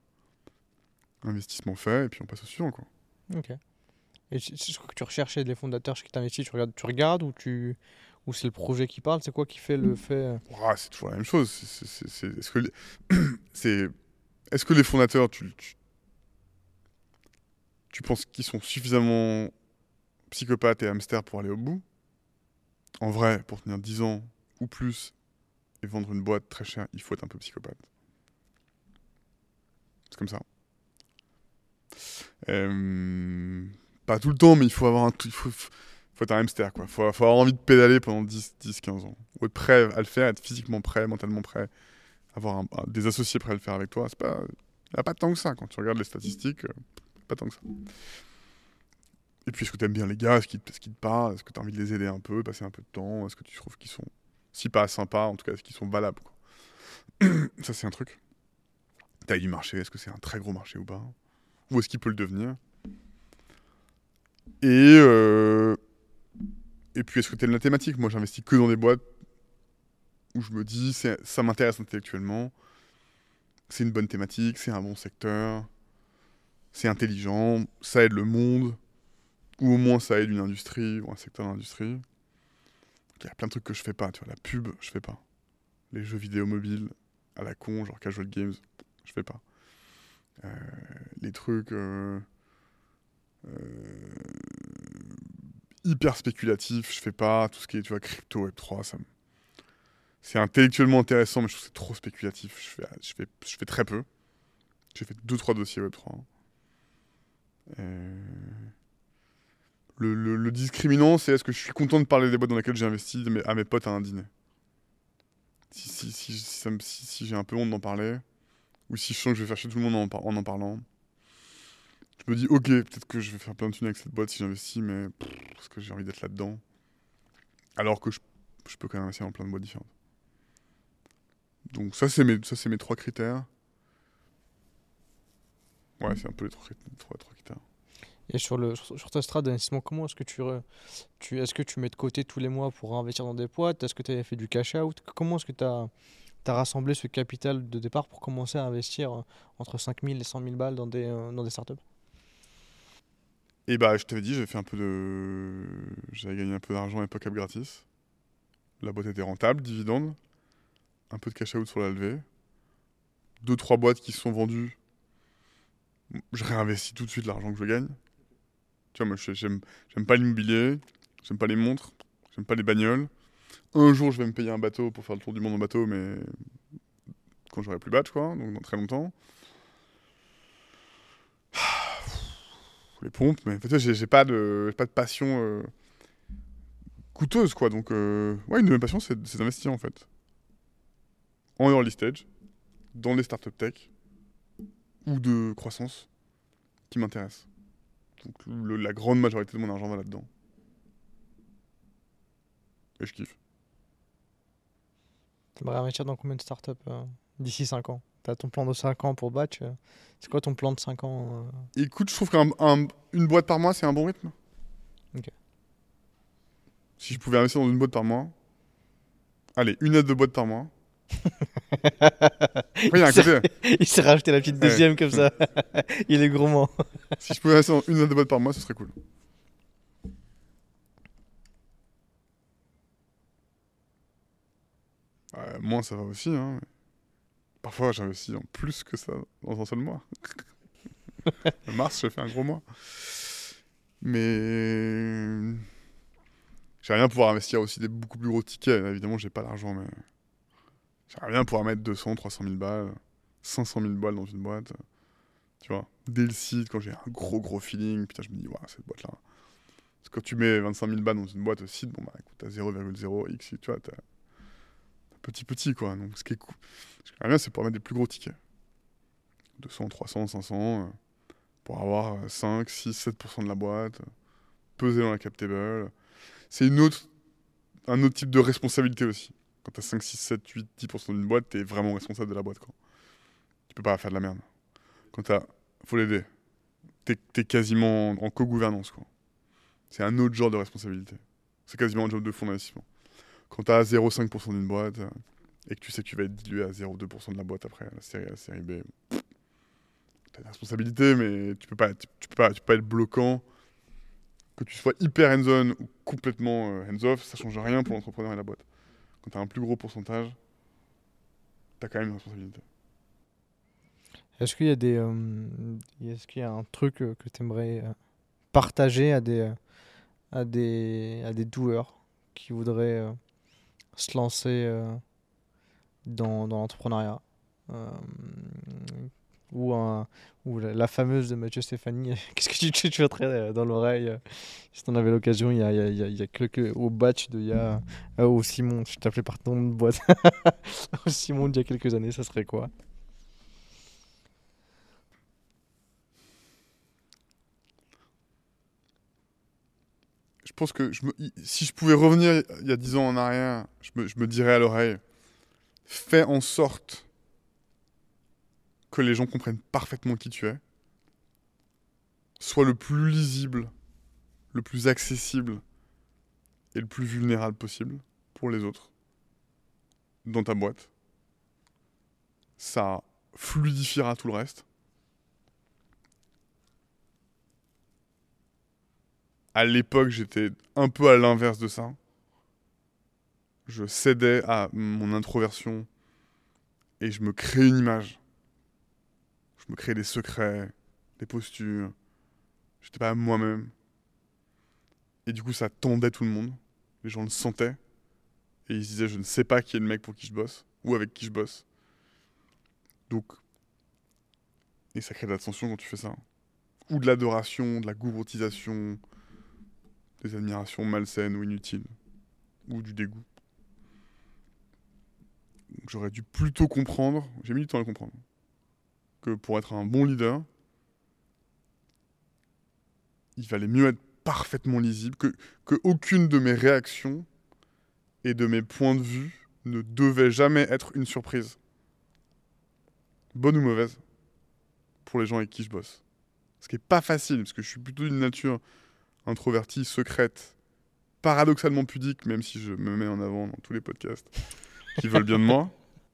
Investissement fait, et puis on passe au suivant, quoi. Ok. Et c'est ce que tu recherchais des fondateurs chez qui t'investis, tu regardes, tu regardes ou tu ou c'est le projet qui parle C'est quoi qui fait le fait Ouah, c'est toujours la même chose. Est-ce que, les- c'est- est-ce que les fondateurs, tu, tu, tu penses qu'ils sont suffisamment psychopathes et hamsters pour aller au bout? En vrai, pour tenir 10 ans ou plus et vendre une boîte très chère, il faut être un peu psychopathe. C'est comme ça. Euh, pas tout le temps, mais il faut avoir il faut, faut être un hamster quoi. Faut, avoir envie de pédaler pendant 10, 10 15 ans. Ou être prêt à le faire, être physiquement prêt, mentalement prêt, avoir des associés prêts à le faire avec toi, il n'y a pas tant que ça quand tu regardes les statistiques, euh, pas tant que ça. Et puis est-ce que tu aimes bien les gars, est-ce qu'ils qu'ils te parlent, est-ce que tu as envie de les aider un peu, passer un peu de temps, est-ce que tu trouves qu'ils sont si pas sympas, en tout cas est-ce qu'ils sont valables. Ça c'est un truc. Du marché, est-ce que c'est un très gros marché ou pas Ou est-ce qu'il peut le devenir Et euh, et puis, est-ce que tu la thématique Moi, j'investis que dans des boîtes où je me dis, ça m'intéresse intellectuellement, c'est une bonne thématique, c'est un bon secteur, c'est intelligent, ça aide le monde, ou au moins ça aide une industrie ou un secteur d'industrie. Il y a plein de trucs que je fais pas, tu vois, la pub, je fais pas. Les jeux vidéo mobiles, à la con, genre casual games, je fais pas. Euh, les trucs... euh, euh, hyper spéculatif, je fais pas tout ce qui est tu vois crypto web 3 ça me- c'est intellectuellement intéressant mais je trouve que c'est trop spéculatif, je fais très peu. J'ai fait deux trois dossiers web 3. Euh, Le, le- le discriminant, c'est est-ce que je suis content de parler des boîtes dans lesquelles j'ai investi à mes potes à un dîner? Si j'ai un peu honte d'en parler, ou si je sens que je vais faire chier tout le monde en, en parlant, je me dis, ok, peut-être que je vais faire plein de thunes avec cette boîte si j'investis, mais parce que j'ai envie d'être là-dedans. Alors que je, je peux quand même investir dans plein de boîtes différentes. Donc ça, c'est mes, mes trois critères. Ouais, c'est un peu les trois, trois, critères. Et sur, le, sur, ta strat d'investissement, comment est-ce que tu, tu, est-ce que tu mets de côté tous les mois pour investir dans des boîtes? Est-ce que tu as fait du cash out? Comment est-ce que tu as, rassemblé ce capital de départ pour commencer à investir euh, entre 5000 et 100 000 balles dans des, euh, dans des startups? Et bah, je t'avais dit, j'avais fait un peu de. J'avais gagné un peu d'argent à l'époque gratis. La boîte était rentable, dividende. Un peu de cash out sur la levée. Deux, trois boîtes qui se sont vendues je réinvestis tout de suite l'argent que je gagne. Tu vois, moi, j'aime pas l'immobilier, j'aime pas les montres, j'aime pas les bagnoles. Un jour, je vais me payer un bateau pour faire le tour du monde en bateau, mais quand j'aurai plus badge, quoi, donc dans très longtemps. Les pompes, mais vois, j'ai pas de, pas de passion euh, coûteuse, quoi. Donc, euh, ouais, une de mes passions, c'est d'investir, en fait. En early stage, dans les startups tech, ou de croissance, qui m'intéressent. Donc, la grande majorité de mon argent va là-dedans. Et je kiffe. T'aimerais investir dans combien de startups euh, d'ici 5 ans? T'as ton plan de 5 ans pour Batch euh, C'est quoi ton plan de 5 ans euh? Écoute, je trouve qu'une boîte par mois, c'est un bon rythme. Ok. Si je pouvais investir dans une boîte par mois, allez, une aide de boîte par mois. Après, il y a un côté. Il s'est rajouté la petite Ouais. deuxième comme ça. Il est gourmand. Si je pouvais investir dans une aide de boîte par mois, ce serait cool. Ouais, moins, ça va aussi. Hein. Parfois, j'investis en plus que ça dans un seul mois. Le mars, j'ai fait un gros mois. Mais j'aimerais bien pouvoir investir aussi des beaucoup plus gros tickets. Évidemment, j'ai pas l'argent, mais j'aimerais bien pouvoir mettre 200, 300 000 balles, 500 000 balles dans une boîte. Tu vois, dès le site, quand j'ai un gros gros feeling, putain, je me dis, waouh, cette boîte-là. Parce que quand tu mets 25 000 balles dans une boîte au site, bon, bah écoute, t'as 0,0x, tu vois, t'as petit petit, quoi. Donc, ce qui est cool, ce que j'aimerais bien, c'est pouvoir mettre des plus gros tickets. 200, 300, 500, euh, pour avoir euh, 5, 6, 7% de la boîte, euh, peser dans la cap table. C'est une autre, un autre type de responsabilité aussi. Quand t'as 5, 6, 7, 8, 10% d'une boîte, t'es vraiment responsable de la boîte, quoi. Tu peux pas faire de la merde. Quand t'as. Faut l'aider. T'es es quasiment en co-gouvernance, quoi. C'est un autre genre de responsabilité. C'est quasiment un job de fonds d'investissement. Quand t'as 0,5% d'une boîte euh, et que tu sais que tu vas être dilué à 0,2% de la boîte après, la série série B, pff, t'as des responsabilités, mais tu peux pas, tu, tu peux pas, tu peux pas être bloquant. Que tu sois hyper hands-on ou complètement euh, hands-off, ça change rien pour l'entrepreneur et la boîte. Quand t'as un plus gros pourcentage, t'as quand même une responsabilité. Est-ce qu'il y a des, euh, est-ce qu'il y a un truc que tu aimerais partager à des, à des, à des doueurs qui voudraient se lancer euh, dans, dans l'entrepreneuriat. Euh, ou, un, ou la, fameuse de Mathieu Stéphanie, qu'est-ce que tu tu chuchoterais euh, dans l'oreille si t'en avais l'occasion il y a, y a, y y a quelques au batch de y a Simon je t'appelais par ton nom de boîte. Au Simon d'il y a quelques années ça serait quoi? Je pense que si je pouvais revenir il y a 10 ans en arrière, je me, je me dirais à l'oreille fais en sorte que les gens comprennent parfaitement qui tu es. Sois le plus lisible, le plus accessible et le plus vulnérable possible pour les autres dans ta boîte. Ça fluidifiera tout le reste. À l'époque, j'étais un peu à l'inverse de ça. Je cédais à mon introversion et je me créais une image. Je me créais des secrets, des postures. J'étais pas moi-même. Et du coup, ça tendait tout le monde. Les gens le sentaient. Et ils se disaient, je ne sais pas qui est le mec pour qui je bosse ou avec qui je bosse. Donc, et ça crée de l'attention quand tu fais ça. Ou de l'adoration, de la gourroutisation, des admirations malsaines ou inutiles, ou du dégoût. J'aurais dû plutôt comprendre, j'ai mis du temps à le comprendre, que pour être un bon leader, il valait mieux être parfaitement lisible, que, de mes réactions et de mes points de vue ne devait jamais être une surprise. Bonne ou mauvaise, pour les gens avec qui je bosse. Ce qui n'est pas facile, parce que je suis plutôt d'une nature introvertie, secrète, paradoxalement pudique, même si je me mets en avant dans tous les podcasts qui veulent bien de moi.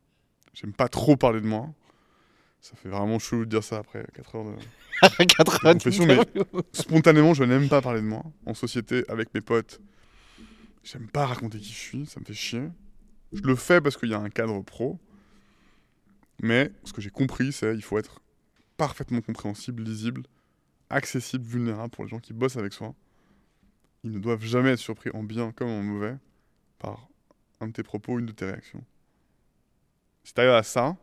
J'aime pas trop parler de moi. Ça fait vraiment chelou de dire ça après 4 heures de... 4 confession, mais- Spontanément, je n'aime pas parler de moi. En société, avec mes potes, j'aime pas raconter qui je suis, ça me fait chier. Je le fais parce qu'il y a un cadre pro. Mais ce que j'ai compris, c'est il faut être parfaitement compréhensible, lisible, accessible, vulnérable pour les gens qui bossent avec soi. Ils ne doivent jamais être surpris en bien comme en mauvais par un de tes propos, une de tes réactions. Si tu arrives à ça,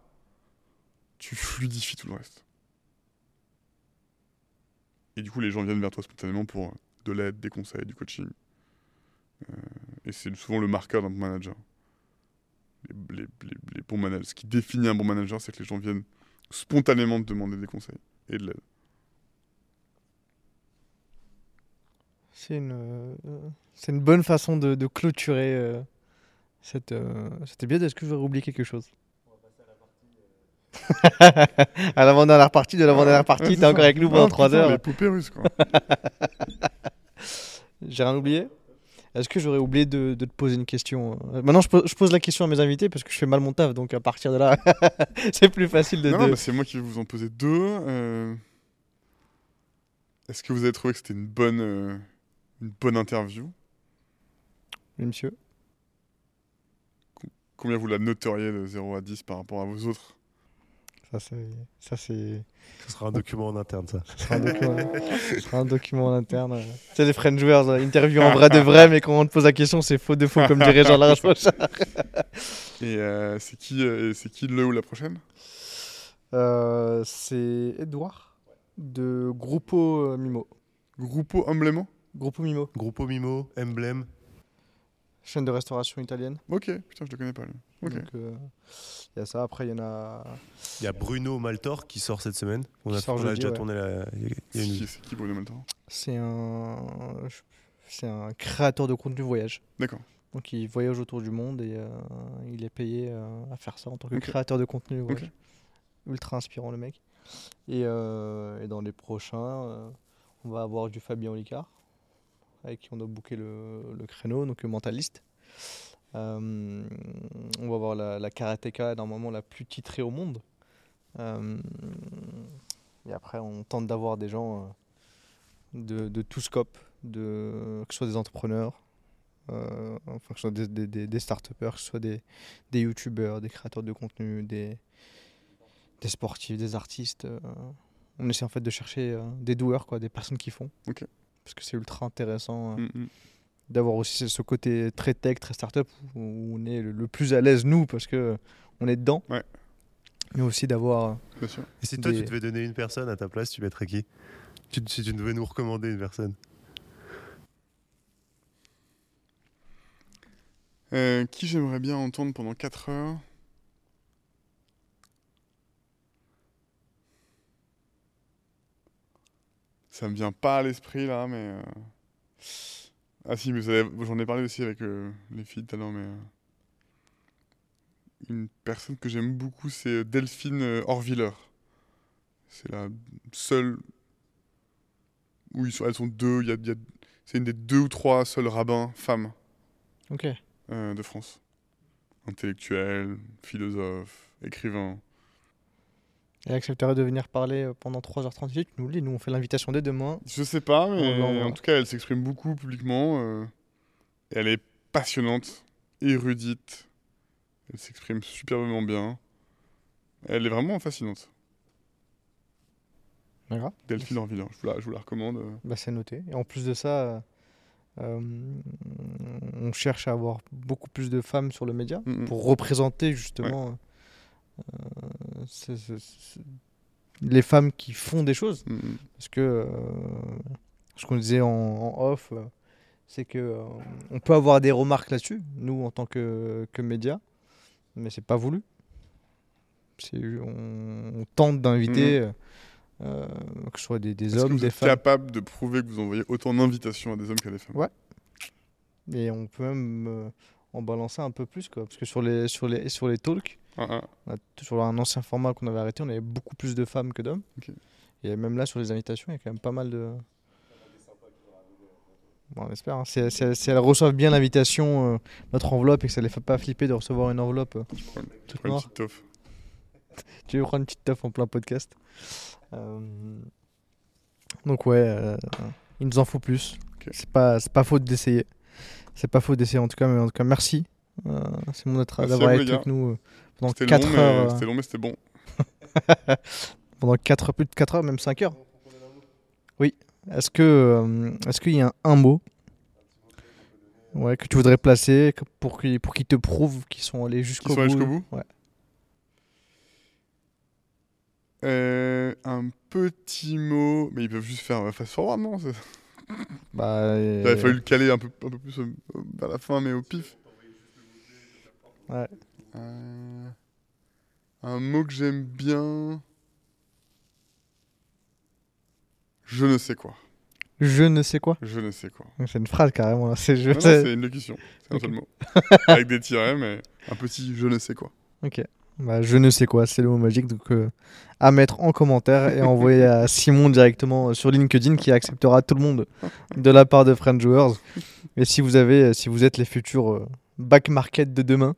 tu fluidifies tout le reste. Et du coup, les gens viennent vers toi spontanément pour de l'aide, des conseils, du coaching. Euh, et c'est souvent le marqueur d'un bon manager. Les bons managers. Ce qui définit un bon manager, c'est que les gens viennent spontanément te demander des conseils et de l'aide. C'est une, euh, c'est une bonne façon de, de clôturer euh, cette, euh, cet épisode. Est-ce que j'aurais oublié quelque chose? À l'avant-dernière partie de l'avant-dernière partie, Ouais, t'es encore avec nous pendant Ah, 3 putain, heures. Les poupées russes, quoi. J'ai rien oublié? Est-ce que j'aurais oublié de, de te poser une question? Euh, Maintenant, je pose, je pose la question à mes invités parce que je fais mal mon taf, donc à partir de là, c'est plus facile de. non, non, de- bah, c'est moi qui vais vous en poser deux. Euh, Est-ce que vous avez trouvé que c'était une bonne, euh, une bonne interview Oui, monsieur. Combien vous la noteriez de 0 à 10 par rapport à vos autres? Ça, c'est. Ça, c'est. Ce sera un document en interne, ça. Ce sera un document, ce sera un document en interne. euh. Tu sais, les French joueurs, euh, interview en vrai de vrai, mais quand on te pose la question, c'est faux de faux, comme dirait Jean Laroche. Et euh, c'est qui, euh, c'est qui le ou la prochaine? Euh, c'est Edouard de Gruppo euh, Mimo. Gruppo Humblement Gruppo Mimo, Gruppo Mimo, Emblème. chaîne de restauration italienne. Ok, putain, je le connais pas lui. Ok. Donc, euh, il y a ça. Après, il y en a. Il y a Bruno Maltor qui sort cette semaine. On a, sort on a déjà ouais. tourné la. C'est une- qui, Bruno Maltor? C'est un. C'est un créateur de contenu voyage. D'accord. Donc, il voyage autour du monde et euh, il est payé euh, à faire ça en tant que créateur de contenu voyage. Ok. Ultra inspirant, le mec. Et, euh, et dans les prochains, euh, on va avoir du Fabien Olicard, avec qui on a booké le, créneau, donc le mentaliste. Euh, on va avoir la, la karatéka, normalement la plus titrée au monde. Euh, et après, on tente d'avoir des gens euh, de, de tout scope, que ce soit des entrepreneurs, que ce soit des, des, start-upers, que ce soit des, des youtubeurs, des créateurs de contenu, des, sportifs, des artistes. on essaie en fait de chercher des doueurs, quoi, des personnes qui font. Parce que c'est ultra intéressant euh, Mm, mm. d'avoir aussi ce- côté très tech, très startup, où on est le, plus à l'aise, nous, parce que on est dedans. Ouais. Mais aussi d'avoir. euh. Et si toi, Des- tu devais donner une personne à ta place, tu mettrais qui? Tu, Si tu devais nous recommander une personne. Euh, qui j'aimerais bien entendre pendant 4 heures? Ça me vient pas à l'esprit là, mais. euh, Ah si, mais j'en ai parlé aussi avec euh, les filles tout à l'heure, mais. euh, Une personne que j'aime beaucoup, c'est Delphine Horviller. C'est la seule. où ils sont, elles sont deux, y a- il y a- c'est une des deux ou trois seuls rabbins femmes de France. Intellectuel, philosophe, écrivain. Elle accepterait de venir parler euh, pendant 3h30 Tu nous le dis, nous on fait l'invitation dès demain. Je sais pas, mais en tout cas, elle s'exprime beaucoup publiquement. euh, et elle est passionnante, érudite. Elle s'exprime superbement bien. Elle est vraiment fascinante. D'accord. Delphine Orviller, je vous la, je vous la recommande. euh. Bah, c'est noté. Et en plus de ça, euh, on cherche à avoir beaucoup plus de femmes sur le média Mm, mm. pour représenter justement euh, les femmes qui font des choses. Mm, mm. Parce que euh, ce qu'on disait en, en off, euh, c'est que euh, on peut avoir des remarques là-dessus, nous en tant que, que médias, mais c'est pas voulu. C'est, on, on tente d'inviter euh, que ce soit des, des Est-ce que hommes, vous des êtes femmes. capable de prouver que vous envoyez autant d'invitations à des hommes qu'à des femmes? Ouais. Et on peut même en balancer un peu plus, quoi. Parce que sur les, sur les, sur les talks, Ah, ah. on a- sur un ancien format qu'on avait arrêté, on avait beaucoup plus de femmes que d'hommes. Et même là, sur les invitations, il y a quand même pas mal de. Bon, on espère. hein. Si, elles- si elles- si elles reçoivent bien l'invitation, euh, notre enveloppe, et que ça les fait pas flipper de recevoir une enveloppe euh, Je prends une- je une noire. petite toffe. Tu veux prendre une petite teuf en plein podcast? Euh, Donc ouais, euh, il nous en faut plus. Ok. C'est pas, c'est pas faute d'essayer. C'est pas faute d'essayer en tout cas, mais en tout cas merci. Euh, c'est mon d'être- d'avoir été avec nous euh, pendant C'était 4 long, heures. mais- euh, c'était long, mais c'était bon. pendant 4 plus de 4 heures, même 5 heures. Oui. Est-ce que euh, est-ce qu'il y a un, un mot ouais, que tu voudrais placer pour qu'ils pour qu'ils te prouvent qu'ils sont allés jusqu'au bout, jusqu'au bout? Ouais. Euh, un petit mot. Mais ils peuvent juste faire euh, fast forward, non? Bah, Il aurait fallu le caler un peu, un peu plus euh, vers la fin, mais au pif. Ouais. Euh, un mot que j'aime bien. Je ne sais quoi. Je ne sais quoi. Je ne sais quoi. C'est une phrase carrément. là. C'est je Non, non, sais- c'est une locution. C'est un seul mot. Avec des tirets, mais un petit je ne sais quoi. Ok. Bah, je ne sais quoi, c'est le mot magique. Donc, euh, à mettre en commentaire et envoyer à Simon directement euh, sur LinkedIn qui acceptera tout le monde de la part de Friend Joueurs. Et si vous avez, si vous êtes les futurs euh, back market de demain,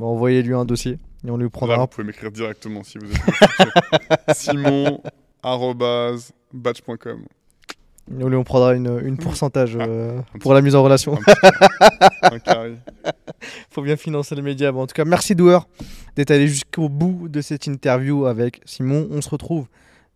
envoyez-lui un dossier et on lui Là, prendra. vous pouvez m'écrire directement si vous êtes. Simon batch.com. On lui on prendra une, une pourcentage euh, un pour la mise en relation. Un carré. faut bien financer les médias. Bon, en tout cas, merci Douer d'être allé jusqu'au bout de cette interview avec Simon. On se retrouve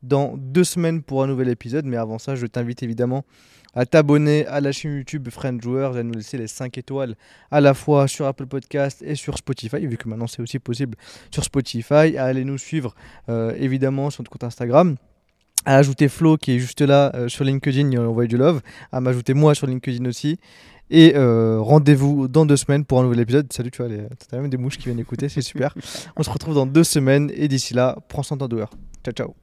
dans deux semaines pour un nouvel épisode. Mais avant ça, je t'invite évidemment à t'abonner à la chaîne YouTube Friend Joueurs et à nous laisser les 5 étoiles à la fois sur Apple Podcast et sur Spotify, vu que maintenant c'est aussi possible sur Spotify. À aller nous suivre euh, évidemment sur notre compte Instagram. À ajouter Flo qui est juste là euh, sur LinkedIn, il envoie du love. À m'ajouter moi sur LinkedIn aussi. Et euh, rendez-vous dans deux semaines pour un nouvel épisode. Salut, tu vois, les... t'as même des mouches qui viennent écouter, c'est super. On se retrouve dans deux semaines et d'ici là, prends soin de ton. Ciao, ciao.